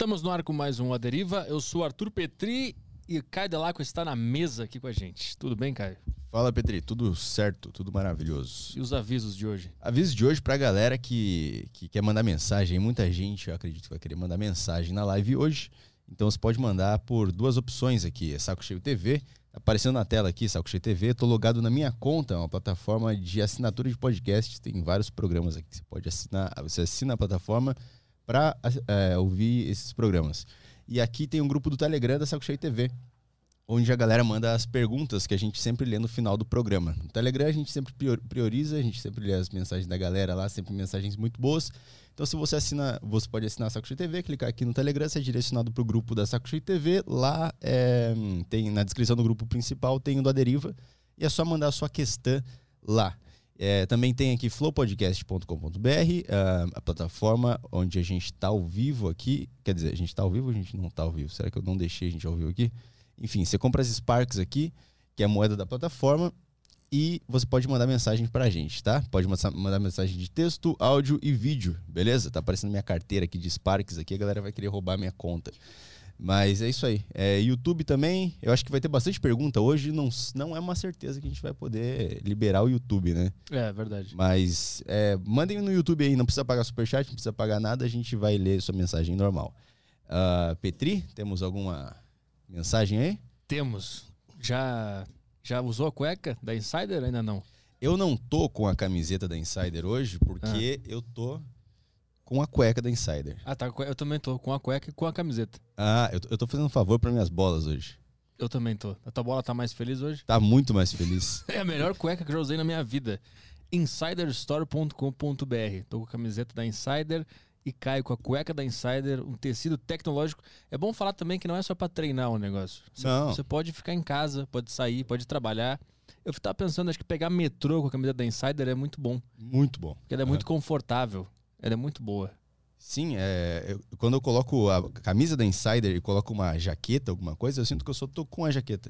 Estamos no ar com mais um A Deriva. Eu sou Arthur Petri e Caio Delaco está na mesa aqui com a gente. Tudo bem, Caio? Fala, Petri. Tudo certo, tudo maravilhoso. E os avisos de hoje? Aviso de hoje pra galera que, que quer mandar mensagem. Muita gente, eu acredito, vai querer mandar mensagem na live hoje. Então você pode mandar por duas opções aqui. É Saco Cheio TV. Aparecendo na tela aqui, Saco Cheio TV. Tô logado na minha conta, uma plataforma de assinatura de podcast. Tem vários programas aqui que você pode assinar. Você assina a plataforma para é, ouvir esses programas. E aqui tem um grupo do Telegram da Saco Cheio TV, onde a galera manda as perguntas que a gente sempre lê no final do programa. No Telegram a gente sempre prioriza, a gente sempre lê as mensagens da galera lá, sempre mensagens muito boas. Então se você assina, você pode assinar a Saco Cheio TV, clicar aqui no Telegram, ser direcionado para o grupo da Saco Cheio TV. Lá é, tem na descrição do grupo principal tem o do Aderiva e é só mandar a sua questão lá. É, também tem aqui flowpodcast.com.br, uh, a plataforma onde a gente está ao vivo aqui. Quer dizer, a gente está ao vivo ou a gente não está ao vivo? Será que eu não deixei a gente ao vivo aqui? Enfim, você compra as Sparks aqui, que é a moeda da plataforma, e você pode mandar mensagem para a gente, tá? Pode mandar mensagem de texto, áudio e vídeo, beleza? Tá aparecendo minha carteira aqui de Sparks aqui, a galera vai querer roubar minha conta. Mas é isso aí. É, YouTube também, eu acho que vai ter bastante pergunta. Hoje não, não é uma certeza que a gente vai poder liberar o YouTube, né? É, verdade. Mas é, mandem no YouTube aí, não precisa pagar superchat, não precisa pagar nada, a gente vai ler sua mensagem normal. Uh, Petri, temos alguma mensagem aí? Temos. Já, já usou a cueca da Insider? Ainda não. Eu não tô com a camiseta da Insider hoje porque ah. eu tô com a cueca da Insider. Ah, tá. Eu também tô com a cueca e com a camiseta. Ah, eu, eu tô fazendo um favor para minhas bolas hoje. Eu também tô. A tua bola tá mais feliz hoje? Tá muito mais feliz. é a melhor cueca que eu já usei na minha vida. Insiderstore.com.br. Tô com a camiseta da Insider e caio com a cueca da Insider, um tecido tecnológico. É bom falar também que não é só para treinar o negócio. Você, não. Você pode ficar em casa, pode sair, pode trabalhar. Eu tava pensando, acho que pegar metrô com a camiseta da Insider é muito bom. Muito bom. Porque ela é, é. muito confortável. Ela é muito boa. Sim, é, eu, quando eu coloco a camisa da Insider e coloco uma jaqueta, alguma coisa, eu sinto que eu só tô com a jaqueta.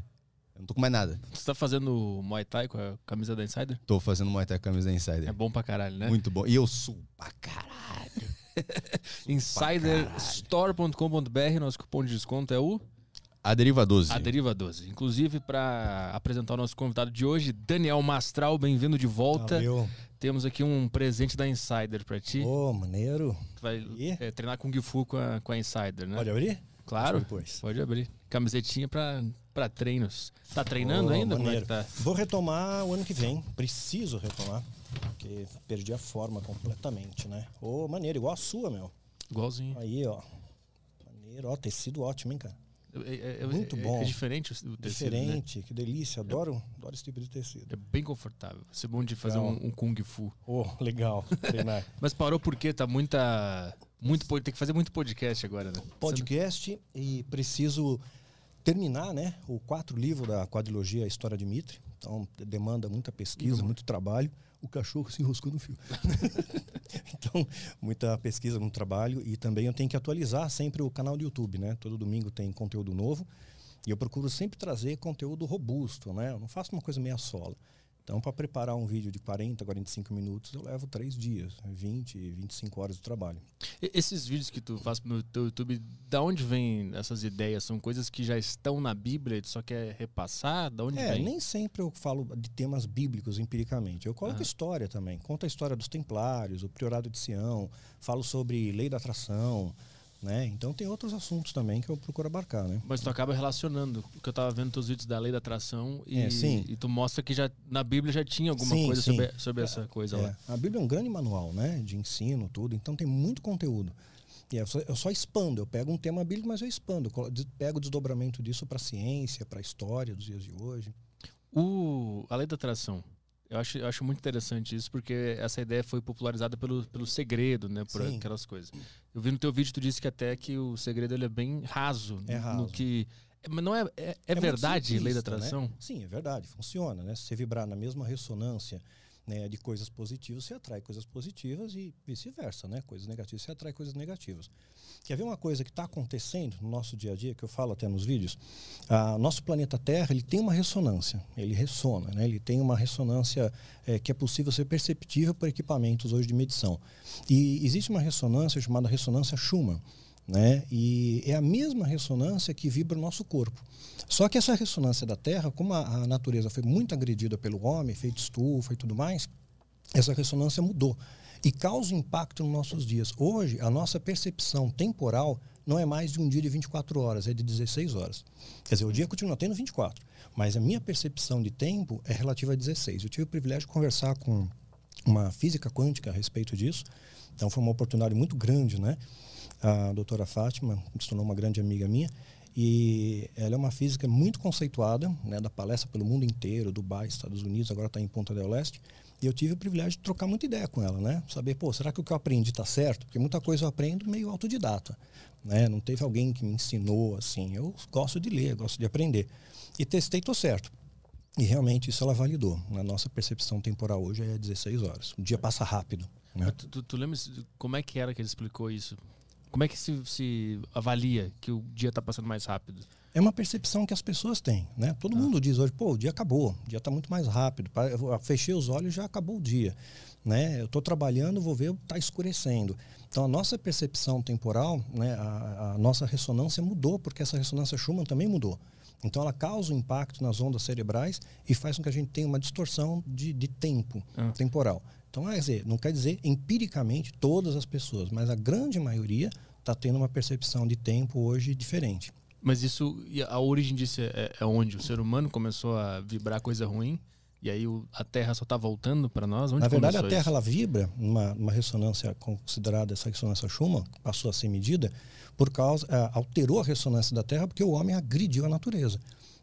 Eu não tô com mais nada. Você tá fazendo Muay Thai com a camisa da Insider? Tô fazendo Muay Thai com a camisa da Insider. É bom pra caralho, né? Muito bom. E eu sou pra caralho. Insiderstore.com.br, nosso cupom de desconto é o a Deriva 12. A Deriva 12. Inclusive, para apresentar o nosso convidado de hoje, Daniel Mastral, bem-vindo de volta. Valeu. Temos aqui um presente da Insider para ti. Ô, oh, maneiro. Tu vai é, treinar com o Fu com a, com a Insider, né? Pode abrir? Claro. Pode abrir. Camisetinha para treinos. Tá treinando oh, ainda? Maneiro. É tá? Vou retomar o ano que vem. Preciso retomar. Porque perdi a forma completamente, né? Ô, oh, maneiro, igual a sua, meu. Igualzinho. Aí, ó. Maneiro, ó, tecido ótimo, hein, cara. É, é, é, Muito é, bom. É diferente o tecido. Né? Diferente, né? que delícia. Adoro, adoro esse tipo de tecido. É bem confortável. Vai ser bom de fazer um, um, Kung Fu. Oh, legal. Mas parou porque tá muita. Muito, tem que fazer muito podcast agora, né? Podcast e preciso terminar né, o quatro livro da quadrilogia História de Mitre. Então demanda muita pesquisa, muito trabalho. O cachorro se enroscou no fio. então, muita pesquisa, muito trabalho. E também eu tenho que atualizar sempre o canal do YouTube, né? Todo domingo tem conteúdo novo. E eu procuro sempre trazer conteúdo robusto, né? Eu não faço uma coisa meia sola. Então, para preparar um vídeo de 40, 45 minutos, eu levo três dias, 20, 25 horas de trabalho. Esses vídeos que tu faz no teu YouTube, da onde vêm essas ideias? São coisas que já estão na Bíblia e tu só quer repassar? Da onde é, vem? nem sempre eu falo de temas bíblicos empiricamente. Eu coloco ah. história também. Conto a história dos templários, o priorado de Sião, falo sobre lei da atração, né? Então tem outros assuntos também que eu procuro abarcar, né? Mas tu acaba relacionando, porque eu estava vendo teus vídeos da lei da atração e, é, e, tu mostra que já na Bíblia já tinha alguma sim, coisa sim. sobre, sobre é, essa coisa é. lá. A Bíblia é um grande manual, né? De ensino, tudo, então tem muito conteúdo. E eu só, eu só expando, eu pego um tema bíblico, mas eu expando, eu pego o desdobramento disso para a ciência, para a história dos dias de hoje. O, a lei da atração, eu acho, eu acho muito interessante isso, porque essa ideia foi popularizada pelo, pelo segredo, né? Por Sim. aquelas coisas. Eu vi no teu vídeo, tu disse que até que o segredo ele é bem raso. É raso. No que, mas não é, é, é, é verdade lei da atração? Né? Sim, é verdade, funciona, né? Se você vibrar na mesma ressonância né, de coisas positivas, você atrai coisas positivas e vice-versa, né? Coisas negativas, você atrai coisas negativas. Quer ver uma coisa que está acontecendo no nosso dia a dia, que eu falo até nos vídeos? Ah, nosso planeta Terra ele tem uma ressonância, ele ressona, né? ele tem uma ressonância é, que é possível ser perceptível por equipamentos hoje de medição. E existe uma ressonância chamada ressonância Schumann. Né? E é a mesma ressonância que vibra o nosso corpo. Só que essa ressonância da Terra, como a, a natureza foi muito agredida pelo homem, feito estufa e tudo mais, essa ressonância mudou e causa impacto nos nossos dias. Hoje, a nossa percepção temporal não é mais de um dia de 24 horas, é de 16 horas. Quer dizer, o dia continua tendo 24, mas a minha percepção de tempo é relativa a 16. Eu tive o privilégio de conversar com uma física quântica a respeito disso, então foi uma oportunidade muito grande, né? A doutora Fátima se tornou uma grande amiga minha e ela é uma física muito conceituada, né, da palestra pelo mundo inteiro, Dubai, Estados Unidos, agora está em Ponta del Este. E eu tive o privilégio de trocar muita ideia com ela, né? Saber, pô, será que o que eu aprendi está certo? Porque muita coisa eu aprendo meio autodidata, né? Não teve alguém que me ensinou assim. Eu gosto de ler, gosto de aprender. E testei, tô certo. E realmente isso ela validou. Na nossa percepção temporal hoje é 16 horas. O dia passa rápido. Né? Tu, tu, tu lembra como é que era que ele explicou isso? Como é que se, se avalia que o dia está passando mais rápido? É uma percepção que as pessoas têm, né? Todo ah. mundo diz hoje, pô, o dia acabou, o dia está muito mais rápido. Eu fechei os olhos já acabou o dia, né? Eu estou trabalhando, vou ver, está escurecendo. Então a nossa percepção temporal, né? A, a, nossa ressonância mudou porque essa ressonância Schumann também mudou. Então ela causa um impacto nas ondas cerebrais e faz com que a gente tenha uma distorção de, de tempo ah. temporal. Então, quer dizer, não quer dizer empiricamente todas as pessoas, mas a grande maioria está tendo uma percepção de tempo hoje diferente. Mas isso, a origem disso é, é onde? O ser humano começou a vibrar coisa ruim? E aí o, a Terra só está voltando para nós? Onde Na verdade, a Terra isso? ela vibra numa, numa ressonância considerada essa ressonância Schumann, passou a ser medida, por causa é, alterou a ressonância da Terra porque o homem agrediu a natureza.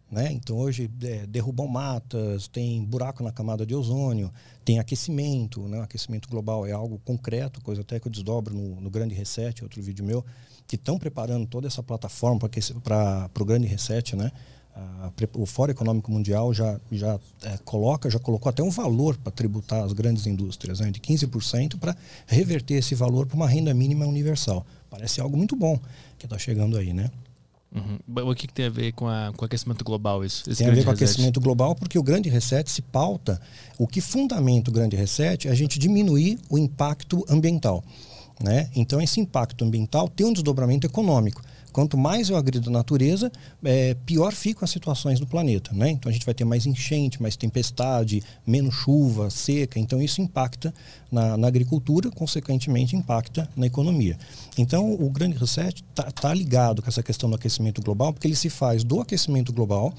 Né? Então hoje é, derrubam matas, tem buraco na camada de ozônio, tem aquecimento, né? aquecimento global é algo concreto, coisa até que eu desdobro no, no Grande Reset, outro vídeo meu, que estão preparando toda essa plataforma para o Grande Reset, né? O Fórum Econômico Mundial já, já é, coloca, já colocou até um valor para tributar as grandes indústrias, né, de 15% para reverter esse valor para uma renda mínima universal. Parece algo muito bom que está chegando aí, né? Uhum. O que, que, tem a ver com, a, com o aquecimento global isso? tem a ver com o aquecimento global porque o grande reset se pauta, o que fundamenta o grande reset é a gente diminuir o impacto ambiental. Né? Então, esse impacto ambiental tem um desdobramento econômico. Quanto mais eu agrido a natureza, é, pior ficam as situações do planeta. Né? Então, a gente vai ter mais enchente, mais tempestade, menos chuva, seca. Então, isso impacta na, na agricultura, consequentemente, impacta na economia. Então, o grande reset está tá ligado com essa questão do aquecimento global, porque ele se faz do aquecimento global,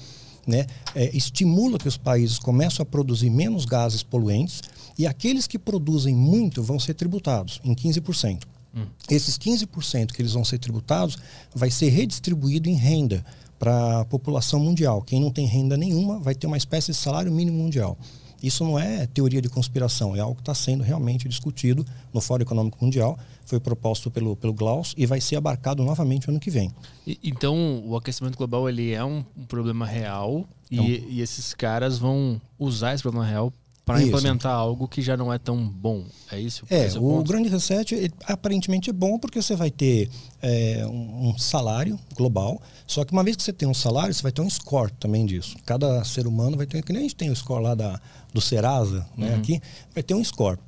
né, é, estimula que os países começam a produzir menos gases poluentes e aqueles que produzem muito vão ser tributados em 15%. Hum. Esses 15% que eles vão ser tributados vai ser redistribuído em renda para a população mundial. Quem não tem renda nenhuma vai ter uma espécie de salário mínimo mundial. Isso não é teoria de conspiração, é algo que está sendo realmente discutido no Fórum Econômico Mundial. Foi proposto pelo, pelo Klaus e vai ser abarcado novamente ano que vem. E, então, o aquecimento global ele é um, um problema real e, então, e, esses caras vão usar esse problema real para implementar algo que já não é tão bom. É isso? É, o ponto? grande reset ele, aparentemente é bom porque você vai ter é, um, um, salário global, só que uma vez que você tem um salário, você vai ter um score também disso. Cada ser humano vai ter, que nem a gente tem o score lá da, do Serasa, né, uhum. aqui, vai ter um score.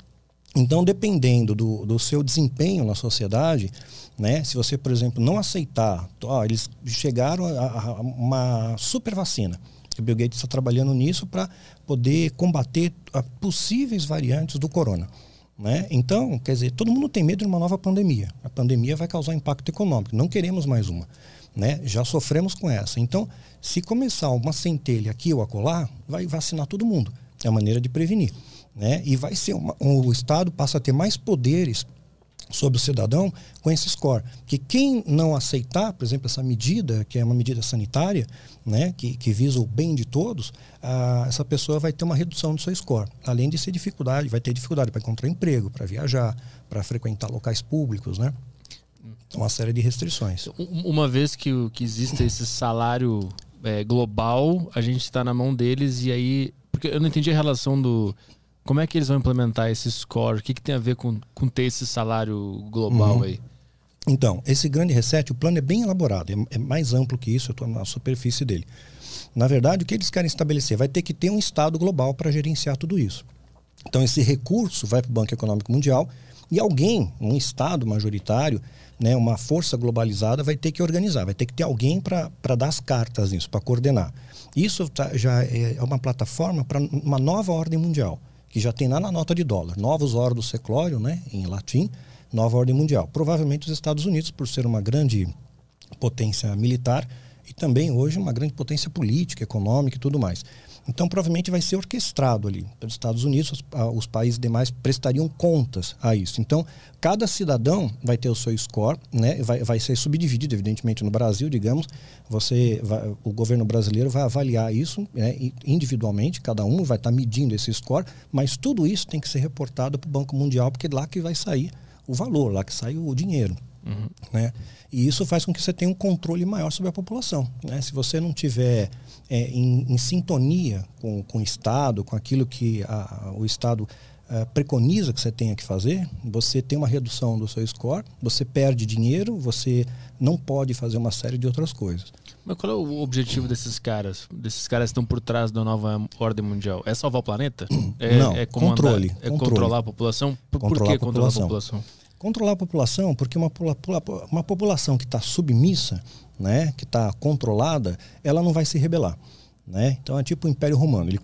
Então, dependendo do, do seu desempenho na sociedade, né, se você, por exemplo, não aceitar, ó, eles chegaram a, a uma super vacina. O Bill Gates está trabalhando nisso para poder combater possíveis variantes do corona. Né? Então, quer dizer, todo mundo tem medo de uma nova pandemia. A pandemia vai causar impacto econômico. Não queremos mais uma. Né? Já sofremos com essa. Então, se começar uma centelha aqui ou acolá, vai vacinar todo mundo. É a maneira de prevenir. Né? E vai ser uma, o Estado passa a ter mais poderes sobre o cidadão com esse score. Que quem não aceitar, por exemplo, essa medida, que é uma medida sanitária, né, que, que visa o bem de todos, ah, essa pessoa vai ter uma redução do seu score. Além de ser dificuldade, vai ter dificuldade para encontrar emprego, para viajar, para frequentar locais públicos, né? Uma série de restrições. Uma vez que, que existe esse salário é, global, a gente está na mão deles e aí. Porque eu não entendi a relação do como é que eles vão implementar esse score? O que, que tem a ver com, com ter esse salário global uhum. aí? Então, esse grande reset, o plano é bem elaborado, é, é mais amplo que isso, eu estou na superfície dele. Na verdade, o que eles querem estabelecer? Vai ter que ter um Estado global para gerenciar tudo isso. Então, esse recurso vai para o Banco Econômico Mundial E alguém, um Estado majoritário, né, uma força globalizada, vai ter que organizar, vai ter que ter alguém para dar as cartas nisso, para coordenar. Isso tá, já é, é uma plataforma para uma nova ordem mundial, que já tem lá na nota de dólar. Novos ordo seclório, né, em latim, nova ordem mundial. Provavelmente os Estados Unidos, por ser uma grande potência militar e também hoje uma grande potência política, econômica e tudo mais. Então, provavelmente vai ser orquestrado ali pelos Estados Unidos, os, os, países demais prestariam contas a isso. Então, cada cidadão vai ter o seu score, né? vai, vai ser subdividido, evidentemente, no Brasil, digamos. Você vai, o governo brasileiro vai avaliar isso né? individualmente, cada um vai estar medindo esse score, mas tudo isso tem que ser reportado para o Banco Mundial, porque é lá que vai sair o valor, lá que sai o dinheiro. Uhum. Né? E isso faz com que você tenha um controle maior sobre a população. Né? Se você não tiver é, em, em, sintonia com, com o Estado, com aquilo que a, o Estado a, é, preconiza que você tenha que fazer, você tem uma redução do seu score, você perde dinheiro, você não pode fazer uma série de outras coisas. Mas qual é o objetivo desses caras? Desses caras que estão por trás da nova ordem mundial? É salvar o planeta? É, não, é controle. É controle. controlar a população? Por, controlar por que controlar a população? Controlar a população, porque uma, uma população que está submissa, né, que está controlada, ela não vai se rebelar. Né? Então é tipo o Império Romano. Ele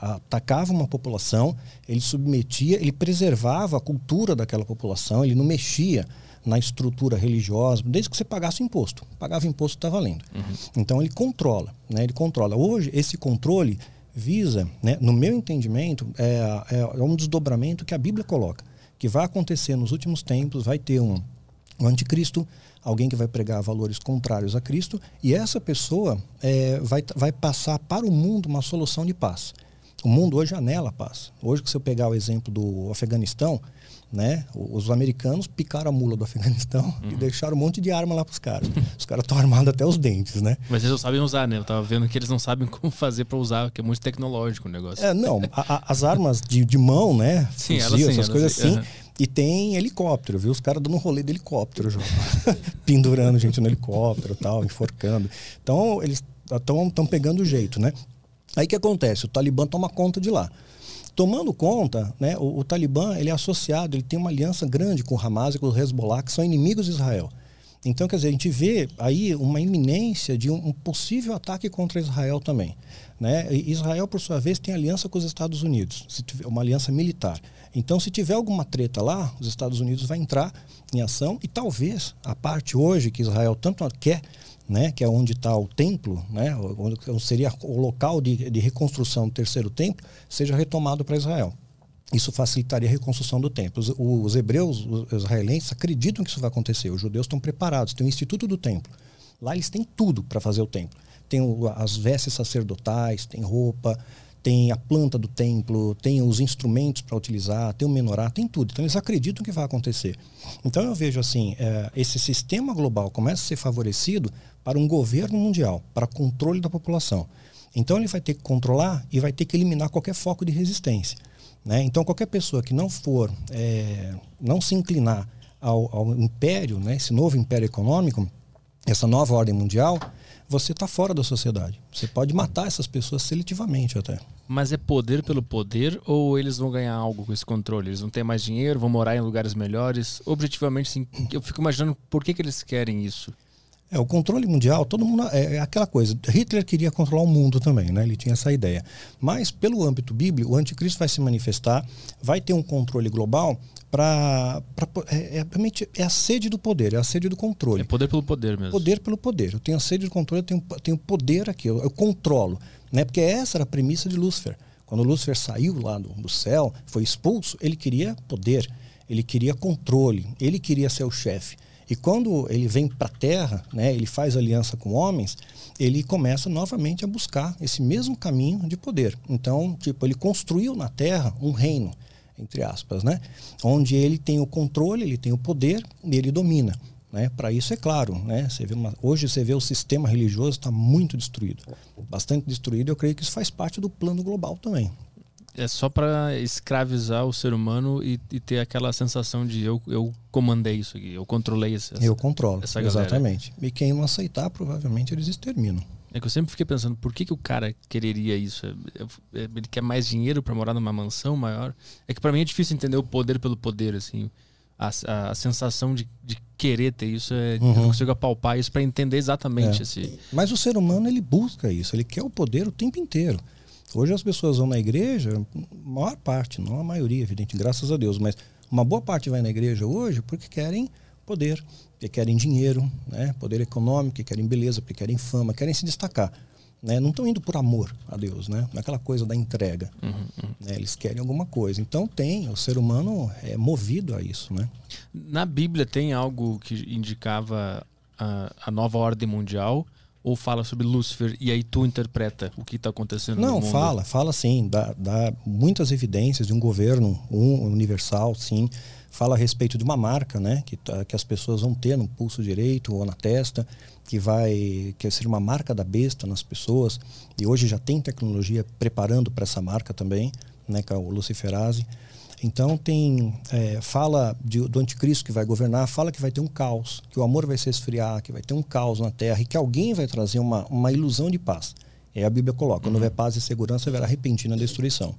atacava uma população, ele submetia, ele preservava a cultura daquela população, ele não mexia na estrutura religiosa, desde que você pagasse imposto. Pagava imposto, está valendo. Uhum. Então ele controla. Né? Ele controla. Hoje, esse controle visa, né, no meu entendimento, é, é um desdobramento que a Bíblia coloca que vai acontecer nos últimos tempos, vai ter um, um anticristo, alguém que vai pregar valores contrários a Cristo, e essa pessoa é, vai, vai passar para o mundo uma solução de paz. O mundo hoje anela a paz. Hoje, se eu pegar o exemplo do Afeganistão, né? Os americanos picaram a mula do Afeganistão uhum. e deixaram um monte de arma lá para os caras. Os caras estão armados até os dentes, né? Mas eles não sabem usar, né? Eu tava vendo que eles não sabem como fazer para usar, que é muito tecnológico o negócio. É, não. A, a, as armas de, de mão, né? Sim, Fuzil, sim essas coisas assim. Uhum. E tem helicóptero, viu? Os caras dando um rolê de helicóptero, pendurando gente no helicóptero tal, enforcando. Então, eles estão pegando o jeito, né? Aí que acontece? O Talibã toma conta de lá. Tomando conta, né, o, o, Talibã ele é associado, ele tem uma aliança grande com o Hamas e com o Hezbollah, que são inimigos de Israel. Então, quer dizer, a gente vê aí uma iminência de um, um possível ataque contra Israel também. Né? Israel, por sua vez, tem aliança com os Estados Unidos, uma aliança militar. Então, se tiver alguma treta lá, os Estados Unidos vai entrar em ação e talvez a parte hoje que Israel tanto quer né, que é onde está o templo, né, onde seria o local de, de reconstrução do terceiro templo, seja retomado para Israel. Isso facilitaria a reconstrução do templo. Os, os, hebreus, os israelenses, acreditam que isso vai acontecer. Os judeus estão preparados, tem o Instituto do Templo. Lá eles têm tudo para fazer o templo. Tem o, as vestes sacerdotais, tem roupa, tem a planta do templo, tem os instrumentos para utilizar, tem o menorá, tem tudo. Então eles acreditam que vai acontecer. Então eu vejo assim, é, esse sistema global começa a ser favorecido para um governo mundial, para controle da população. Então ele vai ter que controlar e vai ter que eliminar qualquer foco de resistência. Né? Então qualquer pessoa que não for, é, não se inclinar ao, ao império, né, esse novo império econômico, essa nova ordem mundial, você está fora da sociedade. Você pode matar essas pessoas seletivamente até. Mas é poder pelo poder ou eles vão ganhar algo com esse controle? Eles vão ter mais dinheiro, vão morar em lugares melhores? Objetivamente, sim, eu fico imaginando por que, que eles querem isso. É, o controle mundial, todo mundo. É, é, aquela coisa. Hitler queria controlar o mundo também, né? Ele tinha essa ideia. Mas, pelo âmbito bíblico, o anticristo vai se manifestar, vai ter um controle global para. É, é, é, a sede do poder, é a sede do controle. É poder pelo poder mesmo. Poder pelo poder. Eu tenho a sede do controle, eu tenho, tenho poder aqui, eu, eu controlo. Né? Porque essa era a premissa de Lúcifer. Quando Lúcifer saiu lá do, do céu, foi expulso, ele queria poder, ele queria controle, ele queria ser o chefe. E quando ele vem para a Terra, né, ele faz aliança com homens, ele começa novamente a buscar esse mesmo caminho de poder. Então, tipo, ele construiu na Terra um reino, entre aspas, né, onde ele tem o controle, ele tem o poder e ele domina. Né? Para isso é claro, né? Você vê uma, hoje você vê o sistema religioso está muito destruído, bastante destruído. Eu creio que isso faz parte do plano global também é só para escravizar o ser humano e, e, ter aquela sensação de eu, eu comandei isso aqui, eu controlei essa Eu controlo, essa exatamente. E quem não aceitar, provavelmente eles exterminam. É que eu sempre fiquei pensando, por que, que o cara quereria isso? É, é, ele quer mais dinheiro para morar numa mansão maior? É que para mim é difícil entender o poder pelo poder, assim. A, a, a sensação de, de, querer ter isso, é, uhum. eu não consigo apalpar isso para entender exatamente é. esse... Mas o ser humano, ele busca isso, ele quer o poder o tempo inteiro. Hoje as pessoas vão na igreja, maior parte, não a maioria, evidente, graças a Deus, mas uma boa parte vai na igreja hoje porque querem poder, porque querem dinheiro, né? poder econômico, porque querem beleza, porque querem fama, querem se destacar. Né? Não estão indo por amor a Deus, né? Naquela é coisa da entrega. Uhum, uhum. Né? Eles querem alguma coisa. Então tem, o ser humano é movido a isso, né? Na Bíblia tem algo que indicava a, a nova ordem mundial ou fala sobre Lúcifer e aí tu interpreta o que está acontecendo Não, no mundo? fala, fala sim, dá, dá muitas evidências de um governo um, universal, sim. Fala a respeito de uma marca, né, que, tá, que as pessoas vão ter no pulso direito ou na testa, que vai que ser uma marca da besta nas pessoas. E hoje já tem tecnologia preparando para essa marca também, né, que é o Luciferase. Então tem é, fala de, do anticristo que vai governar, fala que vai ter um caos, que o amor vai se esfriar, que vai ter um caos na terra e que alguém vai trazer uma, uma ilusão de paz. É a Bíblia coloca, quando uhum. houver paz e segurança, haverá repentina destruição.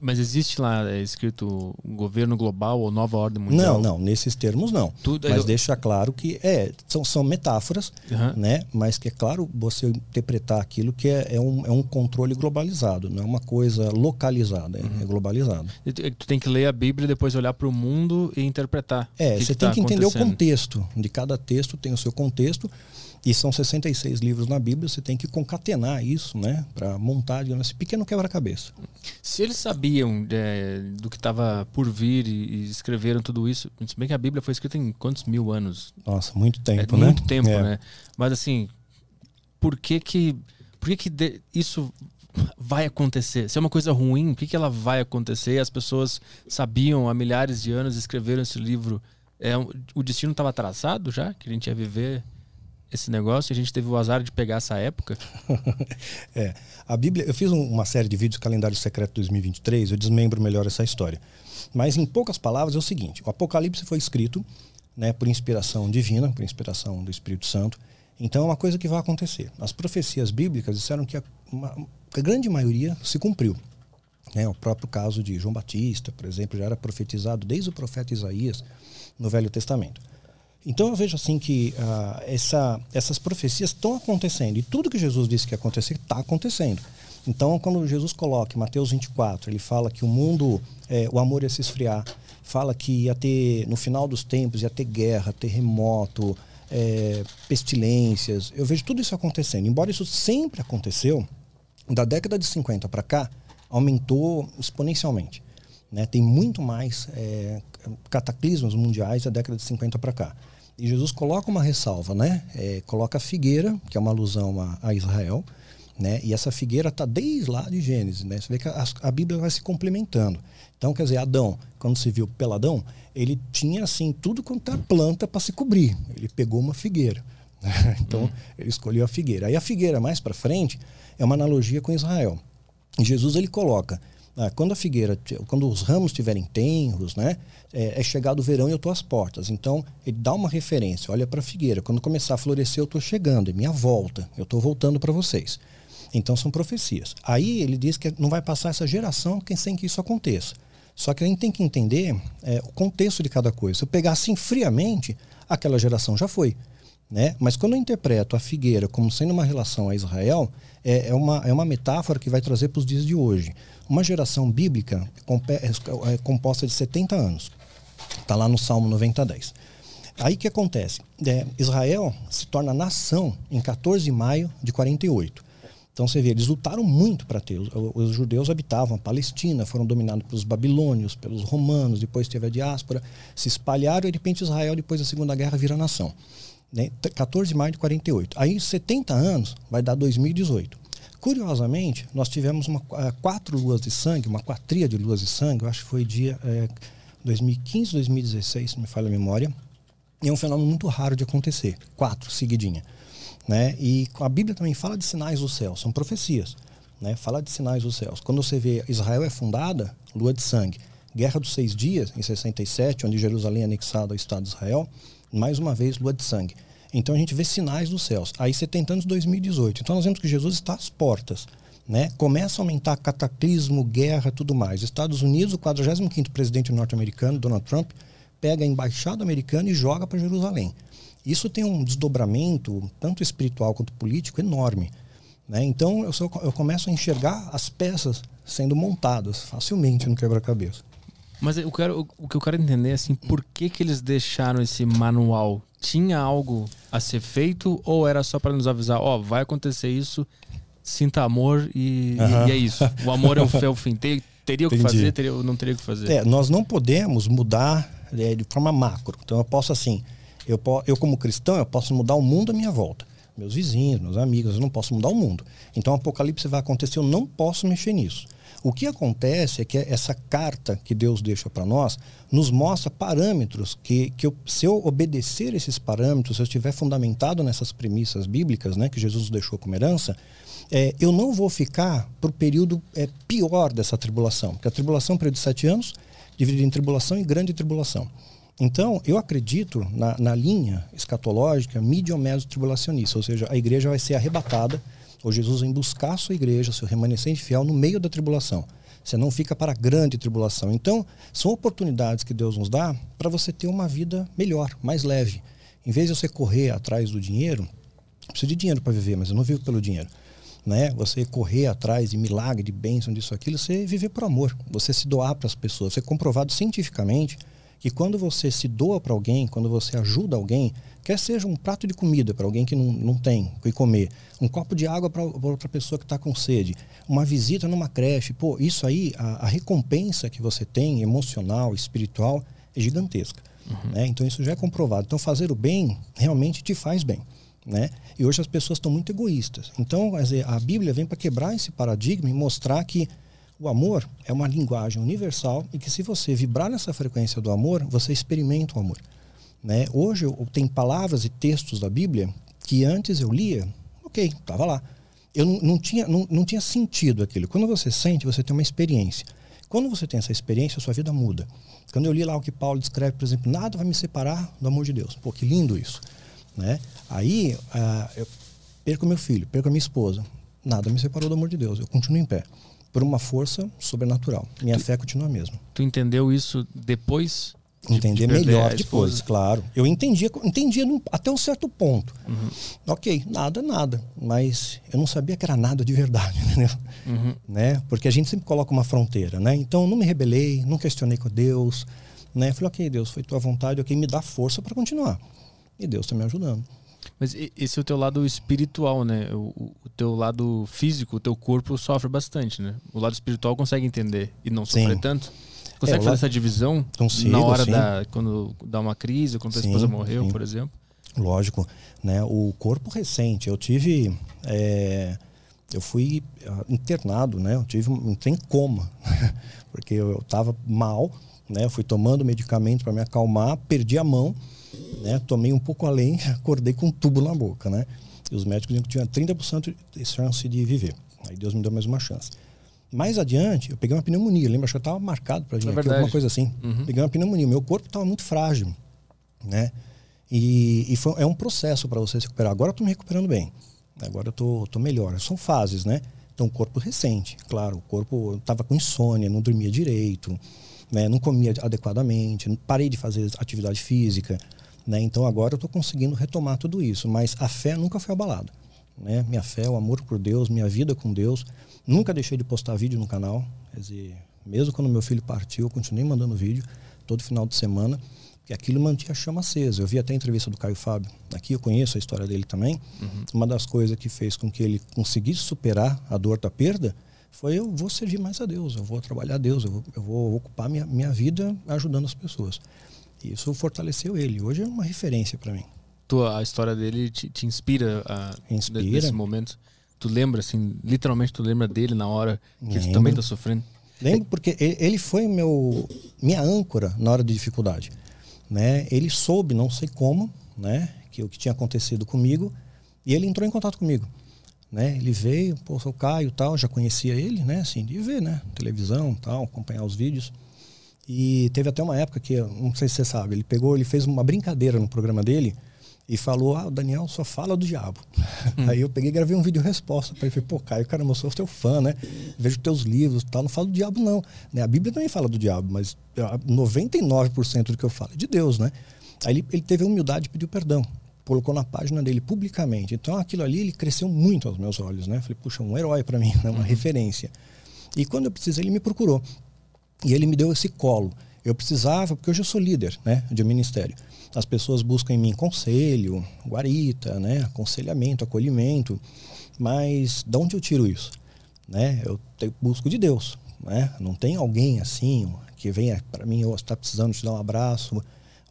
Mas existe lá é escrito governo global ou nova ordem mundial? Não, não, nesses termos não. Tudo, mas eu... deixa claro que é, são, são metáforas, uhum. né? Mas que é claro você interpretar aquilo que é, é, um, é um controle globalizado, não é uma coisa localizada, é, uhum. é globalizado. Tu tem que ler a Bíblia e depois olhar para o mundo e interpretar. É, você que tem tá que entender o contexto. De cada texto tem o seu contexto. E são 66 livros na Bíblia, você tem que concatenar isso, né? Para montar digamos, esse pequeno quebra-cabeça. Se eles sabiam é, do que estava por vir e, e, escreveram tudo isso, se bem que a Bíblia foi escrita em quantos mil anos? Nossa, muito tempo, é, né? Muito tempo, é. né? Mas assim, por que que, por que, que de, isso vai acontecer? Se é uma coisa ruim, por que, que ela vai acontecer? As pessoas sabiam há milhares de anos, escreveram esse livro. É, o destino estava traçado já? Que a gente ia viver esse negócio a gente teve o azar de pegar essa época? é. A Bíblia, eu fiz uma série de vídeos Calendário Secreto 2023, eu desmembro melhor essa história. Mas em poucas palavras é o seguinte: o Apocalipse foi escrito né, por inspiração divina, por inspiração do Espírito Santo. Então é uma coisa que vai acontecer. As profecias bíblicas disseram que a, uma, a grande maioria se cumpriu. Né? O próprio caso de João Batista, por exemplo, já era profetizado desde o profeta Isaías no Velho Testamento. Então eu vejo assim que uh, essa, essas profecias estão acontecendo e tudo que Jesus disse que ia acontecer está acontecendo. Então quando Jesus coloca em Mateus 24, ele fala que o mundo, é, o amor ia se esfriar, fala que ia ter, no final dos tempos, ia ter guerra, terremoto, é, pestilências. Eu vejo tudo isso acontecendo. Embora isso sempre aconteceu, da década de 50 para cá, aumentou exponencialmente. Né? Tem muito mais é, cataclismos mundiais da década de 50 para cá. E Jesus coloca uma ressalva, né? É, coloca a figueira, que é uma alusão a, a Israel, né? E essa figueira está desde lá de Gênesis, né? Você vê que a, a, Bíblia vai se complementando. Então, quer dizer, Adão, quando se viu peladão, ele tinha assim tudo quanto é planta para se cobrir. Ele pegou uma figueira. então, hum. ele escolheu a figueira. Aí a figueira mais para frente é uma analogia com Israel. E Jesus ele coloca ah, quando a figueira, quando os ramos estiverem tenros, né, é, é, chegado o verão e eu estou às portas. Então, ele dá uma referência, olha para a figueira. Quando começar a florescer, eu estou chegando, é minha volta, eu estou voltando para vocês. Então, são profecias. Aí ele diz que não vai passar essa geração sem que isso aconteça. Só que a gente tem que entender é, o contexto de cada coisa. Se eu pegar assim friamente, aquela geração já foi. Né? Mas quando eu interpreto a figueira como sendo uma relação a Israel, é, é, uma, é uma metáfora que vai trazer para os dias de hoje. Uma geração bíblica é, é composta de 70 anos. Está lá no Salmo 90, 10. Aí que acontece? É, Israel se torna nação em 14 de maio de 48. Então você vê, eles lutaram muito para ter. Os, os, judeus habitavam a Palestina, foram dominados pelos babilônios, pelos romanos, depois teve a diáspora, se espalharam e de repente Israel, depois da Segunda Guerra, vira nação. Né? 14 de maio de 48. Aí 70 anos vai dar 2018. Curiosamente, nós tivemos uma, uh, quatro luas de sangue, uma quatria de luas de sangue, eu acho que foi dia é, 2015, 2016, se me falha a memória. E é um fenômeno muito raro de acontecer. Quatro, seguidinha. Né? E a Bíblia também fala de sinais do céu, são profecias. Né? Fala de sinais dos céus. Quando você vê Israel é fundada, lua de sangue. Guerra dos Seis Dias, em 67, onde Jerusalém é anexada ao Estado de Israel, mais uma vez, lua de sangue. Então a gente vê sinais dos céus. Aí você tem tantos 2018. Então nós vemos que Jesus está às portas. Né? Começa a aumentar cataclismo, guerra, tudo mais. Estados Unidos, o 45º presidente norte-americano, Donald Trump, pega a embaixada americana e joga para Jerusalém. Isso tem um desdobramento, tanto espiritual quanto político, enorme. Né? Então eu, só, eu começo a enxergar as peças sendo montadas facilmente no quebra-cabeça. Mas eu quero, o que eu quero entender é assim, por que, que eles deixaram esse manual? Tinha algo a ser feito ou era só para nos avisar, ó, oh, vai acontecer isso, sinta amor e, uhum. e, é isso. O amor é o, é o fim. teria o que fazer, teria, não teria o que fazer. É, nós não podemos mudar é, de forma macro. Então eu posso assim, eu, eu como cristão, eu posso mudar o mundo à minha volta. Meus vizinhos, meus amigos, eu não posso mudar o mundo. Então o apocalipse vai acontecer, eu não posso mexer nisso. O que acontece é que essa carta que Deus deixa para nós nos mostra parâmetros que, que eu, se eu obedecer esses parâmetros, se eu estiver fundamentado nessas premissas bíblicas né, que Jesus deixou como herança, é, eu não vou ficar para o período é, pior dessa tribulação. Porque a tribulação é um período de sete anos, dividido em tribulação e grande tribulação. Então, eu acredito na, na linha escatológica medio-meso tribulacionista, ou seja, a igreja vai ser arrebatada ou Jesus vem buscar a sua igreja, seu remanescente fiel, no meio da tribulação. Você não fica para a grande tribulação. Então, são oportunidades que Deus nos dá para você ter uma vida melhor, mais leve. Em vez de você correr atrás do dinheiro, preciso de dinheiro para viver, mas eu não vivo pelo dinheiro. Né? Você correr atrás de milagre, de bênção, disso, aquilo, você viver por amor. Você se doar para as pessoas. Você é comprovado cientificamente que quando você se doa para alguém, quando você ajuda alguém, quer seja um prato de comida para alguém que não, não tem o que comer, um copo de água para outra pessoa que está com sede, uma visita numa creche, pô, isso aí, a, a recompensa que você tem, emocional, espiritual, é gigantesca. Uhum. Né? Então isso já é comprovado. Então fazer o bem realmente te faz bem. Né? E hoje as pessoas estão muito egoístas. Então a Bíblia vem para quebrar esse paradigma e mostrar que o amor é uma linguagem universal e que se você vibrar nessa frequência do amor, você experimenta o amor. Né? Hoje eu, tem palavras e textos da Bíblia que antes eu lia, ok, estava lá. Eu não, não, tinha, não, não tinha sentido aquilo. Quando você sente, você tem uma experiência. Quando você tem essa experiência, a sua vida muda. Quando eu li lá o que Paulo descreve, por exemplo, nada vai me separar do amor de Deus. Pô, que lindo isso. Né? Aí uh, eu perco meu filho, perco a minha esposa. Nada me separou do amor de Deus. Eu continuo em pé. Por uma força sobrenatural. Minha tu, fé continua a mesma. Tu entendeu isso depois entender de melhor depois, claro. Eu entendia, entendia até um certo ponto. Uhum. Ok, nada, nada. Mas eu não sabia que era nada de verdade, entendeu? Uhum. Né? Porque a gente sempre coloca uma fronteira, né? Então, não me rebelei, não questionei com Deus, né? Falei, ok, Deus, foi tua vontade, ok, me dá força para continuar. E Deus está me ajudando. Mas esse é o teu lado espiritual, né? O, o, teu lado físico, o teu corpo sofre bastante, né? O lado espiritual consegue entender e não sofrer Sim. tanto. Consegue é, fazer essa divisão consigo, na hora sim. da quando dá uma crise, quando a esposa morreu, sim. por exemplo? Lógico, né? O corpo recente, eu tive, é, eu fui ah, internado, né? Eu tive um em coma, porque eu estava mal, né? Eu fui tomando medicamento para me acalmar, perdi a mão, né? Tomei um pouco além, acordei com um tubo na boca, né? E os médicos diziam que tinha 30% de chance de viver. Aí Deus me deu mais uma chance. Mais adiante, eu peguei uma pneumonia. Lembra? Que eu estava marcado para vir é aqui, alguma coisa assim. Uhum. Peguei uma pneumonia. Meu corpo estava muito frágil, né? E, e foi, é um processo para você se recuperar. Agora eu estou me recuperando bem. Agora eu tô, tô melhor. São fases, né? Então, corpo recente, claro. O corpo estava com insônia, não dormia direito, né? não comia adequadamente, parei de fazer atividade física. Né? Então, agora eu estou conseguindo retomar tudo isso. Mas a fé nunca foi abalada. Né? Minha fé, o amor por Deus, minha vida com Deus Nunca deixei de postar vídeo no canal. Quer dizer, mesmo quando meu filho partiu, eu continuei mandando vídeo todo final de semana, porque aquilo mantinha a chama acesa. Eu vi até a entrevista do Caio Fábio. Aqui eu conheço a história dele também. Uhum. Uma das coisas que fez com que ele conseguisse superar a dor da perda foi eu vou servir mais a Deus, eu vou trabalhar a Deus, eu vou, eu vou ocupar minha, minha vida ajudando as pessoas. E isso fortaleceu ele. Hoje é uma referência para mim. Tua, a história dele te, te inspira, a, inspira nesse momento? Tu lembra, assim, literalmente tu lembra dele na hora que Lembro. ele também tá sofrendo? Lembro porque ele foi meu minha âncora na hora de dificuldade, né? Ele soube, não sei como, né, que o que tinha acontecido comigo, e ele entrou em contato comigo, né? Ele veio, pô, sou Caio, tal, já conhecia ele, né, assim, de ver, né, televisão, tal, acompanhar os vídeos. E teve até uma época que, não sei se você sabe, ele pegou, ele fez uma brincadeira no programa dele, e falou: Ah, o Daniel só fala do diabo. Hum. Aí eu peguei e gravei um vídeo resposta para ele. Falei: Pô, Caio, cara, eu sou teu fã, né? Vejo teus livros tal. Não falo do diabo, não. Né? A Bíblia também fala do diabo, mas 99% do que eu falo é de Deus, né? Aí ele, ele teve a humildade e pediu perdão. Colocou na página dele publicamente. Então aquilo ali ele cresceu muito aos meus olhos, né? Falei: Puxa, um herói para mim, né? uma uhum. referência. E quando eu precisei, ele me procurou. E ele me deu esse colo. Eu precisava, porque hoje eu sou líder né, de um ministério. As pessoas buscam em mim conselho, guarita, né, aconselhamento, acolhimento. Mas de onde eu tiro isso? Né? Eu te, busco de Deus. Né? Não tem alguém assim que venha para mim, ou está precisando te dar um abraço,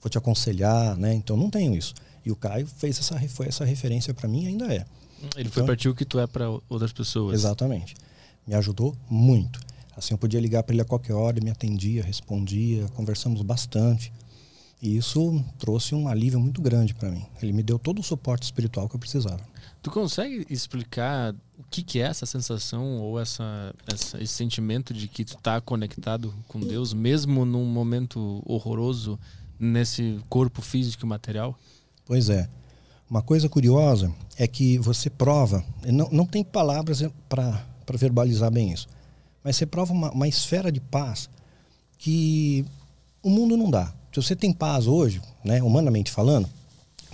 vou te aconselhar, né? Então não tenho isso. E o Caio fez essa, foi essa referência para mim ainda é. Ele então, foi para ti o que tu é para outras pessoas. Exatamente. Me ajudou muito. Assim, eu podia ligar para ele a qualquer hora, me atendia, respondia, conversamos bastante. E isso trouxe um alívio muito grande para mim. Ele me deu todo o suporte espiritual que eu precisava. Tu consegue explicar o que, que é essa sensação ou essa, essa, esse sentimento de que tu está conectado com Deus, mesmo num momento horroroso nesse corpo físico e material? Pois é. Uma coisa curiosa é que você prova, não, não tem palavras para verbalizar bem isso mas você prova uma, uma esfera de paz que o mundo não dá. Se você tem paz hoje, né, humanamente falando,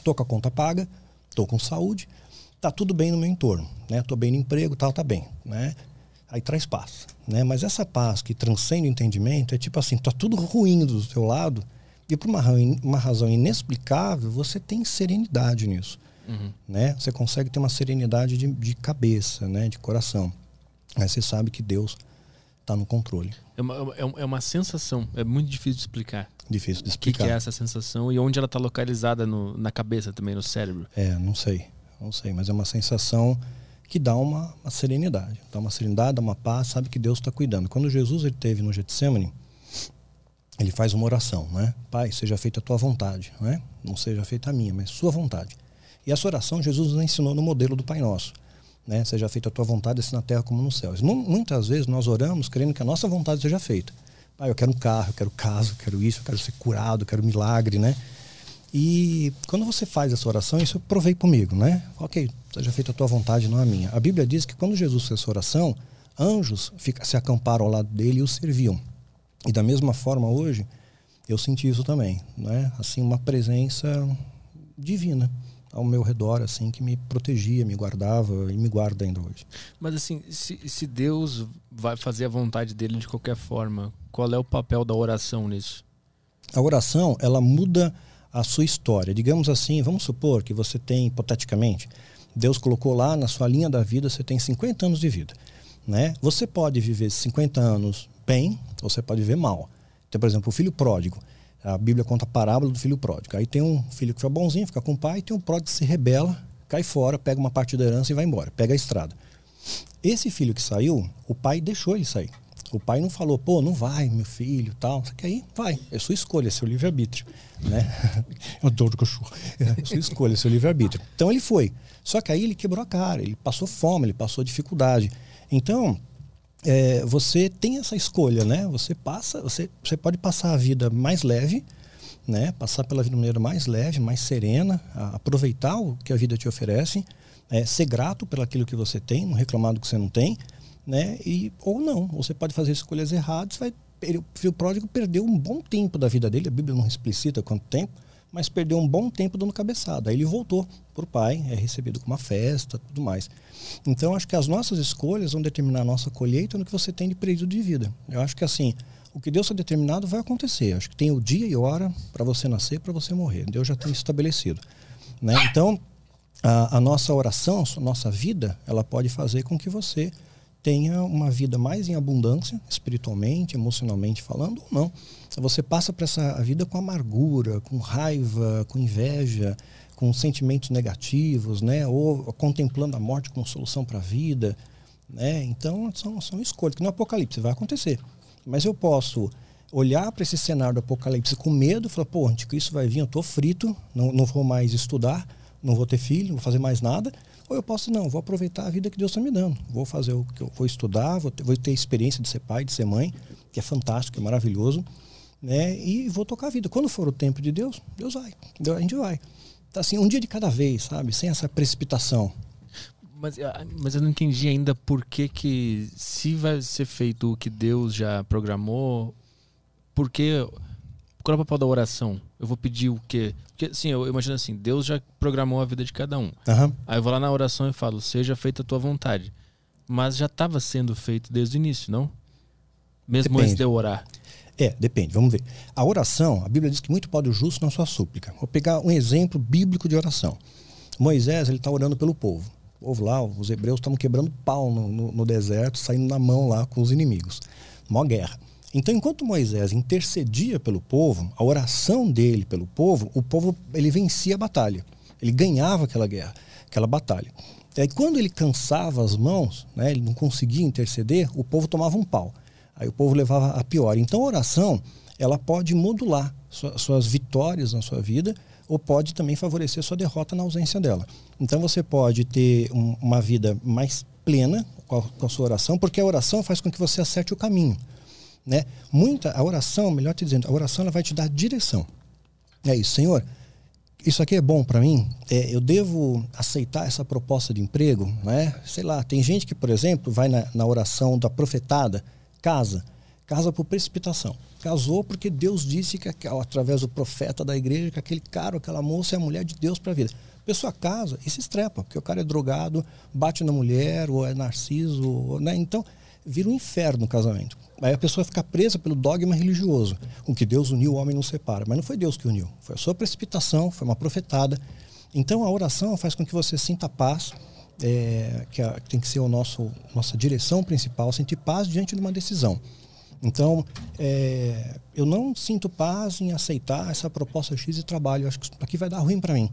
tô com a conta paga, tô com saúde, tá tudo bem no meu entorno, né? Tô bem no emprego, tal, tá bem, né? Aí traz paz, né? Mas essa paz que transcende o entendimento é tipo assim, tá tudo ruim do seu lado e por uma, uma razão inexplicável você tem serenidade nisso, uhum. né? Você consegue ter uma serenidade de, de cabeça, né? De coração. Aí você sabe que Deus está no controle. É uma, é, é uma sensação, é muito difícil de explicar. Difícil de explicar. O que, que é essa sensação e onde ela está localizada no, na cabeça também, no cérebro? É, não sei, não sei, mas é uma sensação que dá uma, uma serenidade, dá uma serenidade, dá uma paz, sabe que Deus está cuidando. Quando Jesus ele teve no Getsemane, ele faz uma oração, né? Pai, seja feita a tua vontade, né? Não seja feita a minha, mas sua vontade. E essa oração Jesus ensinou no modelo do Pai Nosso né? Seja feita a tua vontade, assim na terra como nos céus. Muitas vezes nós oramos querendo que a nossa vontade seja feita. Ah, eu quero um carro, eu quero casa, eu quero isso, eu quero ser curado, eu quero milagre, né? E quando você faz essa oração, isso eu provei comigo, né? Ok, seja feita a tua vontade, não a minha. A Bíblia diz que quando Jesus fez essa oração, anjos se acamparam ao lado dele e o serviam. E da mesma forma hoje, eu senti isso também, né? Assim, uma presença divina ao meu redor, assim, que me protegia, me guardava e me guarda ainda hoje. Mas assim, se, se Deus vai fazer a vontade dele de qualquer forma, qual é o papel da oração nisso? A oração, ela muda a sua história. Digamos assim, vamos supor que você tem, hipoteticamente, Deus colocou lá na sua linha da vida, você tem 50 anos de vida. Né? Você pode viver 50 anos bem, ou você pode viver mal. Então, por exemplo, o filho pródigo. A Bíblia conta a parábola do filho pródigo. Aí tem um filho que foi bonzinho, fica com o pai, e tem um pródigo que se rebela, cai fora, pega uma parte da herança e vai embora, pega a estrada. Esse filho que saiu, o pai deixou ele sair. O pai não falou, pô, não vai, meu filho, tal. Só que aí vai, é sua escolha, é seu livre-arbítrio. Né? Eu adoro cachorro. É sua escolha, é seu livre-arbítrio. Então ele foi. Só que aí ele quebrou a cara, ele passou fome, ele passou dificuldade. Então, é, você tem essa escolha, né? Você passa, você, você pode passar a vida mais leve, né? Passar pela vida de maneira mais leve, mais serena, aproveitar o que a vida te oferece, é, ser grato pelo aquilo que você tem, não reclamar do que você não tem, né? E ou não, você pode fazer escolhas erradas, vai o filho pródigo perdeu um bom tempo da vida dele, a Bíblia não explicita quanto tempo, mas perdeu um bom tempo dando cabeçada. Aí ele voltou para o pai, é recebido com uma festa, tudo mais. Então, acho que as nossas escolhas vão determinar a nossa colheita no que você tem de período de vida. Eu acho que assim, o que Deus está determinado vai acontecer. Acho que tem o dia e hora para você nascer, para você morrer. Deus já tem estabelecido. Né? Então, a, a nossa oração, a nossa vida, ela pode fazer com que você tenha uma vida mais em abundância, espiritualmente, emocionalmente falando, ou não. Você passa para essa vida com amargura, com raiva, com inveja, com sentimentos negativos, né? Ou contemplando a morte como solução para a vida, né? Então são, são escolhas que no Apocalipse vai acontecer. Mas eu posso olhar para esse cenário do Apocalipse com medo, falar, pô, anticristo vai vir, eu estou frito, não, não vou mais estudar, não vou ter filho, não vou fazer mais nada. Ou eu posso, não, vou aproveitar a vida que Deus está me dando. Vou fazer o que eu vou estudar, vou ter, vou ter experiência de ser pai, de ser mãe, que é fantástico, é maravilhoso, né? E vou tocar a vida. Quando for o tempo de Deus, Deus vai. A gente vai. assim, um dia de cada vez, sabe? Sem essa precipitação. Mas, ah, mas eu não entendi ainda por que, que se vai ser feito o que Deus já programou, por que. Qual é o papel da oração? Eu vou pedir o quê? Porque, assim, eu imagino assim, Deus já programou a vida de cada um. Aham. Aí eu vou lá na oração e falo, seja feita a tua vontade. Mas já estava sendo feito desde o início, não? Mesmo Depende. antes de eu orar. É, depende, vamos ver. A oração, a Bíblia diz que muito pode o justo na sua súplica. Vou pegar um exemplo bíblico de oração. Moisés, ele está orando pelo povo. O povo lá, os hebreus estavam quebrando pau no, no- no deserto, saindo na mão lá com os inimigos. Mó guerra. Então, enquanto Moisés intercedia pelo povo, a oração dele pelo povo, o povo ele vencia a batalha. Ele ganhava aquela guerra, aquela batalha. E aí, quando ele cansava as mãos, né, ele não conseguia interceder, o povo tomava um pau. Aí o povo levava a pior. Então, a oração, ela pode modular sua- suas vitórias na sua vida ou pode também favorecer sua derrota na ausência dela. Então, você pode ter um- uma vida mais plena com a, com a sua oração, porque a oração faz com que você acerte o caminho. Né? Muita, a oração, melhor te dizendo, a oração ela vai te dar direção. É isso, Senhor. Isso aqui é bom para mim. É, eu devo aceitar essa proposta de emprego, né? Sei lá, tem gente que, por exemplo, vai na, na oração da profetada, casa, casa por precipitação. Casou porque Deus disse que através do profeta da igreja que aquele cara, aquela moça é a mulher de Deus para a vida. Pessoa casa e se estrepa, porque o cara é drogado, bate na mulher, ou é narciso, ou, né? Então, vira um inferno o casamento. Aí a pessoa fica presa pelo dogma religioso. O que Deus uniu, o homem não separa. Mas não foi Deus que uniu. Foi a sua precipitação, foi uma profetada. Então a oração faz com que você sinta paz, é, que, a- que tem que ser nosso nossa direção principal, sentir paz diante de uma decisão. Então, é, eu não sinto paz em aceitar essa proposta X de trabalho. Acho que aqui vai dar ruim para mim.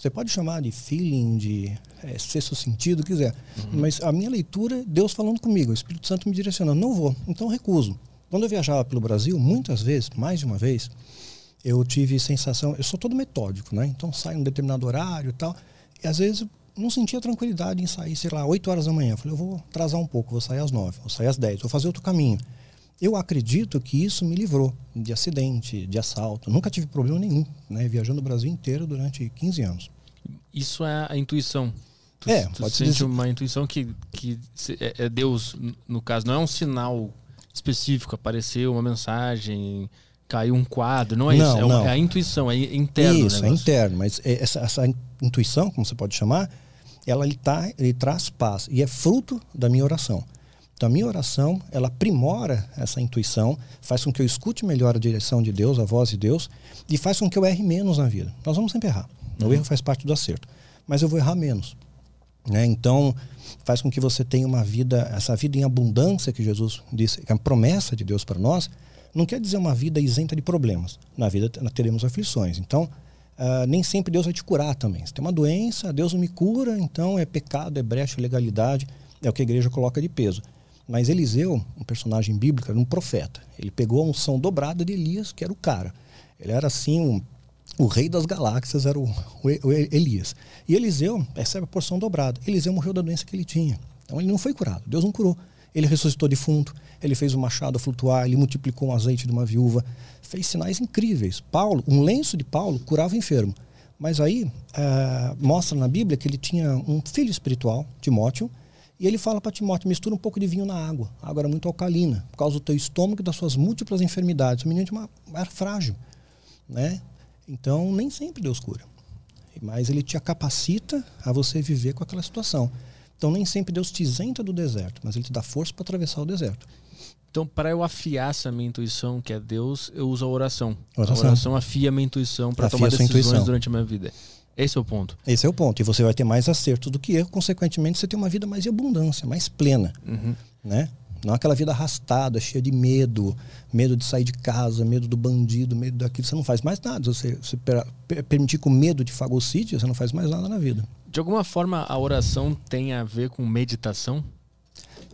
Você pode chamar de feeling, de é, sexto sentido, quiser. Mas a minha leitura, é Deus falando comigo, o Espírito Santo me direcionando. Não vou, então recuso. Quando eu viajava pelo Brasil, muitas vezes, mais de uma vez, eu tive sensação. Eu sou todo metódico, né? Então saio em um determinado horário e tal. E às vezes não sentia tranquilidade em sair, sei lá, 8 horas da manhã. Eu falei, eu vou atrasar um pouco, vou sair às 9, vou sair às 10, vou fazer outro caminho. Eu acredito que isso me livrou de acidente, de assalto. Nunca tive problema nenhum, né? Viajando o Brasil inteiro durante 15 anos. Isso é a intuição. Tu, É, tu sente dizer- uma intuição que, que é, é Deus, no caso, não é um sinal específico, apareceu uma mensagem, caiu um quadro, não é Não, isso, é, não. é a intuição, é interno. Isso, é interno. Mas é, essa, essa intuição, como você pode chamar, ela ele, tá, ele traz paz e é fruto da minha oração. Então, a minha oração, ela aprimora essa intuição, faz com que eu escute melhor a direção de Deus, a voz de Deus, e faz com que eu erre menos na vida. Nós vamos sempre errar. O erro faz parte do acerto. Mas eu vou errar menos. Né? Então, faz com que você tenha uma vida, essa vida em abundância que Jesus disse, que é a promessa de Deus para nós, não quer dizer uma vida isenta de problemas. Na vida teremos aflições. Então, ah, nem sempre Deus vai te curar também. Se tem uma doença, Deus não me cura, então é pecado, é brecha, é legalidade, é o que a igreja coloca de peso. Mas Eliseu, um personagem bíblico, era um profeta. Ele pegou a unção dobrada de Elias, que era o cara. Ele era assim, um, o rei das galáxias era o, o o Elias. E Eliseu recebe a porção dobrada. Eliseu morreu da doença que ele tinha. Então ele não foi curado. Deus não curou. Ele ressuscitou defunto, ele fez o machado flutuar, ele multiplicou um azeite de uma viúva, fez sinais incríveis. Paulo, um lenço de Paulo curava enfermo. Mas aí ah, mostra na Bíblia que ele tinha um filho espiritual, Timóteo, e ele fala para Timóteo: mistura um pouco de vinho na água. A água era muito alcalina, por causa do teu estômago e das suas múltiplas enfermidades. O menino uma, era frágil, né? Então nem sempre Deus cura, mas Ele te capacita a você viver com aquela situação. Então nem sempre Deus te isenta do deserto, mas Ele te dá força para atravessar o deserto. Então, para eu afiar essa minha intuição, que é Deus, eu uso a oração. Oração. A oração afia a minha intuição para tomar decisões intuição. durante a minha vida. Esse é o ponto. Esse é o ponto. E você vai ter mais acertos do que erro, consequentemente você tem uma vida mais de abundância, mais plena. Uhum. né? Não aquela vida arrastada, cheia de medo, medo de sair de casa, medo do bandido, medo daquilo. Você não faz mais nada. Você, você per- per- permitir o medo de fagocite, você não faz mais nada na vida. De alguma forma, a oração tem a ver com meditação?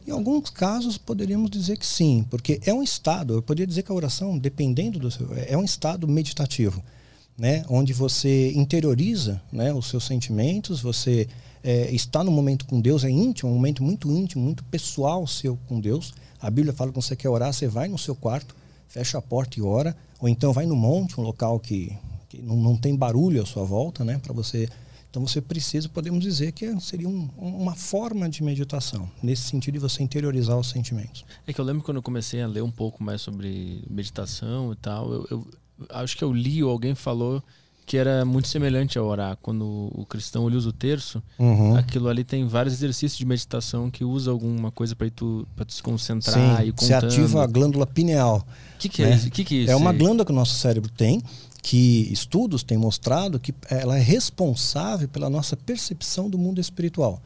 Em alguns casos, poderíamos dizer que sim, porque é um estado. Eu poderia dizer que a oração, dependendo do seu, é um estado meditativo, né? Onde você interioriza, né, os seus sentimentos, você é, está no momento com Deus, é íntimo, um momento muito íntimo, muito pessoal seu com Deus. A Bíblia fala que quando você quer orar, você vai no seu quarto, fecha a porta e ora, ou então vai no monte, um local que que não, não tem barulho à sua volta, né? Para você então você precisa, podemos dizer que seria um, uma forma de meditação, nesse sentido de você interiorizar os sentimentos. É que eu lembro quando eu comecei a ler um pouco mais sobre meditação e tal, eu, eu acho que eu li ou alguém falou que era muito semelhante a orar. Quando o cristão usa o terço, uhum. aquilo ali tem vários exercícios de meditação que usa alguma coisa para tu, tu se concentrar Sim, e contando. Você ativa a glândula pineal. O que, que, é né? isso? que, que é isso? É uma glândula que o nosso cérebro tem, que estudos têm mostrado que ela é responsável pela nossa percepção do mundo espiritual.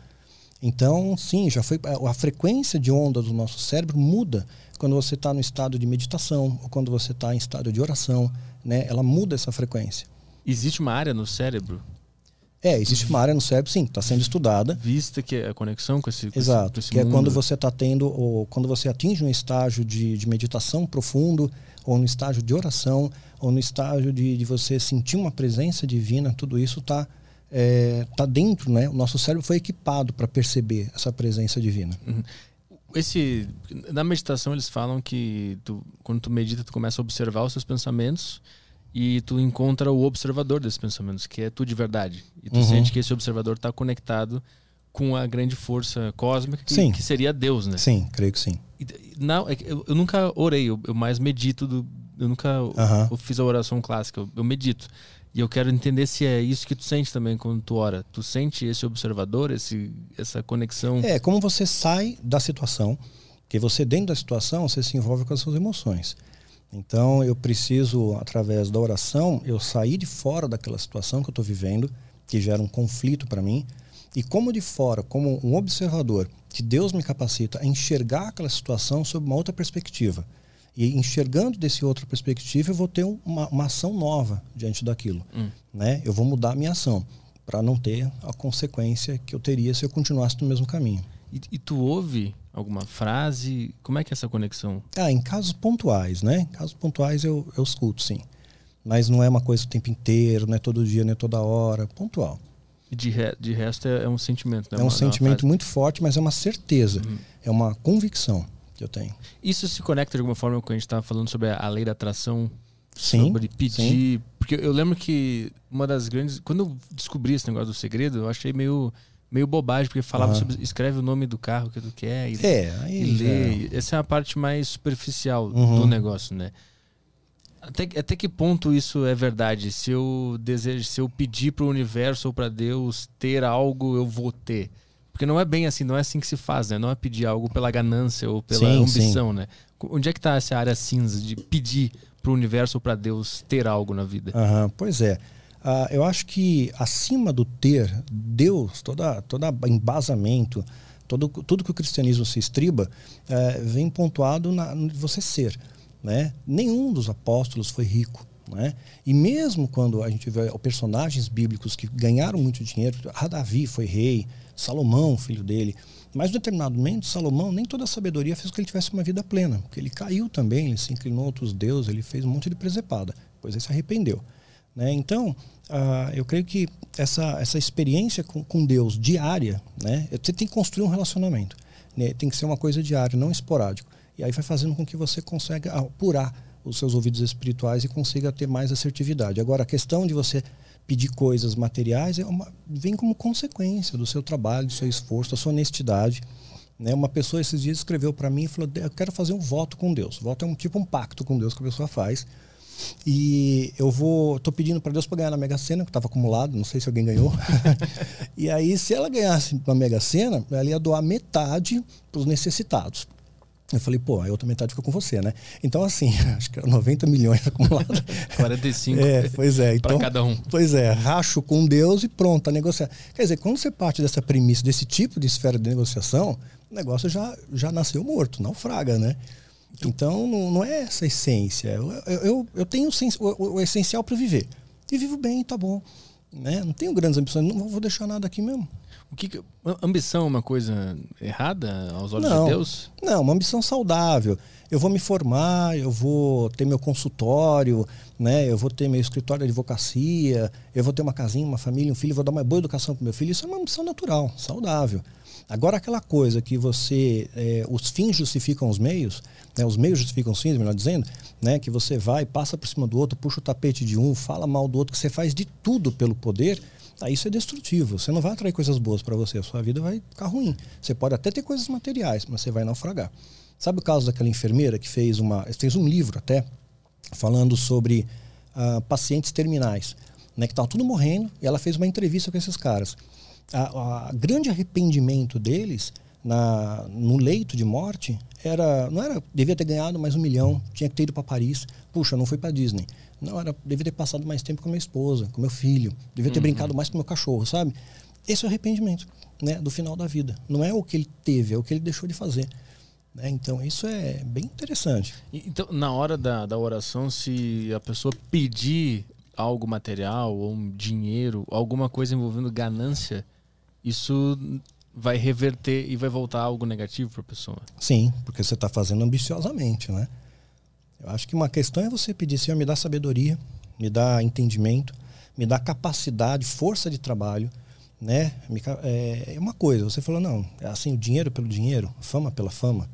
Então, sim, já foi a frequência de onda do nosso cérebro muda quando você está no estado de meditação ou quando você está em estado de oração, né? Ela muda essa frequência. Existe uma área no cérebro? É, existe uma área no cérebro, sim, está sendo estudada. Vista que é a conexão com esse Exato, com esse que mundo. é quando você está tendo, ou quando você atinge um estágio de, de meditação profundo, ou no estágio de oração, ou no estágio de, de você sentir uma presença divina, tudo isso está é, tá dentro, né? O nosso cérebro foi equipado para perceber essa presença divina. Uhum. Esse, na meditação eles falam que tu, quando tu medita, tu começa a observar os seus pensamentos e tu encontra o observador desses pensamentos, que é tu de verdade. E tu uhum. sente que esse observador está conectado com a grande força cósmica que, que, seria Deus, né? Sim, creio que sim. E, não, é eu, eu, nunca orei, eu, eu, mais medito. Do, eu nunca uhum. eu fiz a oração clássica, eu, eu, medito. E eu quero entender se é isso que tu sente também quando tu ora. Tu sente esse observador, esse, essa conexão? É, como você sai da situação, que você dentro da situação, você se envolve com as suas emoções. Então eu preciso, através da oração, eu sair de fora daquela situação que eu estou vivendo, que gera um conflito para mim, e como de fora, como um observador, que Deus me capacita a enxergar aquela situação sob uma outra perspectiva. E enxergando desse outra perspectiva, eu vou ter uma, uma ação nova diante daquilo. Hum. Né? Eu vou mudar a minha ação para não ter a consequência que eu teria se eu continuasse no mesmo caminho. E, e tu ouve alguma frase? Como é que é essa conexão? Ah, em casos pontuais, né? Em casos pontuais eu, eu escuto, sim. Mas não é uma coisa o tempo inteiro, não é todo dia, não é toda hora. Pontual. E de, re, de resto é, é, um sentimento, né? É um uma, sentimento muito forte, mas é uma certeza. Uhum. É uma convicção que eu tenho. Isso se conecta de alguma forma com a gente estava falando sobre a lei da atração? Sim. Sobre pedir. Sim. Porque eu lembro que uma das grandes. Quando eu descobri esse negócio do segredo, eu achei meio meio bobagem, porque falava sobre. Escreve o nome do carro que tu quer e, é, e lê. Já... Essa é a parte mais superficial uhum. do negócio, né? Até, até que ponto isso é verdade? Se eu desejo, se eu pedir para o universo ou para Deus ter algo, eu vou ter. Porque não é bem assim, não é assim que se faz, né? Não é pedir algo pela ganância ou pela sim, ambição, sim. né? Onde é que está essa área cinza de pedir para o universo ou para Deus ter algo na vida? Uhum, pois é. Uh, eu acho que acima do ter, Deus, toda, toda embasamento, todo, tudo que o cristianismo se estriba, uh, vem pontuado na, no você ser. Né? Nenhum dos apóstolos foi rico. Né? E mesmo quando a gente vê personagens bíblicos que ganharam muito dinheiro, Davi foi rei, Salomão, filho dele, mas em determinado momento, Salomão, nem toda a sabedoria fez com que ele tivesse uma vida plena, porque ele caiu também, ele se inclinou a outros deuses, ele fez um monte de presepada, depois ele se arrependeu. Né? Então, uh, eu creio que essa, essa experiência com, com Deus diária, né? você tem que construir um relacionamento. Né? Tem que ser uma coisa diária, não esporádico. E aí vai fazendo com que você consiga apurar os seus ouvidos espirituais e consiga ter mais assertividade. Agora, a questão de você pedir coisas materiais é uma, vem como consequência do seu trabalho, do seu esforço, da sua honestidade. Né? Uma pessoa esses dias escreveu para mim e falou: Eu quero fazer um voto com Deus. Voto é um tipo um pacto com Deus que a pessoa faz. E eu vou, tô pedindo para Deus para ganhar na Mega Sena, que estava acumulado, não sei se alguém ganhou. e aí, se ela ganhasse na Mega Sena, ela ia doar metade para os necessitados. Eu falei, pô, a outra metade fica com você, né? Então, assim, acho que era 90 milhões acumulados. 45 é, pois é, então, para cada um. Pois é, racho com Deus e pronto, a negociar. Quer dizer, quando você parte dessa premissa, desse tipo de esfera de negociação, o negócio já, já nasceu morto, naufraga, né? Então, não, não é essa essência. Eu, eu, eu tenho o, o essencial para viver. E vivo bem, tá bom. Né? Não tenho grandes ambições, não vou deixar nada aqui mesmo. O que, que ambição é uma coisa errada aos olhos Não. de Deus? Não, uma ambição saudável. Eu vou me formar, eu vou ter meu consultório, né? Eu vou ter meu escritório de advocacia, eu vou ter uma casinha, uma família, um filho, vou dar uma boa educação para meu filho. Isso é uma ambição natural, saudável. Agora aquela coisa que você, é, os fins justificam os meios, né? Os meios justificam os fins, melhor dizendo, né? Que você vai, passa por cima do outro, puxa o tapete de um, fala mal do outro, que você faz de tudo pelo poder. Aí isso é destrutivo. Você não vai atrair coisas boas para você. A sua vida vai ficar ruim. Você pode até ter coisas materiais, mas você vai naufragar. Sabe o caso daquela enfermeira que fez uma fez um livro até falando sobre ah, pacientes terminais, né, que estavam tudo morrendo, e ela fez uma entrevista com esses caras. A, a grande arrependimento deles na, no leito de morte era não era devia ter ganhado mais um milhão, tinha que ter ido para Paris, puxa, não foi para Disney. Não era devia ter passado mais tempo com a minha esposa, com meu filho, devia ter Uhum. brincado mais com meu cachorro, sabe? Esse é o arrependimento, né, do final da vida. Não é o que ele teve, é o que ele deixou de fazer. né? Então isso é bem interessante. Então, na hora da, da oração, se a pessoa pedir algo material ou um dinheiro, alguma coisa envolvendo ganância, isso vai reverter e vai voltar algo negativo para a pessoa. Sim, porque você está fazendo ambiciosamente, né? Eu acho que uma questão é você pedir, Senhor, me dá sabedoria, me dá entendimento, me dá capacidade, força de trabalho, né? É é uma coisa, você falou, não, é assim, o dinheiro pelo dinheiro, fama pela fama,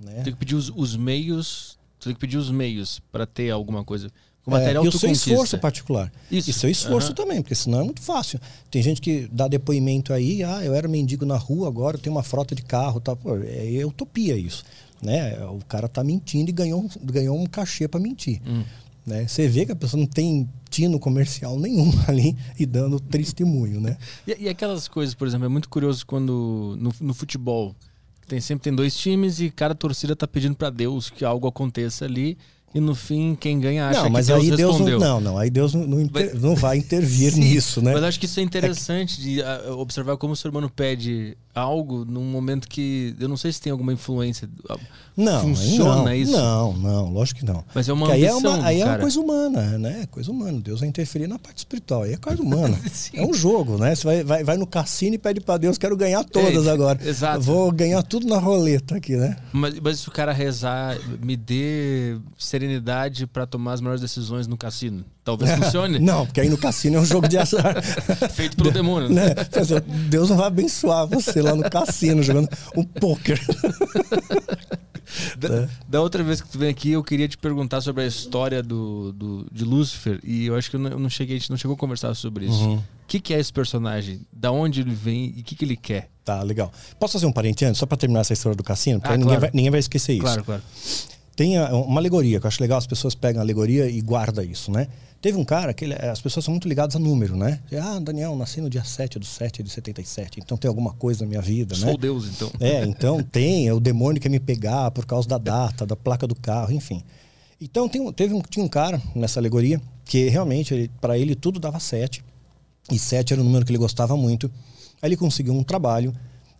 né? Tem que pedir os, os meios, tem que pedir os meios para ter alguma coisa. O É, material e o seu conquista. esforço particular. Isso. E seu esforço Aham. também, porque senão é muito fácil. Tem gente que dá depoimento aí, ah, eu era mendigo na rua, agora eu tenho uma frota de carro. Tá? Pô, é utopia isso. Né? O cara tá mentindo e ganhou, um- ganhou um cachê para mentir. Hum. Né? Você vê que a pessoa não tem tino comercial nenhum ali e dando testemunho, né? E, e aquelas coisas, por exemplo, é muito curioso quando no, no futebol tem sempre tem dois times e cada torcida tá pedindo para Deus que algo aconteça ali e no fim quem ganha acha não, mas que Deus aí Deus respondeu. não, não, não, aí Deus não, não, inter- Mas- não vai intervir Sim, nisso, né? Mas acho que isso é interessante de ah, observar como o ser humano pede algo num momento que eu não sei se tem alguma influência, ah, Não, funciona não, isso? Não, não, lógico que não. mas é uma Porque aí é ambição uma, aí é uma coisa humana, né? Coisa humana. Deus vai interferir na parte espiritual. Aí é coisa humana. É um jogo, né? Você vai, vai, vai no cassino e pede pra Deus, quero ganhar todas É, agora. exato. Vou ganhar tudo na roleta aqui, né? Mas, mas se o cara rezar, me dê serenidade para tomar as melhores decisões no cassino, talvez funcione. Não, porque aí no cassino é um jogo de azar. Feito pelo demônio. né? né? Deus não vai abençoar você lá no cassino jogando um pôquer. Da, da outra vez que tu veio aqui, eu queria te perguntar sobre a história do, do, de Lúcifer. E eu acho que eu não, eu não cheguei, a gente não chegou a conversar sobre isso. Uhum. O que, que é esse personagem? Da onde ele vem e o que, que ele quer? Tá, legal. Posso fazer um parente antes, só pra terminar essa história do cassino? Porque Ah, aí ninguém, claro. vai, ninguém vai esquecer isso. Claro, claro. Tem uma alegoria, que eu acho legal, as pessoas pegam a alegoria e guardam isso, né? Teve um cara que ele- as pessoas são muito ligadas a número, né? Ah, Daniel, nasci no dia 7 do 7 de 77, então tem alguma coisa na minha vida, né? Sou Deus, então. É, então tem, é o demônio quer me pegar por causa da data, da placa do carro, enfim. Então tem, teve um, tinha um cara nessa alegoria que realmente, para ele, tudo dava 7. E 7 era o número que ele gostava muito. Aí ele conseguiu um trabalho,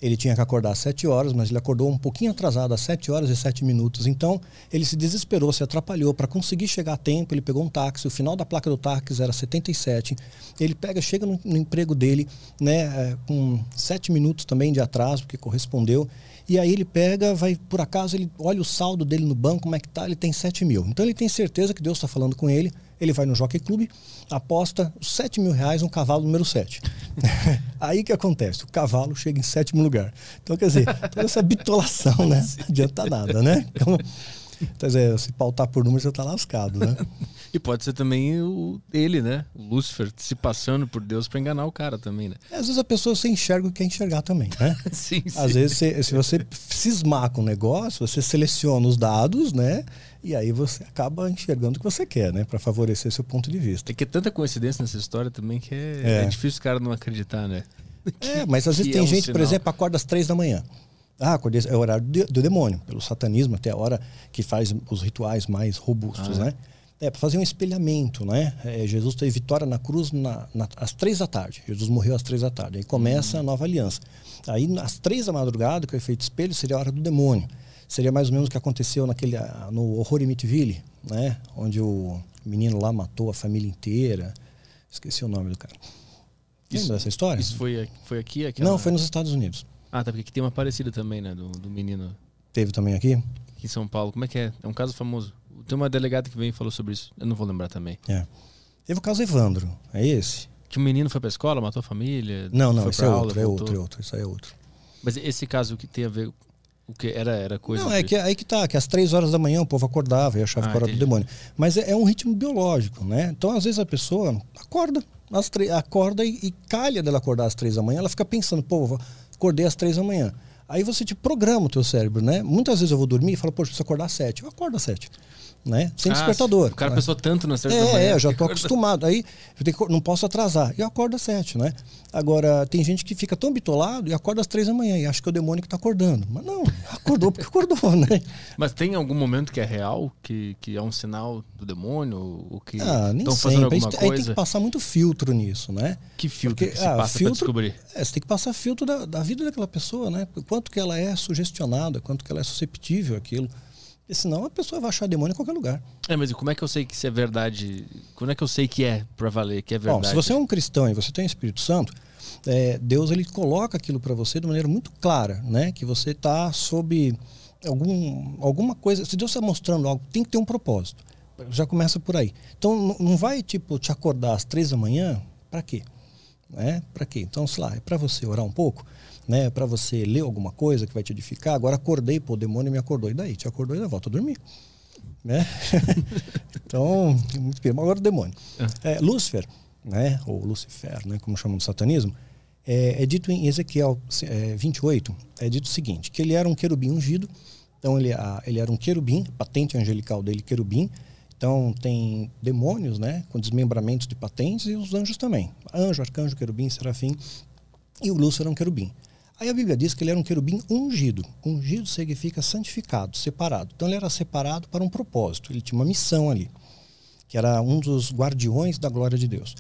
ele tinha que acordar às 7 horas, mas ele acordou um pouquinho atrasado, às 7 horas e 7 minutos. Então ele se desesperou, se atrapalhou. Para conseguir chegar a tempo, ele pegou um táxi, o final da placa do táxi era 77. Ele pega, chega no, no emprego dele, né, é, com 7 minutos também de atraso, porque correspondeu. E aí ele pega, vai, por acaso, ele olha o saldo dele no banco, como é que tá, ele tem 7 mil. Então ele tem certeza que Deus está falando com ele, ele vai no Jockey Club, aposta os 7 mil reais no cavalo número 7. aí que acontece? O cavalo chega em sétimo lugar. Então, quer dizer, toda essa bitolação, né? Não adianta nada, né? Então, quer dizer, se pautar por número, você tá lascado, né? E pode ser também o, ele, né? O Lúcifer se passando por Deus pra enganar o cara também, né? Às vezes a pessoa se enxerga o que quer enxergar também, né? Sim, sim. Às vezes, você- se você cismar com o negócio, você seleciona os dados, né? E aí você acaba enxergando o que você quer, né? Para favorecer seu ponto de vista. Tem que ter tanta coincidência nessa história também que é, É. é difícil o cara não acreditar, né? É, mas às vezes Que tem é um gente, por sinal. exemplo, acorda às três da manhã. Ah, acordei, é o horário do, do demônio, pelo satanismo, até a hora que faz os rituais mais robustos, Ah, é. né? É, para fazer um espelhamento, né? É, Jesus teve vitória na cruz na, na- às três da tarde. Jesus morreu às três da tarde. Aí começa a nova aliança. Aí, às três da madrugada, que é o efeito espelho, seria a hora do demônio. Seria mais ou menos o que aconteceu naquele, ah, no Horror em Amityville, né? Onde o menino lá matou a família inteira. Esqueci o nome do cara. Lembra dessa história? Isso foi, foi aqui? Aqui Não, foi nos Estados Unidos. Ah, tá, porque aqui tem uma parecida também, né? Do, do menino Teve também aqui? aqui em São Paulo. Como é que é? É um caso famoso. Tem uma delegada que veio e falou sobre isso. Eu não vou lembrar também. É. Teve o caso Evandro, é esse? Que o menino foi pra escola, matou a família. Não, não, esse é outro, é outro, é outro, isso aí é outro. Mas esse caso que tem a ver. O que era, era coisa. Não, é que aí que tá, que às três horas da manhã o povo acordava e achava Ah, que era do demônio. Mas é, é um ritmo biológico, né? Então, às vezes, a pessoa acorda, às três, acorda e, e calha dela acordar às três da manhã, ela fica pensando, pô, acordei às três da manhã. Aí você te programa o teu cérebro, né? Muitas vezes eu vou dormir e falo, poxa, preciso acordar às sete. Eu acordo às sete, né? Sem Ah, despertador. O cara né? pensou tanto três da É, é, eu já tô acorda- acostumado. Aí eu não posso atrasar. E eu acordo às sete, né? Agora, tem gente que fica tão bitolado e acorda às três da manhã e acha que é o demônio que tá acordando. Mas não, acordou porque acordou, né? Mas tem algum momento que é real? Que, que é um sinal do demônio? Ou que Ah, nem fazendo sempre. Aí, aí tem coisa? que passar muito filtro nisso, né? Que filtro porque, que se ah, passa filtro- descobrir? É, você tem que passar filtro da, da vida daquela pessoa, né? Quanto que ela é sugestionada, quanto que ela é susceptível àquilo. Porque senão a pessoa vai achar demônio em qualquer lugar. É, mas e como é que eu sei que isso é verdade? Como é que eu sei que é pra valer, que é Bom, verdade? se você é um cristão e você tem o Espírito Santo, é, Deus ele coloca aquilo para você de maneira muito clara, né? Que você está sob algum, alguma coisa. Se Deus está mostrando algo, tem que ter um propósito. Já começa por aí. Então não vai tipo te acordar às três da manhã para quê? Né? Para quê? Então, sei lá, é para você orar um pouco, né? Para você ler alguma coisa que vai te edificar. Agora acordei, pô, o demônio me acordou e daí? Te acordou e daí volta a dormir. Né? então, muito bem. Agora o demônio. É, Lúcifer, né? Ou Lucifer, né? Como chamam no satanismo, é, é dito em Ezequiel é, 28, é dito o seguinte, que ele era um querubim ungido, então ele, a- ele era um querubim, patente angelical dele, querubim, então tem demônios, né? Com desmembramentos de patentes e os anjos também. Anjo, arcanjo, querubim, serafim, e o Lúcifer era um querubim. Aí a Bíblia diz que ele era um querubim ungido. Ungido significa santificado, separado. Então ele era separado para um propósito, ele tinha uma missão ali, que era um dos guardiões da glória de Deus.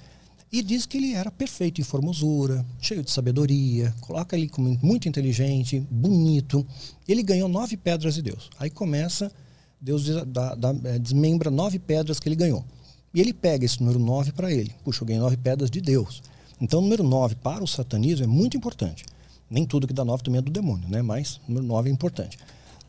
E diz que ele era perfeito em formosura, cheio de sabedoria, coloca ele como muito inteligente, bonito. Ele ganhou nove pedras de Deus. Aí começa, Deus eh, desmembra nove pedras que ele ganhou. E ele pega esse número nove para ele. Puxa, eu ganhei nove pedras de Deus. Então o número nove para o satanismo é muito importante. Nem tudo que dá nove também é do demônio, né? Mas número nove é importante.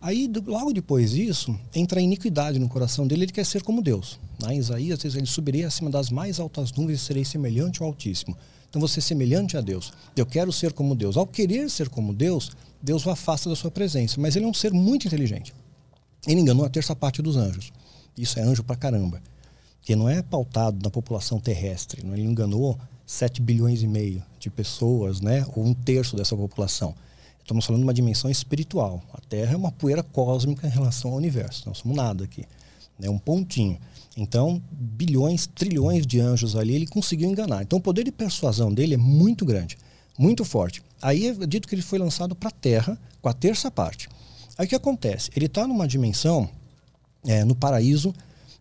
Aí, logo depois disso, entra a iniquidade no coração dele, ele quer ser como Deus. Lá em Isaías, ele subirei acima das mais altas nuvens e serei semelhante ao Altíssimo. Então, você é semelhante a Deus. Eu quero ser como Deus. Ao querer ser como Deus, Deus o afasta da sua presença. Mas ele é um ser muito inteligente. Ele enganou a terça parte dos anjos. Isso é anjo pra caramba. Que não é pautado na população terrestre. não é? Ele enganou 7 bilhões e meio de pessoas, né? ou um terço dessa população. Estamos falando de uma dimensão espiritual. A Terra é uma poeira cósmica em relação ao universo. Nós somos nada aqui. É um pontinho. Então, bilhões, trilhões de anjos ali, ele conseguiu enganar. Então, o poder de persuasão dele é muito grande, muito forte. Aí é dito que ele foi lançado para a Terra com a terça parte. Aí o que acontece? Ele está numa dimensão, é, no paraíso,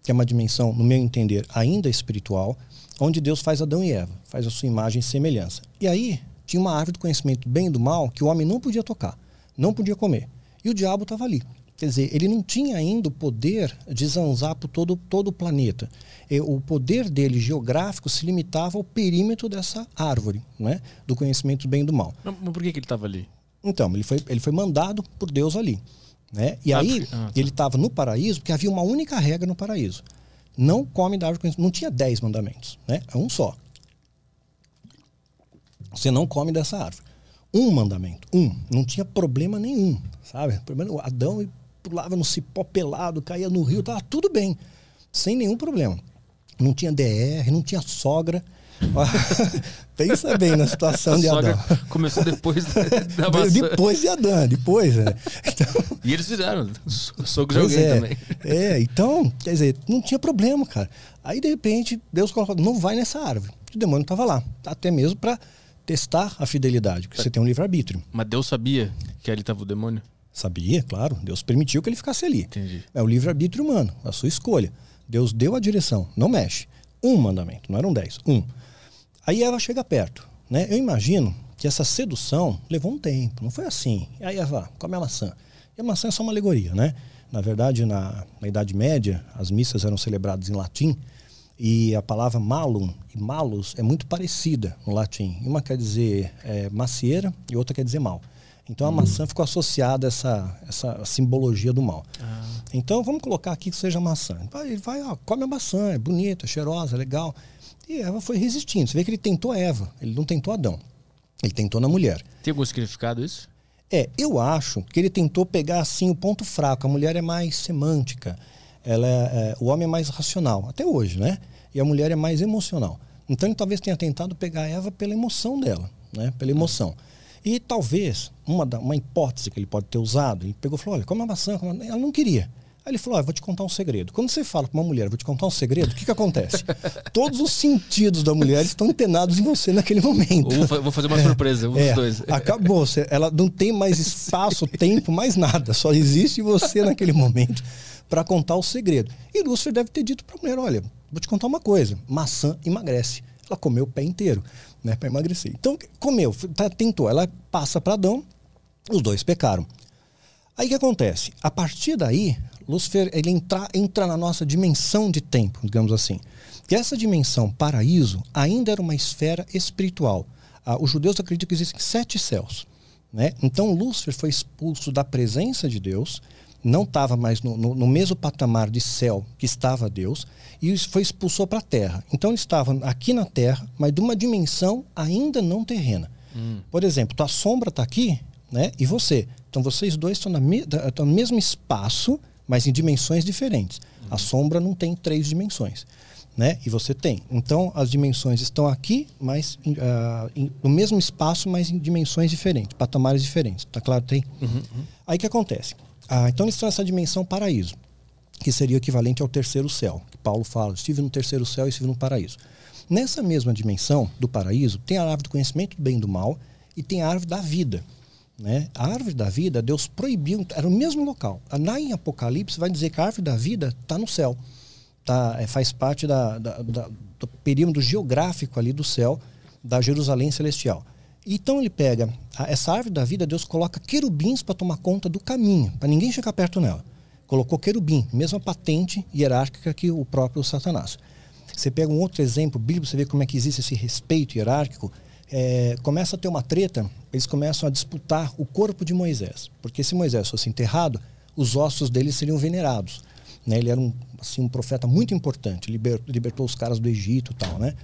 que é uma dimensão, no meu entender, ainda espiritual, onde Deus faz Adão e Eva, faz a sua imagem e semelhança. E aí tinha uma árvore do conhecimento bem e do mal que o homem não podia tocar, não podia comer. E o diabo estava ali. Quer dizer, ele não tinha ainda o poder de zanzar por todo, todo o planeta. E o poder dele geográfico se limitava ao perímetro dessa árvore, né? do conhecimento do bem e do mal. Mas por que, que ele tava ali? Então, ele foi, ele foi mandado por Deus ali. Né? E Ah, aí, ah, tá. ele estava no paraíso, porque havia uma única regra no paraíso. Não come da árvore do conhecimento. Não tinha dez mandamentos, né? É um só. Você não come dessa árvore. Um mandamento, um. Não tinha problema nenhum, sabe? Primeiro, Adão pulava no cipó pelado, caía no rio, tava tudo bem. Sem nenhum problema. Não tinha DR, não tinha sogra. Pensa bem na situação de Adão. começou depois da, maçã. Depois de Adão, depois, né? Então, E eles fizeram. So- Sogro de alguém é. também. É, então, quer dizer, não tinha problema, cara. Aí, de repente, Deus colocou, não vai nessa árvore. O demônio estava lá, até mesmo para testar a fidelidade, porque você tem um livre-arbítrio. Mas Deus sabia que ali tava o demônio? Sabia, claro, Deus permitiu que ele ficasse ali. Entendi. É o livre-arbítrio humano, a sua escolha. Deus deu a direção, não mexe. Um mandamento, não eram dez, um. Aí Eva chega perto, né? Eu imagino que essa sedução levou um tempo, não foi assim. E aí Eva, come a maçã. E a maçã é só uma alegoria, né? Na verdade, na, na Idade Média, as missas eram celebradas em latim E a palavra malum e malus é muito parecida no latim. Uma quer dizer é, macieira e outra quer dizer mal. Então a hum. maçã ficou associada a essa, essa simbologia do mal. Ah. Então vamos colocar aqui que seja maçã. Ele vai, ó, come a maçã, é bonita, é cheirosa, é legal. E Eva foi resistindo. Você vê que ele tentou Eva, ele não tentou Adão. Ele tentou na mulher. Tem algum significado isso? É, eu acho que ele tentou pegar assim o ponto fraco. A mulher é mais semântica, ela é, é, o homem é mais racional, até hoje, né? E a mulher é mais emocional. Então ele talvez tenha tentado pegar Eva pela emoção dela, né? Pela emoção. E talvez uma, uma hipótese que ele pode ter usado, ele pegou e falou: olha, como a maçã, como ela não queria. Aí ele falou: ah, vou te contar um segredo. Quando você fala para uma mulher, vou te contar um segredo, o que, que acontece? Todos os sentidos da mulher estão antenados em você naquele momento. Ou vou fazer uma surpresa, um é, dos dois. Acabou. Ela não tem mais espaço, tempo, mais nada. Só existe você naquele momento para contar o segredo. E Lúcifer deve ter dito para a mulher: olha, vou te contar uma coisa: maçã emagrece. Ela comeu o pé inteiro né, para emagrecer. Então, comeu, tá, tentou. Ela passa para Adão, os dois pecaram. Aí o que acontece? A partir daí, Lúcifer ele entra, entra na nossa dimensão de tempo, digamos assim. Que essa dimensão paraíso ainda era uma esfera espiritual. Ah, os judeus acreditam que existem sete céus. Né? Então Lúcifer foi expulso da presença de Deus, não estava mais no, no, no, mesmo patamar de céu que estava Deus, e foi expulso para a terra. Então ele estava aqui na terra, mas de uma dimensão ainda não terrena. Hum. Por exemplo, tua sombra está aqui, né? E você. Então vocês dois estão, na, estão no mesmo espaço, mas em dimensões diferentes. Uhum. A sombra não tem três dimensões. Né? E você tem. Então, as dimensões estão aqui, mas uh, em, no mesmo espaço, mas em dimensões diferentes, patamares diferentes. Tá claro? Tem? Uhum, uhum. Aí que acontece? Ah, então, eles estão nessa dimensão paraíso, que seria o equivalente ao terceiro céu. Que Paulo fala: estive no terceiro céu e estive no paraíso. Nessa mesma dimensão do paraíso, tem a árvore do conhecimento do bem e do mal e tem a árvore da vida. Né? A árvore da vida, Deus proibiu, era o mesmo local. Lá em Apocalipse vai dizer que a árvore da vida está no céu. Tá, é, faz parte da, da, da, do perímetro geográfico ali do céu, da Jerusalém celestial. Então ele pega a, essa árvore da vida, Deus coloca querubins para tomar conta do caminho, para ninguém chegar perto nela. Colocou querubim, mesma patente hierárquica que o próprio Satanás. Você pega um outro exemplo bíblico, você vê como é que existe esse respeito hierárquico é, começa a ter uma treta, eles começam a disputar o corpo de Moisés. Porque se Moisés fosse enterrado, os ossos dele seriam venerados. Né? Ele era um, assim, um profeta muito importante, libertou, libertou os caras do Egito e tal, né?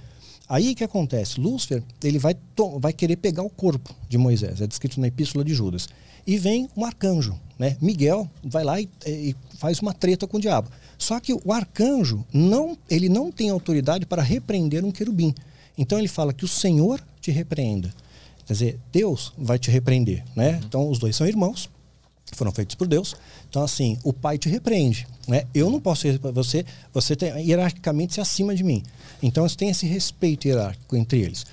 Aí o que acontece? Lúcifer ele vai, vai querer pegar o corpo de Moisés, é descrito na Epístola de Judas. E vem um arcanjo, né? Miguel vai lá e, e, faz uma treta com o diabo. Só que o arcanjo não, ele não tem autoridade para repreender um querubim. Então ele fala que o Senhor te repreenda. Quer dizer, Deus vai te repreender, né? Uhum. Então os dois são irmãos, foram feitos por Deus. Então assim, o Pai te repreende, né? Eu não posso você, você tem hierarquicamente se acima de mim. Então você tem esse respeito hierárquico entre eles.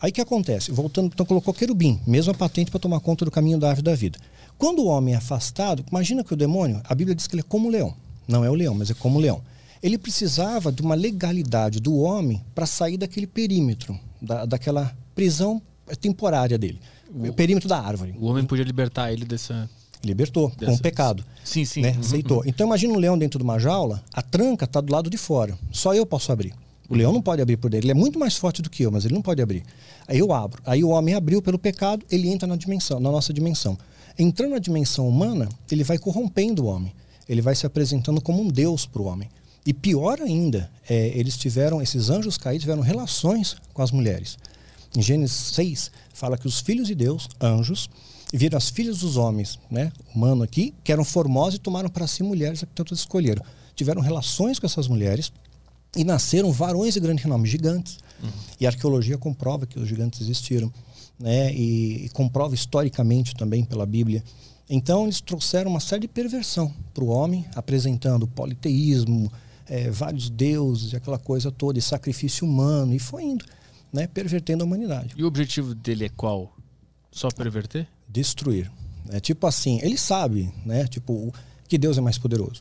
Aí o que acontece? Voltando, então colocou querubim, mesma patente para tomar conta do caminho da árvore da vida. Quando o homem é afastado, imagina que o demônio, a Bíblia diz que ele é como o leão. Não é o leão, mas é como o leão ele precisava de uma legalidade do homem para sair daquele perímetro, da, daquela prisão temporária dele. O, o, perímetro da árvore. O homem podia libertar ele dessa. Libertou, dessa... com o pecado. Sim, sim. Né? Uhum, Aceitou. Uhum. Então imagina um leão dentro de uma jaula, a tranca está do lado de fora. Só eu posso abrir. O leão não pode abrir por dentro. Ele é muito mais forte do que eu, mas ele não pode abrir. Aí eu abro. Aí o homem abriu pelo pecado, ele entra na dimensão, na nossa dimensão. Entrando na dimensão humana, ele vai corrompendo o homem. Ele vai se apresentando como um Deus para o homem. E pior ainda, é, eles tiveram, esses anjos caídos tiveram relações com as mulheres. Em Gênesis 6, fala que os filhos de Deus, anjos, viram as filhas dos homens, né, humano aqui, que eram formosas e tomaram para si mulheres que tanto escolheram. Tiveram relações com essas mulheres e nasceram varões de grande renome, gigantes. Uhum. E a arqueologia comprova que os gigantes existiram, né, e, e comprova historicamente também pela Bíblia. Então eles trouxeram uma série de perversão para o homem, apresentando politeísmo, é, vários deuses, aquela coisa toda, e sacrifício humano, e foi indo, né, pervertendo a humanidade. E o objetivo dele é qual? Só perverter? Destruir. É tipo assim, ele sabe, né, tipo, que Deus é mais poderoso.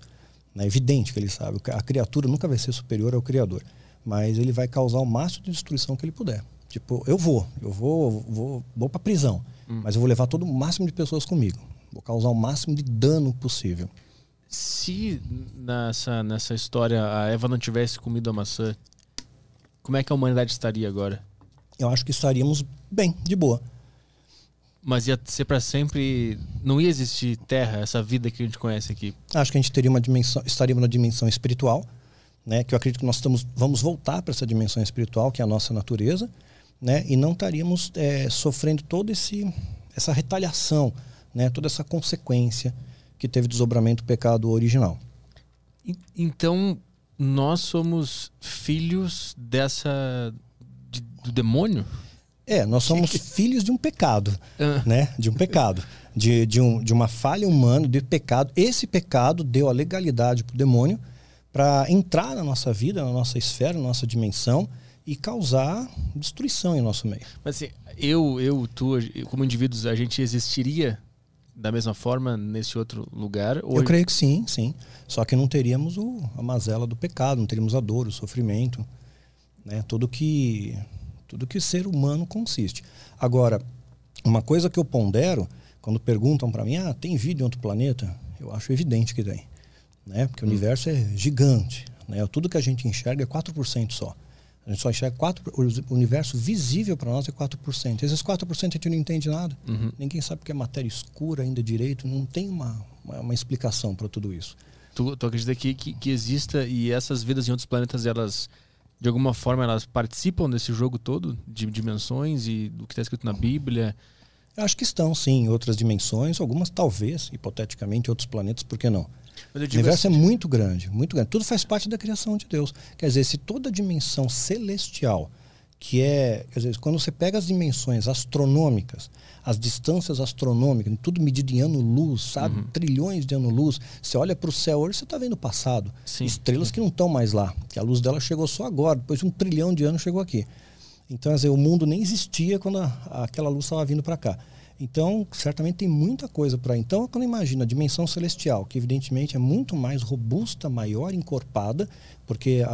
É evidente que ele sabe. A criatura nunca vai ser superior ao Criador, mas ele vai causar o máximo de destruição que ele puder. Tipo, eu vou, eu vou, vou, vou para prisão, hum. mas eu vou levar todo o máximo de pessoas comigo. Vou causar o máximo de dano possível se nessa, nessa história a Eva não tivesse comido a maçã, como é que a humanidade estaria agora? Eu acho que estaríamos bem, de boa. Mas ia ser para sempre. Não ia existir terra, essa vida que a gente conhece aqui. Acho que a gente teria uma dimensão, estaríamos na dimensão espiritual, né? Que eu acredito que nós estamos, vamos voltar para essa dimensão espiritual, que é a nossa natureza, né? E não estaríamos é, sofrendo todo esse essa retaliação, né? Toda essa consequência que teve desdobramento do pecado original. Então nós somos filhos dessa de, do demônio? É, nós somos filhos de um pecado, ah. né? De um pecado, de, de, um, de uma falha humana, de pecado. Esse pecado deu a legalidade para o demônio para entrar na nossa vida, na nossa esfera, na nossa dimensão e causar destruição em nosso meio. Mas assim, eu, eu, tu, como indivíduos, a gente existiria da mesma forma nesse outro lugar? Eu creio que sim, sim. Só que não teríamos o, a mazela do pecado, não teríamos a dor, o sofrimento, né? Tudo que tudo que ser humano consiste. Agora, uma coisa que eu pondero quando perguntam para mim, ah, tem vida em outro planeta? Eu acho evidente que tem, né? Porque hum. o universo é gigante, né? Tudo que a gente enxerga é 4% só. A gente só enxerga 4%, o universo visível para nós é 4%. Esses 4% a gente não entende nada. Uhum. Ninguém sabe o que é matéria escura ainda direito. Não tem uma, uma, uma explicação para tudo isso. Tu, tu acredita que, que, que exista e essas vidas em outros planetas, elas de alguma forma elas participam desse jogo todo de dimensões e do que está escrito na Bíblia? Eu acho que estão, sim, em outras dimensões, algumas talvez, hipoteticamente, outros planetas, por que não? O universo assim, é muito grande, muito grande. Tudo faz parte da criação de Deus. Quer dizer, se toda dimensão celestial, que é, quer dizer, quando você pega as dimensões astronômicas, as distâncias astronômicas, tudo medido em ano-luz, sabe? Uhum. Trilhões de ano-luz. Você olha para o céu hoje, você está vendo o passado. Sim. Estrelas que não estão mais lá, que a luz dela chegou só agora, depois de um trilhão de anos chegou aqui. Então, quer dizer, o mundo nem existia quando a, aquela luz estava vindo para cá. Então, certamente tem muita coisa para. Então, quando imagina a dimensão celestial, que evidentemente é muito mais robusta, maior, encorpada, porque a,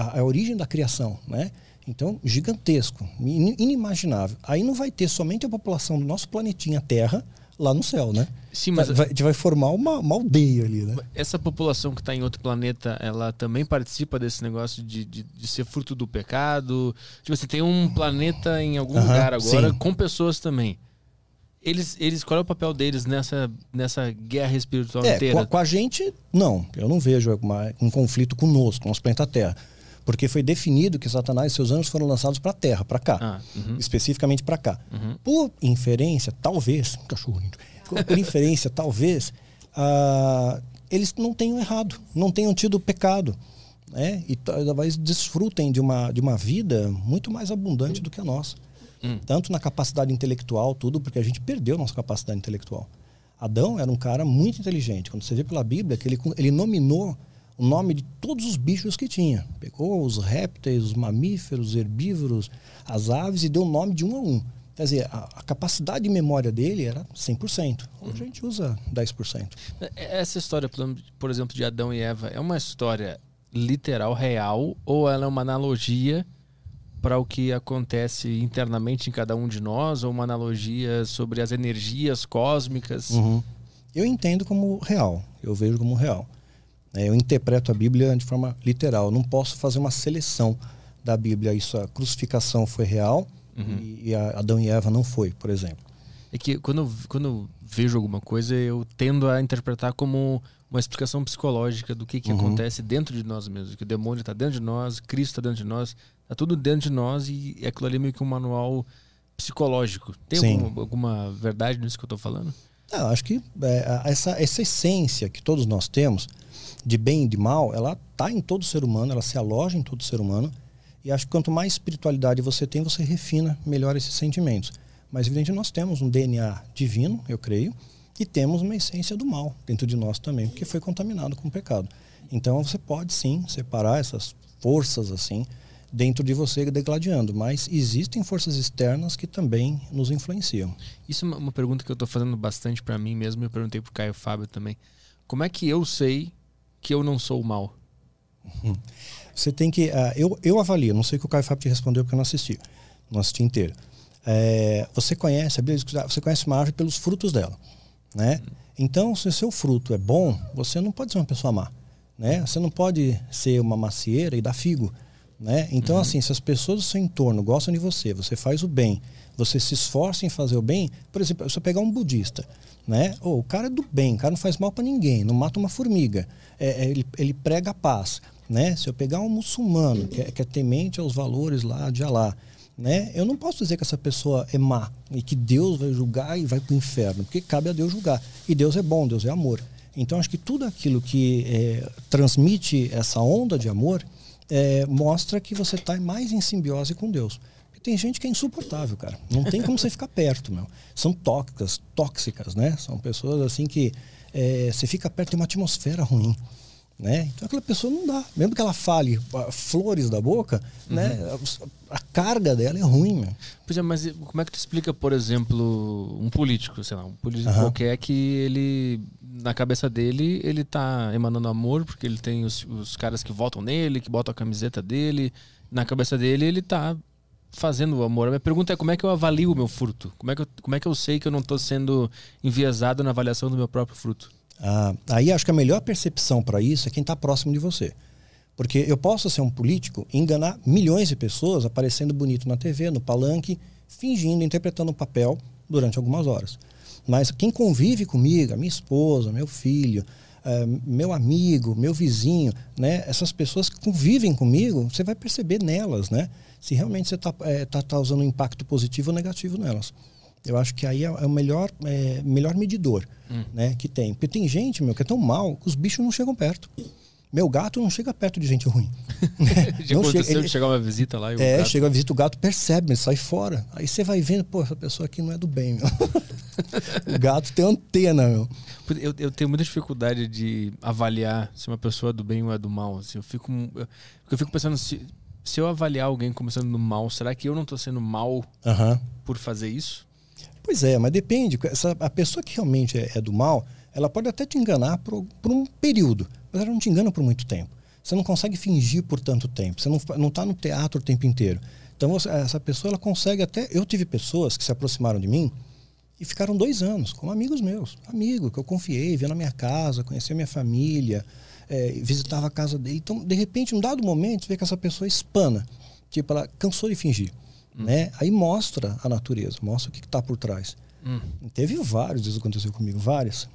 a, a origem da criação, né? Então, gigantesco, inimaginável. Aí não vai ter somente a população do nosso planetinha Terra lá no céu, né? Sim, mas vai, a gente vai formar uma, uma aldeia ali, né? Essa população que está em outro planeta, ela também participa desse negócio de, de, de, ser fruto do pecado. Tipo assim, tem um planeta em algum uh -huh, lugar agora sim. com pessoas também eles, eles qual é o papel deles nessa, nessa guerra espiritual é, inteira? Com a, com a, gente, não. Eu não vejo uma, um conflito conosco, nosso planeta Terra. Porque foi definido que Satanás e seus anjos foram lançados para a Terra, para cá. Ah, uhum. Especificamente para cá. Uhum. Por inferência, talvez. Cachorro Por inferência, talvez. Uh, eles não tenham errado, não tenham tido pecado. Né? E talvez desfrutem de uma, de uma vida muito mais abundante do que a nossa. Hum. Tanto na capacidade intelectual, tudo, porque a gente perdeu nossa capacidade intelectual. Adão era um cara muito inteligente. Quando você vê pela Bíblia, que ele, ele nominou o nome de todos os bichos que tinha. Pegou os répteis, os mamíferos, os herbívoros, as aves e deu o nome de um a um. Quer dizer, a, a capacidade de memória dele era 100%. Hoje a gente usa 10%. Essa história, por exemplo, de Adão e Eva, é uma história literal, real, ou ela é uma analogia para o que acontece internamente em cada um de nós, ou uma analogia sobre as energias cósmicas? Uhum. Eu entendo como real, eu vejo como real. É, eu interpreto a Bíblia de forma literal. Não posso fazer uma seleção da Bíblia. Isso, a crucificação foi real uhum. e, Adão e Eva não foi, por exemplo. É que quando, quando vejo alguma coisa, eu tendo a interpretar como uma explicação psicológica do que, que uhum. acontece dentro de nós mesmos. Que o demônio está dentro de nós, Cristo está dentro de nós, está tudo dentro de nós e aquilo ali é meio que um manual psicológico. Tem alguma, alguma, verdade nisso que eu estou falando? Não, acho que é, essa, essa essência que todos nós temos, de bem e de mal, ela está em todo ser humano, ela se aloja em todo ser humano. E acho que quanto mais espiritualidade você tem, você refina melhor esses sentimentos. Mas, evidentemente, nós temos um DNA divino, eu creio, e temos uma essência do mal dentro de nós também, que foi contaminado com o pecado. Então, você pode sim separar essas forças assim dentro de você degladiando, mas existem forças externas que também nos influenciam. Isso é uma pergunta que eu estou fazendo bastante para mim mesmo, eu perguntei para o Caio Fábio também. Como é que eu sei que eu não sou o mal? Você tem que. Uh, eu, eu avalio, não sei o que o Caio Fábio te respondeu porque eu não assisti. Não assisti inteiro. É, você conhece, a Bíblia você conhece uma árvore pelos frutos dela. Né? Então, se o seu fruto é bom, você não pode ser uma pessoa má. Né? Você não pode ser uma macieira e dar figo. Né? Então, uhum. assim, se as pessoas do seu entorno gostam de você, você faz o bem, você se esforça em fazer o bem, por exemplo, se eu pegar um budista, né? Oh, o cara é do bem, o cara não faz mal para ninguém, não mata uma formiga, é, é, ele, ele prega a paz. Né? Se eu pegar um muçulmano que é, que é temente aos valores lá de Alá, né? Eu não posso dizer que essa pessoa é má e que Deus vai julgar e vai para o inferno, porque cabe a Deus julgar. E Deus é bom, Deus é amor. Então acho que tudo aquilo que é, transmite essa onda de amor é, mostra que você está mais em simbiose com Deus. Porque tem gente que é insuportável, cara. Não tem como você ficar perto, meu. São tóxicas, tóxicas, né? São pessoas assim que é, você fica perto de uma atmosfera ruim. Né? Então aquela pessoa não dá. Mesmo que ela fale flores da boca, uhum. né? A, a, carga dela é ruim. Meu. Pois é, mas como é que tu explica, por exemplo, um político, sei lá, um político uhum. qualquer que ele, na cabeça dele, ele tá emanando amor, porque ele tem os, os caras que votam nele, que botam a camiseta dele. Na cabeça dele, ele tá fazendo o amor. A minha pergunta é como é que eu avalio o meu fruto? Como é que eu, como é que eu sei que eu não estou sendo enviesado na avaliação do meu próprio fruto? Ah, aí acho que a melhor percepção para isso é quem está próximo de você. Porque eu posso ser um político e enganar milhões de pessoas aparecendo bonito na TV, no palanque, fingindo, interpretando um papel durante algumas horas. Mas quem convive comigo, a minha esposa, meu filho, uh, meu amigo, meu vizinho, né? Essas pessoas que convivem comigo, você vai perceber nelas, né? Se realmente você está é, tá, tá usando um impacto positivo ou negativo nelas. Eu acho que aí é, é o melhor, é, melhor medidor hum. né, que tem. Porque tem gente, meu, que é tão mal que os bichos não chegam perto. Meu gato não chega perto de gente ruim. Já não chega, ele, chegar uma visita lá e É, gato... chega uma visita, o gato percebe, ele sai fora. Aí você vai vendo, pô, essa pessoa aqui não é do bem, meu. o gato tem antena, meu. Eu, eu tenho muita dificuldade de avaliar se uma pessoa é do bem ou é do mal. Assim, eu, fico, eu, eu fico pensando, se, se eu avaliar alguém começando no mal, será que eu não estou sendo mal por fazer isso? Pois é, mas depende. Essa, a pessoa que realmente é, é do mal, ela pode até te enganar por, por, um período, mas ela não te engana por muito tempo. Você não consegue fingir por tanto tempo. Você não está no teatro o tempo inteiro. Então, você, essa pessoa, ela consegue até. Eu tive pessoas que se aproximaram de mim e ficaram dois anos como amigos meus. Amigo que eu confiei, via na minha casa, conhecia minha família, é, visitava a casa dele. Então, de repente, em um dado momento, você vê que essa pessoa espana. Tipo, ela cansou de fingir. Hum. Né? Aí mostra a natureza, mostra o que está por trás. Hum. Teve vários, isso aconteceu comigo, várias.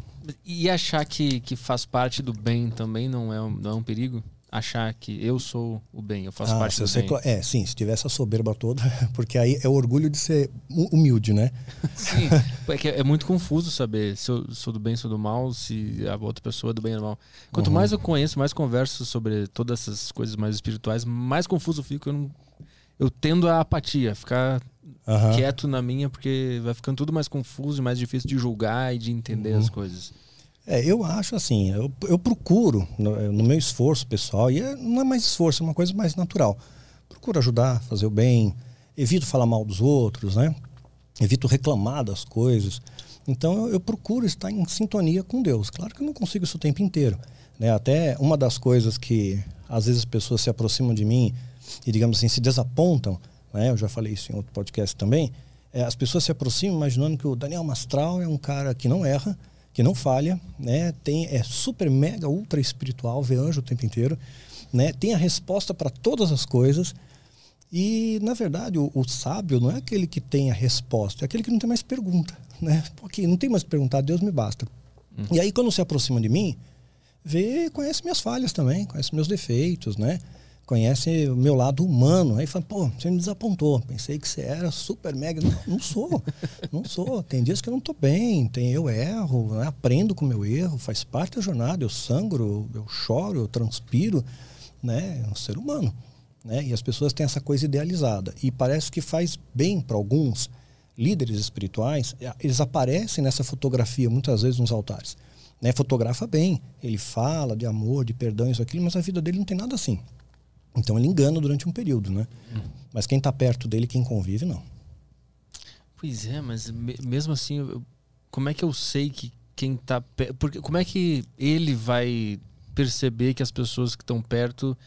E achar que, que faz parte do bem também não é, não é um perigo? Achar que eu sou o bem, eu faço ah, parte do bem. É, sim, se tivesse a soberba toda, porque aí é o orgulho de ser humilde, né? sim, é, é muito confuso saber se eu sou do bem, sou do mal, se a outra pessoa é do bem ou do mal. Quanto uhum. mais eu conheço, mais converso sobre todas essas coisas mais espirituais, mais confuso eu fico. Eu não eu tendo a apatia, ficar uhum. quieto na minha, porque vai ficando tudo mais confuso e mais difícil de julgar e de entender uhum. as coisas. É, eu acho assim, eu, eu procuro, no, no, meu esforço pessoal, e é, não é mais esforço, é uma coisa mais natural. Procuro ajudar, fazer o bem, evito falar mal dos outros, né? Evito reclamar das coisas. Então eu, eu procuro estar em sintonia com Deus. Claro que eu não consigo isso o tempo inteiro. Né? Até uma das coisas que às vezes as pessoas se aproximam de mim e, digamos assim, se desapontam, né? eu já falei isso em outro podcast também, é, as pessoas se aproximam imaginando que o Daniel Mastral é um cara que não erra, que não falha, né? tem, é super, mega, ultra espiritual, vê anjo o tempo inteiro, né? tem a resposta para todas as coisas. E, na verdade, o, o, sábio não é aquele que tem a resposta, é aquele que não tem mais pergunta. Né? Porque não tem mais que perguntar, Deus me basta. Hum. E aí, quando se aproxima de mim, vê, conhece minhas falhas também, conhece meus defeitos, né? Conhece o meu lado humano. Aí fala, pô, você me desapontou. Pensei que você era super mega. Não, não sou, não sou. Tem dias que eu não estou bem, tem, eu erro, né? aprendo com o meu erro, faz parte da jornada. Eu sangro, eu choro, eu transpiro. Né? É um ser humano. Né? E as pessoas têm essa coisa idealizada. E parece que faz bem para alguns líderes espirituais, eles aparecem nessa fotografia muitas vezes nos altares. Né? Fotografa bem, ele fala de amor, de perdão, isso, aquilo, mas a vida dele não tem nada assim. Então ele engana durante um período, né? Mas quem está perto dele, quem convive, não. Pois é, mas mesmo assim, eu, como é que eu sei que quem está porque como é que ele vai perceber que as pessoas que estão perto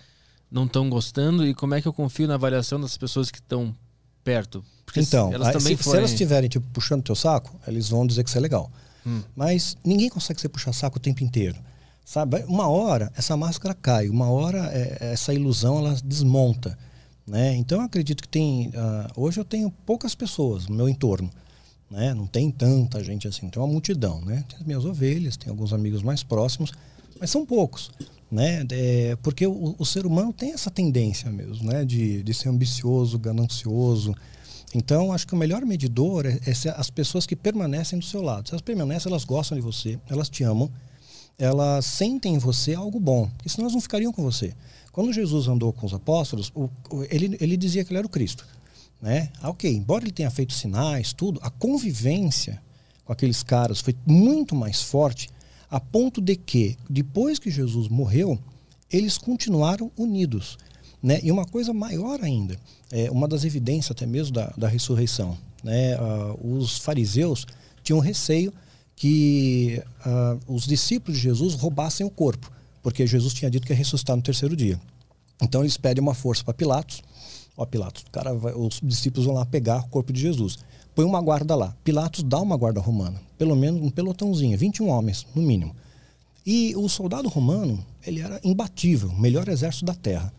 não estão gostando e como é que eu confio na avaliação das pessoas que estão perto? Porque então, elas também se, forem... se elas estiverem tipo, puxando teu saco, eles vão dizer que isso é legal. Hum. Mas ninguém consegue ser puxar saco o tempo inteiro. Sabe? Uma hora essa máscara cai, uma hora é, essa ilusão ela desmonta. Né? Então eu acredito que tem. Uh, hoje eu tenho poucas pessoas no meu entorno. Né? Não tem tanta gente assim, tem uma multidão. Né? Tem as minhas ovelhas, tem alguns amigos mais próximos, mas são poucos. Né? É, porque o, o, ser humano tem essa tendência mesmo, né? De, de ser ambicioso, ganancioso. Então, acho que o melhor medidor é, é as pessoas que permanecem do seu lado. Se elas permanecem, elas gostam de você, elas te amam, elas sentem em você algo bom, porque senão elas não ficariam com você. Quando Jesus andou com os apóstolos, o, o, ele, ele dizia que ele era o Cristo. Né? Ah, ok, embora ele tenha feito sinais, tudo, a convivência com aqueles caras foi muito mais forte a ponto de que, depois que Jesus morreu, eles continuaram unidos. Né? E uma coisa maior ainda, é uma das evidências até mesmo da, da ressurreição. Né? Uh, os fariseus tinham receio que uh, os discípulos de Jesus roubassem o corpo, porque Jesus tinha dito que ia ressuscitar no terceiro dia. Então eles pedem uma força para Pilatos. Ó, Pilatos, cara vai, os discípulos vão lá pegar o corpo de Jesus põe uma guarda lá. Pilatos dá uma guarda romana, pelo menos um pelotãozinho, 21 homens, no mínimo. E o soldado romano, ele era imbatível, o melhor exército da terra.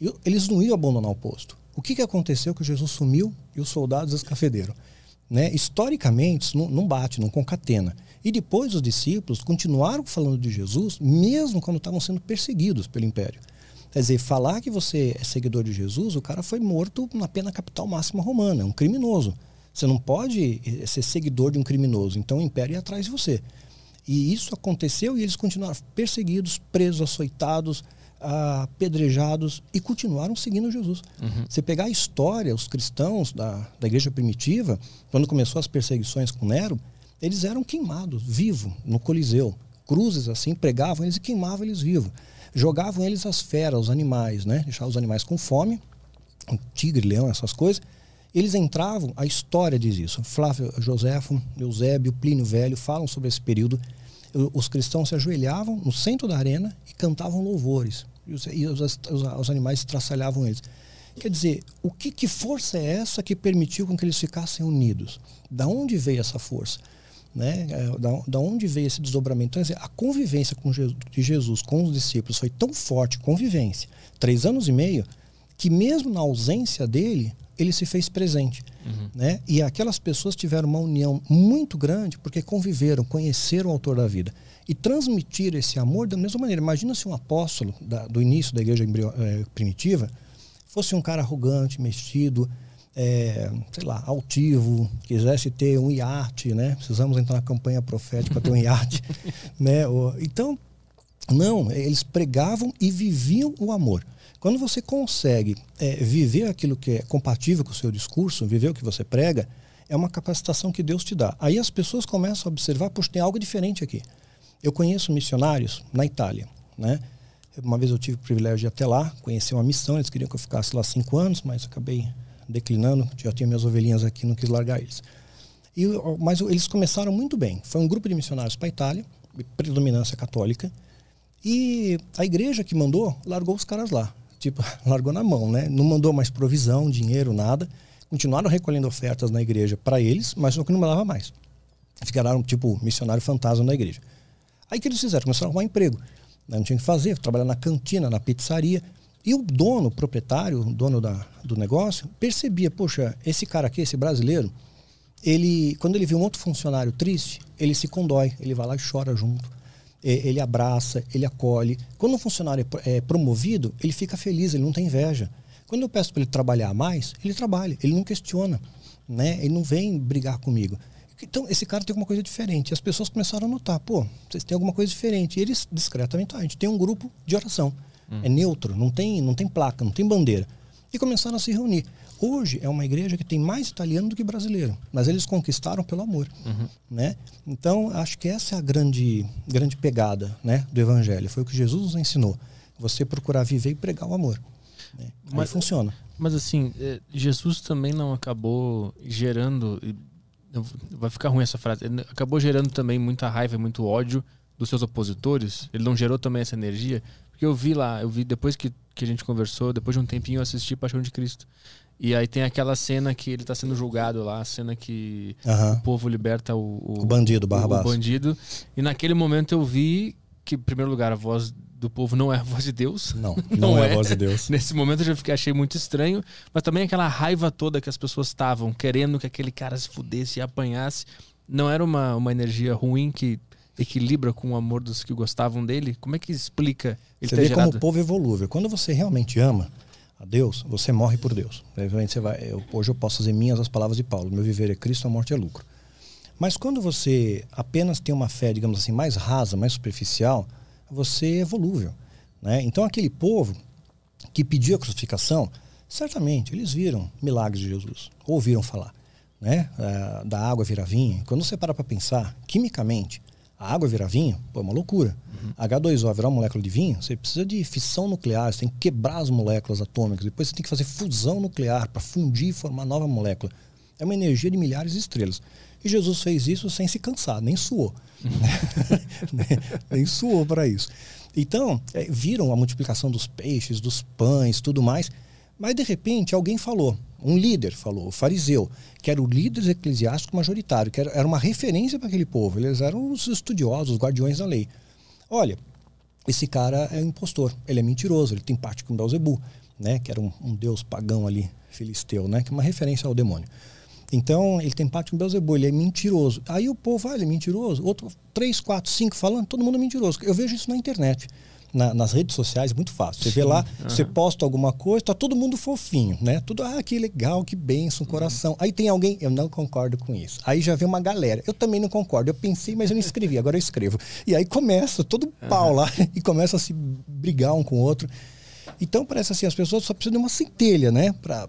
E eles não iam abandonar o posto. O que, que aconteceu que Jesus sumiu e os soldados escafederam? Né? Historicamente, não, não bate, não concatena. E depois os discípulos continuaram falando de Jesus, mesmo quando estavam sendo perseguidos pelo império. Quer dizer, falar que você é seguidor de Jesus, o cara foi morto na pena capital máxima romana, é um criminoso. Você não pode eh, ser seguidor de um criminoso. Então o império ia atrás de você. E isso aconteceu e eles continuaram perseguidos, presos, açoitados, apedrejados e continuaram seguindo Jesus. Uhum. Você pegar a história, os cristãos da, da igreja primitiva, quando começou as perseguições com Nero, eles eram queimados, vivos, no Coliseu. Cruzes assim, pregavam eles e queimavam eles vivos. Jogavam eles as feras, os animais, né? Deixavam os animais com fome, um tigre, leão, essas coisas, eles entravam, a história diz isso. Flávio Joséfo, Eusébio, Plínio Velho falam sobre esse período. Os cristãos se ajoelhavam no centro da arena e cantavam louvores. E os, e os, os, os animais traçalhavam eles. Quer dizer, o que, que, força é essa que permitiu com que eles ficassem unidos? Da onde veio essa força? Né? É, da, da onde veio esse desdobramento? Então, dizer, a convivência com Jesus, de Jesus com os discípulos foi tão forte, convivência, três anos e meio, que mesmo na ausência dele, ele se fez presente. Uhum. Né? E aquelas pessoas tiveram uma união muito grande porque conviveram, conheceram o autor da vida. E transmitir esse amor da mesma maneira. Imagina se um apóstolo da, do início da igreja é, primitiva fosse um cara arrogante, mexido, é, sei lá, altivo, quisesse ter um iate, né? Precisamos entrar na campanha profética para ter um iate, né? Então, não, eles pregavam e viviam o amor. Quando você consegue é, viver aquilo que é compatível com o seu discurso, viver o que você prega, é uma capacitação que Deus te dá. Aí as pessoas começam a observar, poxa, tem algo diferente aqui. Eu conheço missionários na Itália, né? Uma vez eu tive o privilégio de ir até lá, conhecer uma missão, eles queriam que eu ficasse lá cinco anos, mas acabei declinando, já tinha minhas ovelhinhas aqui, não quis largar eles. E, mas eles começaram muito bem. Foi um grupo de missionários para a Itália, predominância católica, e a igreja que mandou largou os caras lá tipo, largou na mão, né? Não mandou mais provisão, dinheiro, nada. Continuaram recolhendo ofertas na igreja para eles, mas só que não mandava mais. Ficaram, tipo, missionário fantasma na igreja. Aí que eles fizeram? Começaram a arrumar emprego. Né? Não tinha o que fazer, trabalhar na cantina, na pizzaria. E o dono, o proprietário, o dono da, do negócio, percebia, poxa, esse cara aqui, esse brasileiro, ele, quando ele vê um outro funcionário triste, ele se condói, ele vai lá e chora junto ele abraça, ele acolhe. Quando um funcionário é, é promovido, ele fica feliz, ele não tem inveja. Quando eu peço para ele trabalhar mais, ele trabalha, ele não questiona, né? Ele não vem brigar comigo. Então, esse cara tem alguma coisa diferente. As pessoas começaram a notar, pô, vocês têm alguma coisa diferente. E eles, discretamente, ah, a gente tem um grupo de oração. Hum. É neutro, não tem, não tem placa, não tem bandeira. E começaram a se reunir. Hoje é uma igreja que tem mais italiano do que brasileiro, mas eles conquistaram pelo amor, uhum. né? Então acho que essa é a grande grande pegada, né, do evangelho. Foi o que Jesus nos ensinou. Você procurar viver e pregar o amor. Né? Mas Aí funciona. Mas assim, é, Jesus também não acabou gerando vai ficar ruim essa frase. Ele acabou gerando também muita raiva, muito ódio dos seus opositores. Ele não gerou também essa energia, porque eu vi lá, eu vi depois que, que a gente conversou, depois de um tempinho eu assisti Paixão de Cristo. E aí tem aquela cena que ele está sendo julgado lá, a cena que uhum. o povo liberta o, o, o bandido, Barrabás. O, bandido. E naquele momento eu vi que, em primeiro lugar, a voz do povo não é a voz de Deus. Não, não, não é, é, a voz de Deus. Nesse momento eu já fiquei, achei muito estranho, mas também aquela raiva toda que as pessoas estavam querendo que aquele cara se fudesse e apanhasse. Não era uma, uma energia ruim que equilibra com o amor dos que gostavam dele? Como é que explica ele Você vê gerado... como o povo volúvel. Quando você realmente ama a Deus, você morre por Deus. Você vai, eu, hoje eu posso fazer minhas as palavras de Paulo: meu viver é Cristo, a morte é lucro. Mas quando você apenas tem uma fé, digamos assim, mais rasa, mais superficial, você é volúvel. Né? Então, aquele povo que pediu a crucificação, certamente eles viram milagres de Jesus, ouviram falar. Né? da água virar vinho. Quando você para para pensar, quimicamente, a água virar vinho, pô, é uma loucura. Uhum. H2O virar uma molécula de vinho, você precisa de fissão nuclear, você tem que quebrar as moléculas atômicas, depois você tem que fazer fusão nuclear para fundir e formar nova molécula. É uma energia de milhares de estrelas. E Jesus fez isso sem se cansar, nem suou. nem, nem suou para isso. Então, é, viram a multiplicação dos peixes, dos pães, tudo mais. Mas, de repente, alguém falou, um líder falou, o fariseu, que era o líder eclesiástico majoritário, que era, uma referência para aquele povo. Eles eram os estudiosos, os guardiões da lei. Olha, esse cara é um impostor, ele é mentiroso, ele tem parte com Belzebu, né, que era um, um deus pagão ali, filisteu, né, que é uma referência ao demônio. Então, ele tem parte com Belzebu, ele é mentiroso. Aí o povo, ah, ele é mentiroso. Outro, três, quatro, cinco falando, todo mundo é mentiroso. Eu vejo isso na internet. Na, nas redes sociais muito fácil. Você Sim. vê lá, uhum. você posta alguma coisa, tá todo mundo fofinho, né? Tudo, ah, que legal, que benção, uhum. coração. Uhum. Aí tem alguém, eu não concordo com isso. Aí já vem uma galera, eu também não concordo. Eu pensei, mas eu não escrevi, agora eu escrevo. E aí começa todo pau uhum. lá e começa a se brigar um com o outro. Então, parece assim, as pessoas só precisam de uma centelha, né? Para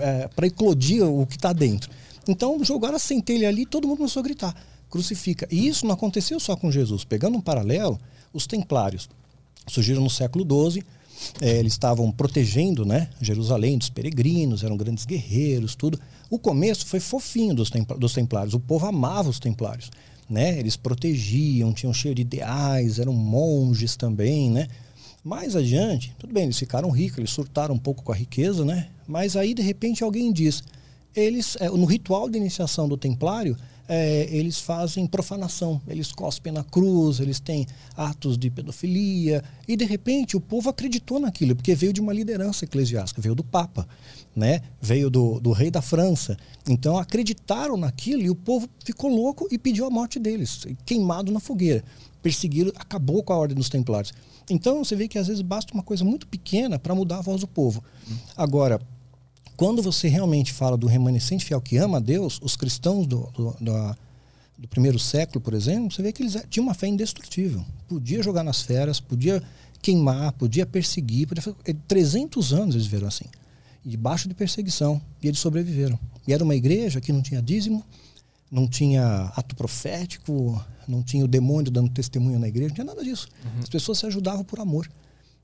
é, eclodir o que está dentro. Então, jogaram a centelha ali e todo mundo começou a gritar, crucifica. E isso não aconteceu só com Jesus. Pegando um paralelo, os templários surgiram no século XII, é, eles estavam protegendo né, Jerusalém dos peregrinos, eram grandes guerreiros, tudo. O começo foi fofinho dos, dos templários, o povo amava os templários. Né? Eles protegiam, tinham cheio de ideais, eram monges também, né? Mais adiante, tudo bem, eles ficaram ricos, eles surtaram um pouco com a riqueza, né? Mas aí, de repente, alguém diz: eles, é, no ritual de iniciação do templário, é, eles fazem profanação, eles cospem na cruz, eles têm atos de pedofilia, e de repente o povo acreditou naquilo, porque veio de uma liderança eclesiástica, veio do Papa, né? veio do, do rei da França. Então acreditaram naquilo e o povo ficou louco e pediu a morte deles, queimado na fogueira. Perseguiram, acabou com a ordem dos templários. Então você vê que às vezes basta uma coisa muito pequena para mudar a voz do povo. Agora, quando você realmente fala do remanescente fiel que ama a Deus, os cristãos do, do, do, do primeiro século, por exemplo, você vê que eles tinham uma fé indestrutível. Podia jogar nas feras, podia queimar, podia perseguir. Podia... 300 anos eles viveram assim, debaixo de perseguição, e eles sobreviveram. E era uma igreja que não tinha dízimo, não tinha ato profético, não tinha o demônio dando testemunho na igreja, não tinha nada disso. Uhum. As pessoas se ajudavam por amor.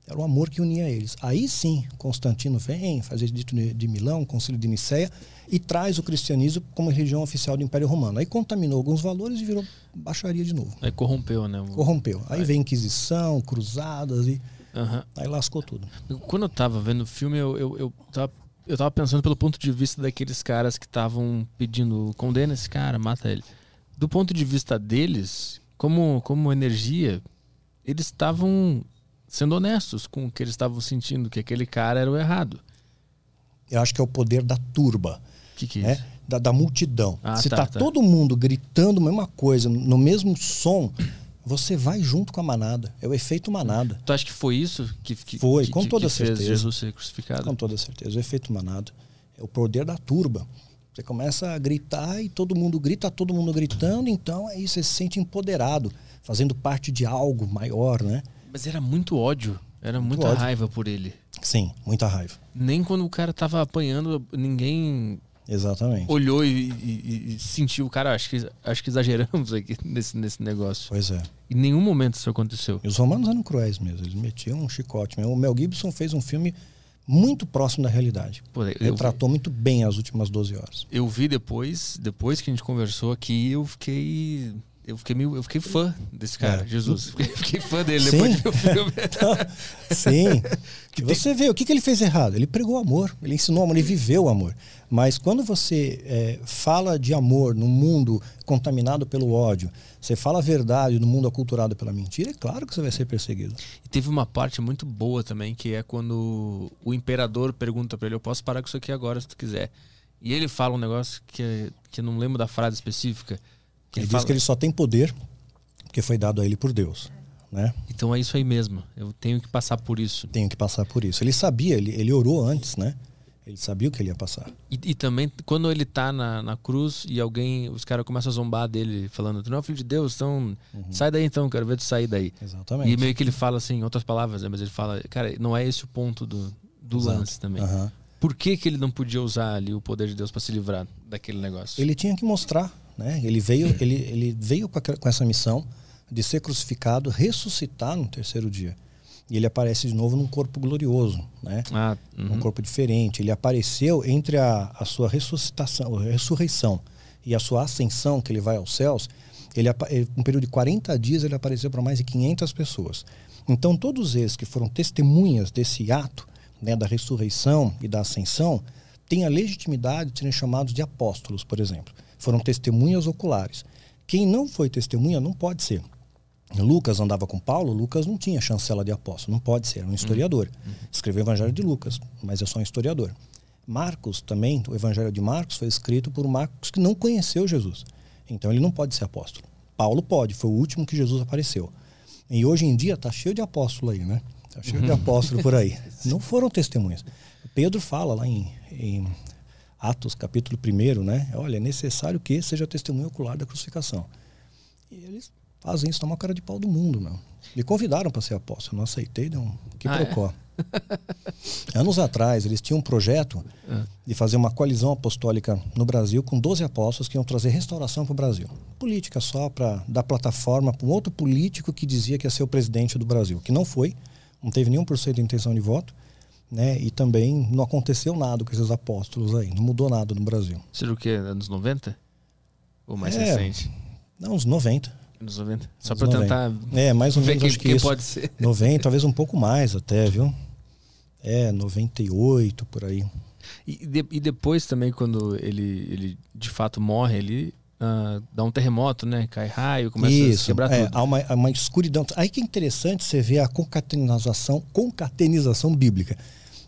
Era o amor que unia eles. Aí sim, Constantino vem, faz o edito de Milão, o concílio de Nicéia, e traz o cristianismo como religião oficial do Império Romano. Aí contaminou alguns valores e virou baixaria de novo. Aí corrompeu, né? Corrompeu. Aí, aí. vem Inquisição, cruzadas e. Uhum. Aí lascou tudo. Quando eu tava vendo o filme, eu, eu, eu tava eu tava pensando pelo ponto de vista daqueles caras que estavam pedindo condena esse cara, mata ele. Do ponto de vista deles, como, como energia, eles estavam sendo honestos com o que eles estavam sentindo, que aquele cara era o errado. Eu acho que é o poder da turba. O que, que é né? isso? Da, da multidão. Ah, Se tá, tá, tá todo mundo gritando a mesma coisa, no mesmo som, você vai junto com a manada. É o efeito manada. Tu acha que foi isso que, que foi? Que, com toda que certeza. Fez Jesus ser crucificado? Com toda certeza. O efeito manada é o poder da turba. Você começa a gritar e todo mundo grita, todo mundo gritando, então aí você se sente empoderado, fazendo parte de algo maior, né? Mas era muito ódio, era muito muita ódio. raiva por ele. Sim, muita raiva. Nem quando o cara tava apanhando, ninguém Exatamente. Olhou e, e, e, sentiu, cara, acho que, acho que exageramos aqui nesse, nesse negócio. Pois é. Em nenhum momento isso aconteceu. E os romanos eram cruéis mesmo, eles metiam um chicote. O Mel Gibson fez um filme muito próximo da realidade. Pô, Retratou vi, muito bem as últimas 12 horas. Eu vi depois, depois que a gente conversou aqui, eu fiquei eu fiquei, meio, eu fiquei fã desse cara, É. Jesus. Fiquei, fiquei fã dele Sim. depois de ver o filme. Sim. Você vê, o que, que ele fez errado? Ele pregou amor, ele ensinou amor, ele viveu o amor. Mas quando você é, fala de amor num mundo contaminado pelo ódio, você fala a verdade no mundo aculturado pela mentira, é claro que você vai ser perseguido. E teve uma parte muito boa também, que é quando o imperador pergunta pra ele: Eu posso parar com isso aqui agora se tu quiser. E ele fala um negócio que, que eu não lembro da frase específica. Que Ele fala, diz que ele só tem poder porque foi dado a ele por Deus. Né? Então é isso aí mesmo. Eu tenho que passar por isso. Tenho que passar por isso. Ele sabia, ele, ele orou antes, né? Ele sabia o que ele ia passar. E, e também, quando ele tá na, na cruz e alguém, os caras começam a zombar dele, falando: Tu não é filho de Deus, então sai daí então, quero ver tu sair daí. Exatamente. E meio que ele fala assim, em outras palavras, né? mas ele fala: Cara, não é esse o ponto do, do Exato. lance também. Aham. Por que, que ele não podia usar ali o poder de Deus pra se livrar daquele negócio? Ele tinha que mostrar, né? Ele veio, ele, ele veio com, aquela- com essa missão de ser crucificado, ressuscitar no terceiro dia. E ele aparece de novo num corpo glorioso, né? Ah, Um uhum. corpo diferente. Ele apareceu entre a, a sua ressuscitação, a ressurreição e a sua ascensão, que ele vai aos céus. Ele, um período de 40 dias, ele apareceu para mais de 500 pessoas. Então, todos eles que foram testemunhas desse ato, né, da ressurreição e da ascensão, têm a legitimidade de serem chamados de apóstolos, por exemplo. Foram testemunhas oculares. Quem não foi testemunha não pode ser. Lucas andava com Paulo, Lucas não tinha chancela de apóstolo, não pode ser, era um historiador. Escreveu o Evangelho de Lucas, mas é só um historiador. Marcos também, o Evangelho de Marcos foi escrito por Marcos que não conheceu Jesus. Então ele não pode ser apóstolo. Paulo pode, foi o último que Jesus apareceu. E hoje em dia está cheio de apóstolo aí, né? Está cheio de apóstolo por aí. Não foram testemunhas. Pedro fala lá em, em Atos, capítulo 1, né? Olha, é necessário que seja testemunho ocular da crucificação. E eles fazem isso na maior cara de pau do mundo, meu. Me convidaram para ser apóstolo, eu não aceitei, deu um que Ah, é? procó. Anos atrás, eles tinham um projeto Ah. de fazer uma coalizão apostólica no Brasil com 12 apóstolos que iam trazer restauração para o Brasil. Política só para dar plataforma para um outro político que dizia que ia ser o presidente do Brasil, que não foi, não teve nenhum por cento de intenção de voto, né? E também não aconteceu nada com esses apóstolos aí, não mudou nada no Brasil. Seria o quê? Anos 90? Ou mais É, recente? Não, uns 90. Anos 90? Só 90. tentar É, mais ou ver menos quem, acho que quem isso. pode ser. 90, talvez um pouco mais até, viu? É, 98 por aí. E, de- e depois também, quando ele, ele de fato morre, ele ah, dá um terremoto, né? Cai raio, começa a Isso, quebrar é, tudo. há uma, uma escuridão. Aí que é interessante você ver a concatenização, concatenização bíblica.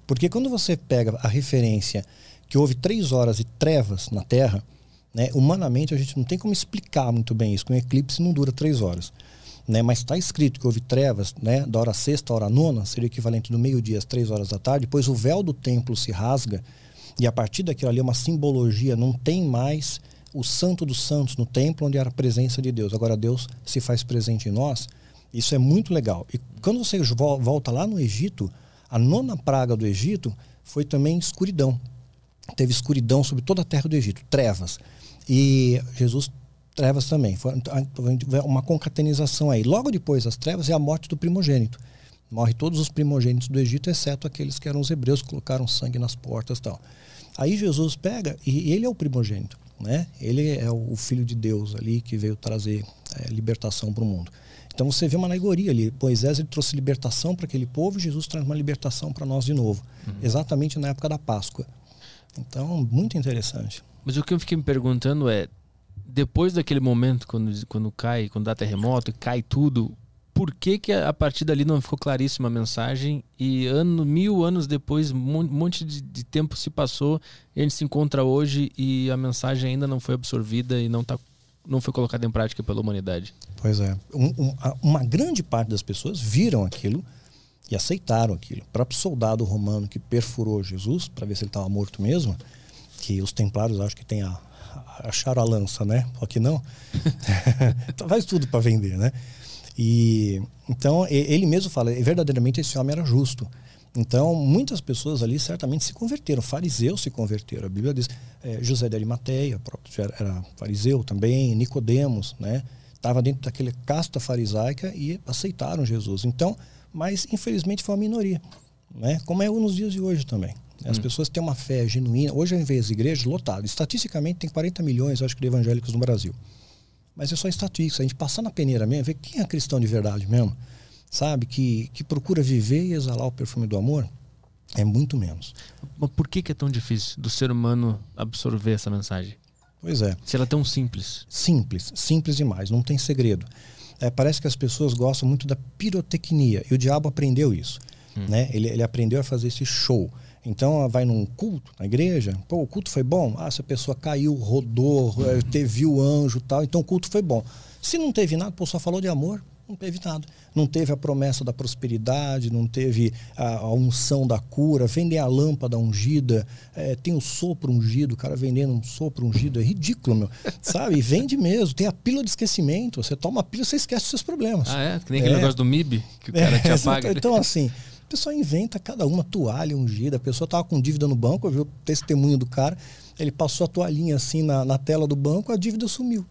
Porque quando você pega a referência que houve três horas de trevas na Terra, né, humanamente a gente não tem como explicar muito bem isso, que um eclipse não dura três horas. Né, mas está escrito que houve trevas né, da hora sexta à hora nona, seria o equivalente do meio-dia às três horas da tarde, depois o véu do templo se rasga, e a partir daquilo ali é uma simbologia, não tem mais o santo dos santos no templo onde era a presença de Deus. Agora Deus se faz presente em nós. Isso é muito legal. E quando você vo- volta lá no Egito, a nona praga do Egito foi também escuridão. Teve escuridão sobre toda a terra do Egito, trevas. E Jesus trevas também. Foi uma concatenização aí. Logo depois das trevas é a morte do primogênito. Morre todos os primogênitos do Egito, exceto aqueles que eram os hebreus que colocaram sangue nas portas e tal. Aí Jesus pega e ele é o primogênito, né? Ele é o filho de Deus ali que veio trazer é, libertação para o mundo. Então você vê uma alegoria ali. Moisés ele trouxe libertação para aquele povo, e Jesus traz uma libertação para nós de novo, exatamente na época da Páscoa. Então muito interessante. Mas o que eu fiquei me perguntando é, depois daquele momento, quando, quando cai, quando dá terremoto e cai tudo, por que que a partir dali não ficou claríssima a mensagem e ano, mil anos depois, um mon- monte de, de tempo se passou, e a gente se encontra hoje e a mensagem ainda não foi absorvida e não, tá, não foi colocada em prática pela humanidade? Pois é. Um- um- uma grande parte das pessoas viram aquilo e aceitaram aquilo. O próprio soldado romano que perfurou Jesus para ver se ele estava morto mesmo, que os templários acho que tem a, a- acharam a lança, né? Só que não. Então Faz tudo para vender, né? E então ele mesmo fala, "E verdadeiramente esse homem era justo. Então muitas pessoas ali certamente se converteram, fariseus se converteram. A Bíblia diz eh, José de Arimateia, próprio já era fariseu também, Nicodemos, né? Estava dentro daquela casta farisaica e aceitaram Jesus. Então, mas infelizmente foi uma minoria, né? Como é nos dias de hoje também. As pessoas têm uma fé genuína. Hoje, ao invés de igrejas, lotado. Estatisticamente, tem 40 milhões, acho que, de evangélicos no Brasil. Mas é só estatística. A gente passar na peneira mesmo, ver quem é cristão de verdade mesmo, sabe? Que, que procura viver e exalar o perfume do amor, é muito menos. Mas por que, que é tão difícil do ser humano absorver essa mensagem? Pois é. Se ela é tão simples. Simples, simples demais, não tem segredo. É, parece que as pessoas gostam muito da pirotecnia e o diabo aprendeu isso. Hum. Né? Ele, ele aprendeu a fazer esse show. Então vai num culto na igreja, pô, o culto foi bom. Ah, se a pessoa caiu, rodou, uhum. teve o anjo tal, então o culto foi bom. Se não teve nada, pô, só falou de amor, não teve nada. Não teve a promessa da prosperidade, não teve a, a unção da cura, vendem a lâmpada ungida, é, tem o sopro ungido, o cara vendendo um sopro ungido, é ridículo, meu. Sabe? Vende mesmo. Tem a pílula de esquecimento. Você toma a pílula, você esquece os seus problemas. Ah, é? Que nem aquele é. negócio do MIB, que o cara é, te apaga. Então, assim, a pessoa inventa cada uma toalha ungida. A pessoa estava com dívida no banco, viu o testemunho do cara. Ele passou a toalhinha assim na, na tela do banco, a dívida sumiu.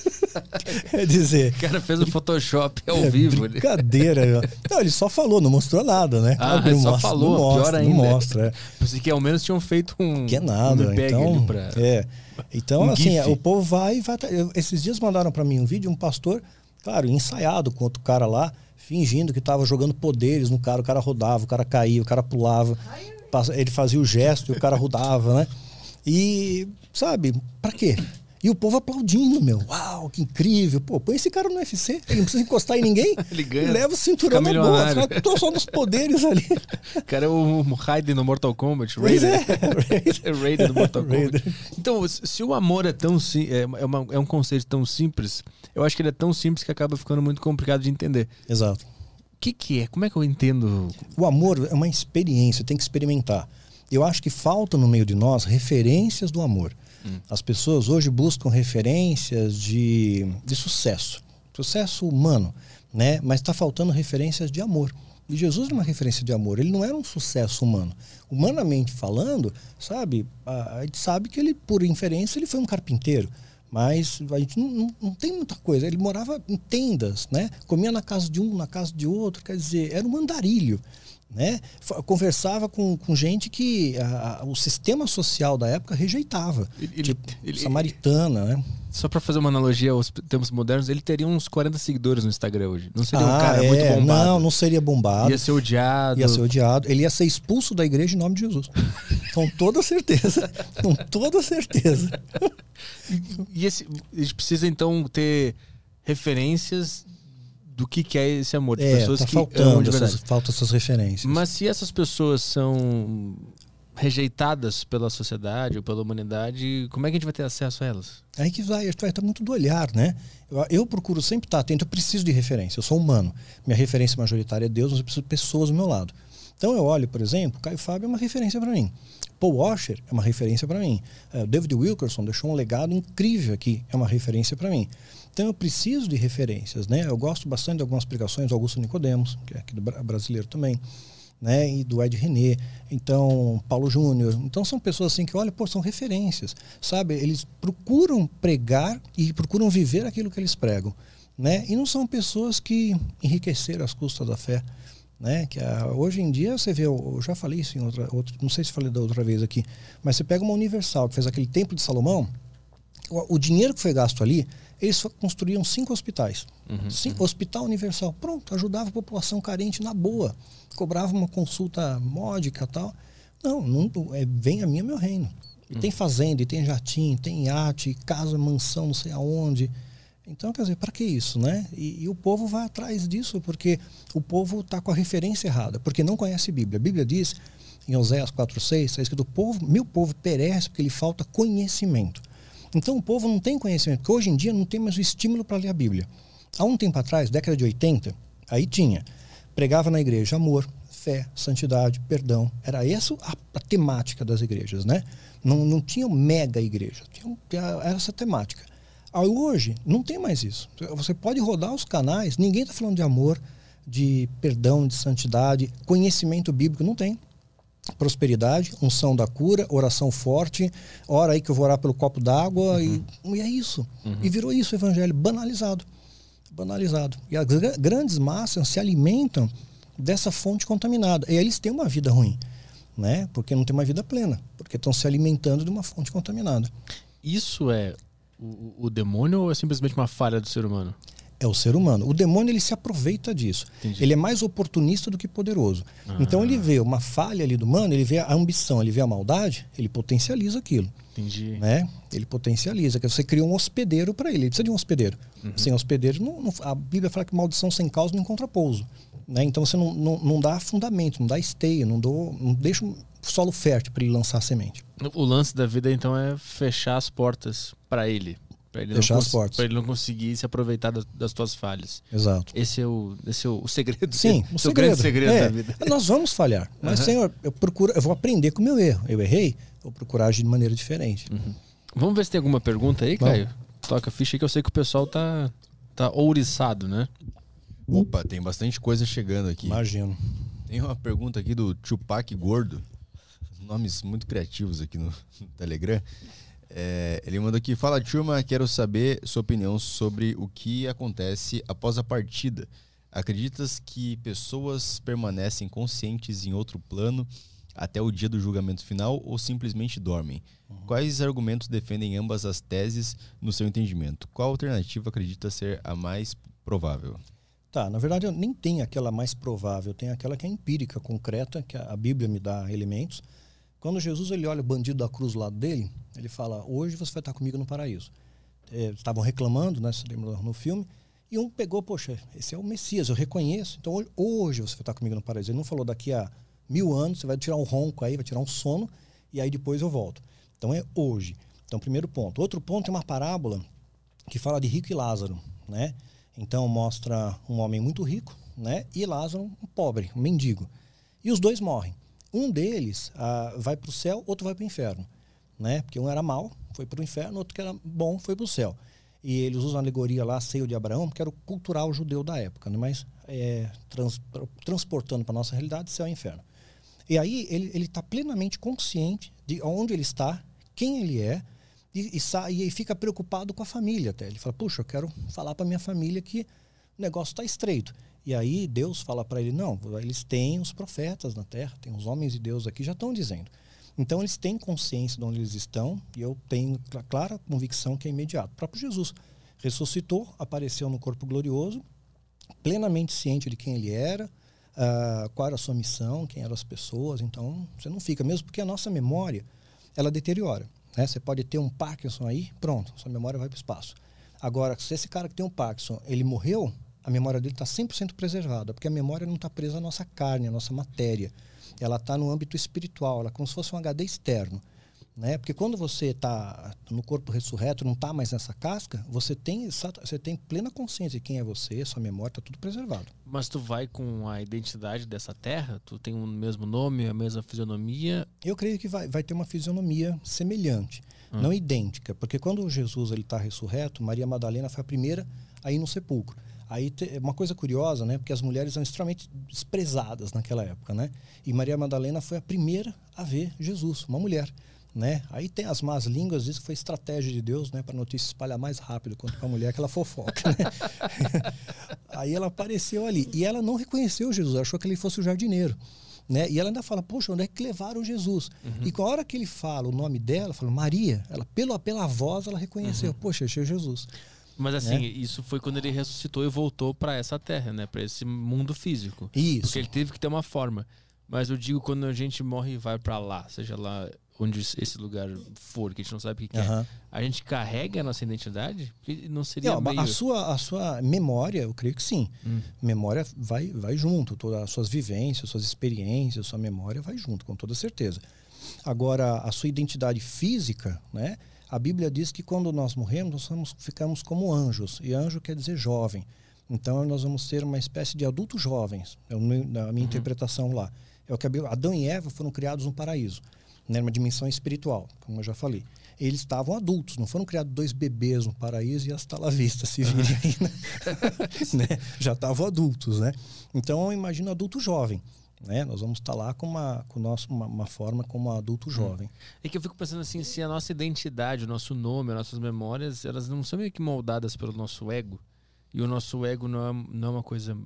Quer dizer. O cara fez o Photoshop ao é, vivo. Brincadeira. não, ele só falou, não mostrou nada, né? Ah, ele só mostra, falou, mostra, pior ainda. Não mostra. É. Pensei que ao menos tinham feito um. Que é nada. Um então, pra... é. Então, um assim, o povo vai e vai. Esses dias mandaram para mim um vídeo, um pastor, claro, ensaiado com outro cara lá fingindo que estava jogando poderes no cara, o cara rodava, o cara caía, o cara pulava, ele fazia o gesto e o cara rodava, né? E, sabe, para quê? E o povo aplaudindo, meu. Uau, que incrível. Pô, põe esse cara no UFC. Ele não precisa encostar em ninguém. ele ganha. Leva o cinturão na boa. Tô só nos poderes ali. O cara é o Raiden no Mortal Kombat. Raider. É, Raider do Mortal Kombat. Então, se o amor é tão é, é, uma, é um conceito tão simples, eu acho que ele é tão simples que acaba ficando muito complicado de entender. Exato. O que, que é? Como é que eu entendo? O amor é uma experiência, tem que experimentar. Eu acho que falta no meio de nós referências do amor. Hum. As pessoas hoje buscam referências de, de sucesso, sucesso humano, né? mas está faltando referências de amor. E Jesus é uma referência de amor. Ele não era um sucesso humano. Humanamente falando, sabe, a, gente sabe que ele, por inferência, ele foi um carpinteiro. Mas a gente não, não, não, tem muita coisa. Ele morava em tendas, né? Comia na casa de um, na casa de outro. Quer dizer, era um andarilho né? Conversava com, com gente que a, a, o sistema social da época rejeitava. Ele, tipo, ele, samaritana, né? Só para fazer uma analogia aos tempos modernos, ele teria uns 40 seguidores no Instagram hoje. Não seria ah, um cara é, muito bombado. Não, não seria bombado. Ia ser odiado. Ia ser odiado. Ele ia ser expulso da igreja em nome de Jesus. com toda certeza. com toda certeza. e, e esse, a gente precisa então ter referências do que, que é esse amor. De é, pessoas tá que faltando essas, faltam essas referências. Mas se essas pessoas são rejeitadas pela sociedade ou pela humanidade, como é que a gente vai ter acesso a elas? Aí que vai, vai estar muito do olhar, né? Eu, eu, procuro sempre estar atento, eu preciso de referência, eu sou humano. Minha referência majoritária é Deus, mas eu preciso de pessoas do meu lado. Então eu olho, por exemplo, Caio Fábio é uma referência para mim. Paul Washer é uma referência para mim. Uh, David Wilkerson deixou um legado incrível aqui, é uma referência para mim. Então eu preciso de referências, né? Eu gosto bastante de algumas pregações do Augusto Nicodemos, que é aqui do brasileiro também, né? E do Ed René, então Paulo Júnior. Então são pessoas assim que olha, pô, são referências, sabe? Eles procuram pregar e procuram viver aquilo que eles pregam, né? E não são pessoas que enriqueceram as custas da fé. Né? Que a, hoje em dia você vê, eu, eu já falei isso em outra, outra, não sei se falei da outra vez aqui, mas você pega uma Universal que fez aquele Templo de Salomão, o, o dinheiro que foi gasto ali eles construíam cinco hospitais. Uhum, cinco, uhum. Hospital Universal. Pronto, ajudava a população carente na boa. Cobrava uma consulta módica tal. Não, não é, vem a mim, meu reino. E uhum. tem fazenda, e tem jatinho, tem iate, casa, mansão, não sei aonde. Então, quer dizer, para que isso, né? E, e, o povo vai atrás disso, porque o povo está com a referência errada, porque não conhece a Bíblia. A Bíblia diz, em Oséias 4,6, está escrito: povo, meu povo perece porque lhe falta conhecimento. Então o povo não tem conhecimento, porque hoje em dia não tem mais o estímulo para ler a Bíblia. Há um tempo atrás, década de 80, aí tinha. Pregava na igreja amor, fé, santidade, perdão. Era essa a, a temática das igrejas, né? Não, não tinha mega igreja, tinha, era essa temática. Aí hoje não tem mais isso. Você pode rodar os canais, ninguém está falando de amor, de perdão, de santidade, conhecimento bíblico, não tem prosperidade, unção da cura, oração forte, hora aí que eu vou orar pelo copo d'água uhum. e, e, é isso. Uhum. E virou isso o evangelho banalizado. Banalizado. E as grandes massas se alimentam dessa fonte contaminada. E eles têm uma vida ruim, né? Porque não tem uma vida plena, porque estão se alimentando de uma fonte contaminada. Isso é o, o demônio ou é simplesmente uma falha do ser humano? É o ser humano. O demônio ele se aproveita disso. Entendi. Ele é mais oportunista do que poderoso. Ah. Então ele vê uma falha ali do humano, ele vê a ambição, ele vê a maldade, ele potencializa aquilo. Entendi. né? Ele potencializa, que você cria um hospedeiro para ele. Ele precisa de um hospedeiro. Uhum. Sem hospedeiro, não, não- a Bíblia fala que maldição sem causa não encontra pouso. Né? Então você não, não, não dá fundamento, não dá esteia, não, dou, não deixa um solo fértil para ele lançar a semente. O lance da vida, então, é fechar as portas pra ele. Pra ele Fechar não as portas. Pra ele não conseguir se aproveitar das, das tuas falhas. Exato. Esse é o, esse é o, o segredo. Sim, o o seu grande segredo. segredo É, da vida. Nós vamos falhar. Mas, Aham. Senhor, eu procuro, eu vou aprender com o meu erro. Eu errei, vou procurar agir de maneira diferente. Vamos ver se tem alguma pergunta aí, Vamos. Caio? Toca a ficha aí que eu sei que o pessoal tá, tá ouriçado, né? Opa, tem bastante coisa chegando aqui. Imagino. Tem uma pergunta aqui do Tupac Gordo. Nomes muito criativos aqui no, no Telegram. É, ele mandou aqui: Fala, turma, quero saber sua opinião sobre o que acontece após a partida. Acreditas que pessoas permanecem conscientes em outro plano até o dia do julgamento final ou simplesmente dormem? Quais argumentos defendem ambas as teses no seu entendimento? Qual alternativa acredita ser a mais provável? Tá, na verdade eu nem tenho aquela mais provável, tenho aquela que é empírica, concreta, que a Bíblia me dá elementos. Quando Jesus ele olha o bandido da cruz do lado dele, ele fala: Hoje você vai estar comigo no paraíso. É, Estavam reclamando, né? Você lembra no filme? E um pegou, poxa, esse é o Messias, eu reconheço. Então hoje, você vai estar comigo no paraíso. Ele não falou daqui a mil anos, você vai tirar um ronco aí, vai tirar um sono, e aí depois eu volto. Então é hoje. Então, primeiro ponto. Outro ponto é uma parábola que fala de rico e Lázaro, né? Então mostra um homem muito rico, né? E Lázaro um pobre, um mendigo. E os dois morrem. Um deles ah, vai para o céu, outro vai para o inferno, né? Porque um era mau, foi para o inferno, outro que era bom, foi para o céu. E eles usam a alegoria lá, seio de Abraão, que era o cultural judeu da época, né? Mas é, trans- transportando para nossa realidade, céu e inferno. E aí ele está plenamente consciente de onde ele está, quem ele é, e, e, sa- e fica preocupado com a família até. Ele fala, puxa, eu quero falar para minha família que o negócio está estreito. E aí Deus fala para ele, não, eles têm os profetas na terra, tem os homens de Deus aqui, já estão dizendo. Então eles têm consciência de onde eles estão e eu tenho cla- clara convicção que é imediato. O próprio Jesus ressuscitou, apareceu no corpo glorioso, plenamente ciente de quem ele era, ah, qual era a sua missão, quem eram as pessoas. Então, você não fica, mesmo porque a nossa memória, ela deteriora. Né? Você pode ter um Parkinson aí, pronto, sua memória vai para o espaço. Agora, se esse cara que tem um Parkinson, ele morreu, a memória dele está 100% preservada, porque a memória não está presa à nossa carne, à nossa matéria. Ela está no âmbito espiritual, ela é como se fosse um HD externo. Né? Porque quando você está no corpo ressurreto, não está mais nessa casca, você tem, você tem plena consciência de quem é você, sua memória, está tudo preservado. Mas tu vai com a identidade dessa terra? Tu tem o mesmo nome, a mesma fisionomia? Eu creio que vai, vai ter uma fisionomia semelhante, não idêntica, porque quando Jesus ele está ressurreto, Maria Madalena foi a primeira a ir no sepulcro. Aí te- uma coisa curiosa, né? Porque as mulheres eram extremamente desprezadas naquela época, né? E Maria Madalena foi a primeira a ver Jesus, uma mulher, né? Aí tem as más línguas, diz que foi estratégia de Deus, né? Para a notícia espalhar mais rápido quanto para a mulher que ela fofoca, né? Aí ela apareceu ali e ela não reconheceu Jesus, achou que ele fosse o jardineiro. Né? E ela ainda fala, poxa, onde é que levaram Jesus? E com a hora que ele fala o nome dela, fala Maria, ela pela, pela voz ela reconheceu, poxa, esse é Jesus. Mas assim, Né? isso foi quando ele ressuscitou e voltou pra essa terra, né? Pra esse mundo físico. Isso. Porque ele teve que ter uma forma. Mas eu digo quando a gente morre e vai pra lá, seja lá onde esse lugar for, que a gente não sabe o que, que é. A gente carrega a nossa identidade? Porque não seria Não, meio... a, sua, a sua memória, eu creio que sim. Hum. Memória vai, vai junto, todas as suas vivências, suas experiências, sua memória vai junto, com toda certeza. Agora, a sua identidade física, né? A Bíblia diz que quando nós morremos, nós somos, ficamos como anjos. E anjo quer dizer jovem. Então, nós vamos ser uma espécie de adultos jovens, é na minha interpretação lá. É o que a Bíblia- Adão e Eva foram criados no paraíso, né? Uma dimensão espiritual, como eu já falei. Eles estavam adultos, não foram criados dois bebês no paraíso e hasta la vista, se virem aí, né? né? Já estavam adultos, né? Então, eu imagino adulto jovem. Né? Nós vamos estar lá com uma, com nosso, uma, uma forma como adulto jovem. É que eu fico pensando assim, se a nossa identidade, o nosso nome, as nossas memórias, elas não são meio que moldadas pelo nosso ego. E o nosso ego não é, não é uma coisa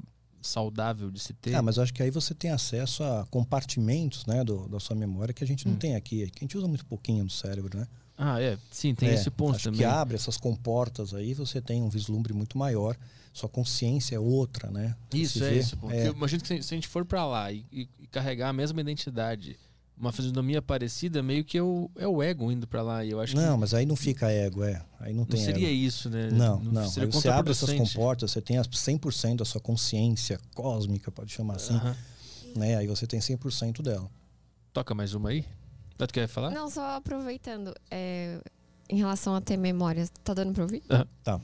saudável de se ter. Ah, mas eu acho que aí você tem acesso a compartimentos né, do, da sua memória que a gente não Hum. tem aqui. Que a gente usa muito pouquinho do cérebro, né? Ah, é. Sim, tem É, esse ponto acho também. que abre essas comportas aí, você tem um vislumbre muito maior. Sua consciência é outra, né? Isso, é vê- isso. Porque é. eu imagino que se, se a gente for pra lá e, e- e carregar a mesma identidade, uma fisionomia parecida, meio que é o, é o ego indo pra lá. E eu acho Não, que mas aí não fica ego, é. Aí não não tem seria ego. isso, né? Não, não. Seria Aí você abre essas comportas, você tem as 100% da sua consciência cósmica, pode chamar assim, Aham. né? Aí você tem 100% dela. Toca mais uma aí? Tu quer falar? Não, só aproveitando, é, em relação a ter memória, tá dando pra ouvir? Aham. Tá.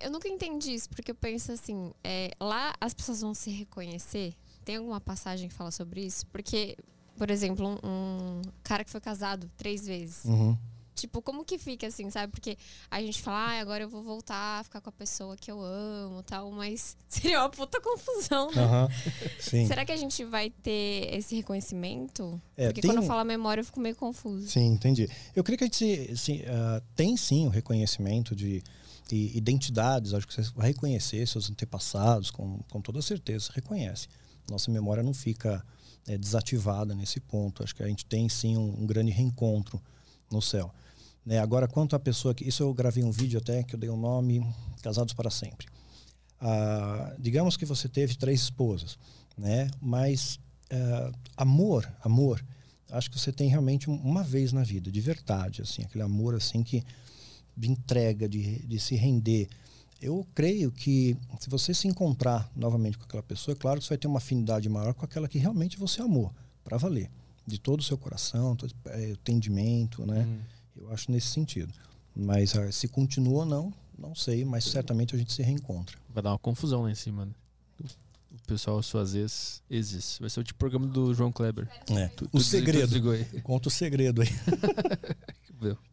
Eu nunca entendi isso, porque eu penso assim, é, lá as pessoas vão se reconhecer. Tem alguma passagem que fala sobre isso? Porque, por exemplo, um, um cara que foi casado três vezes. Uhum. Tipo, como que fica assim, sabe? Porque a gente fala, ah, agora eu vou voltar a ficar com a pessoa que eu amo tal, mas seria uma puta confusão, né? Sim. Será que a gente vai ter esse reconhecimento? É, Porque tem quando eu falo memória, eu fico meio confuso. Sim, entendi. Eu creio que a gente se, ah, tem sim o reconhecimento de, de identidades. Acho que você vai reconhecer seus antepassados, com, com toda certeza, reconhece. Nossa memória não fica eh, desativada nesse ponto. Acho que a gente tem sim um, um grande reencontro no céu. Né? Agora, quanto à pessoa que. Isso eu gravei um vídeo até que eu dei o nome Casados para Sempre. Ah, digamos que você teve três esposas, né? mas ah, amor, amor, acho que você tem realmente um- uma vez na vida, de verdade, assim, aquele amor assim que de entrega, de, de se render. Eu creio que se você se encontrar novamente com aquela pessoa, é claro que você vai ter uma afinidade maior com aquela que realmente você amou, para valer, de todo o seu coração, todo é, entendimento, né? Hum. Eu acho nesse sentido. Mas ah, se continua ou não, não sei, mas certamente a gente se reencontra. Vai dar uma confusão lá em cima, né? O pessoal, suas ex, exes. Vai ser o tipo programa do João Kleber. É. Tu- tu O desligou- segredo. desligou. Conta o segredo aí.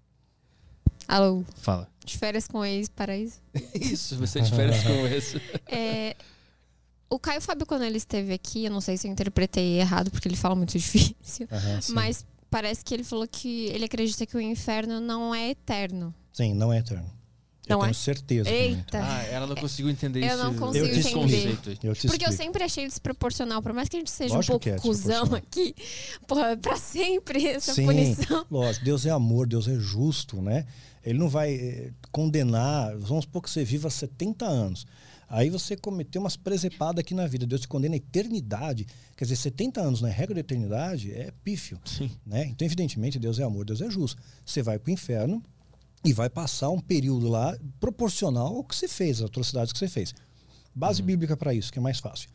Alô, Fala. de férias com ex, paraíso? Isso, ser de férias com esse. É, o Caio Fábio, quando ele esteve aqui, eu não sei se eu interpretei errado, porque ele fala muito difícil, sim. mas parece que ele falou que ele acredita que o inferno não é eterno. Sim, não é eterno. Eu Não tenho é? certeza. também. Eita! Ah, ela não conseguiu entender Eu isso. não consigo Eu te entender. Eu te Porque eu sempre achei desproporcional, por mais que a gente seja Lógico um pouco é cuzão aqui, porra, pra sempre essa Sim, punição. lógico, Deus é amor, Deus é justo, né? Ele não vai eh, condenar, vamos supor que você viva 70 anos. Aí você cometeu umas presepadas aqui na vida, Deus te condena a eternidade. Quer dizer, 70 anos na regra da eternidade é pífio. Sim. Né? Então, evidentemente, Deus é amor, Deus é justo. Você vai para o inferno e vai passar um período lá proporcional ao que você fez, às atrocidades que você fez. Base bíblica para isso, que é mais fácil.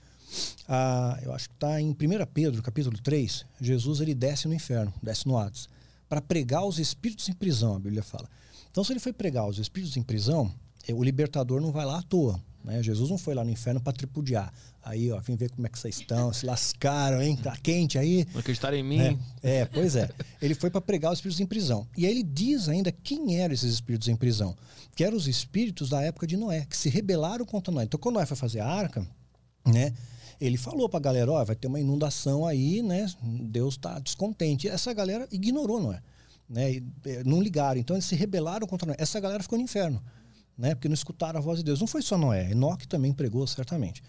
Ah, eu acho que está em 1 Pedro, capítulo 3, Jesus ele desce no inferno, desce no Hades, para pregar os espíritos em prisão, a Bíblia fala. Então, se ele foi pregar os espíritos em prisão, eh, o libertador não vai lá à toa. Né? Jesus não foi lá no inferno para tripudiar. Aí, ó, vem ver como é que vocês estão, se lascaram, hein? Tá quente aí. Não acreditaram em mim. É, é, pois é. Ele foi para pregar os espíritos em prisão. E aí ele diz ainda quem eram esses espíritos em prisão. Que eram os espíritos da época de Noé, que se rebelaram contra Noé. Então, quando Noé foi fazer a arca, né? Ele falou para a galera, ó, vai ter uma inundação aí, né? Deus está descontente. Essa galera ignorou Noé, né? E, eh, não ligaram. Então, eles se rebelaram contra Noé. Essa galera ficou no inferno, né? Porque não escutaram a voz de Deus. Não foi só Noé, Enoque também pregou, certamente.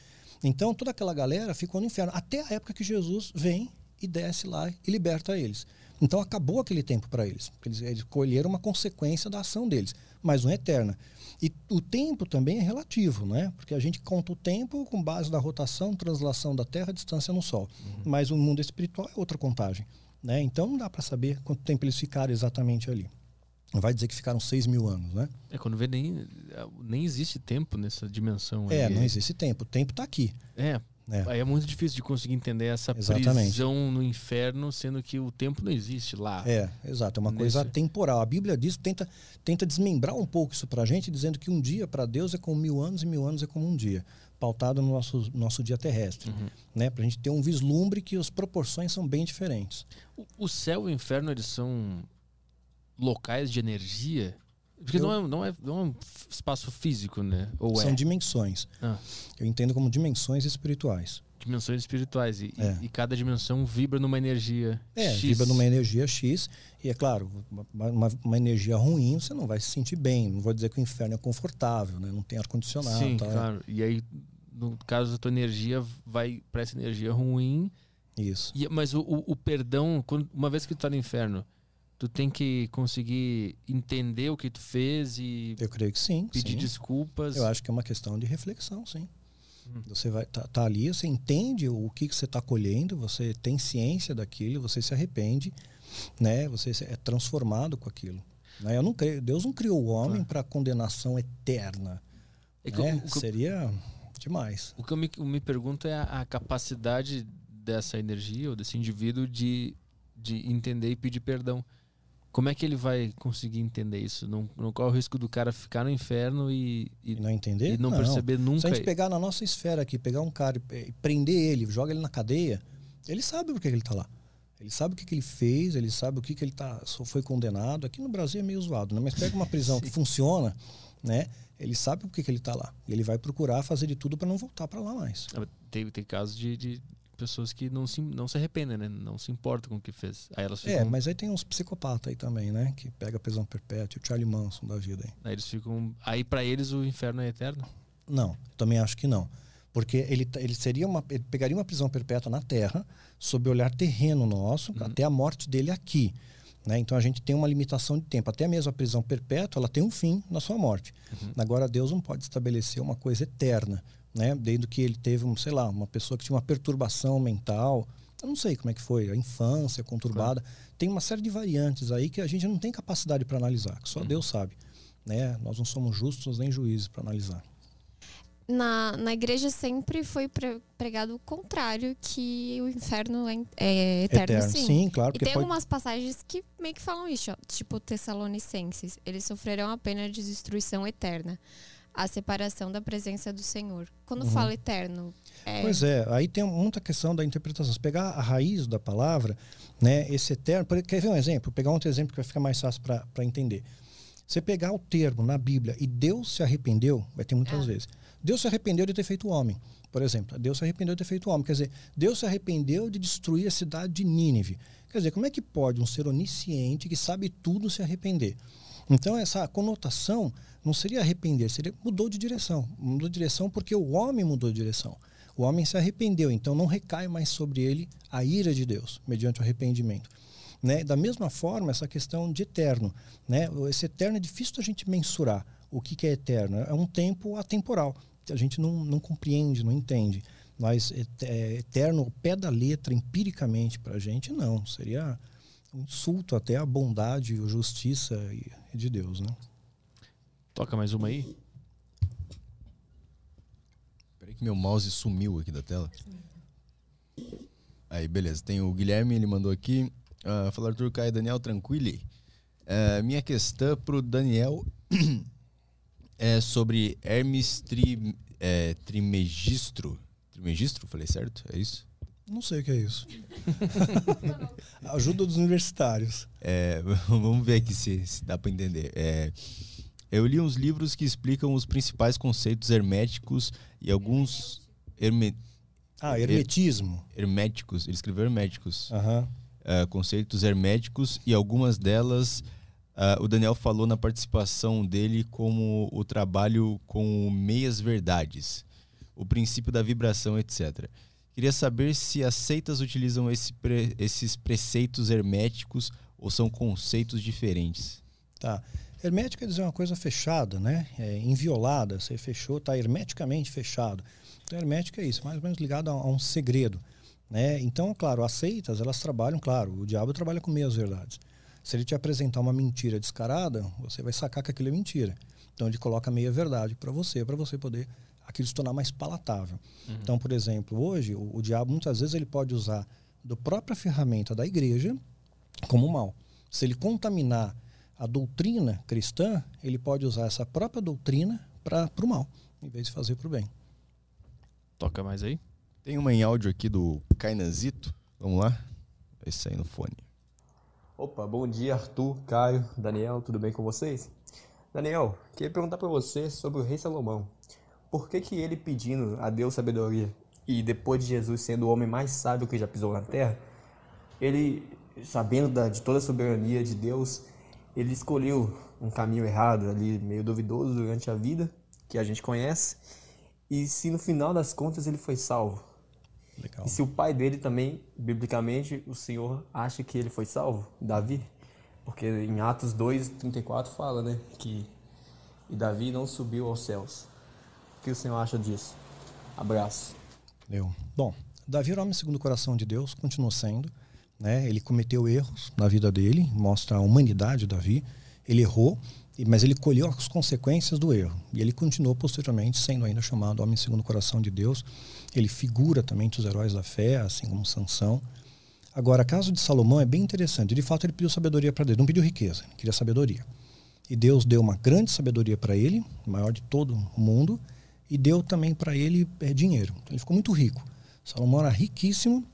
Então, toda aquela galera ficou no inferno. Até a época que Jesus vem e desce lá e liberta eles. Então, acabou aquele tempo para eles. eles. Eles colheram uma consequência da ação deles, mas não é eterna. E o tempo também é relativo, né? Porque a gente conta o tempo com base na rotação, translação da Terra, distância no Sol. Mas o mundo espiritual é outra contagem. Né? Então, não dá para saber quanto tempo eles ficaram exatamente ali. Não vai dizer que ficaram 6 mil anos, né? É quando vê nem, nem existe tempo nessa dimensão. É, aí. não existe tempo. O tempo está aqui. É, né? aí é muito difícil de conseguir entender essa Exatamente. prisão no inferno, sendo que o tempo não existe lá. É, exato. É uma coisa Nesse- temporal. A Bíblia diz, tenta, tenta desmembrar um pouco isso para a gente, dizendo que um dia para Deus é como mil anos e mil anos é como um dia, pautado no nosso, nosso dia terrestre. Uhum. Né? Para a gente ter um vislumbre que as proporções são bem diferentes. O, o céu e o inferno, eles são locais de energia? Porque Eu- não, é, não, é, não é um espaço físico, né? Ou são é? dimensões. Ah, Eu entendo como dimensões espirituais. dimensões espirituais. E, e- É. e cada dimensão vibra numa energia É, X. vibra numa energia X. E é claro, uma, uma- energia ruim, você não vai se sentir bem. Não vou dizer que o inferno é confortável, né? não tem ar-condicionado. Sim, é. claro. E aí, no caso, a tua energia vai para essa energia ruim. Isso. E- mas o, o- o perdão, quando- uma vez que tu tá no inferno, tu tem que conseguir entender o que tu fez e Eu creio que sim. pedir sim. desculpas. Eu acho que é uma questão de reflexão, sim. Hum. Você vai tá, tá ali, você entende o que, que você está colhendo, você tem ciência daquilo, você se arrepende, né? Você é transformado com aquilo. Né? Eu não creio, Deus não criou o homem para condenação eterna. É né? Seria demais. o que eu me, eu me pergunto é a, a capacidade dessa energia ou desse indivíduo de, de entender e pedir perdão. Como é que ele vai conseguir entender isso? Não, não corre o risco do cara ficar no inferno e, e, E não entender? e não, perceber Se nunca. a gente pegar na nossa esfera aqui, pegar um cara e, prender ele, joga ele na cadeia, ele sabe por que ele está lá. Ele sabe o que, que ele fez, ele sabe o que, que ele tá, foi condenado. Aqui no Brasil é meio zoado, né? Mas pega uma prisão que funciona, né? Ele sabe por que, que ele está lá. E ele vai procurar fazer de tudo para não voltar para lá mais. Tem, tem casos de, de pessoas que não se, não se arrependem, né? Não se importam com o que fez. Aí elas ficam, É, mas aí tem uns psicopatas aí também, né? Que pega prisão perpétua, o Charlie Manson da vida aí. aí eles ficam. Aí pra eles o inferno é eterno. Não, também acho que não. Porque ele, ele seria uma. Ele pegaria uma prisão perpétua na Terra, sob o olhar terreno nosso, até a morte dele aqui. Né? Então a gente tem uma limitação de tempo. Até mesmo a prisão perpétua, ela tem um fim na sua morte. Agora Deus não pode estabelecer uma coisa eterna, né? Desde que ele teve, um, sei lá, uma pessoa que tinha uma perturbação mental. Eu não sei como é que foi, a infância conturbada. Tem uma série de variantes aí que a gente não tem capacidade para analisar, que só Deus sabe. Né? Nós não somos justos nem juízes para analisar. Na, na igreja sempre foi pre- pregado o contrário, que o inferno é, é eterno, sim. claro, E tem pode... algumas passagens que meio que falam isso, ó, tipo Tessalonicenses. Eles sofrerão a pena de destruição eterna, a separação da presença do Senhor. Quando Uhum. fala eterno, é, Pois é, aí tem muita questão da interpretação. Se pegar a raiz da palavra, né, esse eterno. Quer ver um exemplo? Vou pegar outro exemplo que vai ficar mais fácil para entender. Você pegar o termo na Bíblia e Deus se arrependeu, vai ter muitas Ah. vezes. Deus se arrependeu de ter feito o homem, por exemplo. Deus se arrependeu de ter feito o homem. Quer dizer, Deus se arrependeu de destruir a cidade de Nínive. Quer dizer, como é que pode um ser onisciente que sabe tudo se arrepender? Então, essa conotação não seria arrepender, seria mudou de direção. Mudou de direção porque o homem mudou de direção. O homem se arrependeu, então não recai mais sobre ele a ira de Deus, mediante o arrependimento. Né? Da mesma forma, essa questão de eterno. Né? Esse eterno é difícil a gente mensurar o que, que é eterno. É um tempo atemporal, a gente não, não compreende, não entende. Mas et- é, eterno, ao pé da letra, empiricamente, para a gente, não. Seria um insulto até à bondade, a justiça e- e de Deus. Né? Toca mais uma aí. Peraí que meu mouse sumiu aqui da tela. Aí, beleza. Tem o Guilherme, ele mandou aqui. Uh, fala Arthur Caio Daniel, tranquilo. Uh, minha questão pro Daniel é sobre Hermes tri, é, Trimegistro. Trimegistro, falei certo? É isso? Não sei o que é isso. Ajuda dos universitários. É, vamos ver aqui se, se dá para entender. É, eu li uns livros que explicam os principais conceitos herméticos e alguns herme, Ah, hermetismo. herméticos. Ele escreveu herméticos. Aham. uh, conceitos herméticos e algumas delas uh, o Daniel falou na participação dele como o trabalho com meias verdades, o princípio da vibração, etc. Queria saber se as seitas utilizam esse pre- esses preceitos herméticos ou são conceitos diferentes. Tá. Hermético quer dizer uma coisa fechada, né? É, inviolada. Você fechou, está hermeticamente fechado. Então, hermético é isso, mais ou menos ligado a, a um segredo. Né? Então, claro, as seitas, elas trabalham, claro, o diabo trabalha com meias verdades. Se ele te apresentar uma mentira descarada, você vai sacar que aquilo é mentira. Então, ele coloca meia verdade para você, para você poder aquilo se tornar mais palatável. Então, por exemplo, hoje, o, o diabo, muitas vezes, ele pode usar da própria ferramenta da igreja como mal. Se ele contaminar a doutrina cristã, ele pode usar essa própria doutrina para o mal, em vez de fazer para o bem. Toca mais aí. Tem uma em áudio aqui do Kainazito. Vamos lá? Vai sair no fone. Opa, bom dia Arthur, Caio, Daniel, tudo bem com vocês? Daniel, queria perguntar para você sobre o rei Salomão. Por que que ele pedindo a Deus sabedoria e depois de Jesus sendo o homem mais sábio que já pisou na terra, ele, sabendo da, de toda a soberania de Deus, ele escolheu um caminho errado ali, meio duvidoso durante a vida, que a gente conhece, e se no final das contas ele foi salvo? Legal. E se o pai dele também, biblicamente, o Senhor acha que ele foi salvo, Davi? Porque em Atos 2, 34 fala, né? Que e Davi não subiu aos céus. O que o senhor acha disso? Abraço. Eu. Bom, Davi era homem segundo o coração de Deus, continuou sendo. Né? Ele cometeu erros na vida dele, mostra a humanidade de Davi. Ele errou, mas ele colheu as consequências do erro. E ele continuou posteriormente sendo ainda chamado homem segundo o coração de Deus. Ele figura também entre os heróis da fé, assim como Sansão. Agora, caso de Salomão é bem interessante. De fato, ele pediu sabedoria para Deus, não pediu riqueza, ele queria sabedoria. E Deus deu uma grande sabedoria para ele, maior de todo o mundo, e deu também para ele é, dinheiro. Então, ele ficou muito rico. Salomão era riquíssimo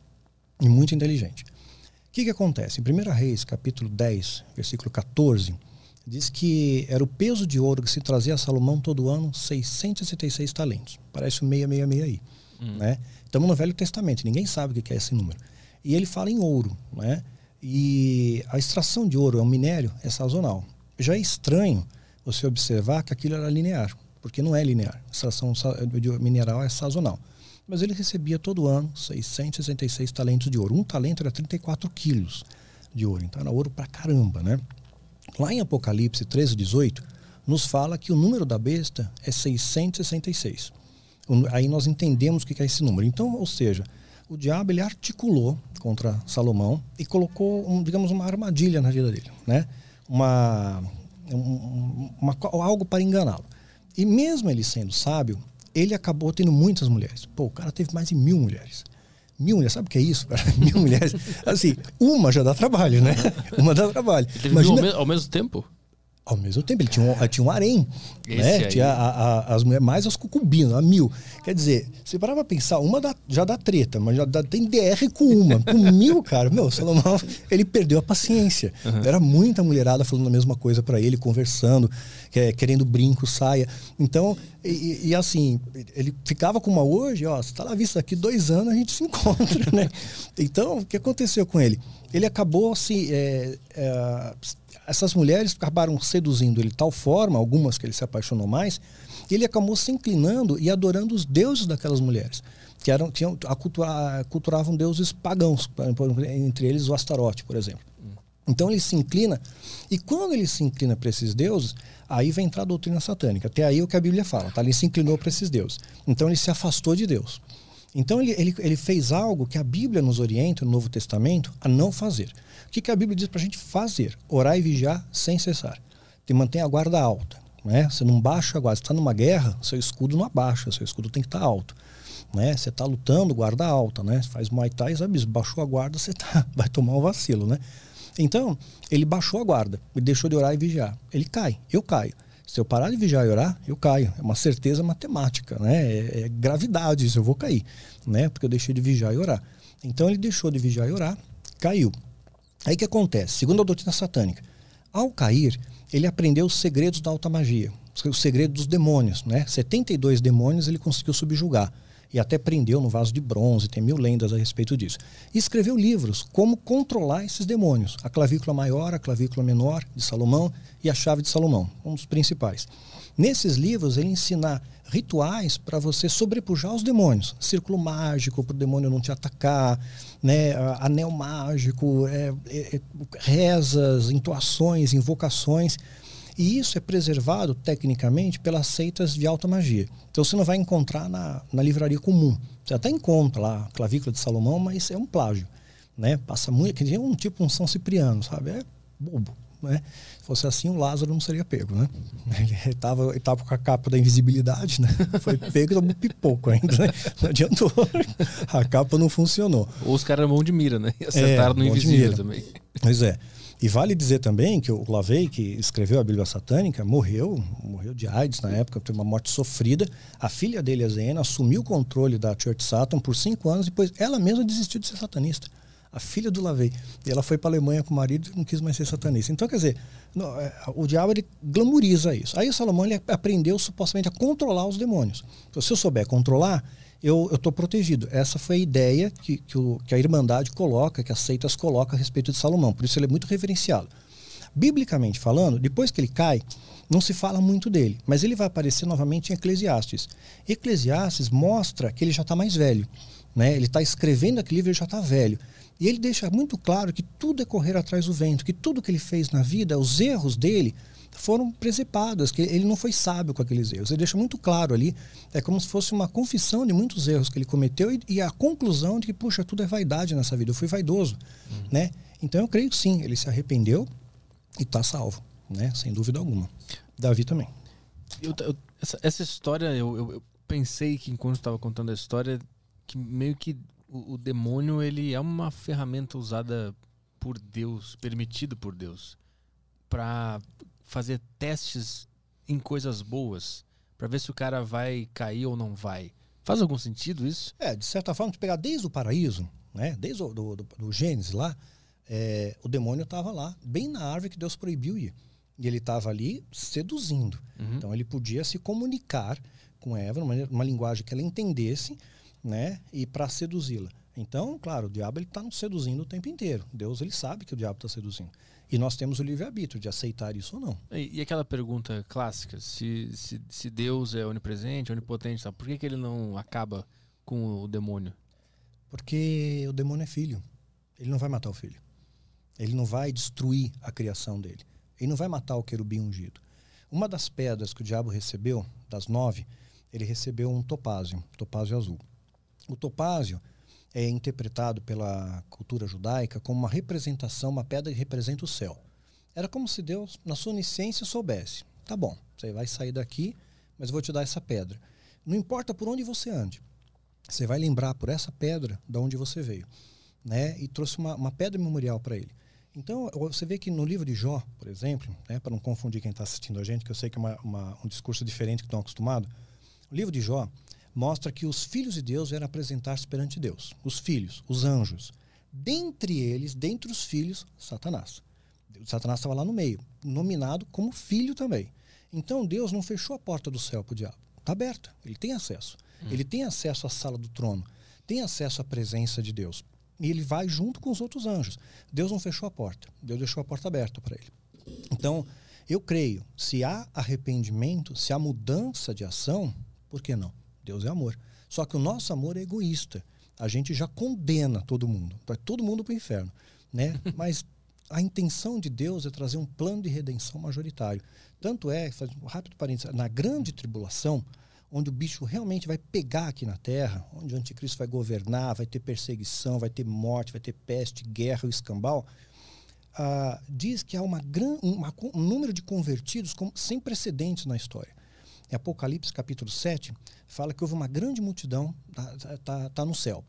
e muito inteligente. O que, que acontece? Em 1 Reis, capítulo 10, versículo 14, diz que era o peso de ouro que se trazia a Salomão todo ano 666 talentos. Parece o 666 aí. Hum. Né? Estamos no Velho Testamento, ninguém sabe o que é esse número. E ele fala em ouro. Né? E a extração de ouro é um minério, é sazonal. Já é estranho você observar que aquilo era linear, porque não é linear. A extração de mineral é sazonal. Mas ele recebia todo ano 666 talentos de ouro. Um talento era 34 quilos de ouro. Então era ouro pra caramba, né? Lá em Apocalipse 13, 18, nos fala que o número da besta é 666. Aí nós entendemos o que é esse número. Então, ou seja, o diabo ele articulou contra Salomão e colocou, um, digamos, uma armadilha na vida dele, né? Uma, um, uma, algo para enganá-lo. E mesmo ele sendo sábio, ele acabou tendo muitas mulheres. Pô, o cara teve mais de mil mulheres. Mil mulheres, sabe o que é isso? mil mulheres. Assim, uma já dá trabalho, né? Uma dá trabalho. Imagina... ao mesmo tempo? Ao mesmo tempo, ele tinha um, tinha um harém, né? Tinha a, a, as mulheres, mais as cucubinas, a mil. Quer dizer, você parava pra pensar, uma dá, já dá treta, mas já dá, tem DR com uma. Com mil, cara, meu, Salomão, ele perdeu a paciência. Uhum. Era muita mulherada falando a mesma coisa para ele, conversando, querendo brinco, saia. Então, e, e, assim, ele ficava com uma hoje, ó, você tá lá visto daqui dois anos a gente se encontra, né? Então, o que aconteceu com ele? Ele acabou se. É, é, essas mulheres acabaram seduzindo ele de tal forma, algumas que ele se apaixonou mais, que ele acabou se inclinando e adorando os deuses daquelas mulheres, que eram, tinham, culturavam deuses pagãos, entre eles o Astarote, por exemplo. Então ele se inclina, e quando ele se inclina para esses deuses, aí vem entrar a doutrina satânica. Até aí é o que a Bíblia fala, tá? ele se inclinou para esses deuses. Então ele se afastou de Deus. Então ele, ele, ele fez algo que a Bíblia nos orienta, no Novo Testamento, a não fazer. O que, que a Bíblia diz para a gente fazer? Orar e vigiar sem cessar. Te mantém a guarda alta. Né? Você não baixa a guarda. Você está numa guerra, seu escudo não abaixa, seu escudo tem que estar tá alto. Né? Você está lutando, guarda alta. Né? Você faz Muay Thai, sabe? baixou a guarda, você tá, vai tomar um vacilo. Né? Então, ele baixou a guarda, ele deixou de orar e vigiar. Ele cai, eu caio. Se eu parar de vigiar e orar, eu caio. É uma certeza matemática, né? É, é gravidade isso, eu vou cair, né? Porque eu deixei de vigiar e orar. Então ele deixou de vigiar e orar, caiu. Aí que acontece? Segundo a doutrina satânica, ao cair, ele aprendeu os segredos da alta magia, os segredos dos demônios, né? 72 demônios ele conseguiu subjugar e até prendeu no vaso de bronze, tem mil lendas a respeito disso. E escreveu livros como controlar esses demônios, a clavícula maior, a clavícula menor de Salomão e a chave de Salomão, um dos principais. Nesses livros ele ensina rituais para você sobrepujar os demônios, círculo mágico para o demônio não te atacar, né, anel mágico, é, é, é, rezas, intuações, invocações. E isso é preservado tecnicamente pelas seitas de alta magia. Então você não vai encontrar na, na livraria comum. Você até encontra lá a clavícula de Salomão, mas é um plágio. Né? Passa muito, é um tipo um São Cipriano, sabe? É bobo. Né? Se fosse assim, o Lázaro não seria pego, né? Ele estava ele tava com a capa da invisibilidade, né? Foi pego e tomou pipoco ainda, né? Não adiantou. A capa não funcionou. Ou os caras mão de mira, né? E acertaram é, no invisível também. Pois é. E vale dizer também que o Lavey, que escreveu a Bíblia Satânica, morreu, morreu de AIDS na época, teve uma morte sofrida. A filha dele, a Zena, assumiu o controle da Church Satan por cinco anos, depois ela mesma desistiu de ser satanista a filha do Lavey. E ela foi para a Alemanha com o marido e não quis mais ser satanista. Então, quer dizer, é, o diabo ele glamoriza isso. Aí o Salomão ele aprendeu supostamente a controlar os demônios. Então, se eu souber controlar, eu estou protegido. Essa foi a ideia que, que, o, que a Irmandade coloca, que as seitas colocam a respeito de Salomão. Por isso ele é muito reverenciado. Biblicamente falando, depois que ele cai, não se fala muito dele, mas ele vai aparecer novamente em Eclesiastes. Eclesiastes mostra que ele já está mais velho. Né? Ele está escrevendo aquele livro, ele já está velho. E ele deixa muito claro que tudo é correr atrás do vento, que tudo que ele fez na vida, os erros dele, foram presepados, que ele não foi sábio com aqueles erros. Ele deixa muito claro ali, é como se fosse uma confissão de muitos erros que ele cometeu e, e a conclusão de que, puxa, tudo é vaidade nessa vida, eu fui vaidoso, uhum. né? Então eu creio que sim, ele se arrependeu e está salvo, né? Sem dúvida alguma. Davi também. Eu, eu, essa, essa, história, eu, eu, pensei que enquanto estava contando a história, que meio que o, o demônio ele é uma ferramenta usada por Deus, permitido por Deus, para fazer testes em coisas boas para ver se o cara vai cair ou não vai. Faz algum sentido isso? É, de certa forma, se pegar desde o paraíso, né, desde o do, do, do Gênesis lá, é, o demônio estava lá, bem na árvore que Deus proibiu ir. E ele estava ali seduzindo. Uhum. Então ele podia se comunicar com Eva numa, uma linguagem que ela entendesse, né, e para seduzi-la. Então, claro, o diabo ele está nos seduzindo o tempo inteiro. Deus ele sabe que o diabo está seduzindo. E nós temos o livre-arbítrio de aceitar isso ou não. E, e, aquela pergunta clássica: se, se, se Deus é onipresente, onipotente, sabe, por que, que ele não acaba com o demônio? Porque o demônio é filho. Ele não vai matar o filho. Ele não vai destruir a criação dele. Ele não vai matar o querubim ungido. Uma das pedras que o diabo recebeu, das nove, ele recebeu um topázio, topázio azul. O topázio é interpretado pela cultura judaica como uma representação, uma pedra que representa o céu. Era como se Deus, na sua onisciência, soubesse: tá bom, você vai sair daqui, mas vou te dar essa pedra. Não importa por onde você ande, você vai lembrar por essa pedra de onde você veio. Né? E trouxe uma, uma pedra memorial para ele. Então, você vê que no livro de Jó, por exemplo, né, para não confundir quem está assistindo a gente, que eu sei que é uma, uma, um discurso diferente que estão acostumados, o livro de Jó, mostra que os filhos de Deus vieram apresentar-se perante Deus. Os filhos, os anjos. Dentre eles, dentre os filhos, Satanás. Satanás estava lá no meio, nominado como filho também. Então Deus não fechou a porta do céu para o diabo. Está aberta. Ele tem acesso. Hum. Ele tem acesso à sala do trono. Tem acesso à presença de Deus. E ele vai junto com os outros anjos. Deus não fechou a porta. Deus deixou a porta aberta para ele. Então, eu creio, se há arrependimento, se há mudança de ação, por que não? Deus é amor. Só que o nosso amor é egoísta. A gente já condena todo mundo, vai todo mundo para o inferno, né? Mas a intenção de Deus é trazer um plano de redenção majoritário. Tanto é, faz um rápido parênteses, na grande tribulação, onde o bicho realmente vai pegar aqui na terra, onde o anticristo vai governar, vai ter perseguição, vai ter morte, vai ter peste, guerra, o escambau, ah, diz que há uma gran, uma, um número de convertidos com, sem precedentes na história. Em Apocalipse capítulo 7, fala que houve uma grande multidão, tá, tá, tá no céu.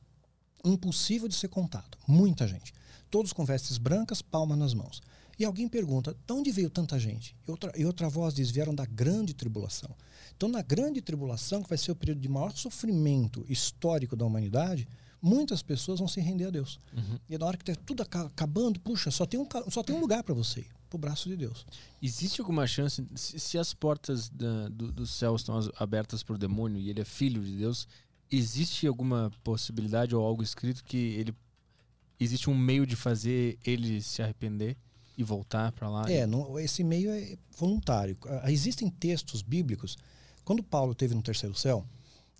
Impossível de ser contado. Muita gente. Todos com vestes brancas, palma nas mãos. E alguém pergunta, de onde veio tanta gente? E outra, e outra voz diz, vieram da grande tribulação. Então, na grande tribulação, que vai ser o período de maior sofrimento histórico da humanidade, muitas pessoas vão se render a Deus. Uhum. E na hora que está tudo acabando, puxa, só tem um, só tem um lugar para você para o braço de Deus. Existe alguma chance, se, as portas da, do, do céu estão abertas para o demônio e ele é filho de Deus, existe alguma possibilidade ou algo escrito que ele existe um meio de fazer ele se arrepender e voltar para lá? É, não, esse meio é voluntário. Ah, existem textos bíblicos. Quando Paulo teve no terceiro céu,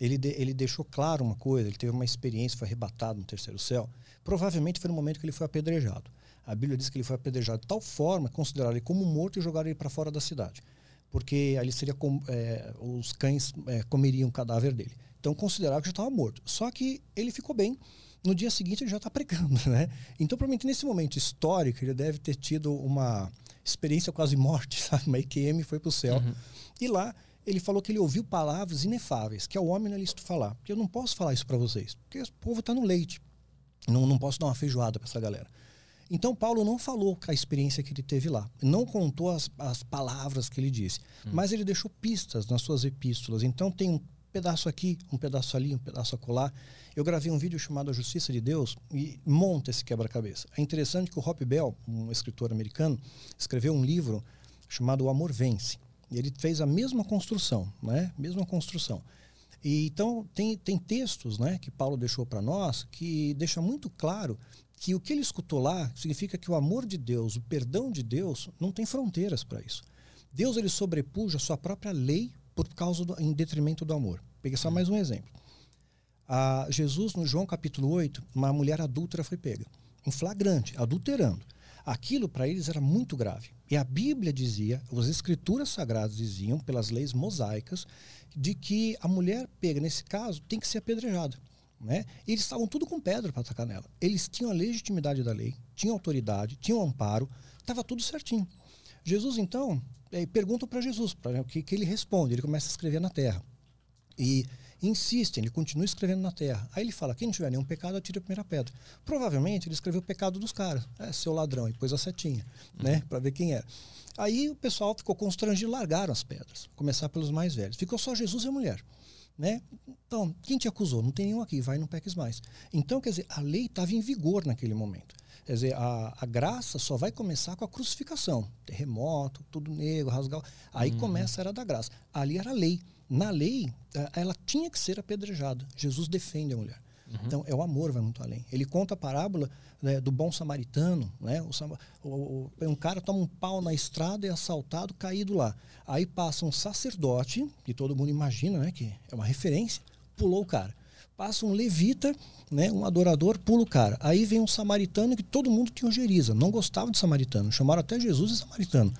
ele, de, ele deixou claro uma coisa, ele teve uma experiência, foi arrebatado no terceiro céu. Provavelmente foi no momento que ele foi apedrejado. A Bíblia diz que ele foi apedrejado de tal forma, consideraram ele como morto e jogaram ele para fora da cidade. Porque ali seria com, é, os cães é, comeriam o cadáver dele. Então consideraram que já estava morto. Só que ele ficou bem. No dia seguinte ele já está pregando, né? Então, provavelmente nesse momento histórico, ele deve ter tido uma experiência quase morte, sabe? Uma EQM foi para o céu. Uhum. E lá ele falou que ele ouviu palavras inefáveis, que ao homem não é lícito falar. Porque eu não posso falar isso para vocês, porque o povo está no leite. Não, não posso dar uma feijoada para essa galera. Então, Paulo não falou a experiência que ele teve lá, não contou as, as palavras que ele disse, hum. mas ele deixou pistas nas suas epístolas. Então, tem um pedaço aqui, um pedaço ali, um pedaço acolá. Eu gravei um vídeo chamado A Justiça de Deus e monta esse quebra-cabeça. É interessante que o Hop Bell, um escritor americano, escreveu um livro chamado O Amor Vence. E ele fez a mesma construção, né? Mesma construção. E, então, tem, tem textos né, que Paulo deixou para nós que deixa muito claro que o que ele escutou lá significa que o amor de Deus, o perdão de Deus, não tem fronteiras para isso. Deus ele sobrepuja a sua própria lei por causa do, em detrimento do amor. Peguei só mais um exemplo. Jesus, no João capítulo 8, uma mulher adúltera foi pega, em flagrante, adulterando. Aquilo para eles era muito grave. E a Bíblia dizia, as escrituras sagradas diziam, pelas leis mosaicas, de que a mulher pega, nesse caso, tem que ser apedrejada. Né? Eles estavam tudo com pedra para atacar nela. Eles tinham a legitimidade da lei, tinham autoridade, tinham amparo, estava tudo certinho. Jesus, então, é, pergunta para Jesus, para o que, que ele responde. Ele começa a escrever na terra. E insiste, ele continua escrevendo na terra. Aí ele fala: quem não tiver nenhum pecado, atira a primeira pedra. Provavelmente ele escreveu o pecado dos caras, é, seu ladrão, e pôs a setinha, uhum. né, para ver quem era. Aí o pessoal ficou constrangido, largaram as pedras, começar pelos mais velhos. Ficou só Jesus e a mulher. Né? Então, quem te acusou? Não tem nenhum aqui, vai, não peques mais. Então, quer dizer, a lei estava em vigor naquele momento. Quer dizer, a, a, graça só vai começar com a crucificação. Terremoto, tudo negro, rasgar. Aí uhum. começa a era da graça. Ali era a lei. Na lei, eh, ela tinha que ser apedrejada. Jesus defende a mulher. Uhum. Então, é o amor, vai muito além. Ele conta a parábola né, do bom samaritano. Né? O, o, um cara toma um pau na estrada é assaltado, caído lá. Aí passa um sacerdote, que todo mundo imagina né, que é uma referência, pulou o cara. Passa um levita, né, um adorador, pula o cara. Aí vem um samaritano que todo mundo tinha não gostava de samaritano. Chamaram até Jesus de samaritano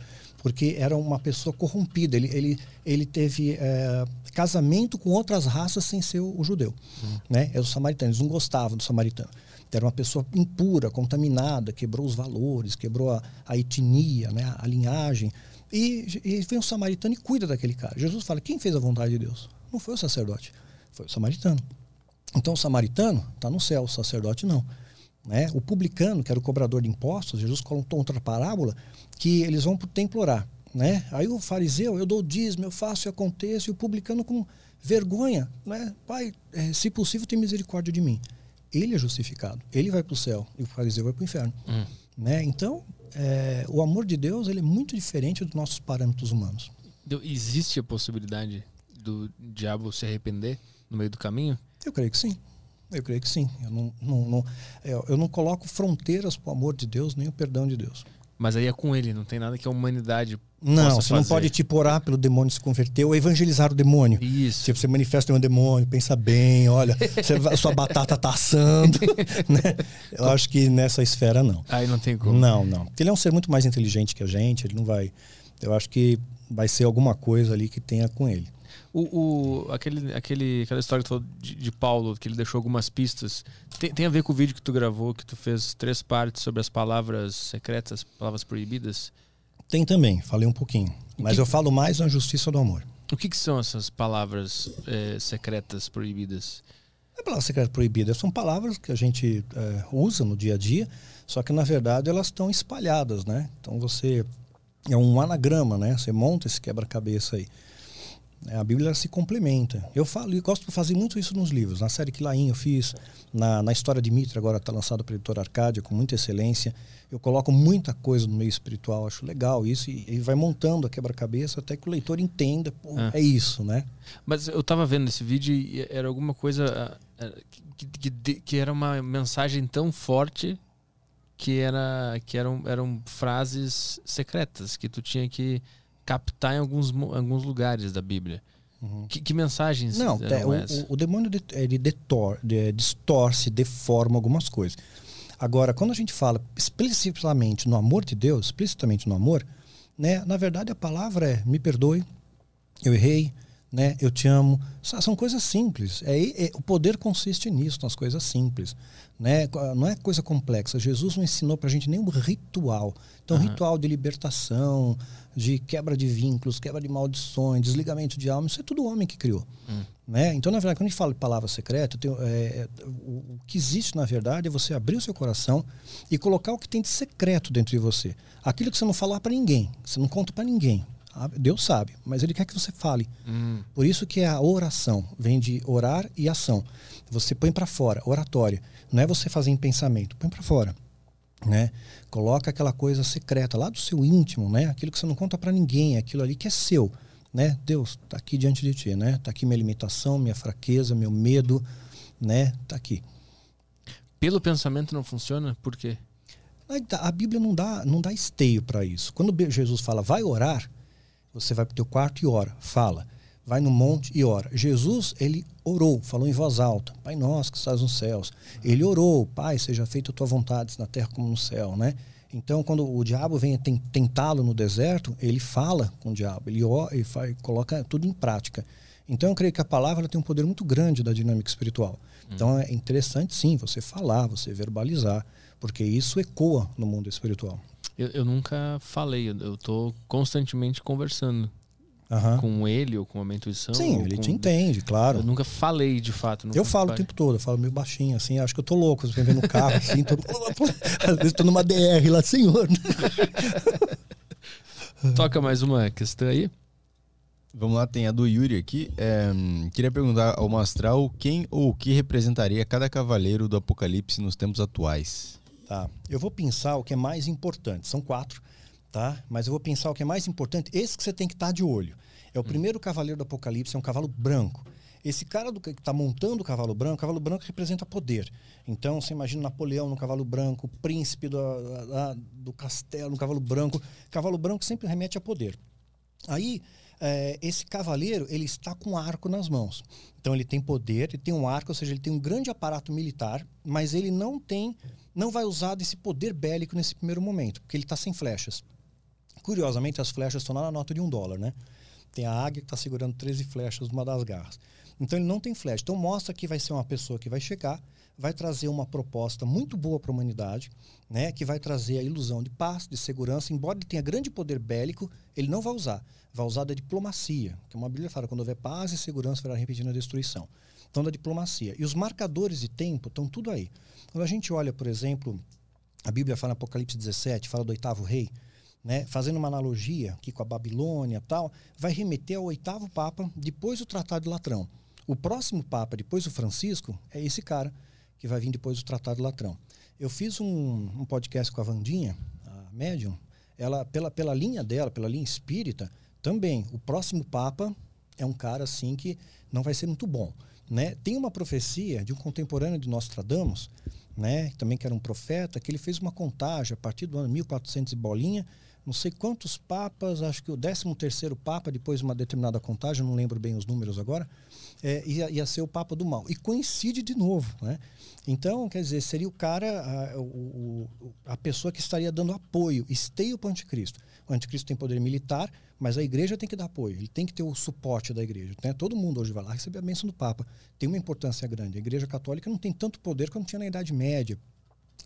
porque era uma pessoa corrompida. Ele, ele, ele teve é, casamento com outras raças sem ser o, o judeu. Hum. Né? É os samaritanos, eles não gostavam do samaritano. Era uma pessoa impura, contaminada, quebrou os valores, quebrou a, a etnia, né? a linhagem. E, e vem o samaritano e cuida daquele cara. Jesus fala: quem fez a vontade de Deus? Não foi o sacerdote, foi o samaritano. Então o samaritano está no céu, o sacerdote não. Né? O publicano, que era o cobrador de impostos, Jesus contou outra parábola que eles vão para o templo orar. Né? Aí o fariseu, eu dou dízimo, eu faço e aconteço, e o publicano com vergonha, né? Pai, é, se possível, tem misericórdia de mim. Ele é justificado, ele vai para o céu e o fariseu vai para o inferno. Hum. Né? Então, é, o amor de Deus ele é muito diferente dos nossos parâmetros humanos. Existe a possibilidade do diabo se arrepender no meio do caminho? Eu creio que sim. Eu creio que sim. Eu não, não, não eu, eu não coloco fronteiras para o amor de Deus nem o perdão de Deus. Mas aí é com ele, não tem nada que a humanidade não, você fazer. não pode tipo orar pelo demônio se converter ou evangelizar o demônio. Isso. Tipo, você manifesta um demônio, pensa bem, olha, você, sua batata tá assando. né? Eu acho que nessa esfera não. Aí não tem como. Não, não. Ele é um ser muito mais inteligente que a gente, ele não vai. Eu acho que vai ser alguma coisa ali que tenha com ele. O, o, aquele, aquele, aquela história de, de, Paulo, que ele deixou algumas pistas, tem, tem, a ver com o vídeo que tu gravou, que tu fez três partes sobre as palavras secretas, palavras proibidas? Tem também, falei um pouquinho. Mas que, eu falo mais na justiça do amor. O que, que são essas palavras é, secretas proibidas? Não é palavras secretas proibidas, são palavras que a gente é, usa no dia a dia, só que na verdade elas estão espalhadas, né? Então você. É um anagrama, né? Você monta esse quebra-cabeça aí. É, a Bíblia se complementa. Eu falo e gosto de fazer muito isso nos livros. Na série Quilaim eu fiz, na, na história de Mitra, agora está lançado pela editora Arcádia, com muita excelência. Eu coloco muita coisa no meio espiritual, acho legal isso, e, e vai montando a quebra-cabeça até que o leitor entenda, pô, é. é isso, né? Mas eu estava vendo esse vídeo e era alguma coisa ah, que, que, que, era uma mensagem tão forte que, era, que eram, eram frases secretas, que tu tinha que captar em alguns, alguns lugares da Bíblia. Uhum. Que, que, mensagens Não, é, o, o, demônio ele detor, de, distorce, deforma algumas coisas. Agora, quando a gente fala explicitamente no amor de Deus, explicitamente no amor, né, na verdade a palavra é me perdoe, eu errei, né, eu te amo. São coisas simples. É, é, o poder consiste nisso, nas coisas simples. Né? Não é coisa complexa. Jesus não ensinou para a gente nenhum ritual. Então, uhum. ritual de libertação, de quebra de vínculos, quebra de maldições, desligamento de alma, isso é tudo o homem que criou. Uhum. Né? Então, na verdade, quando a gente fala de palavra secreta, tenho, é, o, o, que existe, na verdade, é você abrir o seu coração e colocar o que tem de secreto dentro de você. Aquilo que você não falar para ninguém, você não conta para ninguém. Ah, Deus sabe, mas Ele quer que você fale. Uhum. Por isso que é a oração vem de orar e ação. Você põe para fora, oratória. Não é você fazer em pensamento, põe para fora. Né? Coloca aquela coisa secreta lá do seu íntimo, né? Aquilo que você não conta para ninguém, aquilo ali que é seu, né? Deus está aqui diante de ti, né? Está aqui minha limitação, minha fraqueza, meu medo, né? Está aqui. Pelo pensamento não funciona? Por quê? A Bíblia não dá, não dá esteio para isso. Quando Jesus fala, vai orar, você vai para o teu quarto e ora, fala vai no monte e ora. Jesus, ele orou, falou em voz alta, Pai nosso que estás nos céus. Ele orou, Pai, seja feita a tua vontade na terra como no céu, né? Então, quando o diabo vem tentá-lo no deserto, ele fala com o diabo, ele, ora, ele faz, coloca tudo em prática. Então, eu creio que a palavra tem um poder muito grande da dinâmica espiritual. Então, é interessante, sim, você falar, você verbalizar, porque isso ecoa no mundo espiritual. Eu, eu nunca falei, eu estou constantemente conversando Aham. com ele ou com a minha intuição. Sim, ele com- te entende, claro. Eu nunca falei de fato. Eu falo o tempo todo, eu falo meio baixinho, assim, acho que eu tô louco, você vem no carro, assim, tô... às vezes tô numa DR lá, senhor. Toca mais uma questão aí. Vamos lá, tem a do Yuri aqui. É, queria perguntar ao Mastral quem ou o que representaria cada cavaleiro do Apocalipse nos tempos atuais. Tá, eu vou pensar o que é mais importante, são quatro, tá? Mas eu vou pensar o que é mais importante, esse que você tem que estar de olho. É o primeiro cavaleiro do Apocalipse, é um cavalo branco. Esse cara do que está montando o cavalo branco, o cavalo branco representa poder. Então, você imagina Napoleão no cavalo branco, o príncipe do, do castelo no cavalo branco. Cavalo branco sempre remete a poder. Aí, eh, esse cavaleiro, ele está com um arco nas mãos. Então, ele tem poder, ele tem um arco, ou seja, ele tem um grande aparato militar, mas ele não tem, não vai usar desse poder bélico nesse primeiro momento, porque ele está sem flechas. Curiosamente, as flechas estão lá na nota de um dólar, né? Tem a águia que está segurando 13 flechas numa das garras. Então ele não tem flecha. Então mostra que vai ser uma pessoa que vai chegar, vai trazer uma proposta muito boa para a humanidade, né? Que vai trazer a ilusão de paz, de segurança. Embora ele tenha grande poder bélico, ele não vai usar. Vai usar da diplomacia. Que uma Bíblia fala, quando houver paz e segurança, verá repetindo a destruição. Então da diplomacia. E os marcadores de tempo estão tudo aí. Quando a gente olha, por exemplo, a Bíblia fala em Apocalipse 17, fala do oitavo rei, né? fazendo uma analogia aqui com a Babilônia tal, vai remeter ao oitavo Papa depois do Tratado de Latrão. O próximo Papa, depois do Francisco, é esse cara que vai vir depois do Tratado Latrão. Eu fiz um, um podcast com a Vandinha, a médium, ela, pela, pela linha dela, pela linha espírita, também, o próximo Papa é um cara assim que não vai ser muito bom. Né? Tem uma profecia de um contemporâneo de Nostradamus, né? também que era um profeta, que ele fez uma contagem a partir do ano 1400 e bolinha, não sei quantos papas, acho que o 13 terceiro papa, depois de uma determinada contagem, não lembro bem os números agora, é, ia, ia ser o papa do mal. E coincide de novo, né? Então, quer dizer, seria o cara, a, o, a pessoa que estaria dando apoio, esteio para o anticristo. O anticristo tem poder militar, mas a igreja tem que dar apoio, ele tem que ter o suporte da igreja. Né? Todo mundo hoje vai lá receber a bênção do Papa. Tem uma importância grande. A igreja católica não tem tanto poder quanto tinha na Idade Média,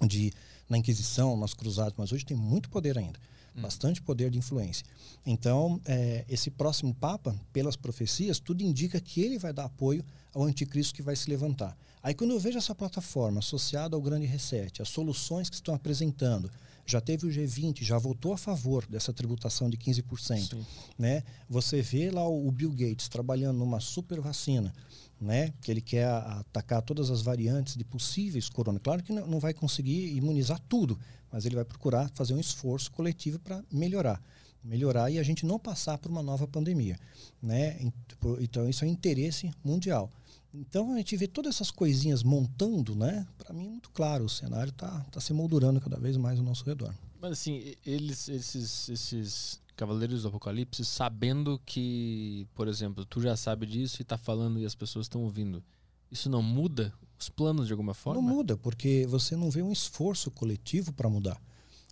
de, na Inquisição, nas cruzadas, mas hoje tem muito poder ainda. Bastante poder de influência. Então, é, esse próximo Papa, pelas profecias, tudo indica que ele vai dar apoio ao anticristo que vai se levantar. Aí, quando eu vejo essa plataforma associada ao Grande Reset, as soluções que estão apresentando, já teve o G20, já votou a favor dessa tributação de 15%. Né? Você vê lá o Bill Gates trabalhando numa super vacina, né? que ele quer atacar todas as variantes de possíveis corona. Claro que não vai conseguir imunizar tudo, mas ele vai procurar fazer um esforço coletivo para melhorar. Melhorar e a gente não passar por uma nova pandemia. Né? Então, isso é um interesse mundial. Então, a gente vê todas essas coisinhas montando, né? Para mim é muito claro, o cenário está tá se moldurando cada vez mais ao nosso redor. Mas assim, eles, esses, esses Cavaleiros do Apocalipse, sabendo que, por exemplo, tu já sabe disso e tá falando e as pessoas estão ouvindo, isso não muda os planos de alguma forma? Não muda, porque você não vê um esforço coletivo para mudar.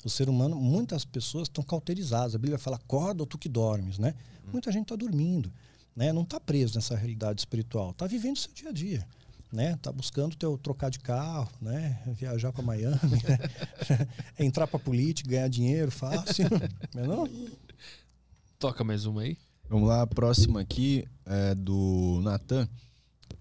O ser humano, muitas pessoas estão cauterizadas. A Bíblia fala, acorda ou tu que dormes, né? Muita gente está dormindo, né? Não está preso nessa realidade espiritual. Está vivendo o seu dia a dia, né? Está buscando teu trocar de carro, né? Viajar para Miami, né? entrar para política, ganhar dinheiro fácil, não é não? Toca mais uma aí. Vamos lá, a próxima aqui é do Natan.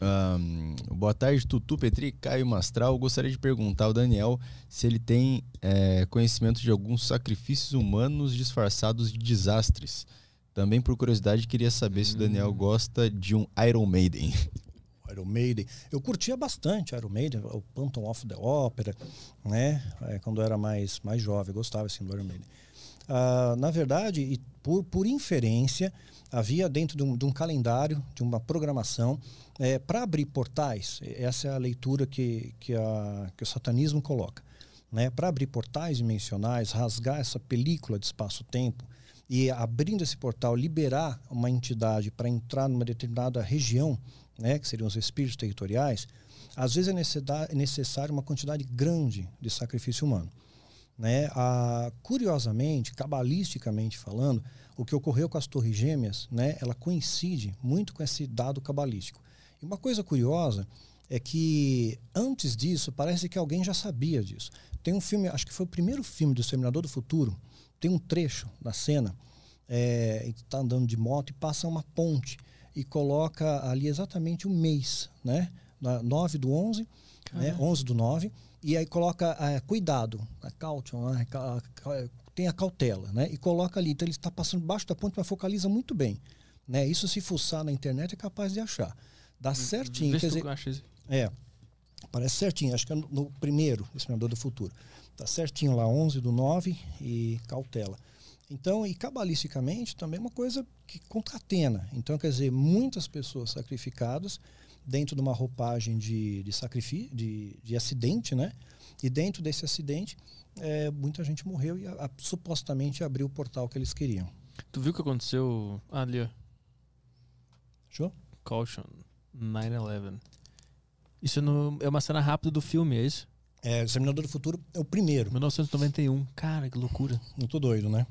Ahn, boa tarde, Tutu, Petri, Caio Mastral. Gostaria de perguntar ao Daniel se ele tem é, conhecimento de alguns sacrifícios humanos disfarçados de desastres. Também, por curiosidade, queria saber se o Daniel gosta de um Iron Maiden. Iron Maiden. Eu curtia bastante Iron Maiden, o Phantom of the Opera, né? É, quando eu era mais, mais jovem, gostava assim do Iron Maiden. Ah, na verdade, e por, por inferência, havia dentro de um, de um calendário, de uma programação, para abrir portais, essa é a leitura que, que, a, que o satanismo coloca. Né? Para abrir portais dimensionais, rasgar essa película de espaço-tempo e abrindo esse portal, liberar uma entidade para entrar numa determinada região, né, que seriam os espíritos territoriais, às vezes é necessário uma quantidade grande de sacrifício humano. Né? A, curiosamente, cabalisticamente falando, o que ocorreu com as torres gêmeas, né, ela coincide muito com esse dado cabalístico. E uma coisa curiosa é que antes disso parece que alguém já sabia disso. Tem um filme, acho que foi o primeiro filme do Exterminador do Futuro, tem um trecho da cena, é, está andando de moto e passa uma ponte e coloca ali exatamente o mês, né? 9 do 11, né? 11 do 9, e aí coloca é, cuidado, a caution, né? tem a cautela, né? E coloca ali, então ele está passando baixo da ponte, mas focaliza muito bem, né? Isso se fuçar na internet é capaz de achar. Dá certinho, quer dizer, é, parece certinho, acho que é no, no primeiro, Exterminador do Futuro. Tá certinho lá, 11 do 9 e cautela. Então, e cabalisticamente também é uma coisa que concatena. Então, quer dizer, muitas pessoas sacrificadas dentro de uma roupagem de, de sacrifício, de, de acidente, né? E dentro desse acidente, é, muita gente morreu e a, a, supostamente abriu o portal que eles queriam. Tu viu o que aconteceu ali? Show? Caution, 9-11. Isso é, no, é uma cena rápida do filme, é isso? É, Exterminador do Futuro é o primeiro. 1991. Cara, que loucura. Muito doido, né?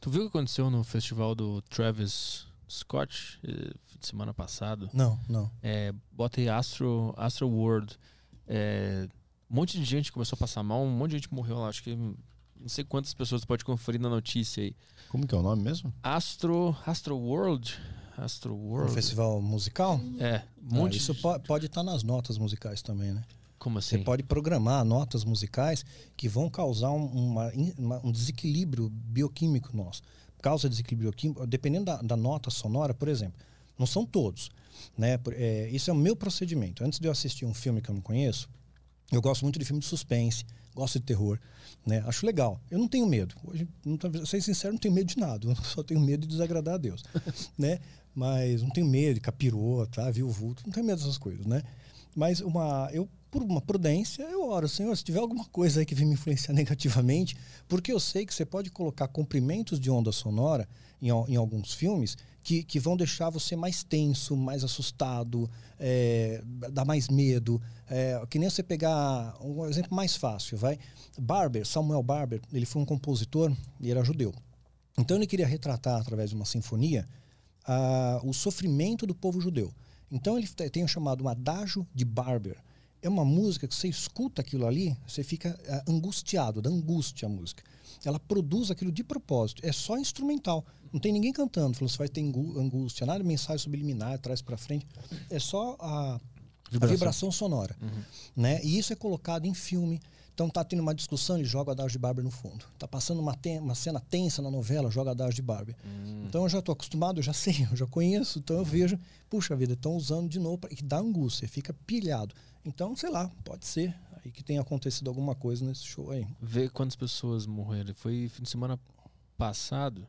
Tu viu o que aconteceu no festival do Travis Scott eh, semana passada? Não, não. É, bota aí Astro, Astro World. É, um monte de gente começou a passar mal, um monte de gente morreu lá. Acho que não sei quantas pessoas pode conferir na notícia aí. Como que é o nome mesmo? Astro, Astro World. Astro World. Um festival musical? É. Um monte ah, isso de... pode estar nas notas musicais também, né? Como assim? Você pode programar notas musicais que vão causar um, uma, uma, um desequilíbrio bioquímico nosso. Causa desequilíbrio bioquímico, dependendo da, da nota sonora, por exemplo. Não são todos. Né? É, isso é o meu procedimento. Antes de eu assistir um filme que eu não conheço, eu gosto muito de filme de suspense, gosto de terror. Né? Acho legal. Eu não tenho medo. Hoje, não, ser sincero, não tenho medo de nada. Eu só tenho medo de desagradar a Deus. né? Mas não tenho medo de capirota, viu o vulto. Não tenho medo dessas coisas, né? Mas uma, eu por uma prudência, eu oro, Senhor, se tiver alguma coisa aí que vem me influenciar negativamente, porque eu sei que você pode colocar comprimentos de onda sonora em, em alguns filmes que, que vão deixar você mais tenso, mais assustado, é, dar mais medo. É, que nem você pegar um exemplo mais fácil, vai. Barber, Samuel Barber, ele foi um compositor e era judeu. Então ele queria retratar através de uma sinfonia o sofrimento do povo judeu. Então ele tem o chamado um adágio de Barber é uma música que você escuta aquilo ali, você fica uh, angustiado, da angústia a música. Ela produz aquilo de propósito, é só instrumental. Não tem ninguém cantando, falando, você vai ter angústia, nada de mensagem subliminar, traz para frente. É só a vibração, a vibração sonora. Uhum. Né? E isso é colocado em filme. Então tá tendo uma discussão, ele joga a Dodge de Barber no fundo. Tá passando uma, uma cena tensa na novela, joga a Dodge de Barber. Hum. Então eu já tô acostumado, eu já sei, eu já conheço, então eu vejo, puxa vida, estão usando de novo, e dá angústia, fica pilhado. Então, sei lá, pode ser aí que tenha acontecido alguma coisa nesse show aí. Ver quantas pessoas morreram. Foi fim de semana passado.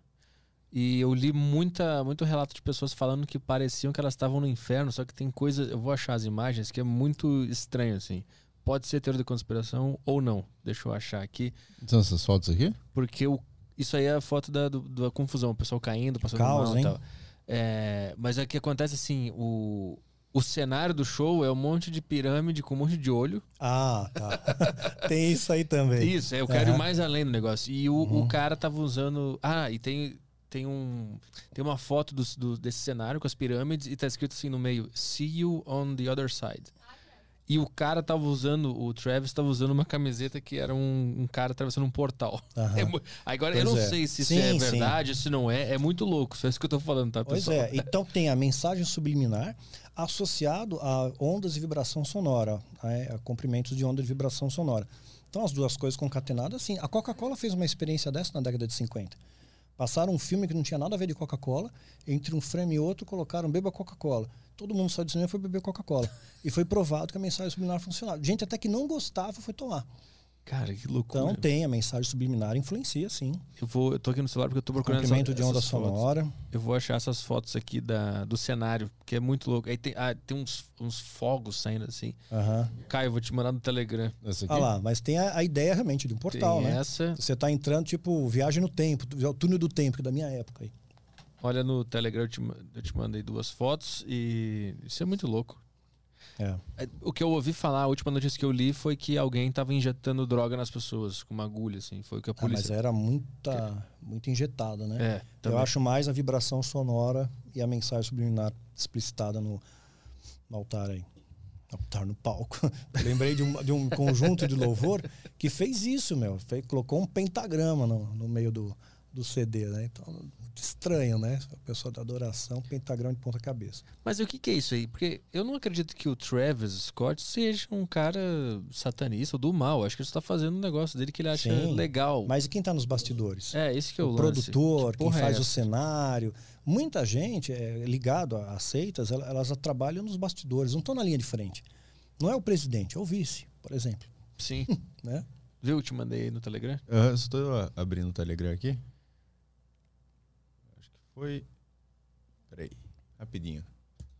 E eu li muita, muito relato de pessoas falando que pareciam que elas estavam no inferno, só que tem coisa. Eu vou achar as imagens que é muito estranho, assim. Pode ser teoria da conspiração ou não. Deixa eu achar aqui. São essas fotos aqui? Porque o, isso aí é a foto da, do, da confusão, o pessoal caindo, passando Caos, mal e tal. É, mas é que acontece assim, o, o cenário do show é um monte de pirâmide com um monte de olho. Ah, tá. tem isso aí também. Isso, é, eu quero uhum. ir mais além do negócio. E o, uhum. o cara tava usando. Ah, e tem, tem um. Tem uma foto do, do, desse cenário com as pirâmides e tá escrito assim no meio: See you on the other side. E o cara tava usando, o Travis tava usando uma camiseta que era um, um cara atravessando um portal. Uhum. É, agora, pois eu não é. sei se sim, isso é verdade, sim. se não é. É muito louco. Só isso que eu tô falando, tá, pessoal? Pois é. Então tem a mensagem subliminar associado a ondas de vibração sonora, né? a comprimentos de onda de vibração sonora. Então as duas coisas concatenadas, assim. A Coca-Cola fez uma experiência dessa na década de 50. Passaram um filme que não tinha nada a ver de Coca-Cola, entre um frame e outro colocaram beba Coca-Cola. Todo mundo saiu do cinema foi beber Coca-Cola. E foi provado que a mensagem subliminar funcionava. Gente até que não gostava foi tomar. Cara, que loucura. Então tem, a mensagem subliminar influencia sim. Eu vou, eu tô aqui no celular porque eu tô procurando Comprimento essa- de onda fotos. sonora. Eu vou achar essas fotos aqui da, do cenário, que é muito louco. Aí tem, ah, tem uns, uns fogos saindo assim. Aham. Caio, eu vou te mandar no Telegram. Essa aqui? Ah lá, mas tem a, a ideia realmente de um portal, tem né? essa. Você tá entrando, tipo, viagem no tempo, o túnel do tempo, que é da minha época aí. Olha no Telegram, eu te, eu te mandei duas fotos e isso é muito louco. É. O que eu ouvi falar, a última notícia que eu li foi que alguém tava injetando droga nas pessoas com uma agulha, assim. Foi o que a Ah, mas polícia. era muita, muito injetada, né? é, Eu acho mais a vibração sonora e a mensagem subliminar explicitada no, no altar aí. No altar, no palco. Lembrei de um, de um conjunto de louvor que fez isso, meu. Fez, colocou um pentagrama no, no meio do, do CD, né? Então, estranho, né? A pessoa da adoração, pentagrama de ponta cabeça. Mas o que, que é isso aí? Porque eu não acredito que o Travis Scott seja um cara satanista ou do mal. Acho que ele está fazendo um negócio dele que ele acha Sim, legal. Mas e quem tá nos bastidores? É, esse que é o, o lance. produtor, Que quem é faz o essa? cenário. Muita gente é ligado a a seitas, ela- elas, trabalham nos bastidores, não estão na linha de frente. Não é o presidente, é o vice, por exemplo. Sim. Né? Viu? Eu te mandei aí no Telegram. Eu estou abrindo o Telegram aqui. Foi. Peraí, rapidinho.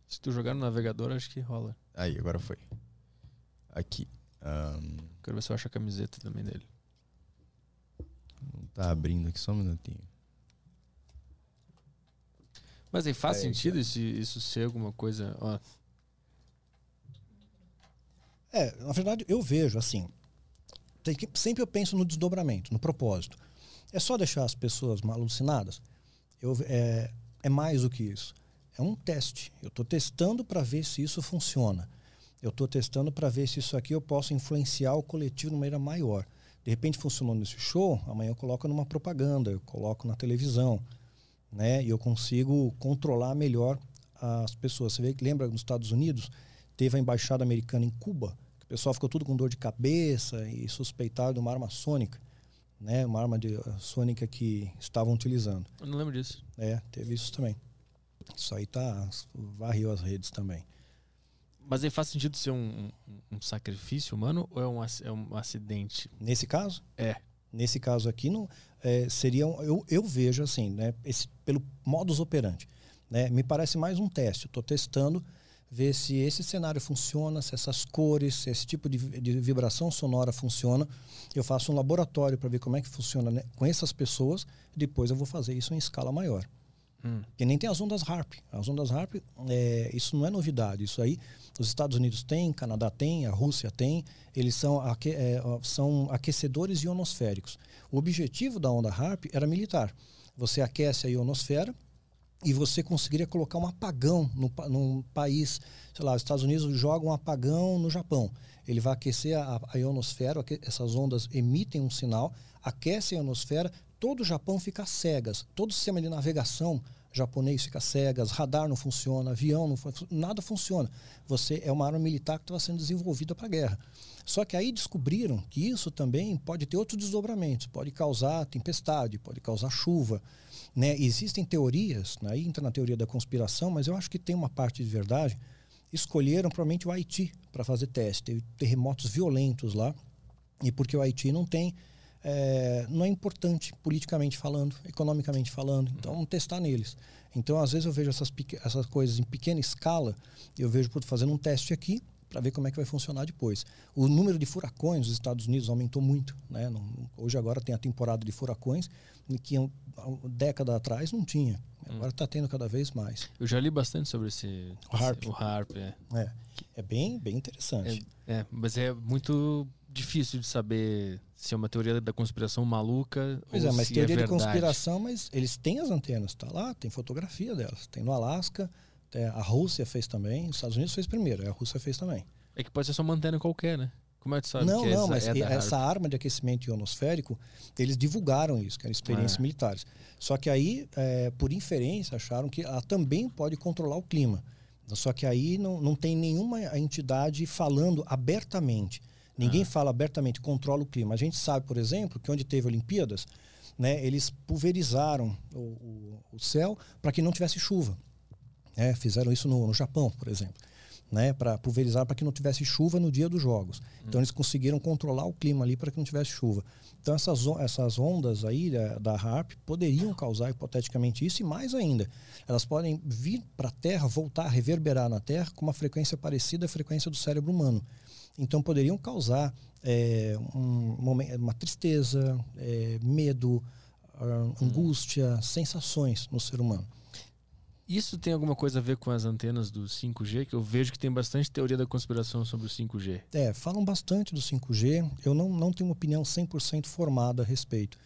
Se tu jogar no navegador, acho que rola. Aí, agora foi. Aqui. Ahn, Quero ver se eu acho a camiseta também dele. não tá abrindo aqui, só um minutinho. Mas aí faz É, sentido isso, isso ser alguma coisa. Ó, É, na verdade, eu vejo assim. tem que- sempre eu penso no desdobramento, no propósito. É só deixar as pessoas mal alucinadas? Eu, é, é mais do que isso. É um teste. Eu estou testando para ver se isso funciona. Eu estou testando para ver se isso aqui eu posso influenciar o coletivo de maneira maior. De repente funcionou nesse show, amanhã eu coloco numa propaganda, eu coloco na televisão, né? E eu consigo controlar melhor as pessoas. Você vê que lembra nos Estados Unidos teve a embaixada americana em Cuba, que o pessoal ficou tudo com dor de cabeça e suspeitado de uma arma sônica, né? Uma arma de, eh, sônica que estavam utilizando. eu não lembro disso. É, teve isso também. Isso aí tá varreu as redes também. Mas aí faz sentido ser um, um- um sacrifício humano ou é um, é um acidente? Nesse caso, É. nesse caso aqui não é, seria um- eu, eu vejo assim, né? Esse, pelo modus operandi, né? Me parece mais um teste. Estou testando ver se esse cenário funciona, se essas cores, se esse tipo de, de vibração sonora funciona. Eu faço um laboratório para ver como é que funciona né, com essas pessoas. Depois eu vou fazer isso em escala maior. Hum. Que nem tem as ondas HARP. As ondas HARP, é, isso não é novidade. Isso aí, os Estados Unidos têm, Canadá tem, a Rússia tem. Eles são, aque, é, são aquecedores ionosféricos. O objetivo da onda HARP era militar. Você aquece a ionosfera e você conseguiria colocar um apagão no, num país, sei lá, os Estados Unidos jogam um apagão no Japão. Ele vai aquecer a, a ionosfera, essas ondas emitem um sinal, aquece a ionosfera, todo o Japão fica cegas, todo o sistema de navegação japonês fica cegas, radar não funciona, avião não funciona, nada funciona. Você é uma arma militar que estava sendo desenvolvida para a guerra. Só que aí descobriram que isso também pode ter outros desdobramentos, pode causar tempestade, pode causar chuva. Né? Existem teorias, né? aí entra na teoria da conspiração, mas eu acho que tem uma parte de verdade. Escolheram provavelmente o Haiti para fazer teste. Teve terremotos violentos lá, e porque o Haiti não tem, é, não é importante politicamente falando, economicamente falando, então vamos testar neles. Então, às vezes, eu vejo essas, essas coisas em pequena escala, eu vejo putz, fazendo um teste aqui para ver como é que vai funcionar depois. O número de furacões nos Estados Unidos aumentou muito. Né? Não- hoje, agora, tem a temporada de furacões, que um, uma década atrás não tinha. Agora está tendo cada vez mais. Eu já li bastante sobre esse. O harp. esse- o harp, é. É, é bem, bem interessante. É, é, mas é muito difícil de saber se é uma teoria da conspiração maluca Pois ou é, mas se teoria é de conspiração, mas eles têm as antenas, tá lá, tem fotografia delas. Tem no Alasca, tem- a Rússia fez também, os Estados Unidos fez primeiro, a Rússia fez também. É que pode ser só uma antena qualquer, né? Como é que sabe não, que não, essa mas é essa arma de aquecimento ionosférico, eles divulgaram isso, que eram experiências Ah. militares. Só que aí, é, por inferência, acharam que ela também pode controlar o clima. Só que aí não, não tem nenhuma entidade falando abertamente. Ninguém Ah. fala abertamente, controla o clima. A gente sabe, por exemplo, que onde teve Olimpíadas, né, eles pulverizaram o, o- o céu para que não tivesse chuva. Né? Fizeram isso no, no Japão, por exemplo. né, para pulverizar para que não tivesse chuva no dia dos jogos. Então eles conseguiram controlar o clima ali para que não tivesse chuva. Então essas, essas ondas aí da, da HARP poderiam causar hipoteticamente isso e mais ainda, elas podem vir para a Terra, voltar, reverberar na Terra com uma frequência parecida à frequência do cérebro humano. Então poderiam causar é, um uma tristeza, é, medo, ah, angústia, sensações no ser humano. Isso tem alguma coisa a ver com as antenas do 5G? Que eu vejo que tem bastante teoria da conspiração sobre o 5G. É, falam bastante do 5G. Eu não, não tenho uma opinião 100% formada a respeito.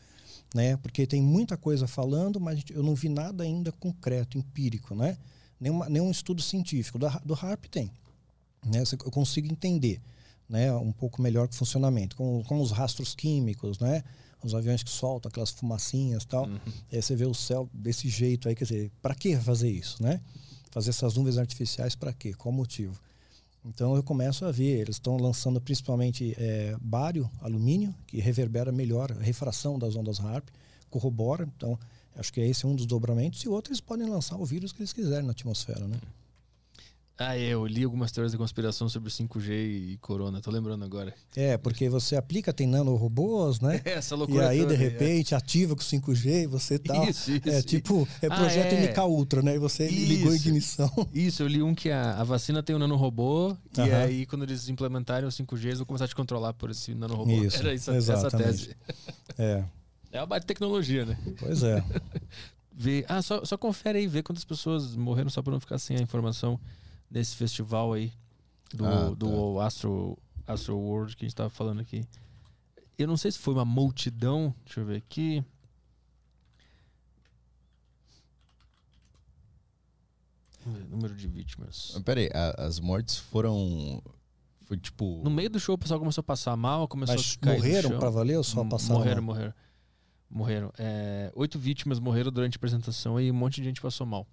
Né? Porque tem muita coisa falando, mas eu não vi nada ainda concreto, empírico. Né? Nenhuma, nenhum estudo científico. Do, do HARP tem. Né? Eu consigo entender né? um pouco melhor o funcionamento. Como, como os rastros químicos, né? Os aviões que soltam aquelas fumacinhas e tal. Aí você vê o céu desse jeito aí. Quer dizer, para que fazer isso? Né? Fazer essas nuvens artificiais para quê? Qual o motivo? Então eu começo a ver, eles estão lançando principalmente é, bário, alumínio, que reverbera melhor a refração das ondas HARP, corrobora. Então acho que esse é um dos dobramentos. E outros eles podem lançar o vírus que eles quiserem na atmosfera, né? Ah, é, eu li algumas teorias da conspiração sobre o 5G e corona, tô lembrando agora. É, porque você aplica, tem nanorobôs, né? Essa E loucura aí, de é. repente, ativa com o 5G e você tá. Isso, isso, é isso. tipo, é Ah, projeto é. MK Ultra, né? E você ligou a Isso. ignição. Isso, eu li um que a, a vacina tem um nanorobô e aí quando eles implementarem o 5G, eles vão começar a te controlar por esse nanorobô. Isso, Era isso, essa exatamente. tese. É, É uma baita tecnologia, né? pois é. Vê, ah, só, só confere aí, vê quantas pessoas morreram só pra não ficar sem a informação desse festival aí do, Ah, do Astro, Astro World que a gente tava falando aqui. Eu não sei se foi uma multidão, deixa eu ver aqui. Ver, Número de vítimas. Mas Pera aí, a- as mortes foram. Foi tipo. No meio do show o pessoal começou a passar mal, começou Mas a cair morreram pra valer ou só passaram? Morreram, mal? morreram. Morreram. É, oito vítimas morreram durante a apresentação e um monte de gente passou mal.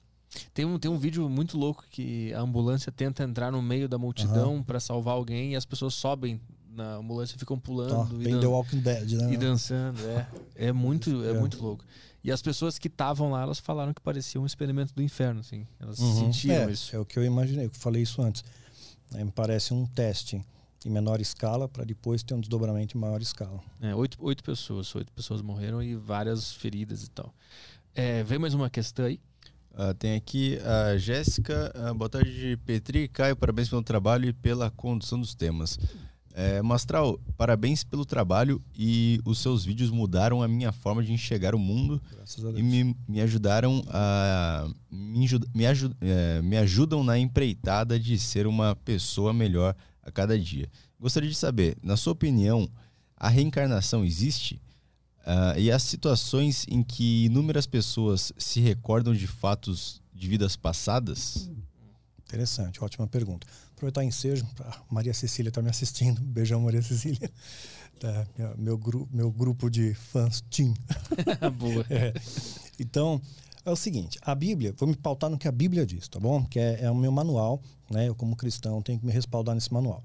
Tem um, tem um vídeo muito louco que a ambulância tenta entrar no meio da multidão pra salvar alguém e as pessoas sobem na ambulância e ficam pulando e, bem dan- The Walking Dead, né? e dançando. É, é, muito, é É. muito louco. E as pessoas que estavam lá, elas falaram que parecia um experimento do inferno, assim. Elas Uhum. sentiam é, isso. É o que eu imaginei, eu falei isso antes. É, me parece um teste em menor escala para depois ter um desdobramento em maior escala. É, oito, oito pessoas, oito pessoas morreram e várias feridas e tal. É, vem mais uma questão aí. Ah, tem aqui a Jéssica. ah, boa tarde, Petri e Caio. Parabéns pelo trabalho e pela condução dos temas. É, Mastral, parabéns pelo trabalho e os seus vídeos mudaram a minha forma de enxergar o mundo e me, me ajudaram a. Me, me, aju- é, me ajudam na empreitada de ser uma pessoa melhor a cada dia. Gostaria de saber, na sua opinião, a reencarnação existe? Ah, e as situações em que inúmeras pessoas se recordam de fatos de vidas passadas? Interessante, ótima pergunta. Aproveitar o ensejo, a Maria Cecília está me assistindo. Beijão, Maria Cecília. Tá, minha- meu, gru, meu grupo de fãs, Tim. Boa. É. Então, é o seguinte, a Bíblia, vou me pautar no que a Bíblia diz, tá bom? Que é, é o meu manual, né? Eu como cristão tenho que me respaldar nesse manual.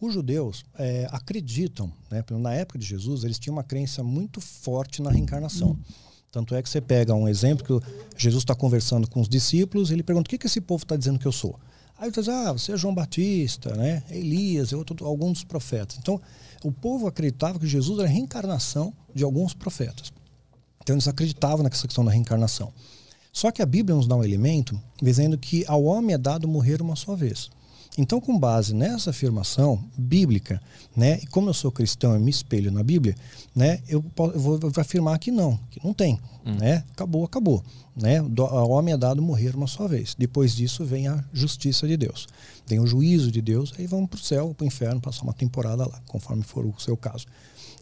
Os judeus é, acreditam, né? Na época de Jesus, eles tinham uma crença muito forte na reencarnação. Tanto é que você pega um exemplo que Jesus está conversando com os discípulos, ele pergunta: o que, que esse povo está dizendo que eu sou? Aí ele diz: ah, você é João Batista, né? É Elias, é alguns dos profetas. Então, o povo acreditava que Jesus era a reencarnação de alguns profetas. Então eles acreditavam nessa questão da reencarnação. Só que a Bíblia nos dá um elemento dizendo que ao homem é dado morrer uma só vez. Então, com base nessa afirmação bíblica, né, e como eu sou cristão e me espelho na Bíblia, né, eu, po- eu vou, eu vou afirmar que não, que não tem, né, acabou, acabou, né, do, ao homem é dado morrer uma só vez. Depois disso vem a justiça de Deus, vem o juízo de Deus, aí vamos para o céu, para o inferno, passar uma temporada lá, conforme for o seu caso.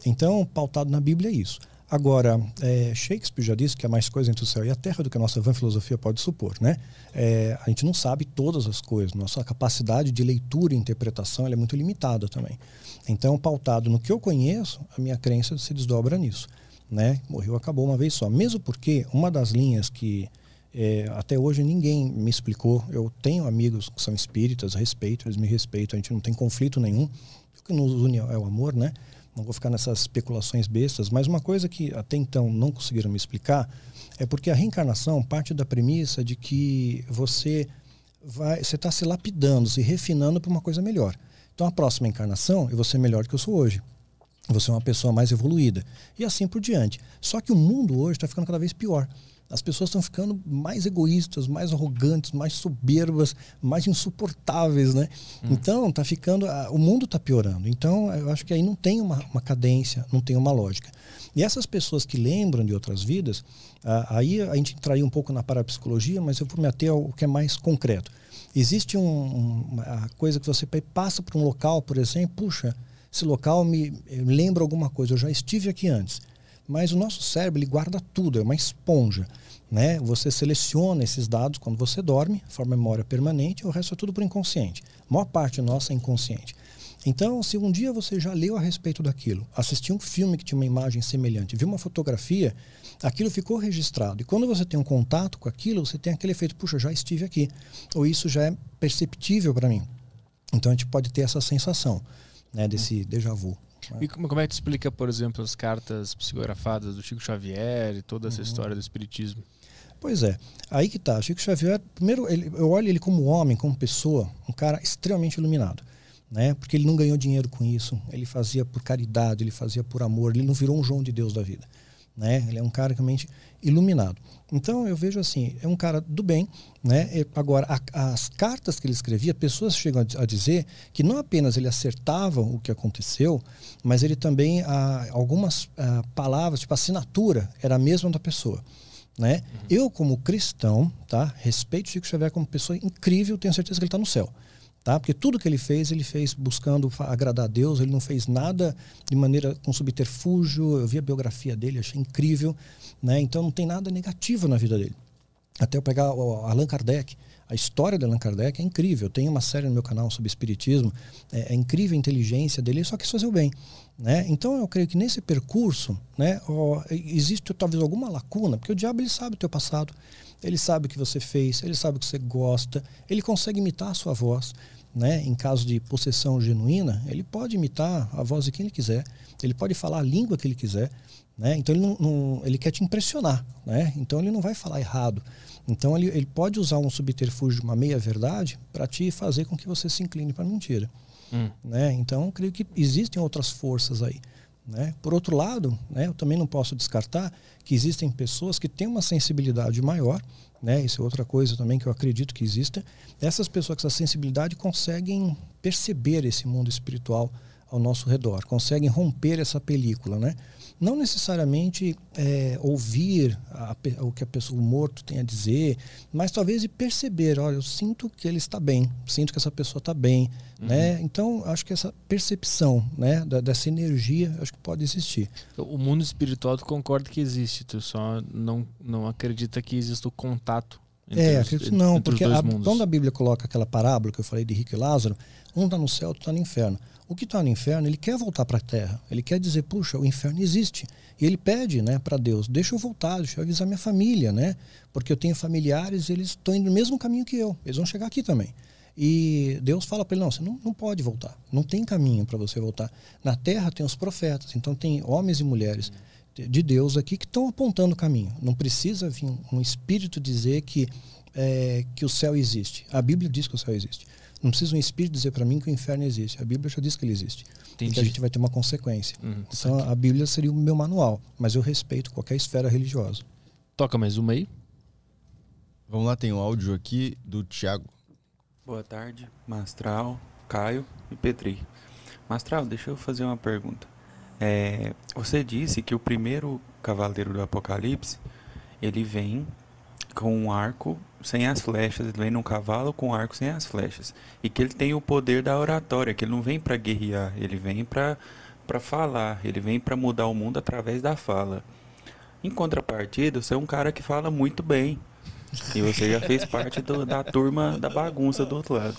Então, pautado na Bíblia é isso. Agora, é, Shakespeare já disse que há mais coisa entre o céu e a terra do que a nossa vã filosofia pode supor, né? É, a gente não sabe todas as coisas, nossa capacidade de leitura e interpretação é muito limitada também. Então, pautado no que eu conheço, a minha crença se desdobra nisso, né? Morreu, acabou uma vez só. Mesmo porque uma das linhas que é, até hoje ninguém me explicou, eu tenho amigos que são espíritas, respeito, eles me respeitam, a gente não tem conflito nenhum, o que nos une é o amor, né? Não vou ficar nessas especulações bestas, mas uma coisa que até então não conseguiram me explicar é porque a reencarnação parte da premissa de que você vai, você está se lapidando, se refinando para uma coisa melhor. Então a próxima encarnação eu vou ser melhor do que eu sou hoje. Você é uma pessoa mais evoluída. E assim por diante. Só que o mundo hoje está ficando cada vez pior. As pessoas estão ficando mais egoístas, mais arrogantes, mais soberbas, mais insuportáveis, né? Hum. Então, tá ficando. o mundo está piorando. Então, eu acho que aí não tem uma, uma cadência, não tem uma lógica. E essas pessoas que lembram de outras vidas, aí a gente entraria um pouco na parapsicologia, mas eu vou me ater ao que é mais concreto. Existe um, uma coisa que você passa por um local, por exemplo, puxa, esse local me lembra alguma coisa, eu já estive aqui antes. Mas o nosso cérebro ele guarda tudo, é uma esponja. Né? Você seleciona esses dados quando você dorme, forma memória permanente, o resto é tudo para o inconsciente. A maior parte nossa é inconsciente. Então, se um dia você já leu a respeito daquilo, assistiu um filme que tinha uma imagem semelhante, viu uma fotografia, aquilo ficou registrado. E quando você tem um contato com aquilo, você tem aquele efeito, puxa, já estive aqui. Ou isso já é perceptível para mim. Então a gente pode ter essa sensação né, desse déjà vu. E como é que tu explica, por exemplo, as cartas psicografadas do Chico Xavier e toda essa uhum. história do espiritismo? Pois é, aí que tá. Chico Xavier, primeiro, ele, eu olho ele como homem, como pessoa, um cara extremamente iluminado. Né? Porque ele não ganhou dinheiro com isso, ele fazia por caridade, ele fazia por amor, ele não virou um João de Deus da vida. Né? Ele é um cara realmente iluminado. Então eu vejo assim, é um cara do bem, né? Agora a, as cartas que ele escrevia, pessoas chegam a, a, dizer que não apenas ele acertava o que aconteceu, mas ele também a, algumas a, palavras, tipo a assinatura era a mesma da pessoa. Né? Uhum. Eu, como cristão, tá? respeito Chico Xavier como pessoa incrível, tenho certeza que ele está no céu. Tá? Porque tudo que ele fez, ele fez buscando agradar a Deus, ele não fez nada de maneira com subterfúgio. Eu vi a biografia dele, achei incrível. Né? Então não tem nada negativo na vida dele. Até eu pegar o Allan Kardec, a história de Allan Kardec é incrível. Tem uma série no meu canal sobre espiritismo. É, é incrível a inteligência dele, só quis fazer o bem. Né? Então eu creio que nesse percurso né, ó, existe talvez alguma lacuna, porque o diabo ele sabe o teu passado, ele sabe o que você fez, ele sabe o que você gosta, ele consegue imitar a sua voz. Né? Em caso de possessão genuína, ele pode imitar a voz de quem ele quiser, ele pode falar a língua que ele quiser. Né? Então ele, não, não, ele quer te impressionar, né? então ele não vai falar errado. Então ele, ele pode usar um subterfúgio, uma meia-verdade, para te fazer com que você se incline para a mentira. Hum. Né? Então creio que existem outras forças aí. Né? Por outro lado, né, eu também não posso descartar que existem pessoas que têm uma sensibilidade maior, né? isso é outra coisa também que eu acredito que exista. Essas pessoas com essa sensibilidade conseguem perceber esse mundo espiritual ao nosso redor, conseguem romper essa película, né? Não necessariamente é, ouvir a, o que a pessoa, o morto tem a dizer, mas talvez de perceber, olha, eu sinto que ele está bem, sinto que essa pessoa está bem, uhum. né? Então, acho que essa percepção, né, da, dessa energia, acho que pode existir. O mundo espiritual tu concorda que existe, tu só não, não acredita que exista o contato é, os, acredito não, porque a, quando a Bíblia coloca aquela parábola que eu falei de Rico e Lázaro, um está no céu, outro está no inferno. O que está no inferno, ele quer voltar para a terra. Ele quer dizer, puxa, o inferno existe. E ele pede né, para Deus, deixa eu voltar, deixa eu avisar minha família, né? Porque eu tenho familiares, eles estão indo no mesmo caminho que eu. Eles vão chegar aqui também. E Deus fala para ele, não, você não, não pode voltar. Não tem caminho para você voltar. Na terra tem os profetas, então tem homens e mulheres de Deus aqui que estão apontando o caminho. Não precisa vir um espírito dizer que, é, que o céu existe. A Bíblia diz que o céu existe. Não precisa um espírito dizer para mim que o inferno existe. A Bíblia já diz que ele existe. Entendi. que a gente vai ter uma consequência. Uhum, então a Bíblia seria o meu manual, mas eu respeito qualquer esfera religiosa. Toca mais uma aí. Vamos lá, tem um áudio aqui do Tiago. Boa tarde, Mastral, Caio e Petri. Mastral, deixa eu fazer uma pergunta. É, você disse que o primeiro cavaleiro do Apocalipse ele vem com um arco sem as flechas, ele vem num cavalo com arco sem as flechas. E que ele tem o poder da oratória, que ele não vem para guerrear, ele vem para para falar, ele vem para mudar o mundo através da fala. Em contrapartida, você é um cara que fala muito bem. E você já fez parte do, da turma da bagunça do outro lado.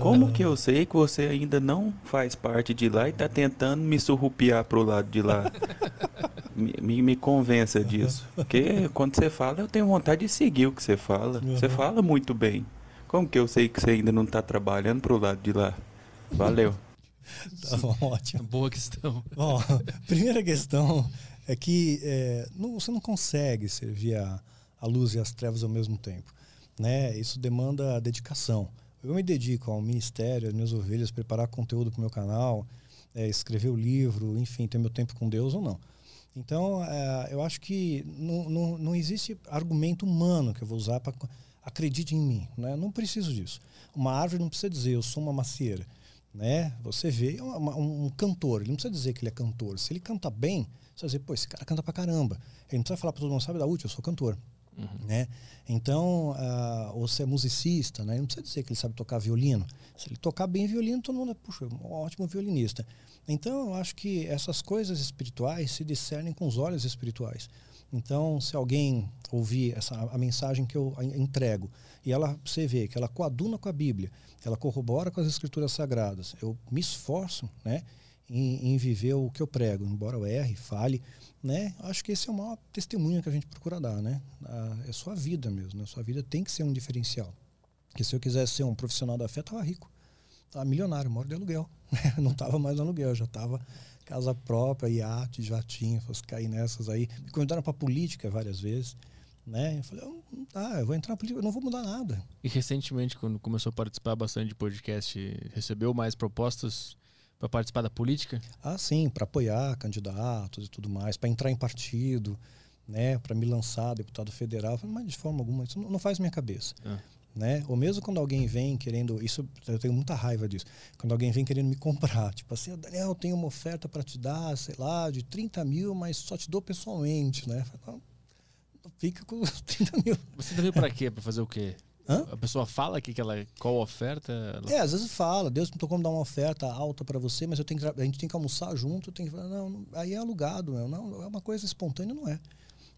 Como que eu sei que você ainda não faz parte de lá e está tentando me surrupiar pro lado de lá? me, me convença disso. Porque quando você fala, eu tenho vontade de seguir o que você fala. Uhum. Você fala muito bem. Como que eu sei que você ainda não está trabalhando pro lado de lá? Valeu. tá bom, ótimo. Boa questão. Bom, primeira questão é que é, não, você não consegue servir a, a luz e as trevas ao mesmo tempo. né? Isso demanda dedicação. Eu me dedico ao ministério, às minhas ovelhas, preparar conteúdo para o meu canal, é, escrever o livro, enfim, ter meu tempo com Deus ou não. Então, é, eu acho que não, não, não existe argumento humano que eu vou usar para acredite em mim. Né? Não preciso disso. Uma árvore não precisa dizer eu sou uma macieira. Né? Você vê é uma, um, um, cantor, ele não precisa dizer que ele é cantor. Se ele canta bem, você vai dizer, pô, esse cara canta pra caramba. Ele não precisa falar para todo mundo, sabe da útil, eu sou cantor. Uhum. Né? Então, uh, ou se é musicista, né? não precisa dizer que ele sabe tocar violino. Se ele tocar bem violino, todo mundo é, puxa, um ótimo violinista. Então, eu acho que essas coisas espirituais se discernem com os olhos espirituais. Então, se alguém ouvir essa, a mensagem que eu entrego e ela você vê que ela coaduna com a Bíblia, ela corrobora com as Escrituras Sagradas, eu me esforço, né, em, em viver o que eu prego, embora eu erre, fale, né? Acho que esse é o maior testemunho que a gente procura dar, né? A, é sua vida mesmo, né? Sua vida tem que ser um diferencial. Porque se eu quisesse ser um profissional da fé, tava rico, tava milionário, moro de aluguel, né? não tava mais no aluguel, já tava casa própria, iate, jatinho, fosse cair nessas aí. Me convidaram para política várias vezes. Né? Eu falei, dá, eu vou entrar na política, eu não vou mudar nada. E recentemente, quando começou a participar bastante de podcast, recebeu mais propostas para participar da política? Ah, sim, para apoiar candidatos e tudo mais, para entrar em partido, né, para me lançar deputado federal. Mas de forma alguma, isso não faz minha cabeça. Ah. Né? Ou mesmo quando alguém vem querendo, isso eu tenho muita raiva disso. Quando alguém vem querendo me comprar, tipo assim, Daniel, eu tenho uma oferta para te dar, sei lá, de 30 mil, mas só te dou pessoalmente, né? Falo, fica com os 30 mil. Você tá vindo para quê? Para fazer o quê? Hã? A pessoa fala aqui que ela qual oferta? Ela... É, às vezes fala, Deus me tocou me dar uma oferta alta para você, mas eu tenho que, a gente tem que almoçar junto, tem que não, não, aí é alugado, não, não, é uma coisa espontânea, não é.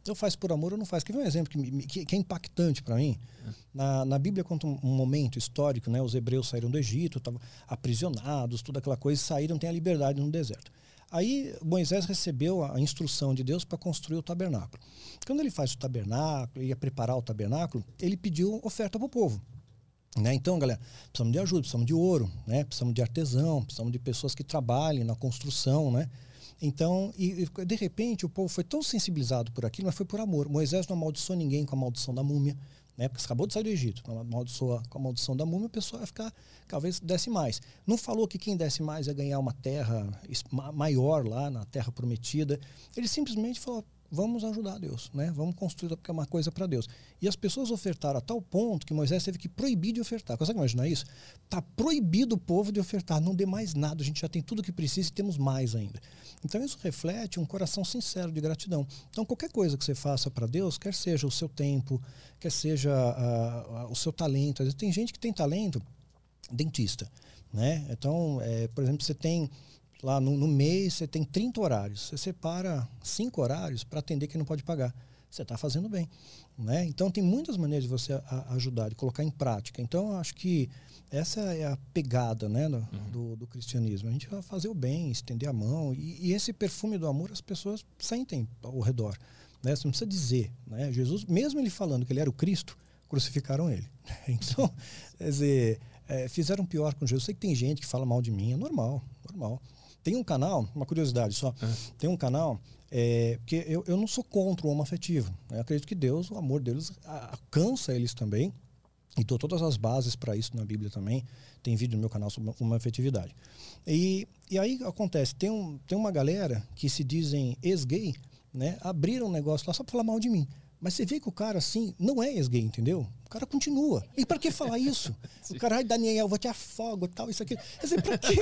Eu faço por amor ou não faço. Quer ver um exemplo que, que, que é impactante para mim? É. Na, na Bíblia conta um, um, momento histórico, né? Os hebreus saíram do Egito, estavam aprisionados, toda aquela coisa, saíram, têm a liberdade no deserto. Aí Moisés recebeu a instrução de Deus para construir o tabernáculo. Quando ele faz o tabernáculo, ia preparar o tabernáculo, ele pediu oferta para o povo. Né? Então, galera, precisamos de ajuda, precisamos de ouro, né? precisamos de artesão, precisamos de pessoas que trabalhem na construção. Né? Então, e, de repente, o povo foi tão sensibilizado por aquilo, mas foi por amor. Moisés não amaldiçoou ninguém com a maldição da múmia né? Porque você acabou de sair do Egito, então, amaldiçoa, com a maldição da múmia, a pessoa vai ficar, talvez desce mais. Não falou que quem desce mais ia ganhar uma terra maior lá, na terra prometida. Ele simplesmente falou: vamos ajudar Deus, né? Vamos construir uma coisa para Deus. E as pessoas ofertaram a tal ponto que Moisés teve que proibir de ofertar. Consegue imaginar isso? Tá proibido o povo de ofertar, não dê mais nada, a gente já tem tudo que precisa e temos mais ainda. Então isso reflete um coração sincero de gratidão. Então qualquer coisa que você faça para Deus, quer seja o seu tempo, quer seja uh, uh, o seu talento. Tem gente que tem talento, dentista, né? Então, é, por exemplo, você tem lá no, no, mês você tem 30 horários. Você separa cinco horários para atender quem não pode pagar. Você está fazendo bem. Né? Então tem muitas maneiras de você a, ajudar, de colocar em prática. Então eu acho que essa é a pegada né, do, uhum. do, do, cristianismo. A gente vai fazer o bem, estender a mão. E, e, esse perfume do amor as pessoas sentem ao redor. Né? Você não precisa dizer. Né? Jesus, mesmo ele falando que ele era o Cristo, crucificaram ele. Então, quer dizer, é, fizeram pior com Jesus. Eu sei que tem gente que fala mal de mim, é normal, normal. Tem um canal, uma curiosidade só, é. tem um canal, é, porque eu, eu não sou contra o homo afetivo. Né? Eu acredito que Deus, o amor deles, alcança eles também. E dou todas as bases para isso na Bíblia também. Tem vídeo no meu canal sobre uma afetividade. E, e aí acontece, tem, um, tem uma galera que se dizem ex-gay, né? Abriram um negócio lá só para falar mal de mim. Mas você vê que o cara, assim, não é ex-gay, entendeu? O cara continua. E para que falar isso? o cara, ai, Daniel, vou te afogo, tal, isso aqui. Quer dizer, pra quê?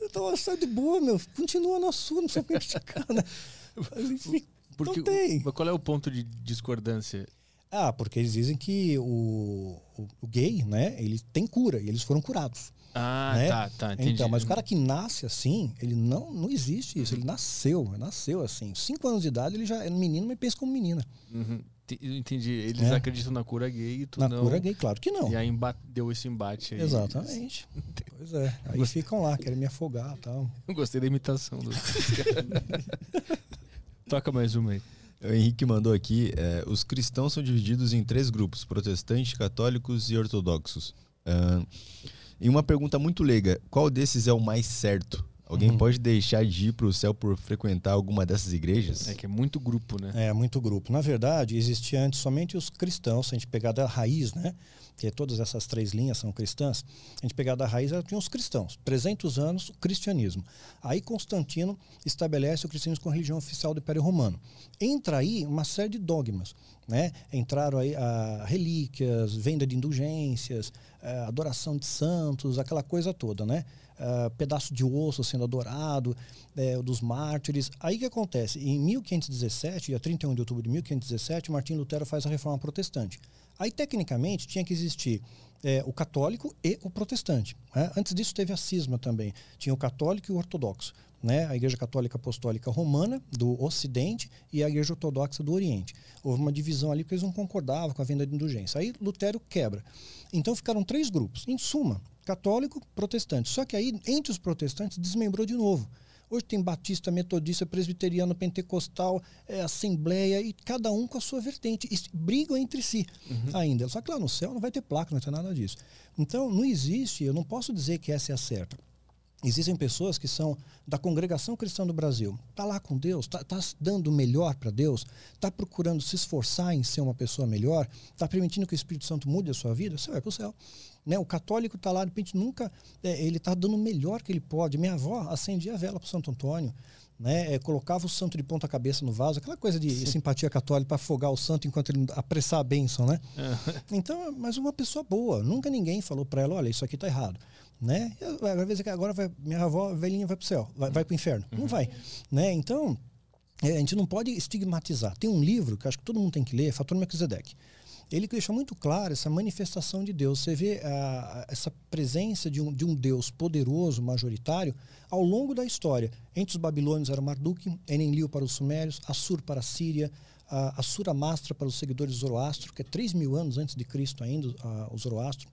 eu tô achando de boa, meu. Continua na sua, não precisa criticar, né? Enfim, Porque, não tem. Mas qual é o ponto de discordância? Ah, porque eles dizem que o, o, o gay, né, ele tem cura, e eles foram curados. Ah, né? tá, tá, entendi. Então, mas o cara que nasce assim, ele não, não existe isso. Ele nasceu, nasceu assim. Cinco anos de idade, ele já é menino, mas pensa como menina. Uhum. Entendi. Eles é. acreditam na cura gay e tu na não. Na cura gay, claro que não. E aí deu esse embate aí. Exatamente. pois é. Aí Gostei. ficam lá, querem me afogar e tal. Eu gostei da imitação do. Toca mais uma aí. O Henrique mandou aqui: é, os cristãos são divididos em três grupos: protestantes, católicos e ortodoxos. Uh, e uma pergunta muito leiga: qual desses é o mais certo? Alguém Uhum. pode deixar de ir para o céu por frequentar alguma dessas igrejas? É que é muito grupo, né? É, muito grupo. Na verdade, existia antes somente os cristãos, se a gente pegar da raiz, né? Que todas essas três linhas são cristãs. A gente pegar da raiz, ela tinha os cristãos. 300 anos, o cristianismo. Aí Constantino estabelece o cristianismo como religião oficial do Império Romano. Entra aí uma série de dogmas, né? Entraram aí a relíquias, venda de indulgências, a adoração de santos, aquela coisa toda, né? Ah, pedaço de osso sendo adorado, eh, dos mártires. Aí que acontece? Em 1517, dia 31 de outubro de 1517, Martim Lutero faz a reforma protestante. Aí, tecnicamente, tinha que existir eh, o católico e o protestante. né? Antes disso, teve a cisma também. Tinha o católico e o ortodoxo. Né? A Igreja Católica Apostólica Romana, do Ocidente, e a Igreja Ortodoxa do Oriente. Houve uma divisão ali porque eles não concordavam com a venda de indulgência. Aí Lutero quebra. Então ficaram três grupos. Em suma, católico, protestante. Só que aí, entre os protestantes, desmembrou de novo. Hoje tem batista, metodista, presbiteriano, pentecostal, é, assembleia, e cada um com a sua vertente. E brigam entre si ainda. Só que lá no céu não vai ter placa, não vai ter nada disso. Então, não existe, eu não posso dizer que essa é a certa. Existem pessoas que são da congregação cristã do Brasil, está lá com Deus, está tá dando o melhor para Deus, está procurando se esforçar em ser uma pessoa melhor, está permitindo que o Espírito Santo mude a sua vida, você vai para o céu. Né? O católico está lá, de repente, nunca. é, ele está dando o melhor que ele pode. Minha avó acendia a vela para Santo Antônio. Né, é, colocava o santo de ponta cabeça no vaso, aquela coisa de simpatia católica para afogar o santo enquanto ele apressar a bênção, né? Então, mas uma pessoa boa, nunca ninguém falou para ela, olha, isso aqui tá errado, né? Vezes agora vai, minha avó velhinha vai pro céu, vai, vai pro inferno, não vai, né? Então, é, a gente não pode estigmatizar. Tem um livro que acho que todo mundo tem que ler, Fator Melquisedeque. Ele deixa muito claro essa manifestação de Deus. Você vê a- a- essa presença de um, de um Deus poderoso, majoritário, ao longo da história. Entre os babilônios era Marduk, Enenlil para os sumérios, Assur para a Síria, a Assura Mastra para os seguidores do Zoroastro, que é 3 mil anos antes de Cristo ainda, a- o Zoroastro.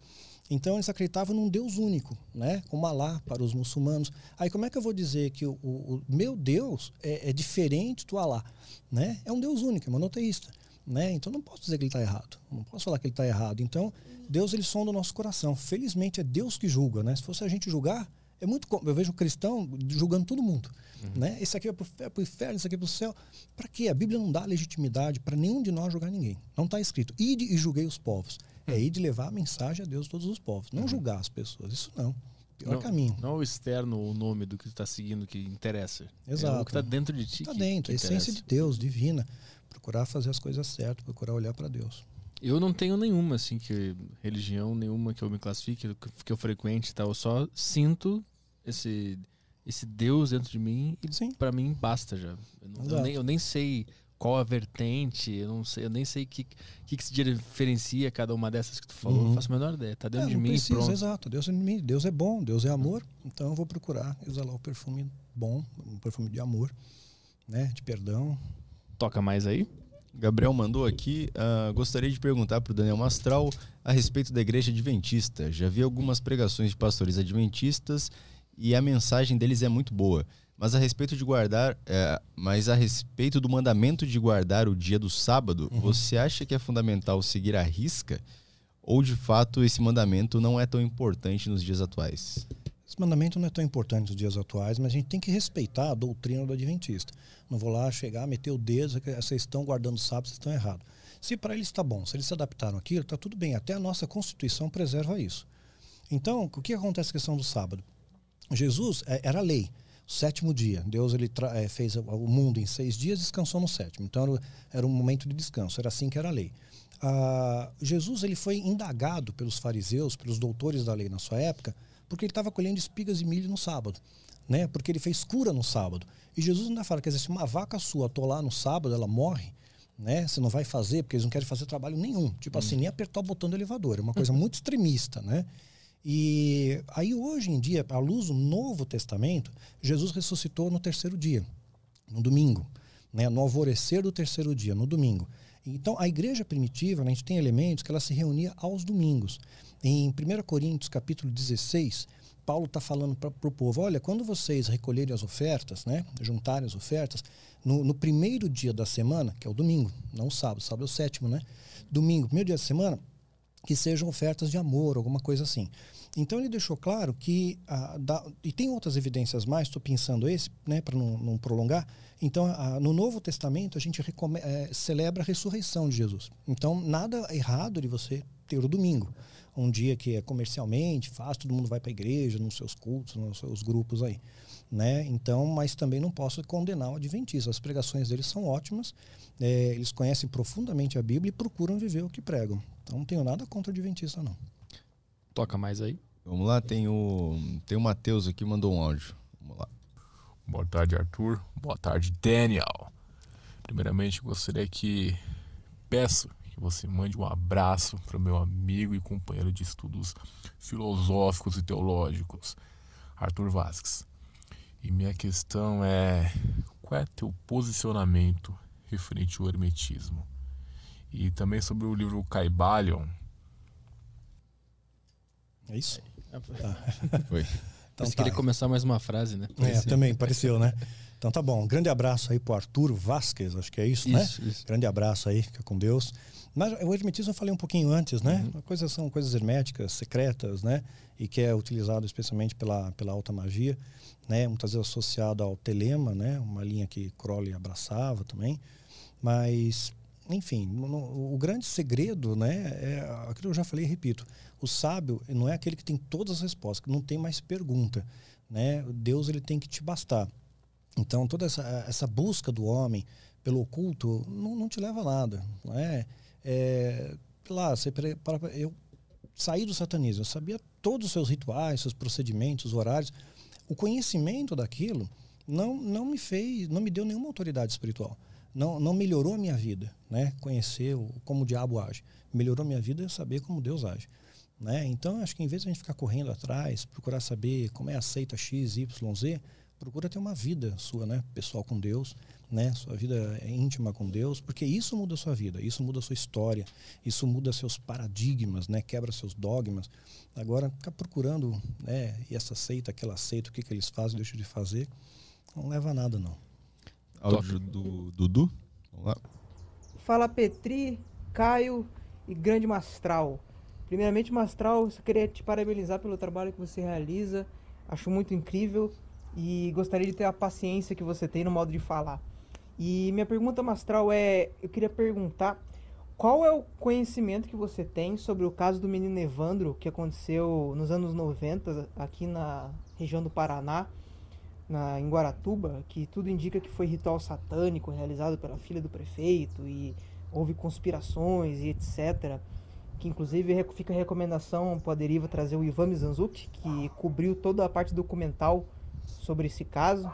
Então eles acreditavam num Deus único, né? como Alá para os muçulmanos. Aí como é que eu vou dizer que o, o- o meu Deus é, é diferente do Alá? Né? É um Deus único, é monoteísta. Né? Então não posso dizer que ele está errado. Não posso falar que ele está errado. Então Deus ele sonda o nosso coração. Felizmente é Deus que julga. Né? Se fosse a gente julgar, é muito. Eu vejo o cristão julgando todo mundo. Né? Esse aqui é para o inferno, esse aqui é para o céu. Para quê? A Bíblia não dá legitimidade para nenhum de nós julgar ninguém. Não está escrito. Ide e julguei os povos. É ir de levar a mensagem a Deus a todos os povos. Não julgar as pessoas. Isso não. Pior Não, caminho. não o externo, o nome do que tu está seguindo que interessa. É o Exato. que está dentro de ti. Está dentro. a essência interessa. de Deus, divina. Procurar fazer as coisas certas, procurar olhar para Deus. Eu não tenho nenhuma, assim, que religião nenhuma que eu me classifique, que- eu frequente e tal. Eu só sinto esse, esse Deus dentro de mim e pra mim basta já. Eu, não- eu Exato. nem, eu nem sei qual a vertente, eu não sei, eu nem sei o que, que, que se diferencia cada uma dessas que tu falou. Uhum. Não faço a menor ideia. Tá dentro É, de mim precisa, pronto. exato. Deus é, em mim. Deus é bom, Deus é amor. Então eu vou procurar exalar o perfume bom, um perfume de amor, né? De perdão. Toca mais aí? Gabriel mandou aqui. ah, gostaria de perguntar para o Daniel Mastral a respeito da igreja adventista. Já vi algumas pregações de pastores adventistas e a mensagem deles é muito boa. Mas a respeito de guardar, é, mas a respeito do mandamento de guardar o dia do sábado, você acha que é fundamental seguir a risca? Ou de fato esse mandamento não é tão importante nos dias atuais? Esse mandamento não é tão importante nos dias atuais, mas a gente tem que respeitar a doutrina do Adventista. Não vou lá chegar, meter o dedo, que vocês estão guardando o sábado, vocês estão errados. Se para eles está bom, se eles se adaptaram àquilo, está tudo bem. Até a nossa Constituição preserva isso. Então, o que acontece com a questão do sábado? Jesus é, era lei. Sétimo dia. Deus ele eh, fez o- mundo em seis dias, descansou no sétimo. Então era, era um momento de descanso. Era assim que era a lei. Ah, Jesus ele foi indagado pelos fariseus, pelos doutores da lei na sua época, porque ele estava colhendo espigas e milho no sábado, né? Porque ele fez cura no sábado. E Jesus ainda fala, quer dizer, se uma vaca sua atolar no sábado, ela morre, né? Você não vai fazer, porque eles não querem fazer trabalho nenhum. Tipo assim, nem apertar o botão do elevador. É uma coisa muito extremista, né? E aí hoje em dia, à luz do Novo Testamento, Jesus ressuscitou no terceiro dia, no domingo, né? no alvorecer do terceiro dia, no domingo. Então, a igreja primitiva, né, a gente tem elementos que ela se reunia aos domingos. Em 1 Coríntios, capítulo 16, Paulo está falando para o povo, olha, quando vocês recolherem as ofertas, né, juntarem as ofertas, no, no primeiro dia da semana, que é o domingo, não o sábado, sábado é o sétimo, né? Domingo, primeiro dia da semana, que sejam ofertas de amor, alguma coisa assim. Então ele deixou claro que ah, e tem outras evidências mais. Estou pensando esse, né, para não, não, prolongar. Então ah, no Novo Testamento a gente é, celebra a ressurreição de Jesus. Então nada errado de você ter o domingo, um dia que é comercialmente fácil, todo mundo vai para a igreja, nos seus cultos, nos seus grupos aí, né? Então, mas também não posso condenar o adventista. As pregações deles são ótimas. É, eles conhecem profundamente a Bíblia e procuram viver o que pregam. Então não tenho nada contra o adventista não. Toca mais aí. Vamos lá, tem o, tem o Matheus aqui, mandou um áudio. Vamos lá. Boa tarde, Arthur. Boa tarde, Daniel. Primeiramente, gostaria que peço que você mande um abraço para o meu amigo e companheiro de estudos filosóficos e teológicos, Arthur Vasques. E minha questão é: qual é teu posicionamento referente ao hermetismo? E também sobre o livro Caibalion, é isso? Ah. Foi. Então, Você tá. queria começar mais uma frase, né? É, também, pareceu, né? Então tá bom. Um grande abraço aí pro Arthur Vasquez, acho que é isso, né? isso né? Isso. Grande abraço aí, fica com Deus. Mas o hermetismo eu falei um pouquinho antes, né? Uhum. Coisas são coisas herméticas, secretas, né? E que é utilizado especialmente pela, pela alta magia, né? Muitas vezes associado ao telema, né? Uma linha que Crowley abraçava também. Mas, enfim, no, o grande segredo, né? É aquilo que eu já falei e repito o sábio não é aquele que tem todas as respostas, não tem mais pergunta. Né? Deus ele tem que te bastar. Então, toda essa, essa busca do homem pelo oculto não, não te leva a nada. Não é? é lá, você, para, eu saí do satanismo, eu sabia todos os seus rituais, seus procedimentos, horários. O conhecimento daquilo não, não me fez, não me deu nenhuma autoridade espiritual. Não, não melhorou a minha vida, né? Conhecer o, como o diabo age. Melhorou a minha vida saber como Deus age. Né? Então, acho que em vez de a gente ficar correndo atrás, procurar saber como é aceita X, Y, Z, procura ter uma vida sua, né? pessoal com Deus, né? sua vida íntima com Deus, porque isso muda a sua vida, isso muda a sua história, isso muda seus paradigmas, né? quebra seus dogmas. Agora, ficar procurando, né? e essa aceita, aquela aceita, o que, que eles fazem, deixam de fazer, não leva a nada, não. Áudio do Dudu. Vamos lá. Fala Petri, Caio e Grande Mastral. Primeiramente, Mastral, eu queria te parabenizar pelo trabalho que você realiza. Acho muito incrível e gostaria de ter a paciência que você tem no modo de falar. E minha pergunta, Mastral, é: eu queria perguntar qual é o conhecimento que você tem sobre o caso do menino Evandro que aconteceu nos anos 90 aqui na região do Paraná, na, em Guaratuba, que tudo indica que foi ritual satânico realizado pela filha do prefeito e houve conspirações e etc que inclusive fica a recomendação para a Deriva trazer o Ivan Mizanzuki, que cobriu toda a parte documental sobre esse caso.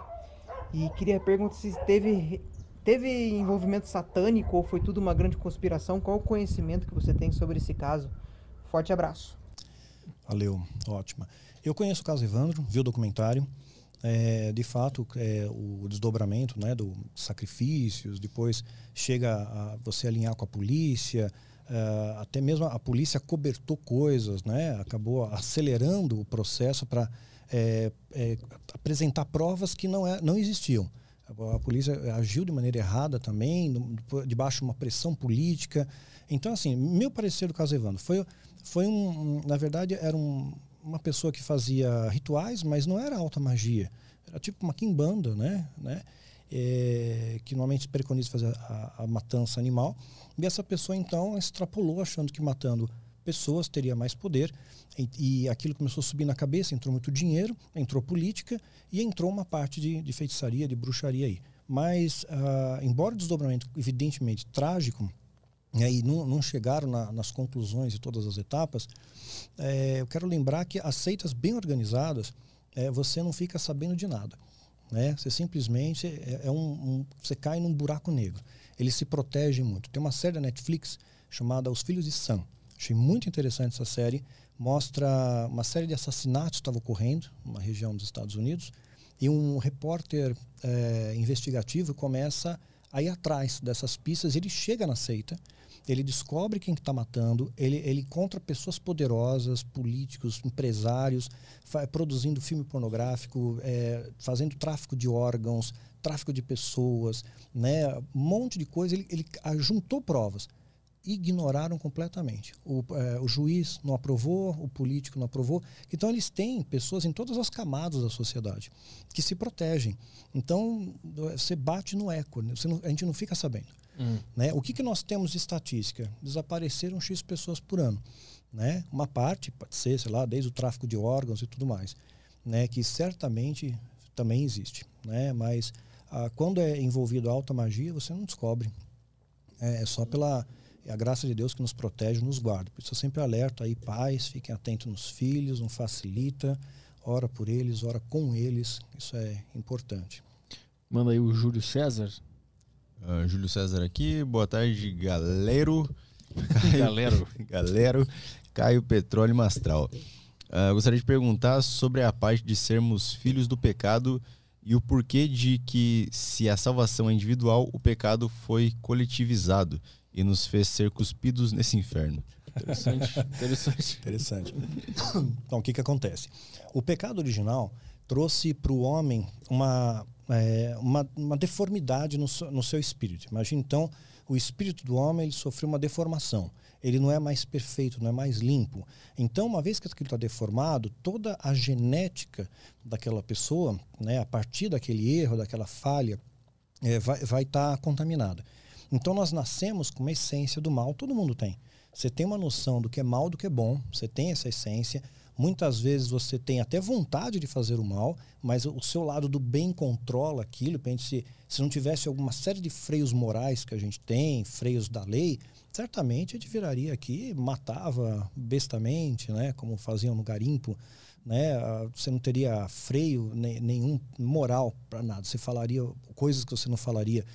E queria perguntar se teve, teve envolvimento satânico ou foi tudo uma grande conspiração. Qual o conhecimento que você tem sobre esse caso? Forte abraço. Valeu, ótima. Eu conheço o caso Evandro, vi o documentário. É, de fato, é, o desdobramento né, do sacrifícios, depois chega a você alinhar com a polícia, Uh, até mesmo a polícia cobertou coisas, né? acabou acelerando o processo para é, é, apresentar provas que não, é, não existiam. A, polícia agiu de maneira errada também, debaixo de uma pressão política. Então, assim, meu parecer do caso Evandro foi, foi um, na verdade, era um, uma pessoa que fazia rituais, mas não era alta magia. Era tipo uma quimbanda, né? né? É, que normalmente preconiza fazer a, a matança animal e essa pessoa então extrapolou, achando que matando pessoas teria mais poder. E, e, aquilo começou a subir na cabeça, entrou muito dinheiro, entrou política e entrou uma parte de, de feitiçaria, de bruxaria aí. Mas, uh, embora o desdobramento evidentemente trágico, né, e não, não chegaram na, nas conclusões de todas as etapas, é, eu quero lembrar que as seitas bem organizadas, é, você não fica sabendo de nada. Né? Você simplesmente é, é um, um, você cai num buraco negro ele se protege muito. Tem uma série da Netflix chamada Os Filhos de Sam. Achei muito interessante essa série. Mostra uma série de assassinatos que estavam ocorrendo numa região dos Estados Unidos e um repórter é, investigativo começa a ir atrás dessas pistas. Ele chega na seita, ele descobre quem está matando, ele, ele encontra pessoas poderosas, políticos, empresários, produzindo filme pornográfico, é, fazendo tráfico de órgãos, tráfico de pessoas, né? um monte de coisa. Ele, ele juntou provas. ignoraram completamente. O, é, o, juiz não aprovou, o político não aprovou. Então, eles têm pessoas em todas as camadas da sociedade que se protegem. Então, você bate no eco, né? não, a gente não fica sabendo. Hum. Né? O que, que nós temos de estatística? Desapareceram X pessoas por ano. Né? Uma parte, pode ser, sei lá, desde o tráfico de órgãos e tudo mais, né? que certamente também existe. Né? Mas ah, quando é envolvido a alta magia, você não descobre. É, é só pela é a graça de Deus que nos protege, nos guarda. Por isso eu sempre alerto aí pais, fiquem atentos nos filhos, não facilita, ora por eles, ora com eles, isso é importante. Manda aí o Júlio César. Uh, Júlio César aqui, boa tarde, galero. galero. galero, Caio Petróleo Mastral. Uh, gostaria de perguntar sobre a parte de sermos filhos do pecado e o porquê de que, se a salvação é individual, o pecado foi coletivizado e nos fez ser cuspidos nesse inferno. Interessante, interessante. interessante. Então, o que, que acontece? O pecado original trouxe para o homem uma, é, uma, uma, deformidade no, no seu espírito. Imagina, então, o espírito do homem ele sofreu uma deformação. Ele não é mais perfeito, não é mais limpo. Então, uma vez que aquilo está deformado, toda a genética daquela pessoa, né, a partir daquele erro, daquela falha, é, vai estar vai tá contaminada. Então nós nascemos com uma essência do mal, todo mundo tem. Você tem uma noção do que é mal, do que é bom, você tem essa essência. Muitas vezes você tem até vontade de fazer o mal, mas o seu lado do bem controla aquilo. Se, se não tivesse alguma série de freios morais que a gente tem, freios da lei, certamente gente viraria aqui, matava bestamente, né? como faziam no garimpo. Né? Você não teria freio nenhum moral para nada. Você falaria coisas que você não falaria.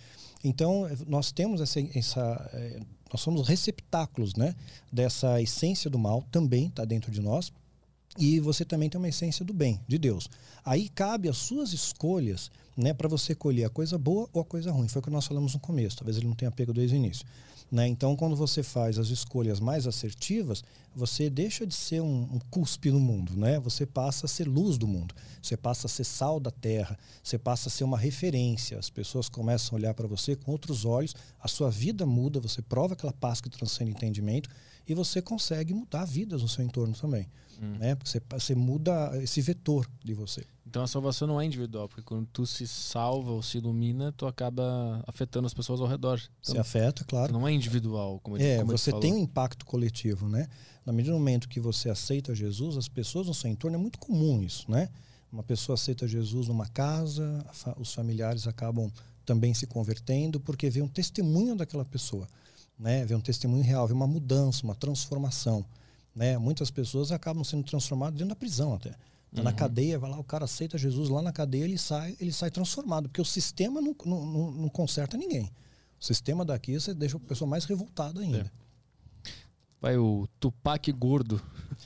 Então, nós temos essa, essa é, nós somos receptáculos, né, dessa essência do mal, também está dentro de nós. E você também tem uma essência do bem, de Deus. Aí cabe as suas escolhas, né, para você colher a coisa boa ou a coisa ruim. Foi o que nós falamos no começo. Talvez ele não tenha pego desde o início. Né? Então, quando você faz as escolhas mais assertivas, você deixa de ser um, um, cuspe no mundo, né? Você passa a ser luz do mundo, você passa a ser sal da terra, você passa a ser uma referência. As pessoas começam a olhar para você com outros olhos, a sua vida muda, você prova aquela paz que transcende entendimento e você consegue mudar vidas no seu entorno também, hum. né? Porque você, você muda esse vetor de você. Então a salvação não é individual, porque quando tu se salva ou se ilumina, tu acaba afetando as pessoas ao redor. Então, se afeta, claro. Não é individual, como É, como você tem um impacto coletivo, né? Na medida do momento que você aceita Jesus, as pessoas no seu entorno é muito comum isso, né? Uma pessoa aceita Jesus numa casa, os familiares acabam também se convertendo porque vê um testemunho daquela pessoa, né? Vê um testemunho real, vê uma mudança, uma transformação, né? Muitas pessoas acabam sendo transformadas dentro da prisão até. Tá uhum. na cadeia, vai lá, o cara aceita Jesus lá na cadeia, ele sai, ele sai transformado, porque o sistema não, não, não, não conserta ninguém. O sistema daqui você deixa a pessoa mais revoltada ainda. É. Vai o Tupac Gordo.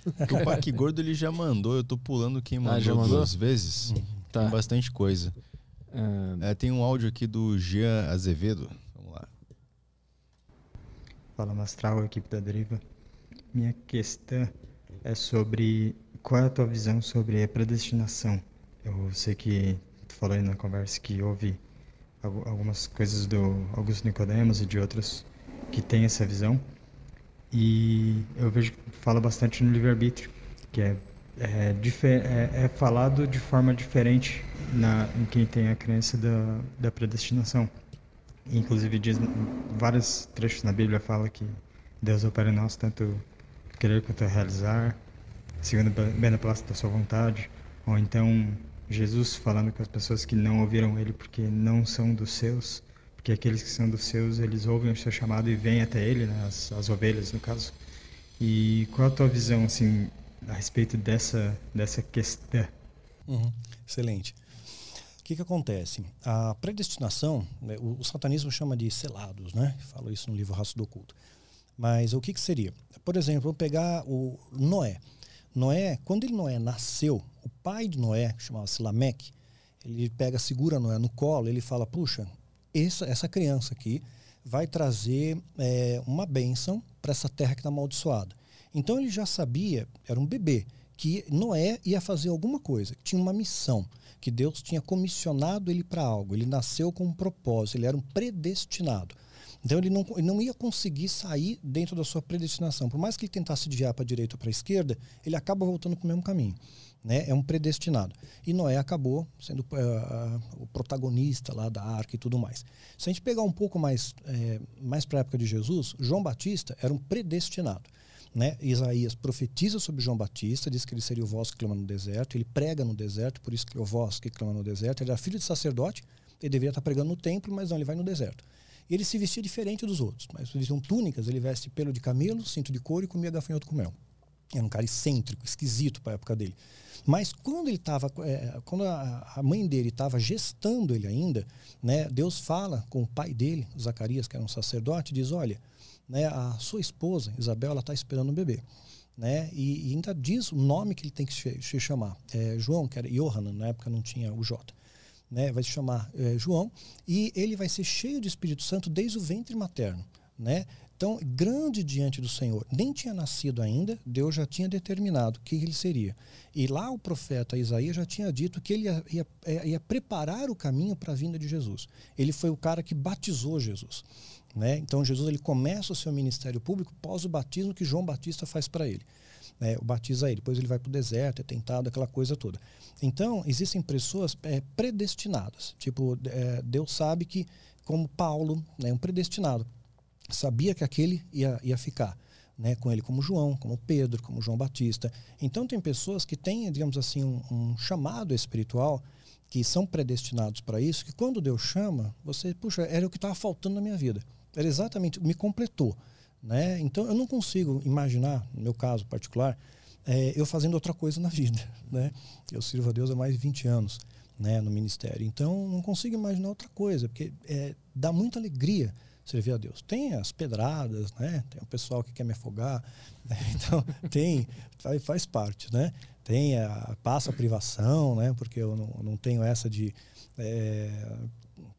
O Tupac Gordo ele já mandou, eu tô pulando quem mandou, ah, já mandou? duas vezes. Uhum. Tá. Tem bastante coisa. Uh... É, tem um áudio aqui do Jean Azevedo. Fala Mastral, equipe da Deriva. Minha questão é sobre qual é a tua visão sobre a predestinação? Eu sei que tu falou aí na conversa que houve algumas coisas do Augusto Nicodemos e de outros que têm essa visão. E eu vejo que fala bastante no livre-arbítrio, que é, é, é, é, falado de forma diferente na, em quem tem a crença da, da predestinação. Inclusive, diz, vários trechos na Bíblia fala que Deus opera em nós tanto querer quanto realizar, segundo bem plácida da sua vontade, ou então Jesus falando com as pessoas que não ouviram ele porque não são dos seus, porque aqueles que são dos seus, eles ouvem o seu chamado e vêm até ele, né? as, as ovelhas no caso. E qual a tua visão assim a respeito dessa dessa questão? Uhum. Excelente. O que, que acontece? A predestinação, né, o, o, satanismo chama de selados, né? Falo isso no livro Raço do Oculto. Mas o que, que seria? Por exemplo, vamos pegar o Noé. Noé, quando ele Noé nasceu, o pai de Noé, chamava-se Lameque, ele pega, segura Noé no colo, ele fala: puxa, essa, essa criança aqui vai trazer é, uma bênção para essa terra que está amaldiçoada. Então ele já sabia, era um bebê, que Noé ia fazer alguma coisa, tinha uma missão, que Deus tinha comissionado ele para algo. Ele nasceu com um propósito, ele era um predestinado. Então ele não, ele não ia conseguir sair dentro da sua predestinação. Por mais que ele tentasse desviar para a direita ou para a esquerda, ele acaba voltando para o mesmo caminho. Né? É um predestinado. E Noé acabou sendo uh, o protagonista lá da arca e tudo mais. Se a gente pegar um pouco mais, é, mais para a época de Jesus, João Batista era um predestinado. Né? Isaías profetiza sobre João Batista, diz que ele seria o voz que clama no deserto, ele prega no deserto, por isso que é o voz que clama no deserto. Ele era filho de sacerdote, ele deveria estar pregando no templo, mas não, ele vai no deserto. Ele se vestia diferente dos outros. Mas vestiam túnicas, ele veste pelo de camelo, cinto de couro e comia gafanhoto com mel. Era um cara excêntrico, esquisito para a época dele. Mas quando ele estava, é, quando a, a, mãe dele estava gestando ele ainda, né, Deus fala com o pai dele, Zacarias, que era um sacerdote, diz: olha, né, a sua esposa Isabel, ela está esperando um bebê. Né? E, e, ainda diz o nome que ele tem que se, se chamar. É, João, que era Johanan, na época não tinha o J né, vai se chamar é, João, e ele vai ser cheio de Espírito Santo desde o ventre materno. Né? Então, grande diante do Senhor. Nem tinha nascido ainda, Deus já tinha determinado o que ele seria. E lá o profeta Isaías já tinha dito que ele ia, ia, é, ia preparar o caminho para a vinda de Jesus. Ele foi o cara que batizou Jesus. Né? Então, Jesus ele começa o seu ministério público pós o batismo que João Batista faz para ele né, batiza ele. Depois ele vai para o deserto, é tentado, aquela coisa toda. Então, existem pessoas é, predestinadas. Tipo, é, Deus sabe que, como Paulo, né, um predestinado, sabia que aquele ia, ia ficar. Né, com ele como João, como Pedro, como João Batista. Então tem pessoas que têm, digamos assim, um, um chamado espiritual que são predestinados para isso, que quando Deus chama, você, puxa, era o que estava faltando na minha vida. Era exatamente, me completou. Né? Então eu não consigo imaginar, no meu caso particular, é, eu fazendo outra coisa na vida. Né? Eu sirvo a Deus há mais de 20 anos né, no ministério. Então não consigo imaginar outra coisa, porque é, dá muita alegria servir a Deus. Tem as pedradas, né? tem o pessoal que quer me afogar, né? então tem, faz, parte. Né? Tem a, passa a privação, né? porque eu não, não tenho essa de é,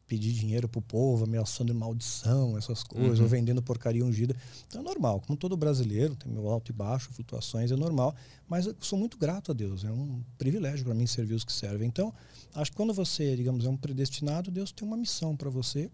pedir dinheiro pro povo, ameaçando maldição, essas coisas, uhum. ou vendendo porcaria ungida. Então é normal, como todo brasileiro, tem meu alto e baixo, flutuações, é normal, mas eu sou muito grato a Deus, é um privilégio para mim servir os que servem. Então, acho que quando você, digamos, é um predestinado, Deus tem uma missão para você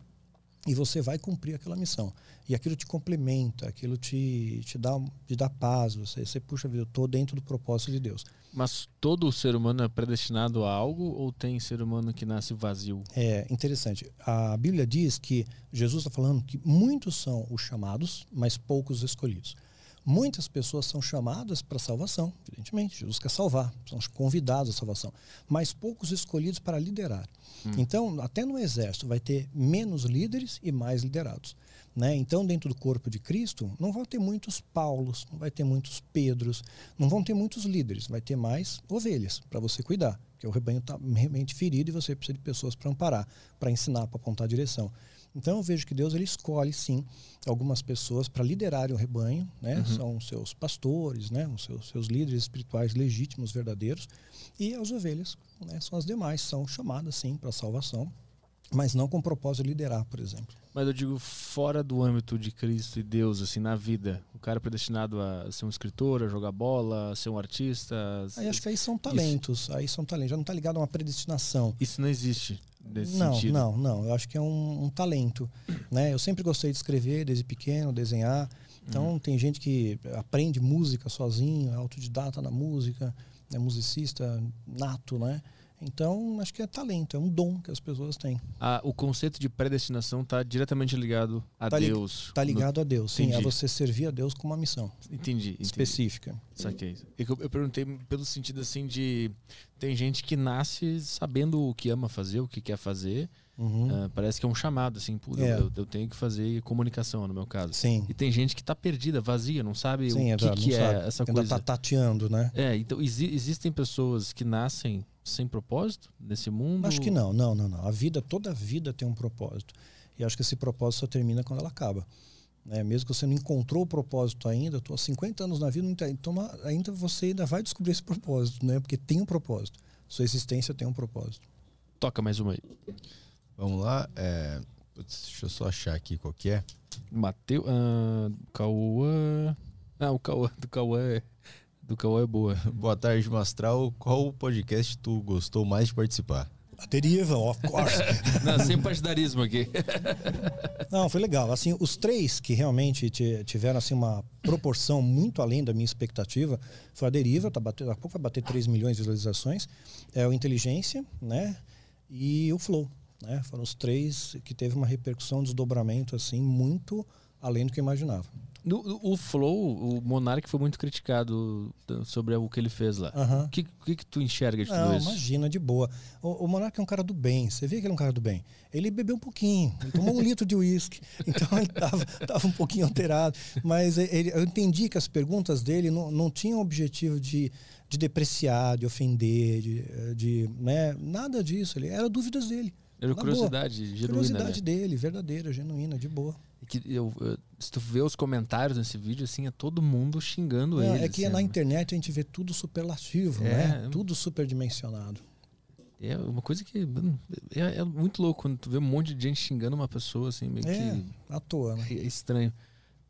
e você vai cumprir aquela missão. E aquilo te complementa, aquilo te, te, dá, te dá paz, você, você puxa, eu estou dentro do propósito de Deus. Mas todo ser humano é predestinado a algo ou tem ser humano que nasce vazio? É interessante. A Bíblia diz que Jesus está falando que muitos são os chamados, mas poucos escolhidos. Muitas pessoas são chamadas para a salvação, evidentemente. Jesus quer salvar, são convidados à salvação. Mas poucos escolhidos para liderar. Hum. Então, até no exército, vai ter menos líderes e mais liderados. Né? Então, dentro do corpo de Cristo, não vão ter muitos Paulos, não vai ter muitos Pedros, não vão ter muitos líderes, vai ter mais ovelhas para você cuidar, porque o rebanho está realmente ferido e você precisa de pessoas para amparar, para ensinar, para apontar a direção. Então, eu vejo que Deus ele escolhe, sim, algumas pessoas para liderarem o rebanho, né? Uhum. são seus pastores, né? os seus, seus líderes espirituais legítimos, verdadeiros, e as ovelhas né? são as demais, são chamadas, sim, para a salvação, mas não com o propósito de liderar, por exemplo. Mas eu digo fora do âmbito de Cristo e Deus, assim, na vida. O cara é predestinado a ser um escritor, a jogar bola, a ser um artista. Aí acho que aí são talentos. Isso. Aí são talentos. Já não está ligado a uma predestinação. Isso não existe nesse não, sentido. Não, não. Eu acho que é um, um talento. Né? Eu sempre gostei de escrever desde pequeno, desenhar. Então uhum. tem gente que aprende música sozinho, é autodidata na música, é musicista nato, né? Então, acho que é talento, é um dom que as pessoas têm. Ah, o conceito de predestinação está diretamente ligado a tá Deus. Está ligado no... a Deus, sim. Entendi. A você servir a Deus com uma missão. Entendi. entendi. Específica. Saquei. Eu, eu perguntei pelo sentido assim de. Tem gente que nasce sabendo o que ama fazer, o que quer fazer. Uhum. Uh, parece que é um chamado, assim, é. eu, eu, tenho que fazer comunicação, no meu caso. Sim. E tem gente que está perdida, vazia, não sabe Sim, o que, que é sabe. essa Ainda coisa. Ainda tá tateando, né? É, então exi existem pessoas que nascem sem propósito nesse mundo? Acho que não, não, não, não. A vida, toda a vida tem um propósito. E acho que esse propósito só termina quando ela acaba. É, mesmo que você não encontrou o propósito ainda, estou há 50 anos na vida, então ainda você ainda vai descobrir esse propósito, né? Porque tem um propósito. Sua existência tem um propósito. Toca mais uma aí. Vamos lá. É... deixa eu só achar aqui qual que é. Mateus. Uh, Cauã. Ah, o Cauã do Cauã é do Cauã é boa. Boa tarde, Mastral. Qual podcast tu gostou mais de participar? A deriva, of course. Não, sem partidarismo aqui. Não, foi legal. Assim, os três que realmente tiveram assim uma proporção muito além da minha expectativa foi a Deriva, tá batendo, daqui a pouco vai bater 3 milhões de visualizações, é o Inteligência, né? E o Flow, né? Foram os três que teve uma repercussão, um desdobramento assim muito além do que eu imaginava. No, o Flow, o Monark foi muito criticado sobre o que ele fez lá. O que, que, que, tu enxerga de Não, tudo isso? Imagina, de boa. O, o Monark é um cara do bem. Você vê que ele é um cara do bem. Ele bebeu um pouquinho, ele tomou um litro de uísque, então ele estava tava um pouquinho alterado. Mas ele, eu entendi que as perguntas dele não, não tinham objetivo de, de depreciar, de ofender, de, de né, nada disso. Ele era dúvidas dele. Era curiosidade boa. genuína. Curiosidade né? dele, verdadeira, genuína, de boa. Que eu, eu, se tu vê os comentários nesse vídeo, assim, é todo mundo xingando é, ele. É que assim, na né? internet a gente vê tudo superlativo, é, né? Tudo superdimensionado. É uma coisa que é, é, muito louco quando tu vê um monte de gente xingando uma pessoa, assim, meio é, que. à toa, né? É estranho.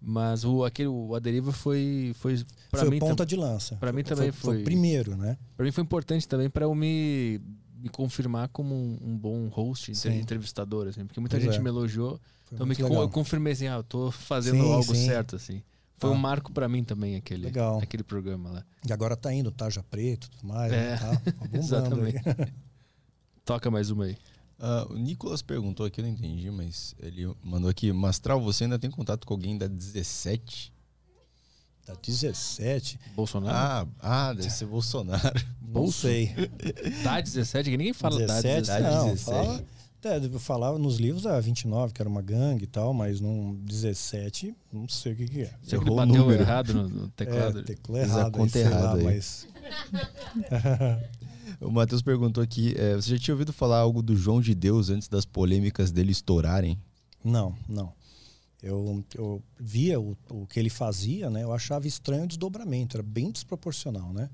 Mas o, aquele, o, a deriva foi. Foi, pra foi mim, ponta de lança. Para mim também foi. Foi primeiro, né? Para mim foi importante também para eu me, me confirmar como um, um bom host, Sim. entrevistador, assim, porque muita Pois gente é. me elogiou. Foi Então que legal. eu confirmei assim, ah, eu tô fazendo Sim, algo sim. certo, assim. Foi Ah. um marco para mim também aquele, Legal. aquele programa lá. E agora tá indo Tarja Preto e tudo mais. É, né? Tá, tá exatamente. Toca mais uma aí. Ah, o Nicolas perguntou aqui, eu não entendi, mas ele mandou aqui: Mastral, você ainda tem contato com alguém da 17? Tá 17. Bolsonaro? Ah, ah deve ser Bolsonaro. Não sei. Dá 17, que ninguém fala dá 17, 17. Dá não. 17. Falava, é, eu falava nos livros a 29, que era uma gangue e tal, mas num 17, não sei o que, que é. Ele Errou o bateu número. errado no, teclado? É, a errado, aí, sei lá, mas O Matheus perguntou aqui: é, você já tinha ouvido falar algo do João de Deus antes das polêmicas dele estourarem? Não, não. Eu, eu via o, o que ele fazia, né? Eu achava estranho o desdobramento, era bem desproporcional, né?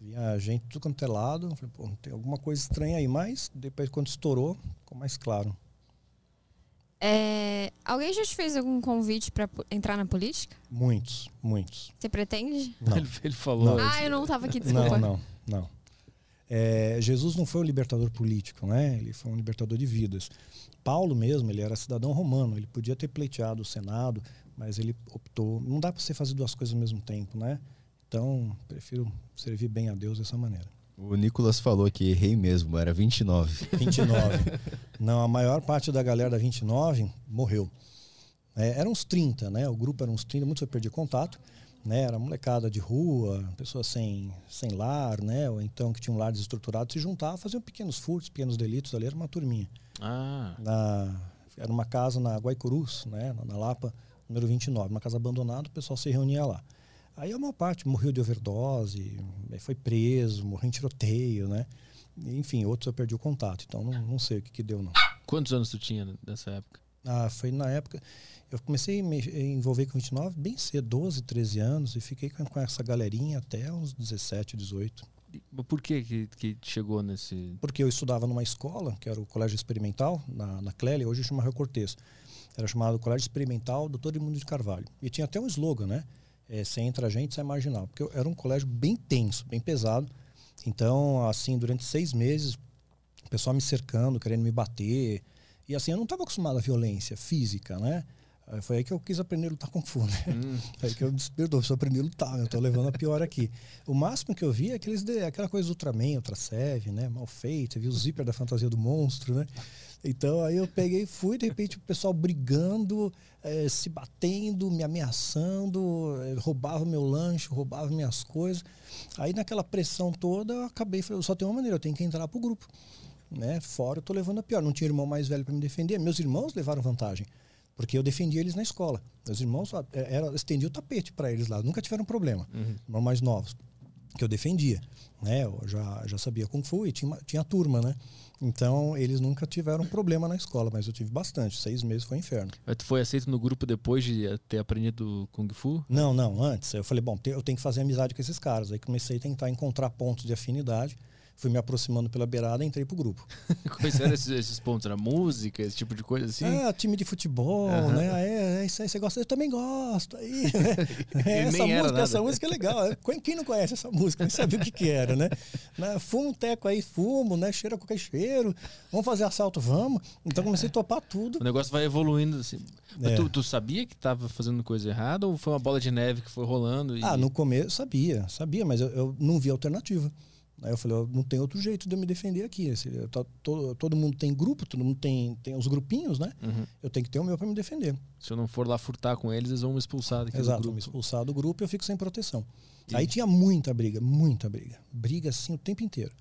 Via gente tudo quanto é lado, eu falei, pô, tem alguma coisa estranha aí, mas depois quando estourou, ficou mais claro. É, alguém já te fez algum convite pra po- entrar na política? Muitos, muitos. Você pretende? Não. Ele, ele falou. Não. Ah, eu não tava aqui, desculpa. Não, não, não. É, Jesus não foi um libertador político, né? Ele foi um libertador de vidas. Paulo mesmo, ele era cidadão romano, ele podia ter pleiteado o Senado, mas ele optou. Não dá para você fazer duas coisas ao mesmo tempo, né? Então, prefiro servir bem a Deus dessa maneira. O Nicolas falou que errei mesmo, era 29. 29. não, a maior parte da galera da 29 morreu. É, eram uns 30, né? O grupo era uns 30, muitos eu perdi contato. Né? Era molecada de rua, pessoas sem, sem lar, né? Ou então que tinham um lar desestruturado, se juntavam, faziam pequenos furtos, pequenos delitos ali, era uma turminha. Ah, Na, era uma casa na Guaicurus, né? na, na Lapa, número 29, uma casa abandonada, o pessoal se reunia lá. Aí a maior parte morreu de overdose, foi preso, morreu em tiroteio, né? Enfim, outros eu perdi o contato, então não, não sei o que, que deu, não. quantos anos tu tinha nessa época? Ah, foi na época. Eu comecei a me envolver com 29 bem cedo, 12, 13 anos, e fiquei com, com essa galerinha até uns 17, 18. E Por que, que que chegou nesse. Porque eu estudava numa escola, que era o Colégio Experimental, na, na Clélia, hoje chama Rio Cortez. Era chamado Colégio Experimental Doutor Imundo de Carvalho. E tinha até um slogan, né? É, você entra a gente, sai marginal. Porque eu- era um colégio bem tenso, bem pesado. Então, assim, durante seis meses, o pessoal me cercando, querendo me bater. E assim, eu não estava acostumado à violência física, né? Foi aí que eu quis aprender a lutar com fu, né? Aí que eu disse, perdoa, preciso aprender a lutar, eu tô levando a pior aqui. O máximo que eu vi é aqueles de- aquela coisa do Ultraman, Ultrasev, né? Mal feito, eu vi o zíper da fantasia do monstro, né? Então aí eu peguei e fui, de repente o pessoal brigando, eh, se batendo, me ameaçando, eh, roubava meu lanche, roubava minhas coisas. Aí naquela pressão toda, eu acabei, falei, só tem uma maneira, eu tenho que entrar pro grupo. Né? Fora eu tô levando a pior. Não tinha irmão mais velho para me defender. Meus irmãos levaram vantagem. Porque eu defendia eles na escola. Meus irmãos ah, era, eu estendia o tapete para eles lá. Nunca tiveram problema. Irmãos mais novos. Que eu defendia. Né? Eu já, já sabia Kung Fu e tinha, tinha turma, né? Então eles nunca tiveram problema na escola, mas eu tive bastante. Seis meses foi um inferno. Mas Tu foi aceito no grupo depois de ter aprendido Kung Fu? Não, não, antes. Eu falei, bom, eu tenho que fazer amizade com esses caras. Aí comecei a tentar encontrar pontos de afinidade. Fui me aproximando pela beirada e entrei pro grupo. Quais eram esses, esses pontos? Era música, esse tipo de coisa assim? Ah, time de futebol, Aham. né? Ah, É, é isso aí, você gosta? Eu também gosto. Aí? É, essa, música, essa música é legal. Quem não conhece essa música? Nem sabia o que, que era, né? Fumo um teco aí, fumo, né? Cheira qualquer cheiro. Vamos fazer assalto, vamos. Então comecei a topar tudo. O negócio vai evoluindo assim. Mas É. tu, tu sabia que tava fazendo coisa errada ou foi uma bola de neve que foi rolando? E... Ah, no começo sabia, sabia, mas eu, eu não vi alternativa. Aí eu falei, ó, não tem outro jeito de eu me defender aqui. Tô- todo, todo mundo tem grupo, todo mundo tem, tem os grupinhos, né? Uhum. Eu tenho que ter o meu para me defender. Se eu não for lá furtar com eles, eles vão me expulsar daqui do Exato, grupo. me expulsar do grupo e eu fico sem proteção. Aí tinha muita briga, muita briga. Briga assim o tempo inteiro.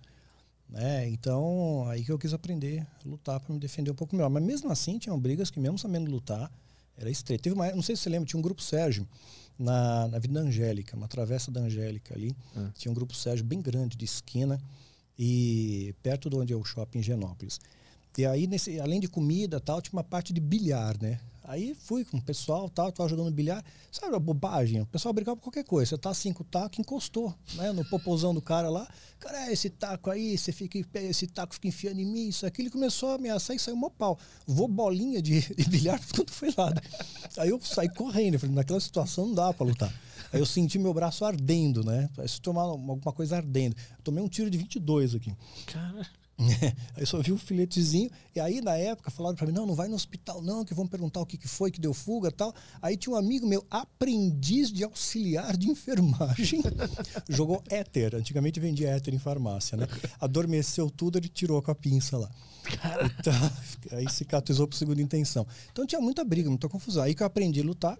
Né? Então, aí que eu quis aprender a lutar para me defender um pouco melhor. Mas mesmo assim, tinham brigas que, mesmo sabendo lutar, era estreito. Teve uma, não sei se você lembra, tinha um grupo Sérgio na, na Vida Angélica, uma travessa da Angélica ali. Ah. Tinha um grupo Sérgio bem grande, de esquina, e perto de onde é o shopping em Genópolis. E aí, nesse, além de comida e tal, tinha uma parte de bilhar, né? Aí fui com o pessoal, tal, tava jogando bilhar. Sabe a bobagem? O pessoal brigava por qualquer coisa. Você tá assim com o taco, encostou, né? No popozão do cara lá. Cara, é, esse taco aí, você fica, esse taco fica enfiando em mim, isso aqui. Ele começou a ameaçar e saiu mó pau. Vou bolinha de, de bilhar tudo foi lado. Aí eu saí correndo. Eu falei, naquela situação não dá pra lutar. Aí eu senti meu braço ardendo, né? Parece tomar alguma coisa ardendo. Tomei um tiro de 22 aqui. Cara, aí só vi um filetezinho. E aí, na época, falaram pra mim: não, não vai no hospital, não, que vão perguntar o que, que foi que deu fuga tal. Aí tinha um amigo meu, aprendiz de auxiliar de enfermagem, jogou éter. Antigamente vendia éter em farmácia, né? Adormeceu tudo, ele tirou com a pinça lá. Então, aí cicatrizou por segunda intenção. Então tinha muita briga, muita confusão. Aí que eu aprendi a lutar,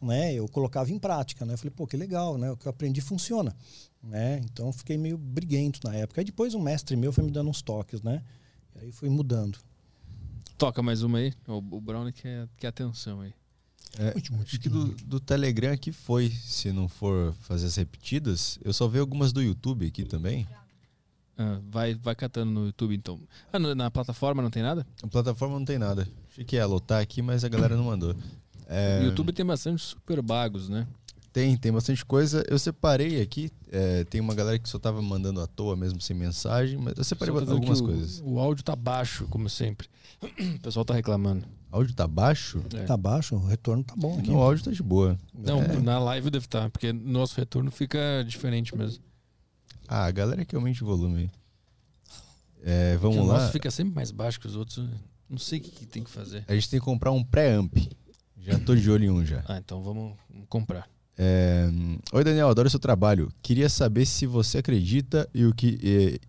né? Eu colocava em prática, né? Eu falei, pô, que legal, né? O que eu aprendi funciona. Né? Então fiquei meio briguento na época. Aí depois um mestre meu foi me dando uns toques, né? E aí fui mudando. toca mais uma aí. O, o Brown quer, quer atenção aí. É, acho que do, do Telegram aqui foi, se não for fazer as repetidas. Eu só vi algumas do YouTube aqui também. Ah, vai, vai catando no YouTube então. Ah, no- na plataforma não tem nada? A plataforma não tem nada. Achei que ia lotar aqui, mas a galera não mandou. É, O YouTube tem bastante super bagos, né? Tem, tem bastante coisa. Eu separei aqui. é, tem uma galera que só tava mandando à toa mesmo, sem mensagem, mas eu separei algumas o- coisas. O áudio tá baixo, como sempre. O pessoal tá reclamando. O áudio tá baixo? É. Tá baixo, o retorno tá bom aqui. Não, o áudio tá de boa. Não, É. na live deve estar, porque nosso retorno fica diferente mesmo. Ah, a galera que aumente o volume. É, vamos Porque o lá. nosso fica sempre mais baixo que os outros. Não sei o que, que tem que fazer. A gente tem que comprar um pré-amp. Já tô de olho em um já. Ah, então vamos comprar. É, Oi, Daniel, adoro seu trabalho. Queria saber se você acredita e o que. E,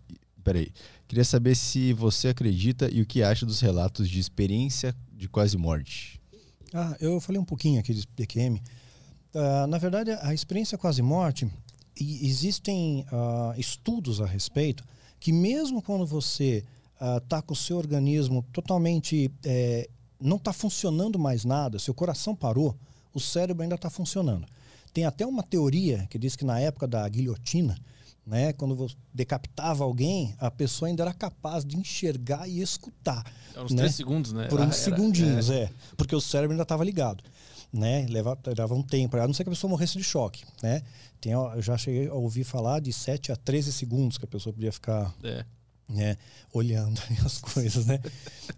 peraí. Queria saber se você acredita e o que acha dos relatos de experiência de quase morte. Ah, eu falei um pouquinho aqui de DQM. Ah, na verdade, a experiência quase morte, existem ah, estudos a respeito que mesmo quando você está com o seu organismo totalmente eh, não está funcionando mais nada, seu coração parou, o cérebro ainda está funcionando. Tem até uma teoria que diz que na época da guilhotina, né, quando você decapitava alguém, a pessoa ainda era capaz de enxergar e escutar. É uns né? três segundos, né? Por Ah, uns era- segundinhos, é. Porque o cérebro ainda estava ligado. Né? Leva, levava um tempo, a não ser que a pessoa morresse de choque. Né? Tem, eu já cheguei a ouvir falar de 7 a 13 segundos que a pessoa podia ficar É. né, olhando as coisas. Né?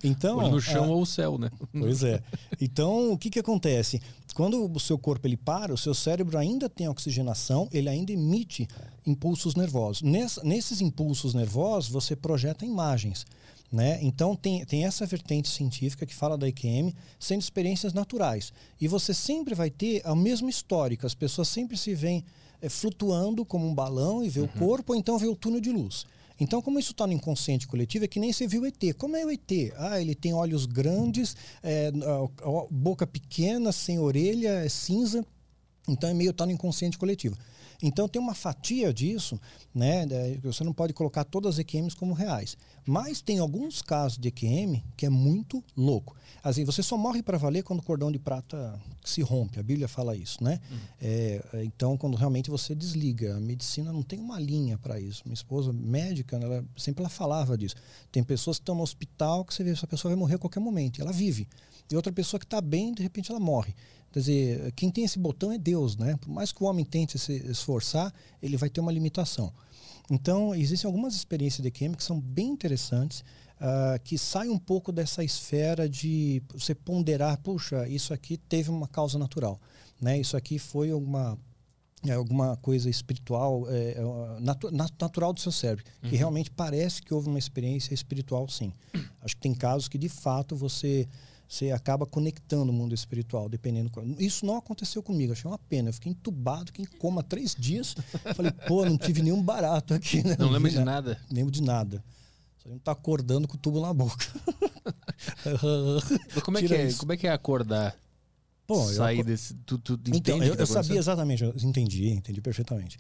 Então, Olho no chão a- ou o céu, né? Pois é. Então, o que, que acontece? Quando o seu corpo ele para, o seu cérebro ainda tem oxigenação, ele ainda emite impulsos nervosos. Ness- nesses impulsos nervosos, você projeta imagens. Né? Então, tem, tem essa vertente científica que fala da IQM sendo experiências naturais. E você sempre vai ter a mesma histórica. As pessoas sempre se veem eh, flutuando como um balão e vê o corpo, ou então vê o túnel de luz. Então, como isso está no inconsciente coletivo, é que nem você viu o ET. Como é o ET? Ah, ele tem olhos grandes, é, boca pequena, sem orelha, é cinza. Então, é meio está no inconsciente coletivo. Então, tem uma fatia disso, né? Você não pode colocar todas as EQMs como reais. Mas tem alguns casos de EQM que é muito louco. Assim, você só morre para valer quando o cordão de prata se rompe. A Bíblia fala isso, né? É, então, quando realmente você desliga. A medicina não tem uma linha para isso. Minha esposa, médica, ela, sempre ela falava disso. Tem pessoas que estão no hospital que você vê, essa pessoa vai morrer a qualquer momento. e Ela vive. E outra pessoa que está bem, de repente ela morre. Quer dizer, quem tem esse botão é Deus, né? Por mais que o homem tente se esforçar, ele vai ter uma limitação. Então, existem algumas experiências de química que são bem interessantes, uh, que saem um pouco dessa esfera de você ponderar, puxa, isso aqui teve uma causa natural, né? Isso aqui foi uma é alguma coisa espiritual é, é natu natural do seu cérebro uhum. que realmente parece que houve uma experiência espiritual sim acho que tem casos que de fato você você acaba conectando o mundo espiritual dependendo isso não aconteceu comigo achei uma pena. Eu fiquei entubado fiquei em coma três dias. Falei pô não tive nenhum barato aqui né? não, não lembro de nada? lembro de nada. Só não tá acordando com o tubo na boca. Como é que é? como é que é acordar? Pô, sair eu, desse. Tu, tu então, eu, tá eu sabia exatamente, eu entendi, entendi perfeitamente.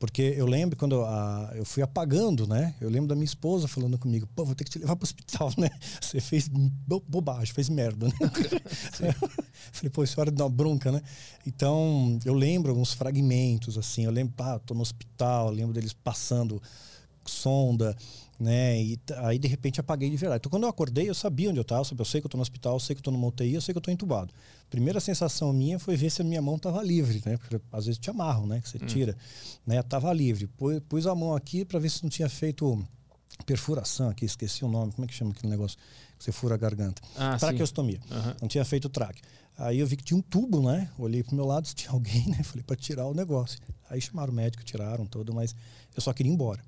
Porque eu lembro quando eu, a, eu fui apagando, né? Eu lembro da minha esposa falando comigo, pô, vou ter que te levar para o hospital, né? Você fez bo bobagem, fez merda, né? Falei, pô, isso é hora de dar uma bronca, né? Então, eu lembro alguns fragmentos, assim. Eu lembro, pá, tô no hospital, lembro deles passando sonda, né? E aí, de repente, apaguei de verdade. Então, quando eu acordei, eu sabia onde eu estava, eu sei que eu estou no hospital, eu sei que eu estou no UTI, eu sei que eu estou entubado. Primeira sensação minha foi ver se a minha mão estava livre, né? Porque às vezes te amarram, né? Que você hum. tira, né? Tava livre. Pus, pus a mão aqui para ver se não tinha feito perfuração aqui, esqueci o nome, como é que chama aquele negócio que você fura a garganta? Ah, Traqueostomia. Uhum. Não tinha feito traque. Aí eu vi que tinha um tubo, né? Olhei pro meu lado se tinha alguém, né? Falei para tirar o negócio. Aí chamaram o médico, tiraram todo, mas eu só queria ir embora.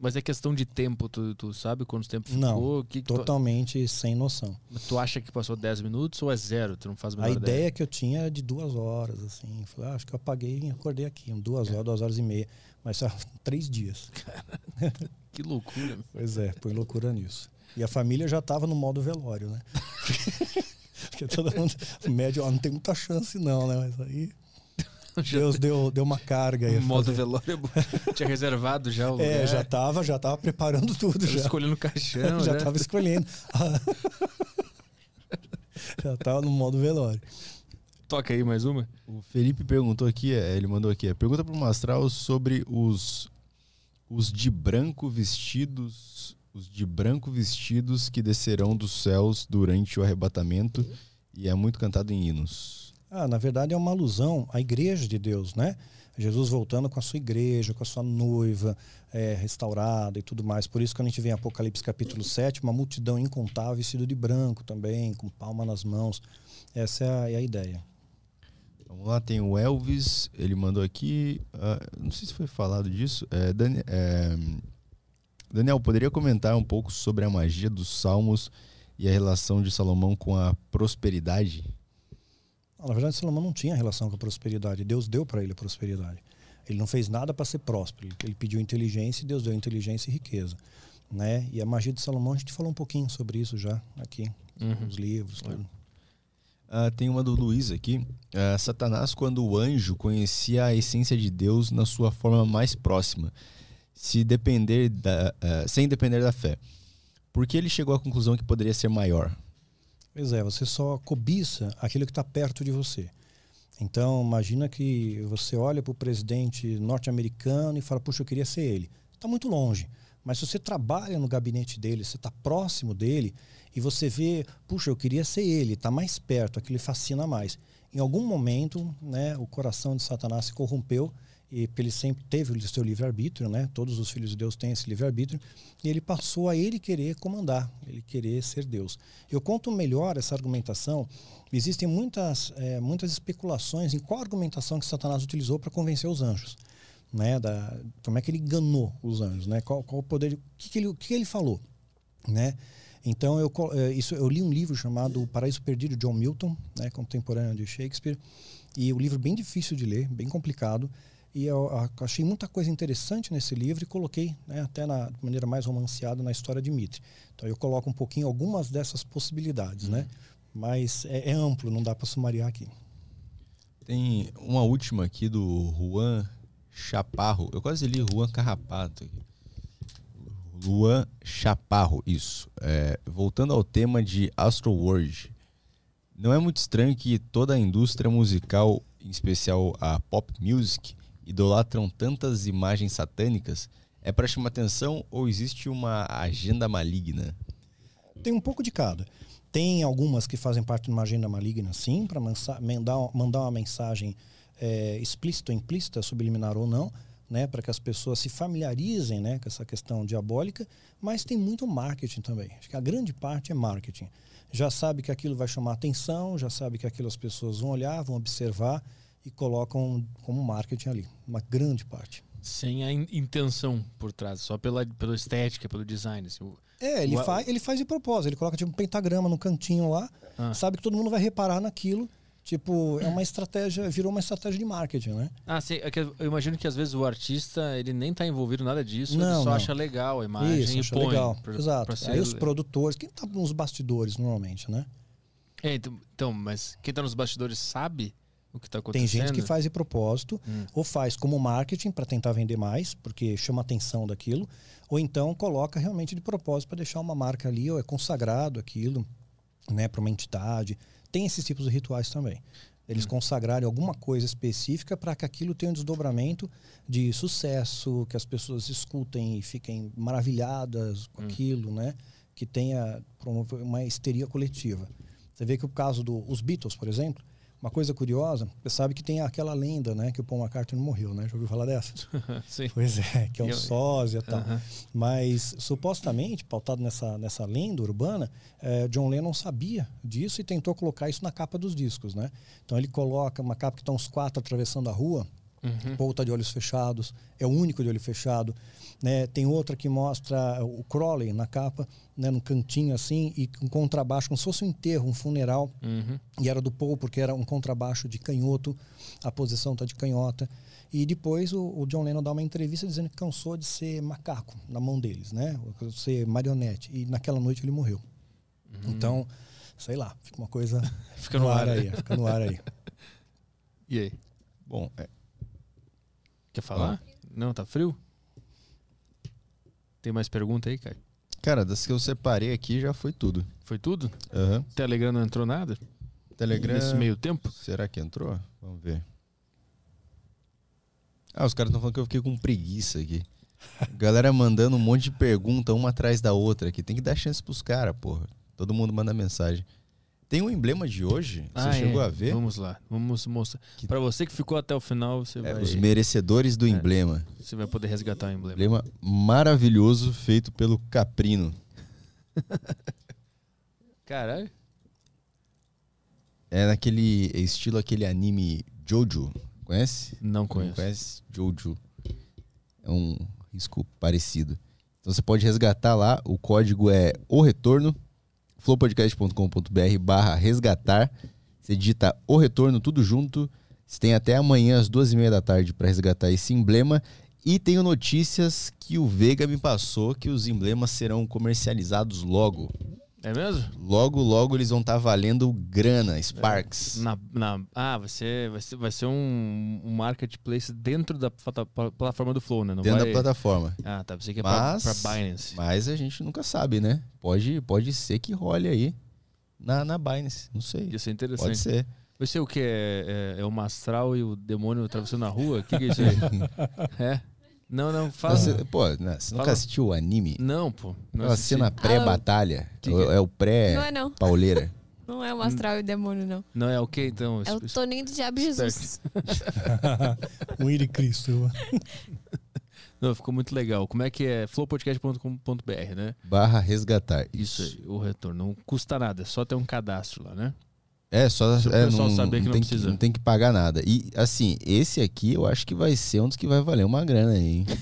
Mas é questão de tempo, tu, tu sabe quanto tempo ficou? Não, que totalmente tu... sem noção. Tu acha que passou 10 minutos ou é zero? Tu não faz a, a ideia, ideia que eu tinha é de duas horas, assim. Falei, ah, acho que eu apaguei e acordei aqui, duas é. horas, duas horas e meia. Mas só três dias. Cara, que loucura. pois é, põe loucura nisso. E a família já estava no modo velório, né? Porque todo mundo, médio, ó, não tem muita chance não, né? Mas aí Deus deu, deu uma carga aí. O modo velório tinha reservado já o é, lugar. É, já tava, já tava preparando tudo. já. Escolhendo o caixão. já né? tava escolhendo. já tava no modo velório. Toca aí mais uma. O Felipe perguntou aqui, é, ele mandou aqui, é, pergunta para o Mastral sobre os os de branco vestidos, os de branco vestidos que descerão dos céus durante o arrebatamento e é muito cantado em hinos. Ah, na verdade é uma alusão à igreja de Deus, né? Jesus voltando com a sua igreja, com a sua noiva é, restaurada e tudo mais. Por isso, quando a gente vê em Apocalipse capítulo 7, uma multidão incontável vestido de branco também, com palma nas mãos. Essa é a, é a ideia. Vamos lá, tem o Elvis, ele mandou aqui, uh, não sei se foi falado disso. É, é, Daniel, poderia comentar um pouco sobre a magia dos salmos e a relação de Salomão com a prosperidade? Na verdade, Salomão não tinha relação com a prosperidade. Deus deu para ele a prosperidade. Ele não fez nada para ser próspero. Ele pediu inteligência e Deus deu inteligência e riqueza. Né? E a magia de Salomão, a gente falou um pouquinho sobre isso já aqui, uhum. nos livros. Tudo. Uh, tem uma do Luiz aqui. Uh, Satanás, quando o anjo conhecia a essência de Deus na sua forma mais próxima, se depender da, uh, sem depender da fé, por que ele chegou à conclusão que poderia ser maior? Pois é, você só cobiça aquilo que está perto de você. Então, imagina que você olha para o presidente norte-americano e fala, puxa, eu queria ser ele. Está muito longe. Mas se você trabalha no gabinete dele, você está próximo dele e você vê, puxa, eu queria ser ele, está mais perto, aquilo fascina mais. Em algum momento, né, o coração de Satanás se corrompeu e ele sempre teve o seu livre-arbítrio, né? Todos os filhos de Deus têm esse livre-arbítrio, e ele passou a ele querer comandar, ele querer ser Deus. Eu conto melhor essa argumentação. Existem muitas, é, muitas especulações em qual argumentação que Satanás utilizou para convencer os anjos. Né, da, como é que ele enganou os anjos, né? Qual, qual poder, o que, que, ele, o que, ele falou, né? Então eu, é, isso, eu li um livro chamado O Paraíso Perdido de John Milton, né, contemporâneo de Shakespeare, e o livro bem difícil de ler, bem complicado. E eu achei muita coisa interessante nesse livro e coloquei né, até na maneira mais romanceada na história de Mitre. Então eu coloco um pouquinho algumas dessas possibilidades, né? uhum. né? Mas é, é, amplo, não dá para sumariar aqui. Tem uma última aqui do Juan Chaparro. Eu quase li Juan Carrapato. Aqui. Juan Chaparro, isso. É, voltando ao tema de Astro World. Não é muito estranho que toda a indústria musical, em especial a pop music, idolatram tantas imagens satânicas? É para chamar atenção ou existe uma agenda maligna? Tem um pouco de cada. Tem algumas que fazem parte de uma agenda maligna, sim, para mandar, mandar uma mensagem é, explícita ou implícita, subliminar ou não. né, para que as pessoas se familiarizem né, com essa questão diabólica, mas tem muito marketing também. Acho que a grande parte é marketing. Já sabe que aquilo vai chamar atenção, já sabe que aquilo as pessoas vão olhar, vão observar e colocam como marketing ali. Uma grande parte. Sem a in- intenção por trás, só pela, pela estética, pelo design. assim, o- É, ele, O- faz, ele faz de propósito, ele coloca tipo um pentagrama no cantinho lá, Ah. sabe que todo mundo vai reparar naquilo. Tipo, é uma estratégia, virou uma estratégia de marketing, né? Ah, sim. É que eu imagino que às vezes o artista ele nem tá envolvido em nada disso, Não, ele só não. acha legal a imagem Isso, e acha põe. legal. pra- Exato. pra ser- Aí os produtores, quem tá nos bastidores normalmente, né? É, então, então, mas quem tá nos bastidores sabe o que tá Tem acontecendo? gente que faz de propósito, Hum. ou faz como marketing para tentar vender mais, porque chama atenção daquilo, ou então coloca realmente de propósito para deixar uma marca ali, ou é consagrado aquilo, né, para uma entidade. Tem esses tipos de rituais também. Eles Hum. consagrarem alguma coisa específica para que aquilo tenha um desdobramento de sucesso, que as pessoas escutem e fiquem maravilhadas com Hum. aquilo, né? Que tenha uma histeria coletiva. Você vê que o caso dos Beatles, por exemplo, uma coisa curiosa, você sabe que tem aquela lenda, né? Que o Paul McCartney não morreu, né? Já ouviu falar dessa? Sim. Pois é, que é um Eu- sósia e tal. Mas, supostamente, pautado nessa, nessa lenda urbana, eh, John Lennon sabia disso e tentou colocar isso na capa dos discos, né? Então ele coloca uma capa que estão os quatro atravessando a rua, Uhum. Paul tá de olhos fechados, é o único de olho fechado. Né? Tem outra que mostra o Crowley na capa, né? num cantinho assim, e com contrabaixo, como se fosse um enterro, um funeral. Uhum. E era do Paul, porque era um contrabaixo de canhoto, a posição tá de canhota. E depois o, o John Lennon dá uma entrevista dizendo que cansou de ser macaco na mão deles, né? De ser marionete. E naquela noite ele morreu. Então, sei lá, fica uma coisa Fica no ar aí, fica no ar aí. E aí? Bom, é, Quer falar? Não, tá frio? Tem mais pergunta aí, Caio? Cara, das que eu separei aqui já foi tudo. Foi tudo? Aham. Telegram não entrou nada? Telegram. Nesse meio tempo? Será que entrou? Vamos ver. Ah, os caras estão falando que eu fiquei com preguiça aqui. Galera mandando um monte de pergunta uma atrás da outra aqui. Tem que dar chance pros caras, porra. Todo mundo manda mensagem. Tem um emblema de hoje? Você Ah, chegou é. a ver? Vamos lá. Vamos mostrar. Que- Pra você que ficou até o final, você, É, vai, os merecedores do emblema. você vai poder resgatar o emblema. Emblema maravilhoso feito pelo Caprino. Caralho. É naquele estilo aquele anime Jojo. Conhece? Não Não conheço. conhece? Jojo. É um risco parecido. Então você pode resgatar lá. O código é o retorno. flowpodcast.com.br barra resgatar. Você digita o retorno tudo junto. Você tem até amanhã às duas e meia da tarde para resgatar esse emblema. E tenho notícias que o Veiga me passou que os emblemas serão comercializados logo. É mesmo? Logo, logo eles vão estar valendo grana, Sparks. Na, na- ah, vai ser, vai ser, vai ser um, um marketplace dentro da plata- pla- plataforma do Flow, né? Não dentro vai... da plataforma. Ah, tá. Pensei que é Mas- pra, pra Binance. Mas a gente nunca sabe, né? Pode, pode ser que role aí na, na Binance. Não sei. Ia ser interessante. Pode ser. Vai ser o que? É, é, é o Mastral e o demônio atravessando a rua? O que, que é isso aí? é? Não, não, fala. Você, pô, né, você nunca Fala. assistiu o anime? Não, pô. Não Aquela assisti. cena pré-batalha. Que que é? é? o Não é não. pauleira. Não é o astral e o demônio, não. Não é o que então? É o Isso- Toninho do Diabo Jesus. um ir de Cristo. Não, ficou muito legal. Como é que é? flowpodcast.com.br, né? Barra resgatar. Isso aí, o retorno. Não custa nada, é só ter um cadastro lá, né? É, só o é, pessoal não, saber que não tem precisa. não tem que pagar nada. E assim, esse aqui eu acho que vai ser um dos que vai valer uma grana aí, hein?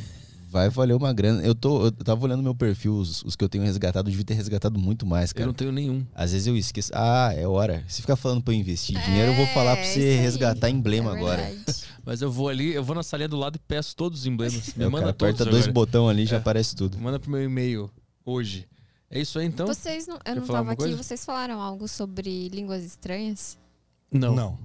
Vai valer uma grana. Eu, tô, eu tava olhando meu perfil, os, os que eu tenho resgatado, eu devia ter resgatado muito mais, Eu cara. não tenho nenhum. Às vezes eu esqueço. Ah, é hora. Se ficar falando pra eu investir dinheiro, eu vou falar pra É, você resgatar emblema É agora. Mas eu vou ali, eu vou na salinha do lado e peço todos os emblemas. Me Aí o manda cara todos aperta dois agora. botões ali e já É. aparece tudo. Manda pro meu e-mail hoje. É isso aí então? Vocês não, eu Quer não falar tava alguma aqui, coisa? vocês falaram algo sobre línguas estranhas? Não. Não.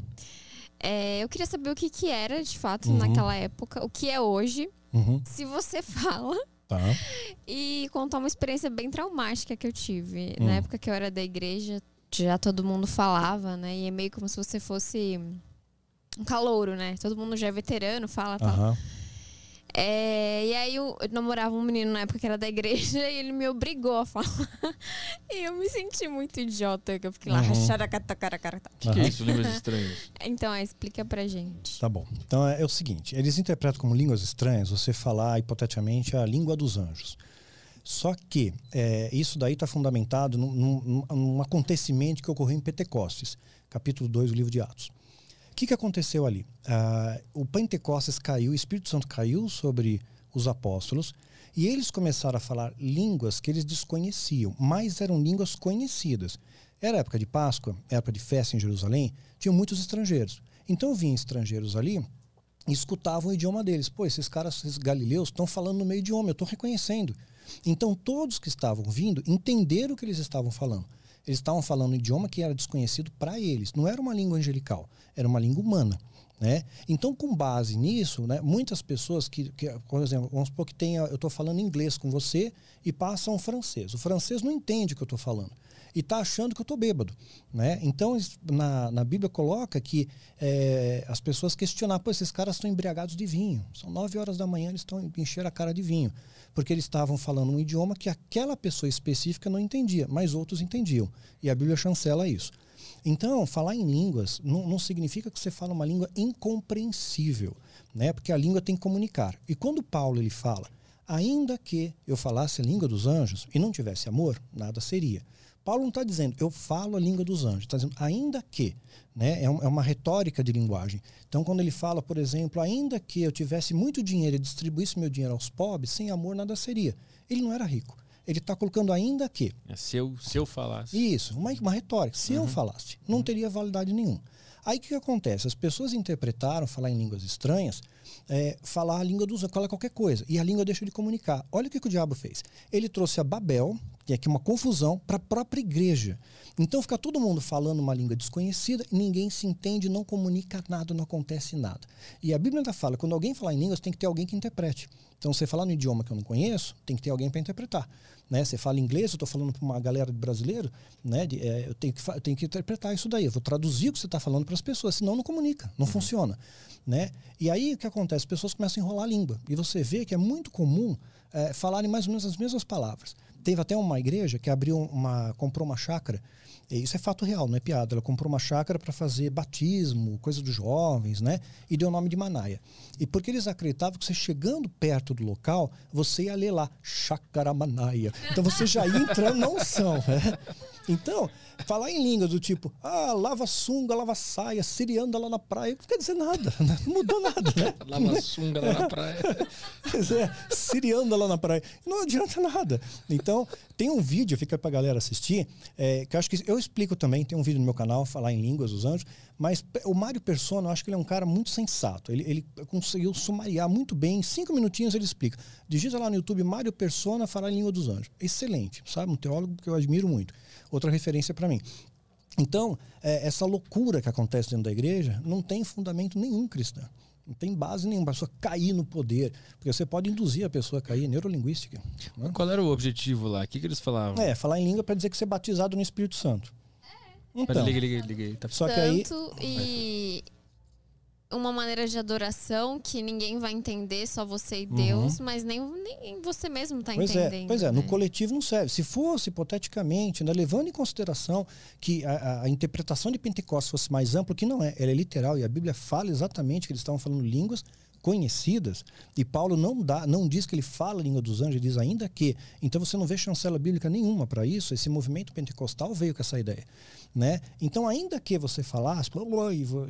É, eu queria saber o que, que era, de fato, Uhum. naquela época, o que é hoje, Uhum. se você fala, Tá. e contar uma experiência bem traumática que eu tive. Hum. Na época que eu era da igreja, já todo mundo falava, né? E é meio como se você fosse um calouro, né? Todo mundo já é veterano, fala tal. É, e aí eu, eu namorava um menino na época que era da igreja e ele me obrigou a falar. e eu me senti muito idiota, que eu fiquei lá, Uhum. rachada, cara, cara, cara. O que, que é isso, línguas estranhas? Então, é, explica pra gente. Tá bom. Então é, é o seguinte: eles interpretam como línguas estranhas você falar hipoteticamente a língua dos anjos. Só que é, isso daí está fundamentado num, num- num acontecimento que ocorreu em Pentecostes, capítulo 2 do livro de Atos. Que, que aconteceu ali? Ah, o Pentecostes caiu, o Espírito Santo caiu sobre os apóstolos e eles começaram a falar línguas que eles desconheciam, mas eram línguas conhecidas. Era época de Páscoa, época de festa em Jerusalém, tinham muitos estrangeiros. Então vinham estrangeiros ali e escutavam o idioma deles. Pô, esses caras, esses galileus, estão falando no meu idioma, eu estou reconhecendo. Então todos que estavam vindo entenderam o que eles estavam falando. Eles estavam falando um idioma que era desconhecido para eles. Não era uma língua angelical, era uma língua humana. Né? Então, com base nisso, né, muitas pessoas que, que, por exemplo, vamos supor que tenha, eu estou falando inglês com você e passa um francês. O francês não entende o que eu estou falando e está achando que eu estou bêbado. Né? Então, na, na Bíblia coloca que eh, as pessoas questionaram, pô, esses caras estão embriagados de vinho. São nove horas da manhã, eles estão encher a cara de vinho. Porque eles estavam falando um idioma que aquela pessoa específica não entendia, mas outros entendiam. E a Bíblia chancela isso. Então, falar em línguas não, não significa que você fala uma língua incompreensível, né? porque a língua tem que comunicar. E quando Paulo ele fala, ainda que eu falasse a língua dos anjos e não tivesse amor, nada seria. Paulo não está dizendo, eu falo a língua dos anjos, está dizendo, ainda que. Né? É, é uma retórica de linguagem. Então, quando ele fala, por exemplo, ainda que eu tivesse muito dinheiro e distribuísse meu dinheiro aos pobres, sem amor nada seria. Ele não era rico. Ele está colocando ainda que. É, se, eu, se eu falasse. Isso, uma, uma retórica. Se Uhum. eu falasse, não teria validade nenhuma. Aí o que, que acontece? As pessoas interpretaram falar em línguas estranhas, é, falar a língua dos falar qualquer coisa. E a língua deixa de comunicar. Olha o que, que o diabo fez. Ele trouxe a Babel, que é aqui uma confusão, para a própria igreja. Então fica todo mundo falando uma língua desconhecida, ninguém se entende, não comunica nada, não acontece nada. E a Bíblia ainda fala, quando alguém falar em línguas, tem que ter alguém que interprete. Então, você falar no idioma que eu não conheço, tem que ter alguém para interpretar. Né? Você fala inglês, eu estou falando para uma galera de brasileiro, né? de- é, eu, tenho que, eu tenho que interpretar isso daí. Eu vou traduzir o que você está falando para as pessoas, senão não comunica, não funciona. Né? E aí o que acontece? As pessoas começam a enrolar a língua. E você vê que é muito comum é, falarem mais ou menos as mesmas palavras. Teve até uma igreja que abriu uma. comprou uma chácara. Isso é fato real, não é piada. Ela comprou uma chácara para fazer batismo, coisa dos jovens, né? E deu o nome de Manaia. E porque eles acreditavam que você chegando perto do local, você ia ler lá, Chácara Manaia. Então você já ia entrando na unção, né? Então, falar em língua do tipo, ah, lava sunga, lava saia, sirianda lá na praia, não quer dizer nada, né? não mudou nada, né? Lava sunga lá na praia. É, sirianda lá na praia. Não adianta nada. Então, tem um vídeo, fica pra galera assistir, é, que eu acho que eu explico também, tem um vídeo no meu canal, falar em línguas dos anjos, mas o Mário Persona, eu acho que ele é um cara muito sensato. Ele, ele conseguiu sumariar muito bem, em cinco minutinhos ele explica. Digita lá no YouTube, Mário Persona, falar em língua dos anjos. Excelente, sabe? Um teólogo que eu admiro muito. Outra referência para mim. Então, é, essa loucura que acontece dentro da igreja não tem fundamento nenhum cristão. Não tem base nenhuma para a pessoa cair no poder. Porque você pode induzir a pessoa a cair, neurolinguística. né? Qual era o objetivo lá? O que, que eles falavam? É, falar em língua para dizer que você é batizado no Espírito Santo. Pera, Então, liga, liga, liga. Tá... só que aí. Tanto e uma maneira de adoração que ninguém vai entender, só você e Deus, mas nem, nem você mesmo tá Uhum. Pois entendendo. é, pois é, no né? coletivo não serve. Se fosse, hipoteticamente, né, levando em consideração que a, a- a interpretação de Pentecostes fosse mais ampla, que não é, ela é literal e a Bíblia fala exatamente que eles estavam falando línguas conhecidas e Paulo não dá, não diz que ele fala a língua dos anjos, ele diz ainda que. Então você não vê chancela bíblica nenhuma para isso. Esse movimento pentecostal veio com essa ideia, né? Então ainda que você falasse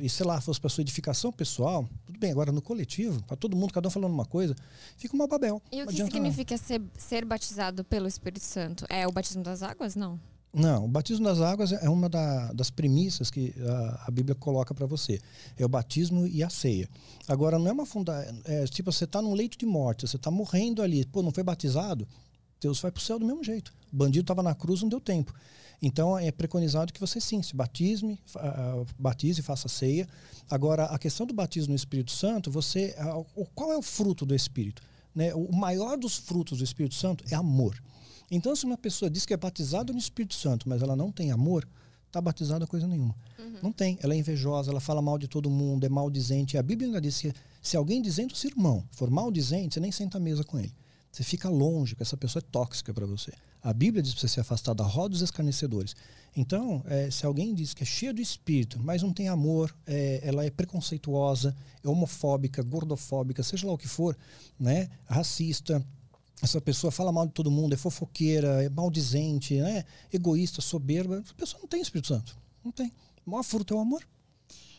e, sei lá fosse para sua edificação pessoal, tudo bem. Agora no coletivo, para todo mundo, cada um falando uma coisa, fica uma babel. E o que significa ser, ser batizado pelo Espírito Santo? É o batismo das águas? Não. Não, o batismo das águas é uma da- das premissas que a, a Bíblia coloca para você. É o batismo e a ceia. Agora, não é uma funda... É, tipo, você está num leito de morte, você está morrendo ali. Pô, não foi batizado? Deus vai para o céu do mesmo jeito. O bandido estava na cruz, não deu tempo. Então, é preconizado que você sim, se batisme, batize faça ceia. Agora, a questão do batismo no Espírito Santo, você... Qual é o fruto do Espírito? Né? O maior dos frutos do Espírito Santo é amor. Então, se uma pessoa diz que é batizada no Espírito Santo, mas ela não tem amor, está batizada coisa nenhuma. Não tem. Ela é invejosa, ela fala mal de todo mundo, é maldizente. A Bíblia ainda diz que se alguém dizendo se irmão for maldizente, você nem senta à mesa com ele. Você fica longe, que essa pessoa é tóxica para você. A Bíblia diz para você se afastar da roda dos escarnecedores. Então, é, se alguém diz que é cheia do espírito, mas não tem amor, é, ela é preconceituosa, é homofóbica, gordofóbica, seja lá o que for, né? racista, essa pessoa fala mal de todo mundo, é fofoqueira, é maldizente, né? egoísta, soberba, essa pessoa não tem Espírito Santo. Não tem. O maior fruto é o amor.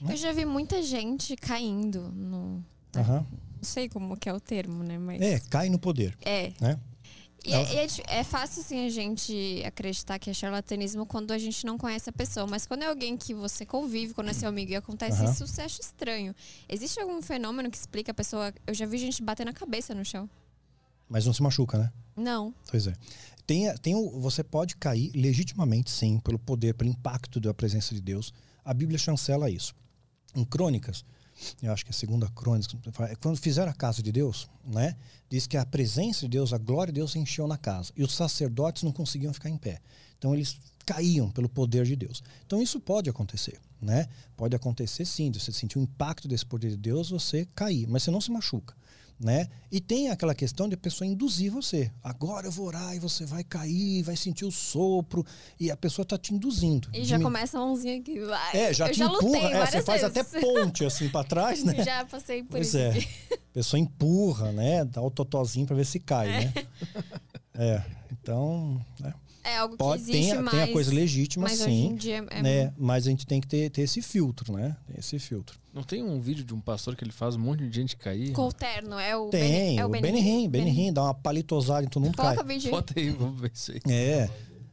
Eu já vi muita gente caindo no. Aham. Não sei como que é o termo, né? Mas. É, cai no poder. É. Né? E é, é di- é fácil, assim, a gente acreditar que é charlatanismo quando a gente não conhece a pessoa. Mas quando é alguém que você convive, quando é seu amigo e acontece Aham. isso, você acha estranho. Existe algum fenômeno que explica a pessoa... Eu já vi gente bater na cabeça no chão. Mas não se machuca, né? Não. Pois é. Tem, tem o, você pode cair legitimamente, sim, pelo poder, pelo impacto da presença de Deus. A Bíblia chancela isso. Em Crônicas, eu acho que é a segunda Crônicas, quando fizeram a casa de Deus, né, diz que a presença de Deus, a glória de Deus se encheu na casa. E os sacerdotes não conseguiam ficar em pé. Então eles caíam pelo poder de Deus. Então isso pode acontecer, né? Pode acontecer sim, de você sentir o impacto desse poder de Deus, você cair, mas você não se machuca. Né? E tem aquela questão de a pessoa induzir você. Agora eu vou orar e você vai cair, vai sentir o sopro, e a pessoa está te induzindo. E já começa a mãozinha aqui. Vai. É, já eu te já empurra. É, você faz vezes. até ponte assim para trás, né? Já passei por Pois isso. é. A pessoa empurra, né? Dá o totozinho para ver se cai, né? É. Então, né? É algo que Pode, existe tem, a- mais. tem a coisa legítima, mas hoje sim. em dia é né? Mas a gente tem que ter, ter esse filtro, né? Tem Esse filtro. Não tem um vídeo de um pastor que ele faz um monte de gente cair? com o terno. É o Tem, Benny, é o Benny Hinn, dá uma palitosada e todo mundo cai. Coloca o vídeo aí. Bota aí, vamos ver isso aí. É,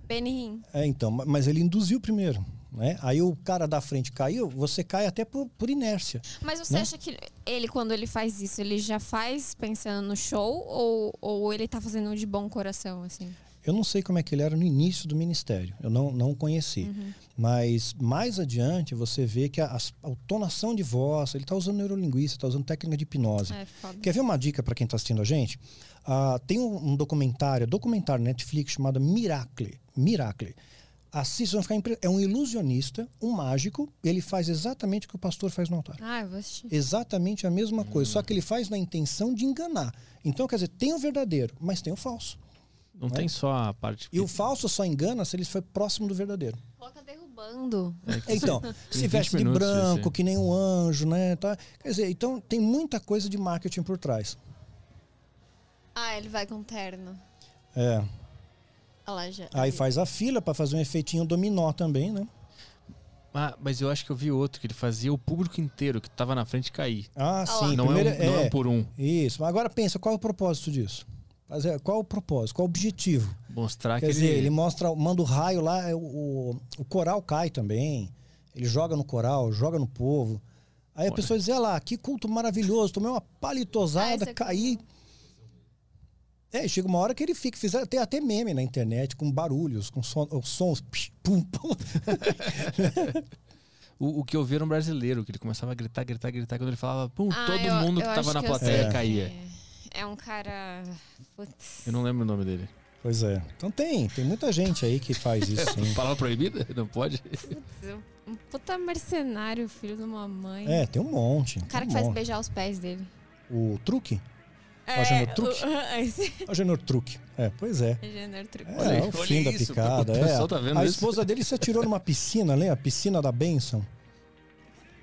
Benny Hinn. é, então, ma- mas ele induziu primeiro, né? Aí o cara da frente caiu, você cai até por, por inércia. Mas você Né? acha que ele, quando ele faz isso, ele já faz pensando no show ou, ou ele tá fazendo de bom coração, assim? Eu não sei como é que ele era no início do ministério, eu não, não conheci. Uhum. Mas mais adiante você vê que a, a tonação de voz, ele está usando neurolinguista, está usando técnica de hipnose. É. Quer ver uma dica para quem está assistindo a gente? Ah, tem um, um documentário, documentário Netflix chamado Miracle. Miracle. Assista, vão ficar impre- é um ilusionista, um mágico, ele faz exatamente o que o pastor faz no altar. Ah, eu vou assistir. Exatamente a mesma coisa, só que ele faz na intenção de enganar. Então, quer dizer, tem o verdadeiro, mas tem o falso. Não tem só a parte. E o falso só engana se ele for próximo do verdadeiro. Coloca derrubando. Então, se veste de branco, isso que nem um anjo, né? Tá? Quer dizer, então tem muita coisa de marketing por trás. Ah, ele vai com terno. É. Olha lá, já. Aí faz a fila para fazer um efeitinho dominó também, né? Ah, mas eu acho que eu vi outro que ele fazia o público inteiro que tava na frente cair. Ah, sim. Não, primeiro, é um, não é um por um. Isso. Agora pensa, qual é o propósito disso? Fazer- Qual é o propósito? Qual é o objetivo? Mostrar Quer que dizer, ele. ele mostra, manda o raio lá, é o, o, o coral cai também. Ele joga no coral, joga no povo. Aí a Olha. pessoa diz, olha lá, que culto maravilhoso, tomei uma Ah, palitosada, esse é caí. É, chega uma hora que ele fica, fizeram até, até meme na internet, com barulhos, com os sons, psh, pum, pum. O, o que eu vi era um brasileiro, que ele começava a gritar, gritar, gritar. Quando ele falava, pum, Ah, todo eu- mundo eu que tava acho na que plateia sei caía. É, é um cara. Putz. Eu não lembro o nome dele. Pois é. Então tem, tem muita gente aí que faz isso, sim. Palavra proibida? Não pode? Putz, um puta mercenário, filho de uma mãe. É, tem um monte. O cara tem que um faz monte. beijar os pés dele. O truque? Algenor Truque? o- Esse Algenor Truque. É, pois é. Algenor Truque. É, Olha aí, o olha fim da isso, picada. o é. tá vendo a isso? esposa dele se atirou numa piscina, lembra? A piscina da bênção.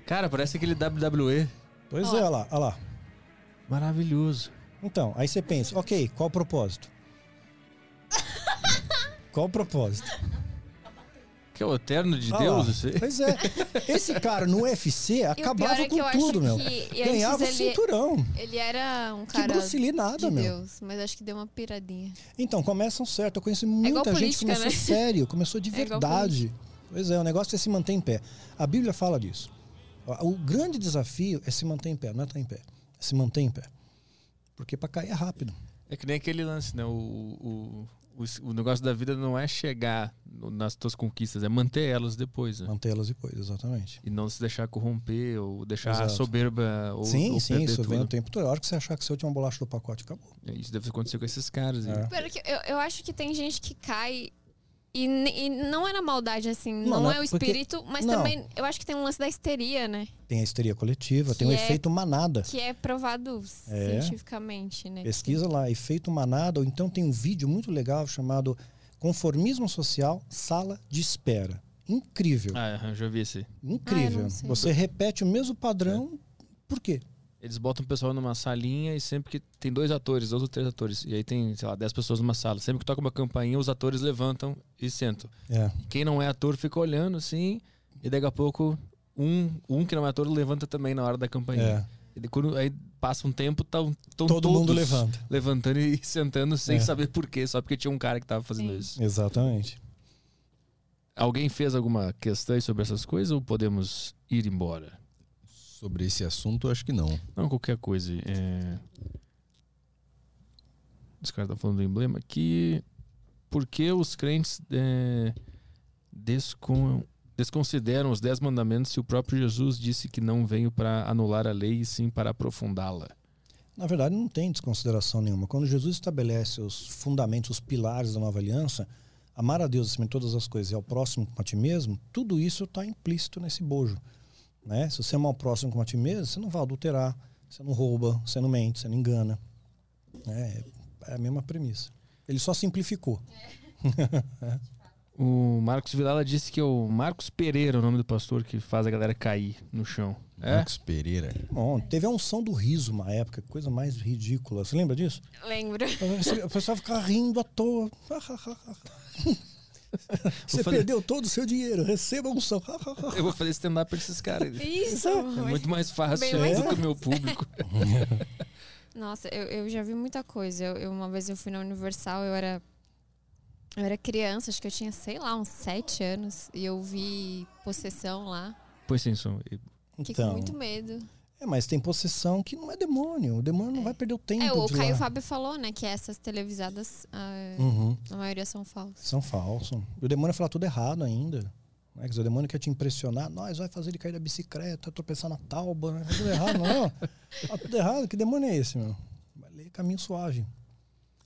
Cara, parece aquele WWE. Pois Ó. é, olha lá, olha lá. Maravilhoso. Então, aí você pensa, ok, qual o propósito? qual o propósito? Que é o eterno de Olha Deus, isso aí. Pois é. Esse cara no UFC acabava é que com tudo, meu. que Ganhava ele, cinturão. ele era um Que cara Bruce Lee nada, de meu. Deus, mas acho que deu uma piradinha. Então, começam certo. Eu conheci igual muita gente que começou né? sério, começou de É verdade. pois é, o negócio é se manter em pé. A Bíblia fala disso. O grande desafio é se manter em pé, não é estar em pé. É se manter em pé. Porque para cair é rápido. É que nem aquele lance, né? O, o, o, o negócio da vida não é chegar no- nas tuas conquistas, é manter elas depois, né? Mantê-las depois, exatamente. E não se deixar corromper ou deixar a Exato. soberba ou, sim, ou sim, isso tudo. vem o tempo todo. A hora que você achar que você é a última bolacha do pacote, acabou. É, Isso deve acontecer com esses caras. É. Eu, eu acho que tem gente que cai E, e não é na maldade, assim, Não, não, não é é o porque- espírito, mas não. também eu acho que tem um lance da histeria, né? Tem a histeria coletiva, tem o Que é- efeito manada. Que é provado É. cientificamente, né? Pesquisa lá, efeito manada, ou então tem um vídeo muito legal chamado Conformismo Social, Sala de Espera. Incrível, Ah, eu já vi esse. incrível. Ah. Você repete o mesmo padrão, por quê? Eles botam o pessoal numa salinha e sempre que tem dois atores, dois ou três atores, e aí tem, sei lá, dez pessoas numa sala. Sempre que toca uma campainha, os atores levantam e sentam. É, Quem não é ator fica olhando assim, e daqui a pouco um, um que não é ator levanta também na hora da campainha. é. E quando, aí passa um tempo, tão, tão Todo todos mundo levanta. levantando e sentando sem É. saber por quê, só porque tinha um cara que tava fazendo Sim. isso. Exatamente. Alguém fez alguma questão aí sobre essas coisas ou podemos ir embora? Sobre esse assunto, acho que não. Não, qualquer coisa. É... Os caras estão falando do emblema aqui. Por que os crentes é, descon- desconsideram os dez mandamentos se o próprio Jesus disse que não veio para anular a lei e sim para aprofundá-la? Na verdade, não tem desconsideração nenhuma. Quando Jesus estabelece os fundamentos, os pilares da nova aliança, amar a Deus acima de todas as coisas e ao próximo como a ti mesmo, tudo isso está implícito nesse bojo. Né? Se você amar o próximo como a ti mesmo, você não vai adulterar, você não rouba, você não mente, você não engana. Né? É a mesma premissa. Ele só simplificou. O Marcos Vilala disse que é o Marcos Pereira, o nome do pastor, que faz a galera cair no chão. É? Marcos Pereira. Bom, teve a unção do riso uma época, coisa mais ridícula. Você lembra disso? Lembro. A pessoa ficava rindo à toa. Você fazer- perdeu todo o seu dinheiro, receba a unção. Eu vou fazer stand-up pra esses caras. Isso! É muito mais fácil Bem mais do que o meu público. Nossa, eu, eu já vi muita coisa. Eu, eu- uma vez eu fui na Universal, eu era. Eu era criança, acho que eu tinha, sei lá, uns sete anos. E eu vi possessão lá. Pois sim, som. Fiquei Então, com muito medo. É, mas tem possessão que não é demônio. O demônio não vai perder o tempo É, o Caio lá. Fábio falou, né, que essas televisadas, ah, Uhum, na maioria são falsas. são falsos. E o demônio fala tudo errado ainda. Né? Quer dizer, o demônio quer te impressionar. Nós vai fazer ele cair da bicicleta, tropeçar na tauba. Né? Tá tudo errado, não. Tá tudo errado. Que demônio é esse, meu? Vai ler caminho suave.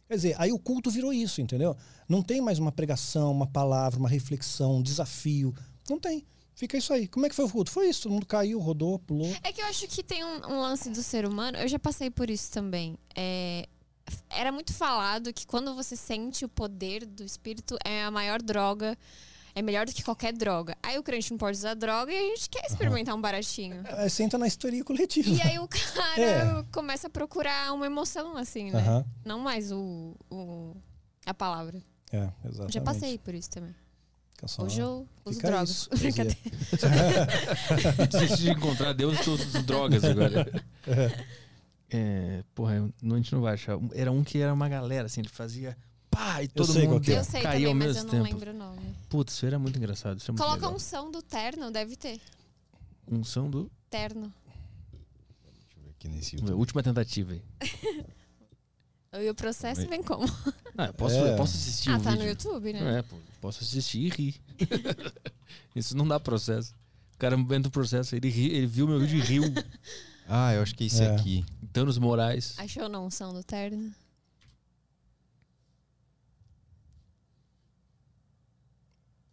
Quer dizer, aí o culto virou isso, entendeu? Não tem mais uma pregação, uma palavra, uma reflexão, um desafio. Não tem. Fica isso aí. Como é que foi o culto? Foi isso. Todo mundo caiu, rodou, pulou. É que eu acho que tem um, um lance do ser humano, eu já passei por isso também. É, era muito falado que quando você sente o poder do espírito, é a maior droga, é melhor do que qualquer droga. Aí o crente não pode usar droga e a gente quer experimentar um baratinho. Você entra na histeria coletiva. E aí o cara É. começa a procurar uma emoção, assim, né? Aham. Não mais o, o- a palavra. É, exatamente. Já passei por isso também. Fica só- Hoje eu uso fica drogas. Desisti de encontrar Deus e todas as drogas agora. É, porra, a gente não vai achar. Era um que era uma galera, assim, ele fazia pá, e todo mundo é. Eu sei caía também, ao mas mesmo eu não tempo. lembro o nome. Putz, isso era muito engraçado. Isso é muito Coloca legal. um som do terno, deve ter. Unção do. Terno. Deixa eu ver aqui nesse YouTube. Última tentativa aí. E o processo vem como? Ah, eu posso, É. eu posso assistir Ah, o tá no vídeo. YouTube, né? É, pô, posso assistir e rir. Isso não dá processo. O cara entra no processo, ele, ri, ele viu meu vídeo e riu. Ah, eu acho que é esse É. aqui. Danos morais. Achou não som do terno?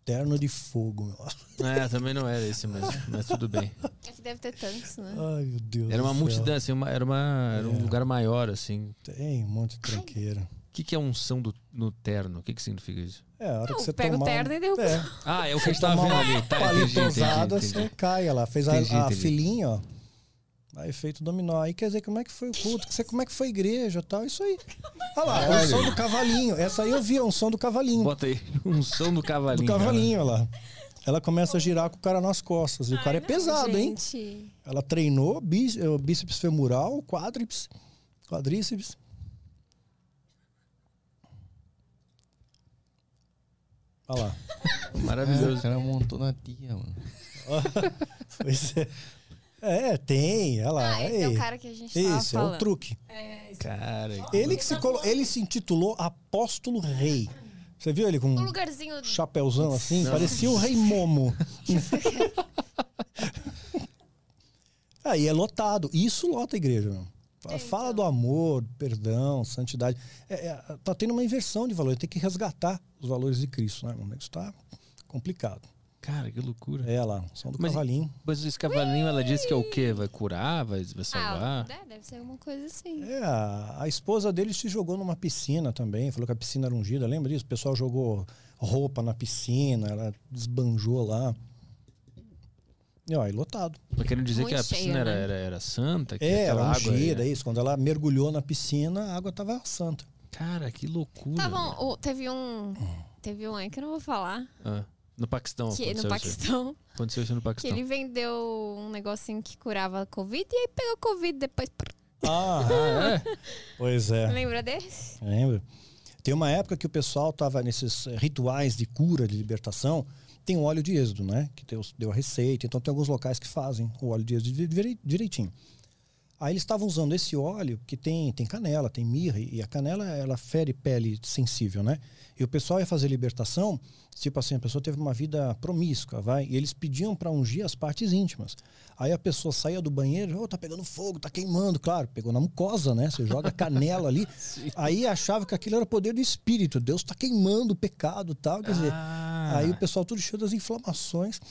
terno de fogo, meu. É, também não era esse mesmo, mas tudo bem. É que deve ter tantos, né? Ai, meu Deus. Era uma do céu. multidão, assim, uma- era, uma, era um É. lugar maior, assim. Tem um monte de tranqueira. O que, que é unção do, no terno? O que, que significa isso? É, a hora Não, que você pega o tomar... terno e derruba. É, Ah, é o que a tava tomar vendo ali. Tá, entendi, entendi, entendi. você cai ela. Fez a- Entendi, a, entendi. filinha, ó. Aí efeito dominó. Aí quer dizer, como é que foi o culto? Que você- Como é que foi a igreja tal? Isso aí. Olha lá, é o som do cavalinho. Essa aí eu vi, é um som do cavalinho. Bota aí, unção do Do cavalinho. cavalinho, olha lá. Ela começa a girar com o cara nas costas. E o cara é pesado, hein? Gente, Ela treinou bí- o bíceps femoral, quádriceps, quadríceps. Olha lá. Maravilhoso. o cara montou na tia, mano. Pois é. É, tem. Olha lá. Ah, esse é o cara que a gente tava Esse é o truque. Cara, Ele que se colo... ele se intitulou Apóstolo Rei. Você viu ele com Um um lugarzinho... chapéuzão assim? Não. Parecia o Rei Momo. Aí é lotado. Isso lota a igreja. Meu. Fala, É, fala do amor, perdão, santidade. É, é, tá tendo uma inversão de valor. Tem que resgatar os valores de Cristo, né? Isso está complicado. Cara, que loucura. É lá, som do Mas- cavalinho. Mas esse cavalinho, ela disse que é o quê? Vai curar? Vai, vai Ah, salvar? é, deve ser alguma coisa assim. É, a, a esposa dele se jogou numa piscina também, falou que a piscina era ungida, lembra disso? O pessoal jogou roupa na piscina, ela desbanjou lá. E ó, e lotado. Mas querendo dizer Muito que a piscina cheio, era, né? era, era santa? Que É, era água ungida, é- isso. Quando ela mergulhou na piscina, a água tava santa. Cara, que loucura. Tava, o- teve um. Teve um aí que eu não vou falar. Ah, no Paquistão que, no isso. Paquistão. Aconteceu isso no Que Paquistão. ele vendeu um negocinho que curava Covid e aí pegou Covid depois. Ah, Ah, é? pois é. Lembra desse? Lembra? Tem uma época que o pessoal tava nesses eh, rituais de cura, de libertação. Tem o óleo de êxodo, né? Que Deus deu a receita. Então tem alguns locais que fazem o óleo de êxodo di- direi- direitinho. Aí eles estavam usando esse óleo que tem, tem canela, tem mirra. E a canela, ela fere pele sensível, né? E o pessoal ia fazer libertação, tipo assim, a pessoa teve uma vida promíscua, vai? E eles pediam para ungir as partes íntimas. Aí a pessoa saía do banheiro, oh, tá pegando fogo, tá queimando. Claro, pegou na mucosa, né? Você joga canela ali. Aí achava que aquilo era poder do espírito. Deus tá queimando o pecado tal. Quer dizer, Ah, aí o pessoal tudo cheio das inflamações.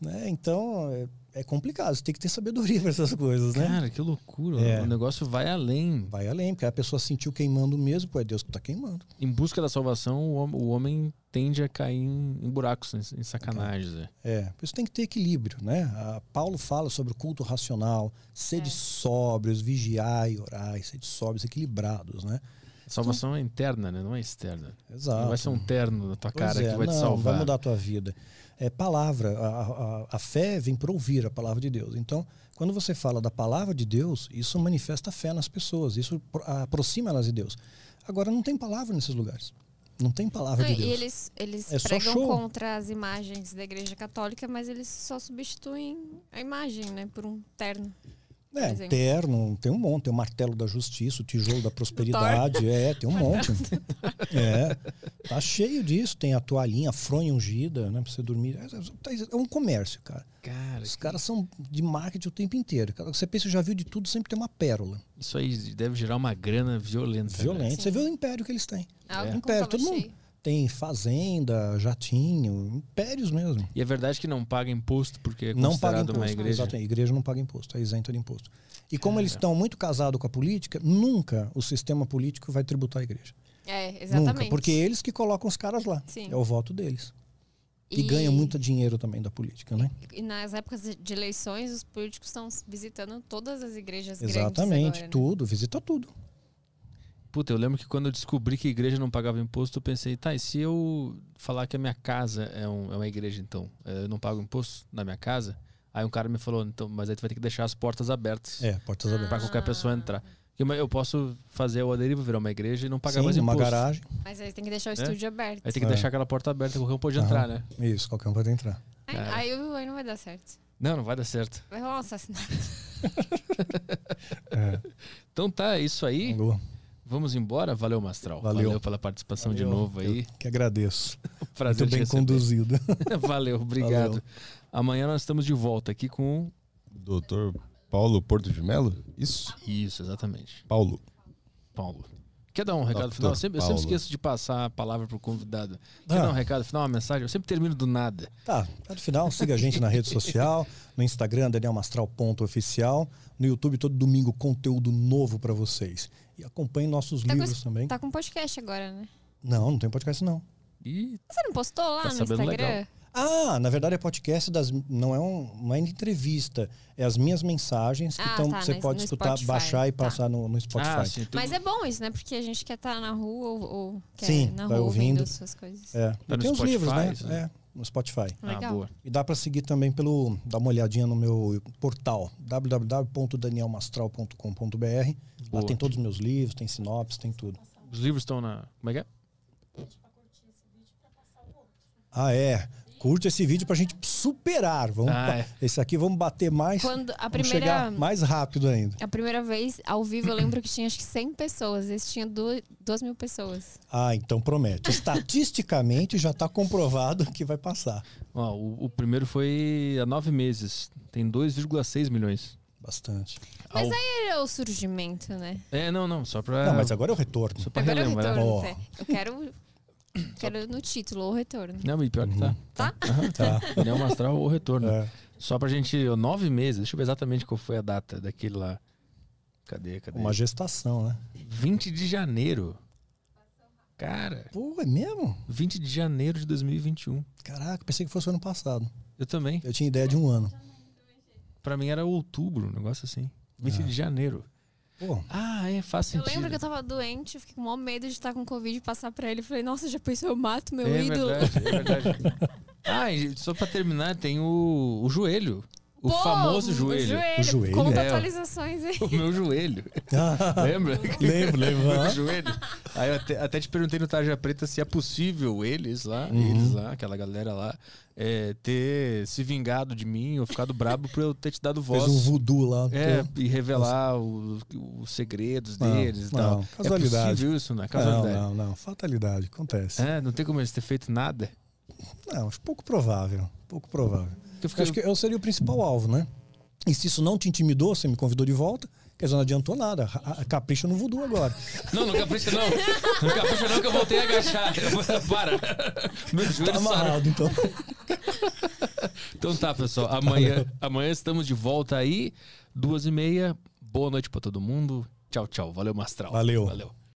Né? Então, é, é complicado. Você tem que ter sabedoria para essas coisas, né? Cara, que loucura. É. O negócio vai além. Vai além, porque a pessoa sentiu queimando mesmo, pô, é Deus que tá queimando. Em busca da salvação, o hom- o homem tende a cair em, buracos, em, sacanagens. É. É, por isso tem que ter equilíbrio, né? A Paulo fala sobre o culto racional, sede É. sóbrios, vigiai e orai, sede sóbrios, equilibrados, né? A salvação é interna, né? Não é externa. Exato. Não vai ser um terno na tua Pois cara é, que vai não, te salvar. vai mudar a tua vida. É palavra, a, a, a fé vem para ouvir a palavra de Deus. Então, quando você fala da palavra de Deus, isso manifesta fé nas pessoas, isso pro- aproxima elas de Deus. Agora, não tem palavra nesses lugares. Não tem palavra Não, de e Deus. eles, eles É pregam contra as imagens da igreja católica, mas eles só substituem a imagem, né? Por um terno. É, exemplo. terno, tem um monte, tem o martelo da justiça, o tijolo da prosperidade, é, tem um monte. É, tá cheio disso, tem a toalhinha, a fronha ungida, né, pra você dormir. É, é um comércio, cara. Cara, Os caras são de marketing o tempo inteiro. Você pensa, já viu de tudo, sempre tem uma pérola. isso aí deve gerar uma grana violenta. né? Violento. Você Sim. vê o império que eles têm. Ah, É. o Império, todo mundo cheio. Tem fazenda, jatinho, impérios mesmo. E é verdade que não paga imposto porque é não paga considerado imposto. uma igreja. Exato, a igreja não paga imposto, é isenta de imposto. E como eles estão muito casados com a política, nunca o sistema político vai tributar a igreja. É, exatamente. Nunca, porque eles que colocam os caras lá. Sim. É o voto deles. E, E- ganham muito dinheiro também da política, né? E nas épocas de- eleições, os políticos estão visitando todas as igrejas grandes Exatamente, agora, né? tudo, visita tudo. Puta, eu lembro que quando eu descobri que a igreja não pagava imposto, eu pensei, tá, e se eu falar que a minha casa é, um- é uma igreja, então? eh, Eu não pago imposto na minha casa? Aí um cara me falou, então, mas aí tu vai ter que deixar as portas abertas É, portas abertas. pra qualquer pessoa entrar. Eu posso fazer o aderivo, virar uma igreja e não pagar Sim, mais uma imposto. garagem. Mas aí tem que deixar o É? estúdio aberto. Aí tem que É. deixar aquela porta aberta, qualquer um pode entrar, né? Isso, qualquer um pode entrar. Aí, aí, aí não vai dar certo. Não, não vai dar certo. Vai rolar um assassinato. É, Então tá, é isso aí. boa. Vamos embora. Valeu, Mastral. Valeu. pela participação de Valeu. novo aí. Eu que agradeço. Prazer Muito bem conduzido. Valeu, obrigado. Valeu. Amanhã nós estamos de volta aqui com. Doutor Paulo Porto de Melo? Isso? Isso, exatamente. Paulo. Paulo. Quer dar um recado Doutor final? Eu sempre, eu sempre esqueço de passar a palavra pro convidado. Quer Ah. dar um recado final, uma mensagem? Eu sempre termino do nada. Tá, no final, siga a gente na rede social, no Instagram, danielmastral.oficial, no YouTube, todo domingo, conteúdo novo pra vocês. E acompanhe nossos Tá com livros esse- também. Tá com podcast agora, né? Não, não tem podcast não. E Você não postou lá Tá no Instagram? legal. Ah, na verdade é podcast das. Não é um, uma entrevista. É as minhas mensagens que Ah, tão, tá, você no- pode no escutar, Spotify. baixar e Tá. passar no, no Spotify. Ah, sim. Mas é bom isso, né? Porque a gente quer estar na rua ou, ou quer Sim, na rua ouvindo. ouvindo suas coisas. É. Tá tem os livros, né? Spotify, É, no Spotify. Ah, Legal. boa. E dá pra seguir também pelo. dar uma olhadinha no meu portal, www.danielmastral.com.br. Lá tem todos os meus livros, tem sinopse, tem tudo. Os livros estão na. Como é que é? Ah, é. Curte esse vídeo pra gente superar. Vamos Ah, é. Esse aqui vamos bater mais. Quando a Vamos chegar primeira, mais rápido ainda. a primeira vez, ao vivo, eu lembro que tinha acho que 100 pessoas. Esse tinha du- duas mil pessoas. Ah, então promete. Estatisticamente já tá comprovado que vai passar. Ó, o, o primeiro foi há nove meses. Tem 2,6 milhões. Bastante. Mas Ao- aí é o surgimento, né? É, não, não. Só pra. Não, mas agora é o retorno. Só pra Agora é o relembrar. retorno. Até. Eu quero Quero no título, o retorno. Não, e pior que tá. Tá? Aham, Tá. Daniel Mastral ou retorno. É. Só pra gente. Nove meses. Deixa eu ver exatamente qual foi a data daquele lá. Cadê? Cadê? Uma gestação, né? 20 de janeiro. Cara, Pô, é mesmo? 20 de janeiro de 2021. Caraca, pensei que fosse ano passado. Eu também. Eu tinha ideia de um ano. Pra mim era outubro, um negócio assim. 20 de janeiro. Pô, Ah, é, faz Eu sentido. lembro que eu tava doente, eu fiquei com o maior medo de estar com Covid e passar pra ele. Eu falei, nossa, já pensou, eu mato meu é ídolo. verdade, é verdade. ah, e só pra terminar, tem o, o joelho. O Pô, famoso o joelho. O joelho? Conta É, atualizações aí. O meu joelho. Lembra? lembro, lembro. Meu aham. joelho. Aí eu até, até te perguntei no Tarja Preta se é possível eles lá, Uhum. eles lá, aquela galera lá, é, ter se vingado de mim ou ficado brabo por eu ter te dado voz. Fez um voodoo lá. É, Pô. e revelar os, os segredos Não, deles e não, tal. casualidade. É possível isso, né? Não, Casualidade. não, não. Fatalidade, acontece. É, não tem como eles ter feito nada. Não, acho pouco provável. Pouco provável. Eu fiquei- acho que eu seria o principal alvo, né? E se isso não te intimidou, você me convidou de volta, quer dizer, não adiantou nada. Capricha no voodoo agora. Não, não capricha não. Não capricha não que eu voltei a agachar. Para. Meu joelho Tá amarrado, então. Então tá, pessoal. Amanhã, amanhã estamos de volta aí, duas e meia. Boa noite pra todo mundo. Tchau, tchau. Valeu, Mastral. Valeu. Valeu.